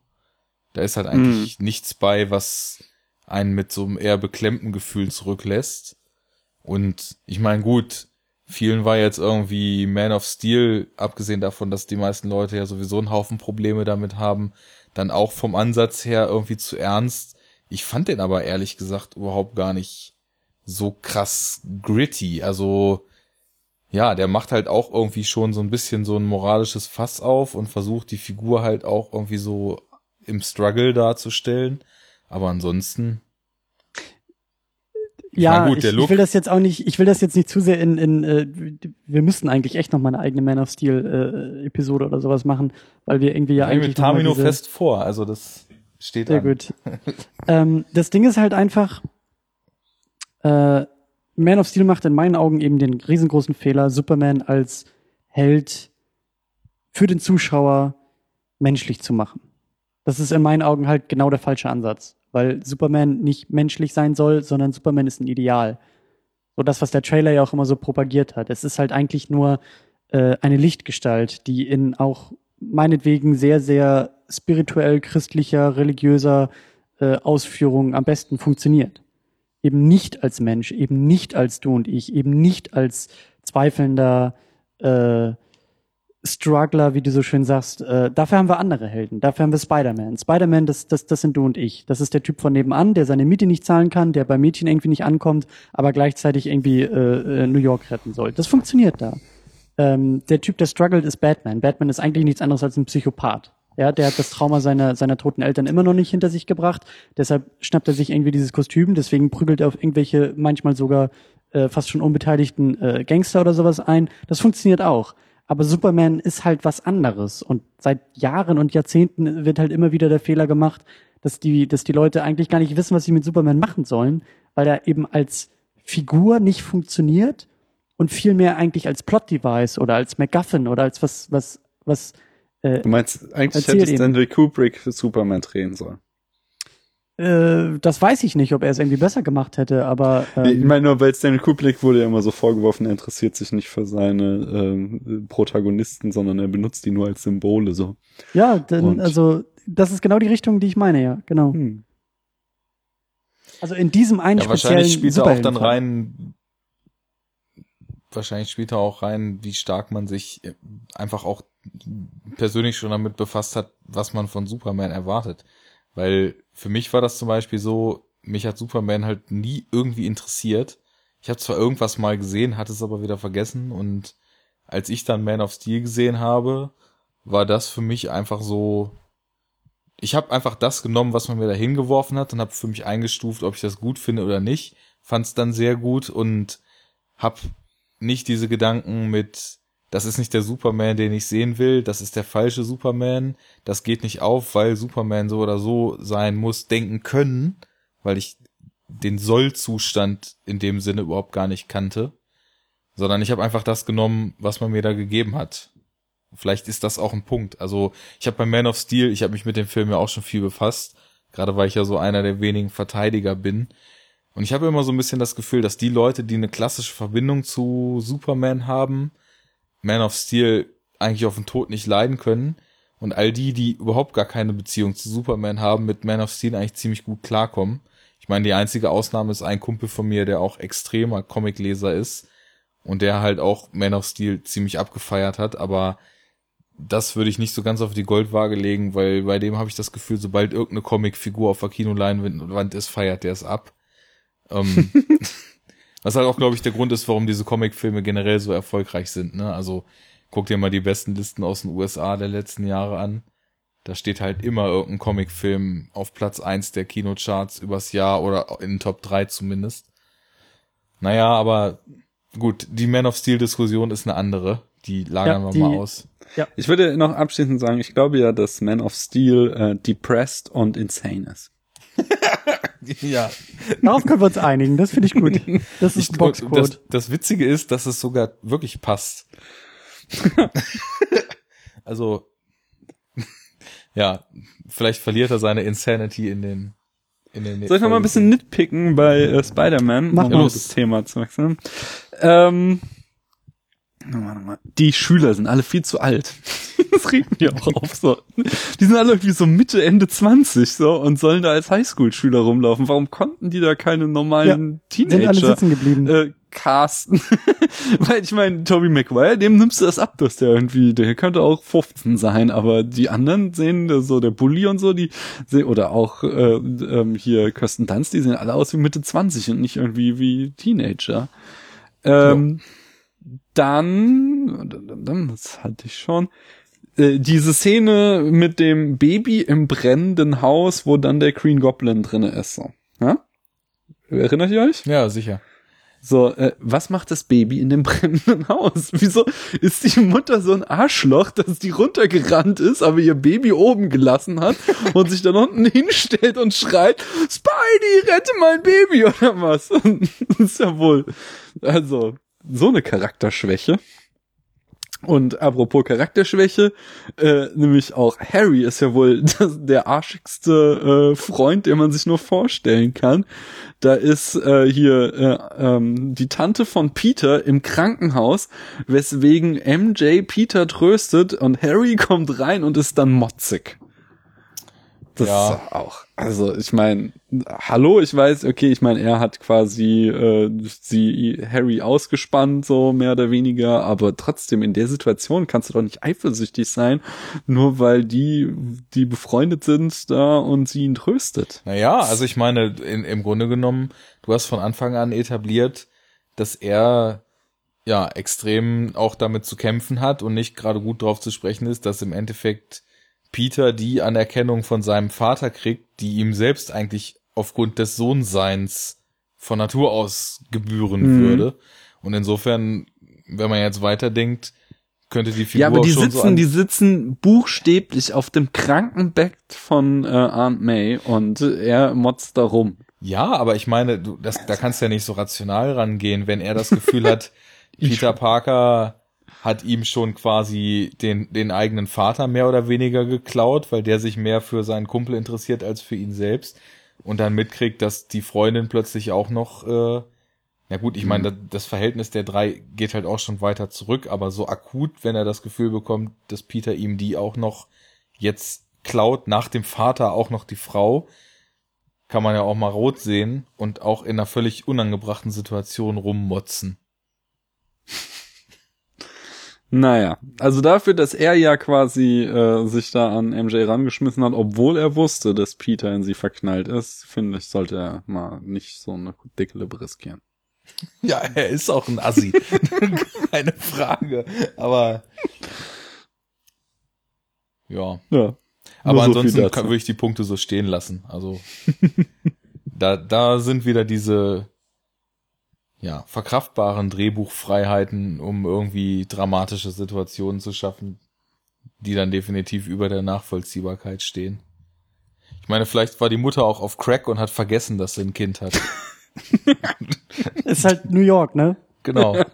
Da ist halt eigentlich nichts bei, was einen mit so einem eher beklemmten Gefühl zurücklässt. Und ich meine, gut, vielen war jetzt irgendwie Man of Steel, abgesehen davon, dass die meisten Leute ja sowieso einen Haufen Probleme damit haben, dann auch vom Ansatz her irgendwie zu ernst. Ich fand den aber ehrlich gesagt überhaupt gar nicht so krass gritty. Also, ja, der macht halt auch irgendwie schon so ein bisschen so ein moralisches Fass auf und versucht die Figur halt auch irgendwie so im Struggle darzustellen. Aber ansonsten, ja, gut, ich, ich will das jetzt auch nicht, ich will das jetzt nicht zu sehr in, in äh, wir müssten eigentlich echt noch mal eine eigene Man of Steel äh, Episode oder sowas machen, weil wir irgendwie ja ja, eigentlich mit Tamino fest vor. Also das steht Sehr an. gut. ähm, das Ding ist halt einfach, äh, Man of Steel macht in meinen Augen eben den riesengroßen Fehler, Superman als Held für den Zuschauer menschlich zu machen. Das ist in meinen Augen halt genau der falsche Ansatz, weil Superman nicht menschlich sein soll, sondern Superman ist ein Ideal. So das, was der Trailer ja auch immer so propagiert hat. Es ist halt eigentlich nur äh, eine Lichtgestalt, die in auch meinetwegen sehr, sehr spirituell, christlicher, religiöser äh, Ausführung am besten funktioniert. Eben nicht als Mensch, eben nicht als du und ich, eben nicht als zweifelnder äh, Struggler, wie du so schön sagst. Äh, dafür haben wir andere Helden. Dafür haben wir Spider-Man. Spider-Man, das, das, das sind du und ich. Das ist der Typ von nebenan, der seine Miete nicht zahlen kann, der bei Mädchen irgendwie nicht ankommt, aber gleichzeitig irgendwie äh, äh, New York retten soll. Das funktioniert da. Ähm, der Typ, der struggelt, ist Batman. Batman ist eigentlich nichts anderes als ein Psychopath. Ja, der hat das Trauma seiner, seiner toten Eltern immer noch nicht hinter sich gebracht. Deshalb schnappt er sich irgendwie dieses Kostüm. Deswegen prügelt er auf irgendwelche, manchmal sogar äh, fast schon unbeteiligten äh, Gangster oder sowas ein. Das funktioniert auch. Aber Superman ist halt was anderes. Und seit Jahren und Jahrzehnten wird halt immer wieder der Fehler gemacht, dass die, dass die Leute eigentlich gar nicht wissen, was sie mit Superman machen sollen, weil er eben als Figur nicht funktioniert und vielmehr eigentlich als Plot-Device oder als MacGuffin oder als was, was, was, äh, Du meinst, eigentlich hätte. Stanley Kubrick für Superman drehen sollen. äh, das weiß ich nicht, ob er es irgendwie besser gemacht hätte, aber ich ähm, meine nur, weil Stanley Kubrick wurde ja immer so vorgeworfen, er interessiert sich nicht für seine ähm, Protagonisten, sondern er benutzt die nur als Symbole so. ja, denn, Und- also das ist genau die Richtung, die ich meine, ja, genau. Hm. Also in diesem einen Ja, wahrscheinlich speziellen spielt er auch dann rein, wahrscheinlich spielt er auch rein, wie stark man sich einfach auch persönlich schon damit befasst hat, was man von Superman erwartet. Weil für mich war das zum Beispiel so, mich hat Superman halt nie irgendwie interessiert. Ich habe zwar irgendwas mal gesehen, hatte es aber wieder vergessen und als ich dann Man of Steel gesehen habe, war das für mich einfach so ich habe einfach das genommen, was man mir da hingeworfen hat und habe für mich eingestuft, ob ich das gut finde oder nicht. Fand es dann sehr gut und habe nicht diese Gedanken mit, das ist nicht der Superman, den ich sehen will, das ist der falsche Superman, das geht nicht auf, weil Superman so oder so sein muss, denken können, weil ich den Sollzustand in dem Sinne überhaupt gar nicht kannte, sondern ich habe einfach das genommen, was man mir da gegeben hat. Vielleicht ist das auch ein Punkt. Also ich habe bei Man of Steel, ich habe mich mit dem Film ja auch schon viel befasst, gerade weil ich ja so einer der wenigen Verteidiger bin. Und ich habe immer so ein bisschen das Gefühl, dass die Leute, die eine klassische Verbindung zu Superman haben, Man of Steel eigentlich auf den Tod nicht leiden können. Und all die, die überhaupt gar keine Beziehung zu Superman haben, mit Man of Steel eigentlich ziemlich gut klarkommen. Ich meine, die einzige Ausnahme ist ein Kumpel von mir, der auch extremer Comicleser ist und der halt auch Man of Steel ziemlich abgefeiert hat, aber das würde ich nicht so ganz auf die Goldwaage legen, weil bei dem habe ich das Gefühl, sobald irgendeine Comicfigur auf der Kinoleinwand ist, feiert der es ab. Ähm, was halt auch, glaube ich, der Grund ist, warum diese Comicfilme generell so erfolgreich sind. Ne? Also guck dir mal die besten Listen aus den USA der letzten Jahre an. Da steht halt immer irgendein Comicfilm auf Platz eins der Kinocharts übers Jahr oder in den Top 3 zumindest. Naja, aber gut, die Man of Steel Diskussion ist eine andere. Die lagern ja, wir mal aus. Ja. Ich würde noch abschließend sagen, ich glaube ja, dass Man of Steel äh, depressed und insane ist. ja. Darauf können wir uns einigen, das finde ich gut. Das ist ein Boxquote. Das, das Witzige ist, dass es sogar wirklich passt. also, ja, vielleicht verliert er seine Insanity in den in den Soll ich noch mal ein bisschen nitpicken bei äh, Spider-Man, um das Thema zu wechseln? Ähm, die Schüler sind alle viel zu alt. das regt mir auch auf so. Die sind alle irgendwie so Mitte, Ende 20 so und sollen da als Highschool-Schüler rumlaufen. Warum konnten die da keine normalen ja, Teenager sind alle sitzen geblieben. Äh, casten? Weil ich meine, Toby Maguire, dem nimmst du das ab, dass der irgendwie, der könnte auch 15 sein, aber die anderen sehen so der Bully und so, die sehen, oder auch äh, ähm, hier Kirsten Dunst, die sehen alle aus wie Mitte 20 und nicht irgendwie wie Teenager. Ähm, ja dann, das hatte ich schon, äh, diese Szene mit dem Baby im brennenden Haus, wo dann der Green Goblin drinne ist. So. Ja? Erinnert ihr euch? Ja, sicher. So, äh, was macht das Baby in dem brennenden Haus? Wieso ist die Mutter so ein Arschloch, dass die runtergerannt ist, aber ihr Baby oben gelassen hat und sich dann unten hinstellt und schreit, Spidey, rette mein Baby oder was? das ist ja wohl, also, so eine Charakterschwäche. Und apropos Charakterschwäche, äh, nämlich auch Harry ist ja wohl das, der arschigste äh, Freund, den man sich nur vorstellen kann. Da ist äh, hier äh, ähm, die Tante von Peter im Krankenhaus, weswegen MJ Peter tröstet und Harry kommt rein und ist dann motzig. Das ja. auch. Also ich meine, hallo, ich weiß, okay, ich meine, er hat quasi äh, sie Harry ausgespannt, so mehr oder weniger, aber trotzdem in der Situation kannst du doch nicht eifersüchtig sein, nur weil die, die befreundet sind da und sie ihn tröstet. Naja, also ich meine, in, im Grunde genommen, du hast von Anfang an etabliert, dass er ja extrem auch damit zu kämpfen hat und nicht gerade gut drauf zu sprechen ist, dass im Endeffekt Peter die Anerkennung von seinem Vater kriegt, die ihm selbst eigentlich aufgrund des Sohnseins von Natur aus gebühren mhm. würde. Und insofern, wenn man jetzt weiterdenkt, könnte die Figur ja, aber die sitzen, so die sitzen buchstäblich auf dem Krankenbett von äh, Aunt May und er motzt da rum. Ja, aber ich meine, du, das, da kannst du ja nicht so rational rangehen, wenn er das Gefühl hat, Peter Parker hat ihm schon quasi den, den eigenen Vater mehr oder weniger geklaut, weil der sich mehr für seinen Kumpel interessiert als für ihn selbst und dann mitkriegt, dass die Freundin plötzlich auch noch, äh, ja gut, ich meine, mhm. das Verhältnis der drei geht halt auch schon weiter zurück, aber so akut, wenn er das Gefühl bekommt, dass Peter ihm die auch noch jetzt klaut, nach dem Vater auch noch die Frau, kann man ja auch mal rot sehen und auch in einer völlig unangebrachten Situation rummotzen. Naja, also dafür, dass er ja quasi äh, sich da an MJ rangeschmissen hat, obwohl er wusste, dass Peter in sie verknallt ist, finde ich, sollte er mal nicht so eine dicke Lippe riskieren. Ja, er ist auch ein Assi. Keine Frage. Aber ja. Ja. Aber so ansonsten kann, würde ich die Punkte so stehen lassen. Also da, da sind wieder diese ja, verkraftbaren Drehbuchfreiheiten, um irgendwie dramatische Situationen zu schaffen, die dann definitiv über der Nachvollziehbarkeit stehen. Ich meine, vielleicht war die Mutter auch auf Crack und hat vergessen, dass sie ein Kind hat. Ist halt New York, ne? Genau.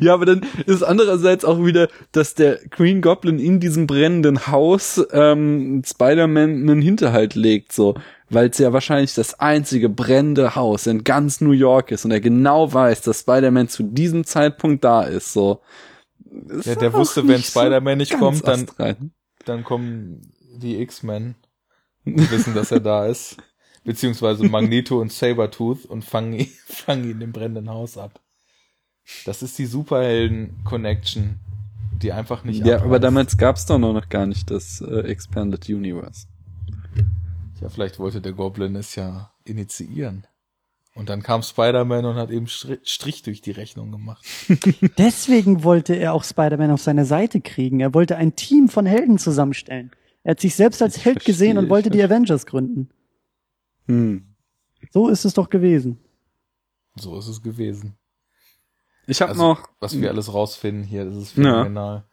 Ja, aber dann ist andererseits auch wieder, dass der Green Goblin in diesem brennenden Haus ähm, Spider-Man einen Hinterhalt legt, so, weil es ja wahrscheinlich das einzige brennende Haus in ganz New York ist und er genau weiß, dass Spider-Man zu diesem Zeitpunkt da ist, so. Ist Ja, der wusste, wenn Spider-Man nicht kommt, dann- astrein. Dann kommen die X-Men und wissen, dass er da ist. Beziehungsweise Magneto und Sabertooth und fangen ihn, fangen ihn im brennenden Haus ab. Das ist die Superhelden-Connection, die einfach nicht Ja, aber abreißt. damals gab's doch noch gar nicht das äh, Expanded Universe. Ja, vielleicht wollte der Goblin es ja initiieren. Und dann kam Spider-Man und hat eben Stri- Strich durch die Rechnung gemacht. Deswegen wollte er auch Spider-Man auf seine Seite kriegen. Er wollte ein Team von Helden zusammenstellen. Er hat sich selbst als Ich Held gesehen verstehe, und wollte die Avengers gründen. Hm. So ist es doch gewesen. So ist es gewesen. Ich habe Also, noch Was wir alles rausfinden hier, das ist Ja. phänomenal.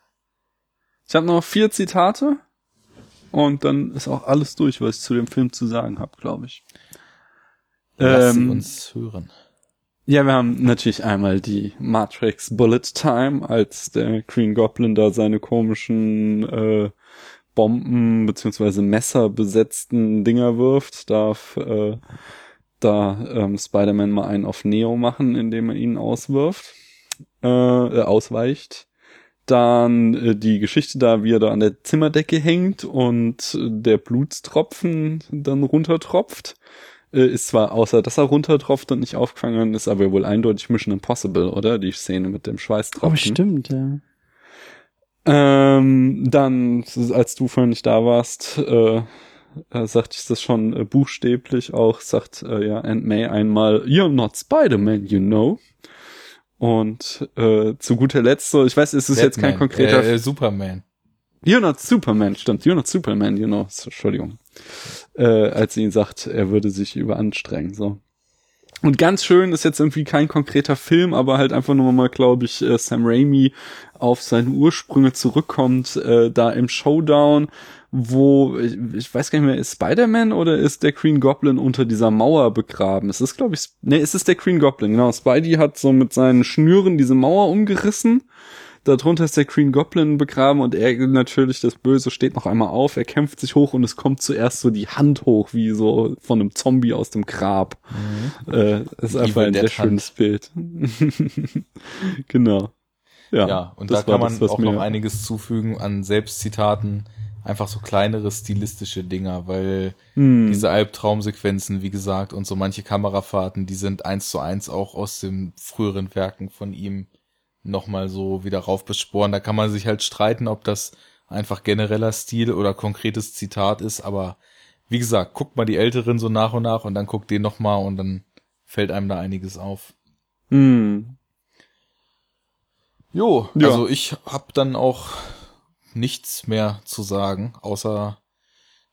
Ich habe noch vier Zitate und dann ist auch alles durch, was ich zu dem Film zu sagen habe, glaube ich. Lass sie Ähm, uns hören. Ja, wir haben natürlich einmal die Matrix Bullet Time, als der Green Goblin da seine komischen äh, Bomben beziehungsweise Messer besetzten Dinger wirft, darf äh, da ähm, Spider-Man mal einen auf Neo machen, indem er ihn auswirft, äh, äh, ausweicht. Dann äh, die Geschichte da, wie er da an der Zimmerdecke hängt und äh, der Blutstropfen dann runtertropft. Äh, ist zwar außer, dass er runtertropft und nicht aufgefangen ist, aber wohl eindeutig Mission Impossible, oder? Die Szene mit dem Schweißtropfen. Oh, stimmt, ja. Ähm, dann, als du vorhin nicht da warst, äh, äh, sagte ich das schon äh, buchstäblich auch, sagt äh, ja Aunt May einmal, You're not Spider-Man, you know. Und äh, zu guter Letzt so, ich weiß, es ist jetzt kein Batman, konkreter Äh, äh, Superman. You're not Superman, stimmt. You're not Superman, you know. Entschuldigung. Äh, als sie ihn sagt, er würde sich überanstrengen, so. Und ganz schön ist jetzt irgendwie kein konkreter Film, aber halt einfach nur mal, glaube ich, äh, Sam Raimi auf seine Ursprünge zurückkommt, äh, da im Showdown, wo, ich, ich weiß gar nicht mehr, ist Spider-Man oder ist der Green Goblin unter dieser Mauer begraben? Es ist, glaube ich, nee, es ist der Green Goblin, genau. Spidey hat so mit seinen Schnüren diese Mauer umgerissen Darunter ist der Green Goblin begraben und er natürlich, das Böse, steht noch einmal auf, er kämpft sich hoch und es kommt zuerst so die Hand hoch, wie so von einem Zombie aus dem Grab. Äh, das ist einfach ein sehr schönes Bild. genau. Ja, Ja, und da kann man das, auch noch einiges zufügen an Selbstzitaten. Einfach so kleinere stilistische Dinger, weil Hm. diese Albtraumsequenzen, wie gesagt, und so manche Kamerafahrten, die sind eins zu eins auch aus den früheren Werken von ihm nochmal so wieder raufbesporen. Da kann man sich halt streiten, ob das einfach genereller Stil oder konkretes Zitat ist, aber wie gesagt, guckt mal die älteren so nach und nach und dann guckt den nochmal und dann fällt einem da einiges auf. Hm. Jo, Ja. also ich hab dann auch nichts mehr zu sagen, außer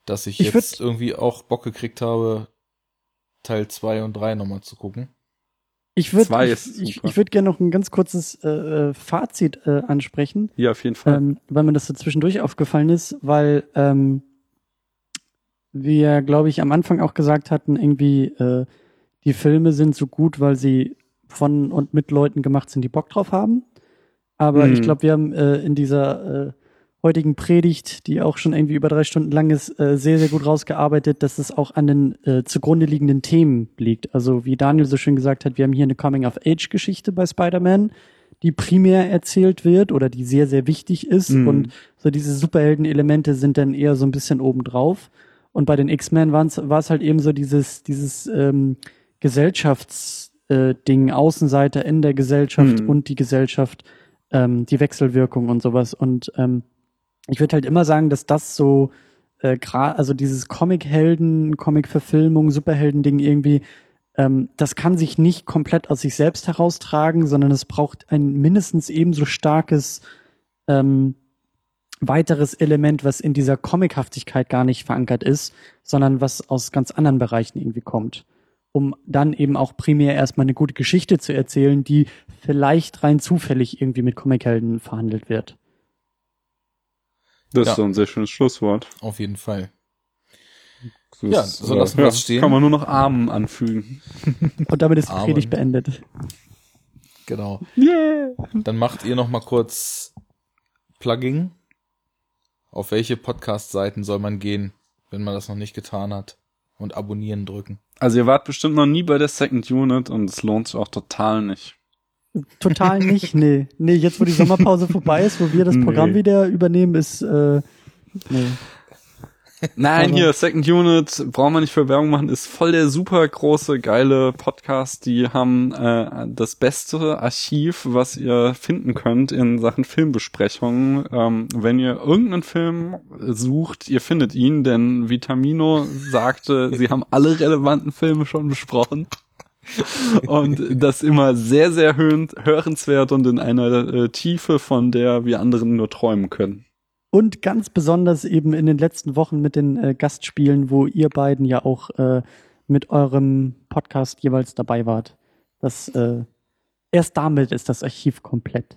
dass ich, Ich jetzt irgendwie auch Bock gekriegt habe, Teil 2 und 3 nochmal zu gucken. Ich würde ich, ich, ich würd gerne noch ein ganz kurzes äh, äh, Fazit äh, ansprechen, Ja, auf jeden Fall. ähm, weil mir das so zwischendurch aufgefallen ist, weil ähm, wir, glaube ich, am Anfang auch gesagt hatten, irgendwie äh, die Filme sind so gut, weil sie von und mit Leuten gemacht sind, die Bock drauf haben. Aber Mhm. ich glaube, wir haben äh, in dieser äh, heutigen Predigt, die auch schon irgendwie über drei Stunden lang ist, äh, sehr, sehr gut rausgearbeitet, dass es auch an den äh, zugrunde liegenden Themen liegt. Also wie Daniel so schön gesagt hat, wir haben hier eine Coming-of-Age-Geschichte bei Spider-Man, die primär erzählt wird oder die sehr, sehr wichtig ist. Mhm. Und so diese Superhelden-Elemente sind dann eher so ein bisschen obendrauf. Und bei den X-Men war es halt eben so dieses, dieses ähm, Gesellschaftsding, äh, Ding, Außenseiter in der Gesellschaft Mhm. und die Gesellschaft, ähm, die Wechselwirkung und sowas. Und ähm, ich würde halt immer sagen, dass das so äh, also dieses Comic-Helden, Comic-Verfilmung, Superhelden-Ding irgendwie ähm, das kann sich nicht komplett aus sich selbst heraustragen, sondern es braucht ein mindestens ebenso starkes ähm, weiteres Element, was in dieser Comichaftigkeit gar nicht verankert ist, sondern was aus ganz anderen Bereichen irgendwie kommt. Um dann eben auch primär erstmal eine gute Geschichte zu erzählen, die vielleicht rein zufällig irgendwie mit Comichelden verhandelt wird. Das Ja. ist so ein sehr schönes Schlusswort. Auf jeden Fall. Das Ja, so lassen wir ja, das stehen. Kann man nur noch Armen anfügen. Und damit ist die. Predigt beendet. Genau. Yeah. Dann macht ihr noch mal kurz Plugging. Auf welche Podcast-Seiten soll man gehen, wenn man das noch nicht getan hat? Und abonnieren drücken. Also ihr wart bestimmt noch nie bei der Second Unit und es lohnt sich auch total nicht. Total nicht, nee. Nee, jetzt wo die Sommerpause vorbei ist, wo wir das Programm Nee. wieder übernehmen, ist äh, nee. Nein, hier, Second Unit, brauchen wir nicht für Werbung machen, ist voll der super große, geile Podcast. Die haben äh, das beste Archiv, was ihr finden könnt in Sachen Filmbesprechungen. Ähm, wenn ihr irgendeinen Film sucht, ihr findet ihn, denn Vitamino sagte, sie haben alle relevanten Filme schon besprochen. Und das immer sehr, sehr hörenswert und in einer äh, Tiefe, von der wir anderen nur träumen können. Und ganz besonders eben in den letzten Wochen mit den äh, Gastspielen, wo ihr beiden ja auch äh, mit eurem Podcast jeweils dabei wart. Das äh, erst damit ist das Archiv komplett.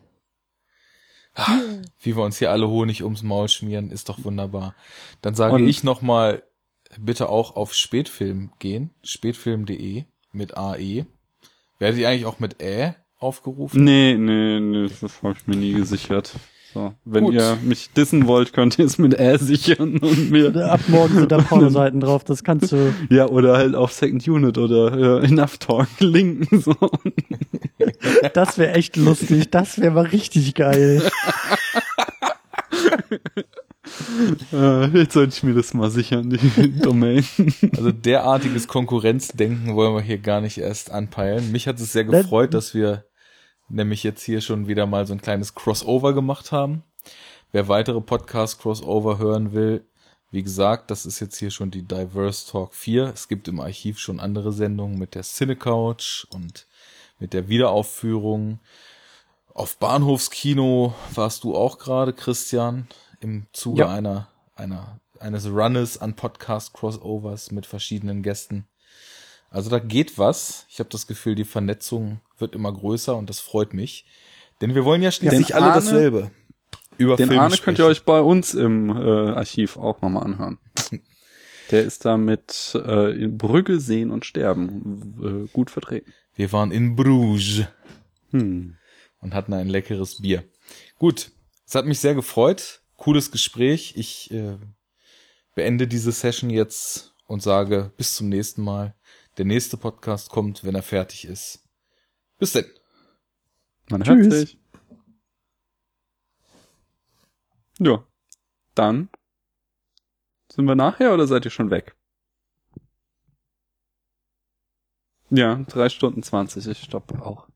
Wie wir uns hier alle Honig ums Maul schmieren, ist doch wunderbar. Dann sage Und- ich noch mal, bitte auch auf Spätfilm gehen. Spätfilm.de mit AE. Werdet ihr eigentlich auch mit Ä aufgerufen? Nee, nee, nee, das habe ich mir nie gesichert. So, wenn Gut. ihr mich dissen wollt, könnt ihr es mit Ä sichern und mir Ab morgen sind da Pornoseiten drauf, das kannst du. ja oder halt auf Second Unit oder äh, Enough Talk linken so. Das wäre echt lustig, das wäre mal richtig geil. Äh, jetzt sollte ich mir das mal sichern, die Domain. Also derartiges Konkurrenzdenken wollen wir hier gar nicht erst anpeilen. Mich hat es sehr gefreut, dass wir nämlich jetzt hier schon wieder mal so ein kleines Crossover gemacht haben. Wer weitere Podcast-Crossover hören will, wie gesagt, das ist jetzt hier schon die Diverse Talk 4. Es gibt im Archiv schon andere Sendungen mit der Cinecouch und mit der Wiederaufführung. Auf Bahnhofskino warst du auch gerade, Christian, im Zuge Ja. einer, einer, eines Runnes an Podcast-Crossovers mit verschiedenen Gästen. Also da geht was. Ich habe das Gefühl, die Vernetzung wird immer größer und das freut mich. Denn wir wollen ja schließlich Den alle Arne- dasselbe. Über Den Filme Arne könnt ihr sprechen. euch bei uns im äh, Archiv auch nochmal anhören. Der ist da mit äh, in Brügge sehen und sterben äh, gut vertreten. Wir waren in Bruges Hm. und hatten ein leckeres Bier. Gut, es hat mich sehr gefreut. Cooles Gespräch. Ich äh, beende diese Session jetzt und sage bis zum nächsten Mal. Der nächste Podcast kommt, wenn er fertig ist. Bis denn. Man hört Tschüss. sich. Ja. Dann sind wir nachher oder seid ihr schon weg? Ja, drei Stunden zwanzig. Ich stoppe auch.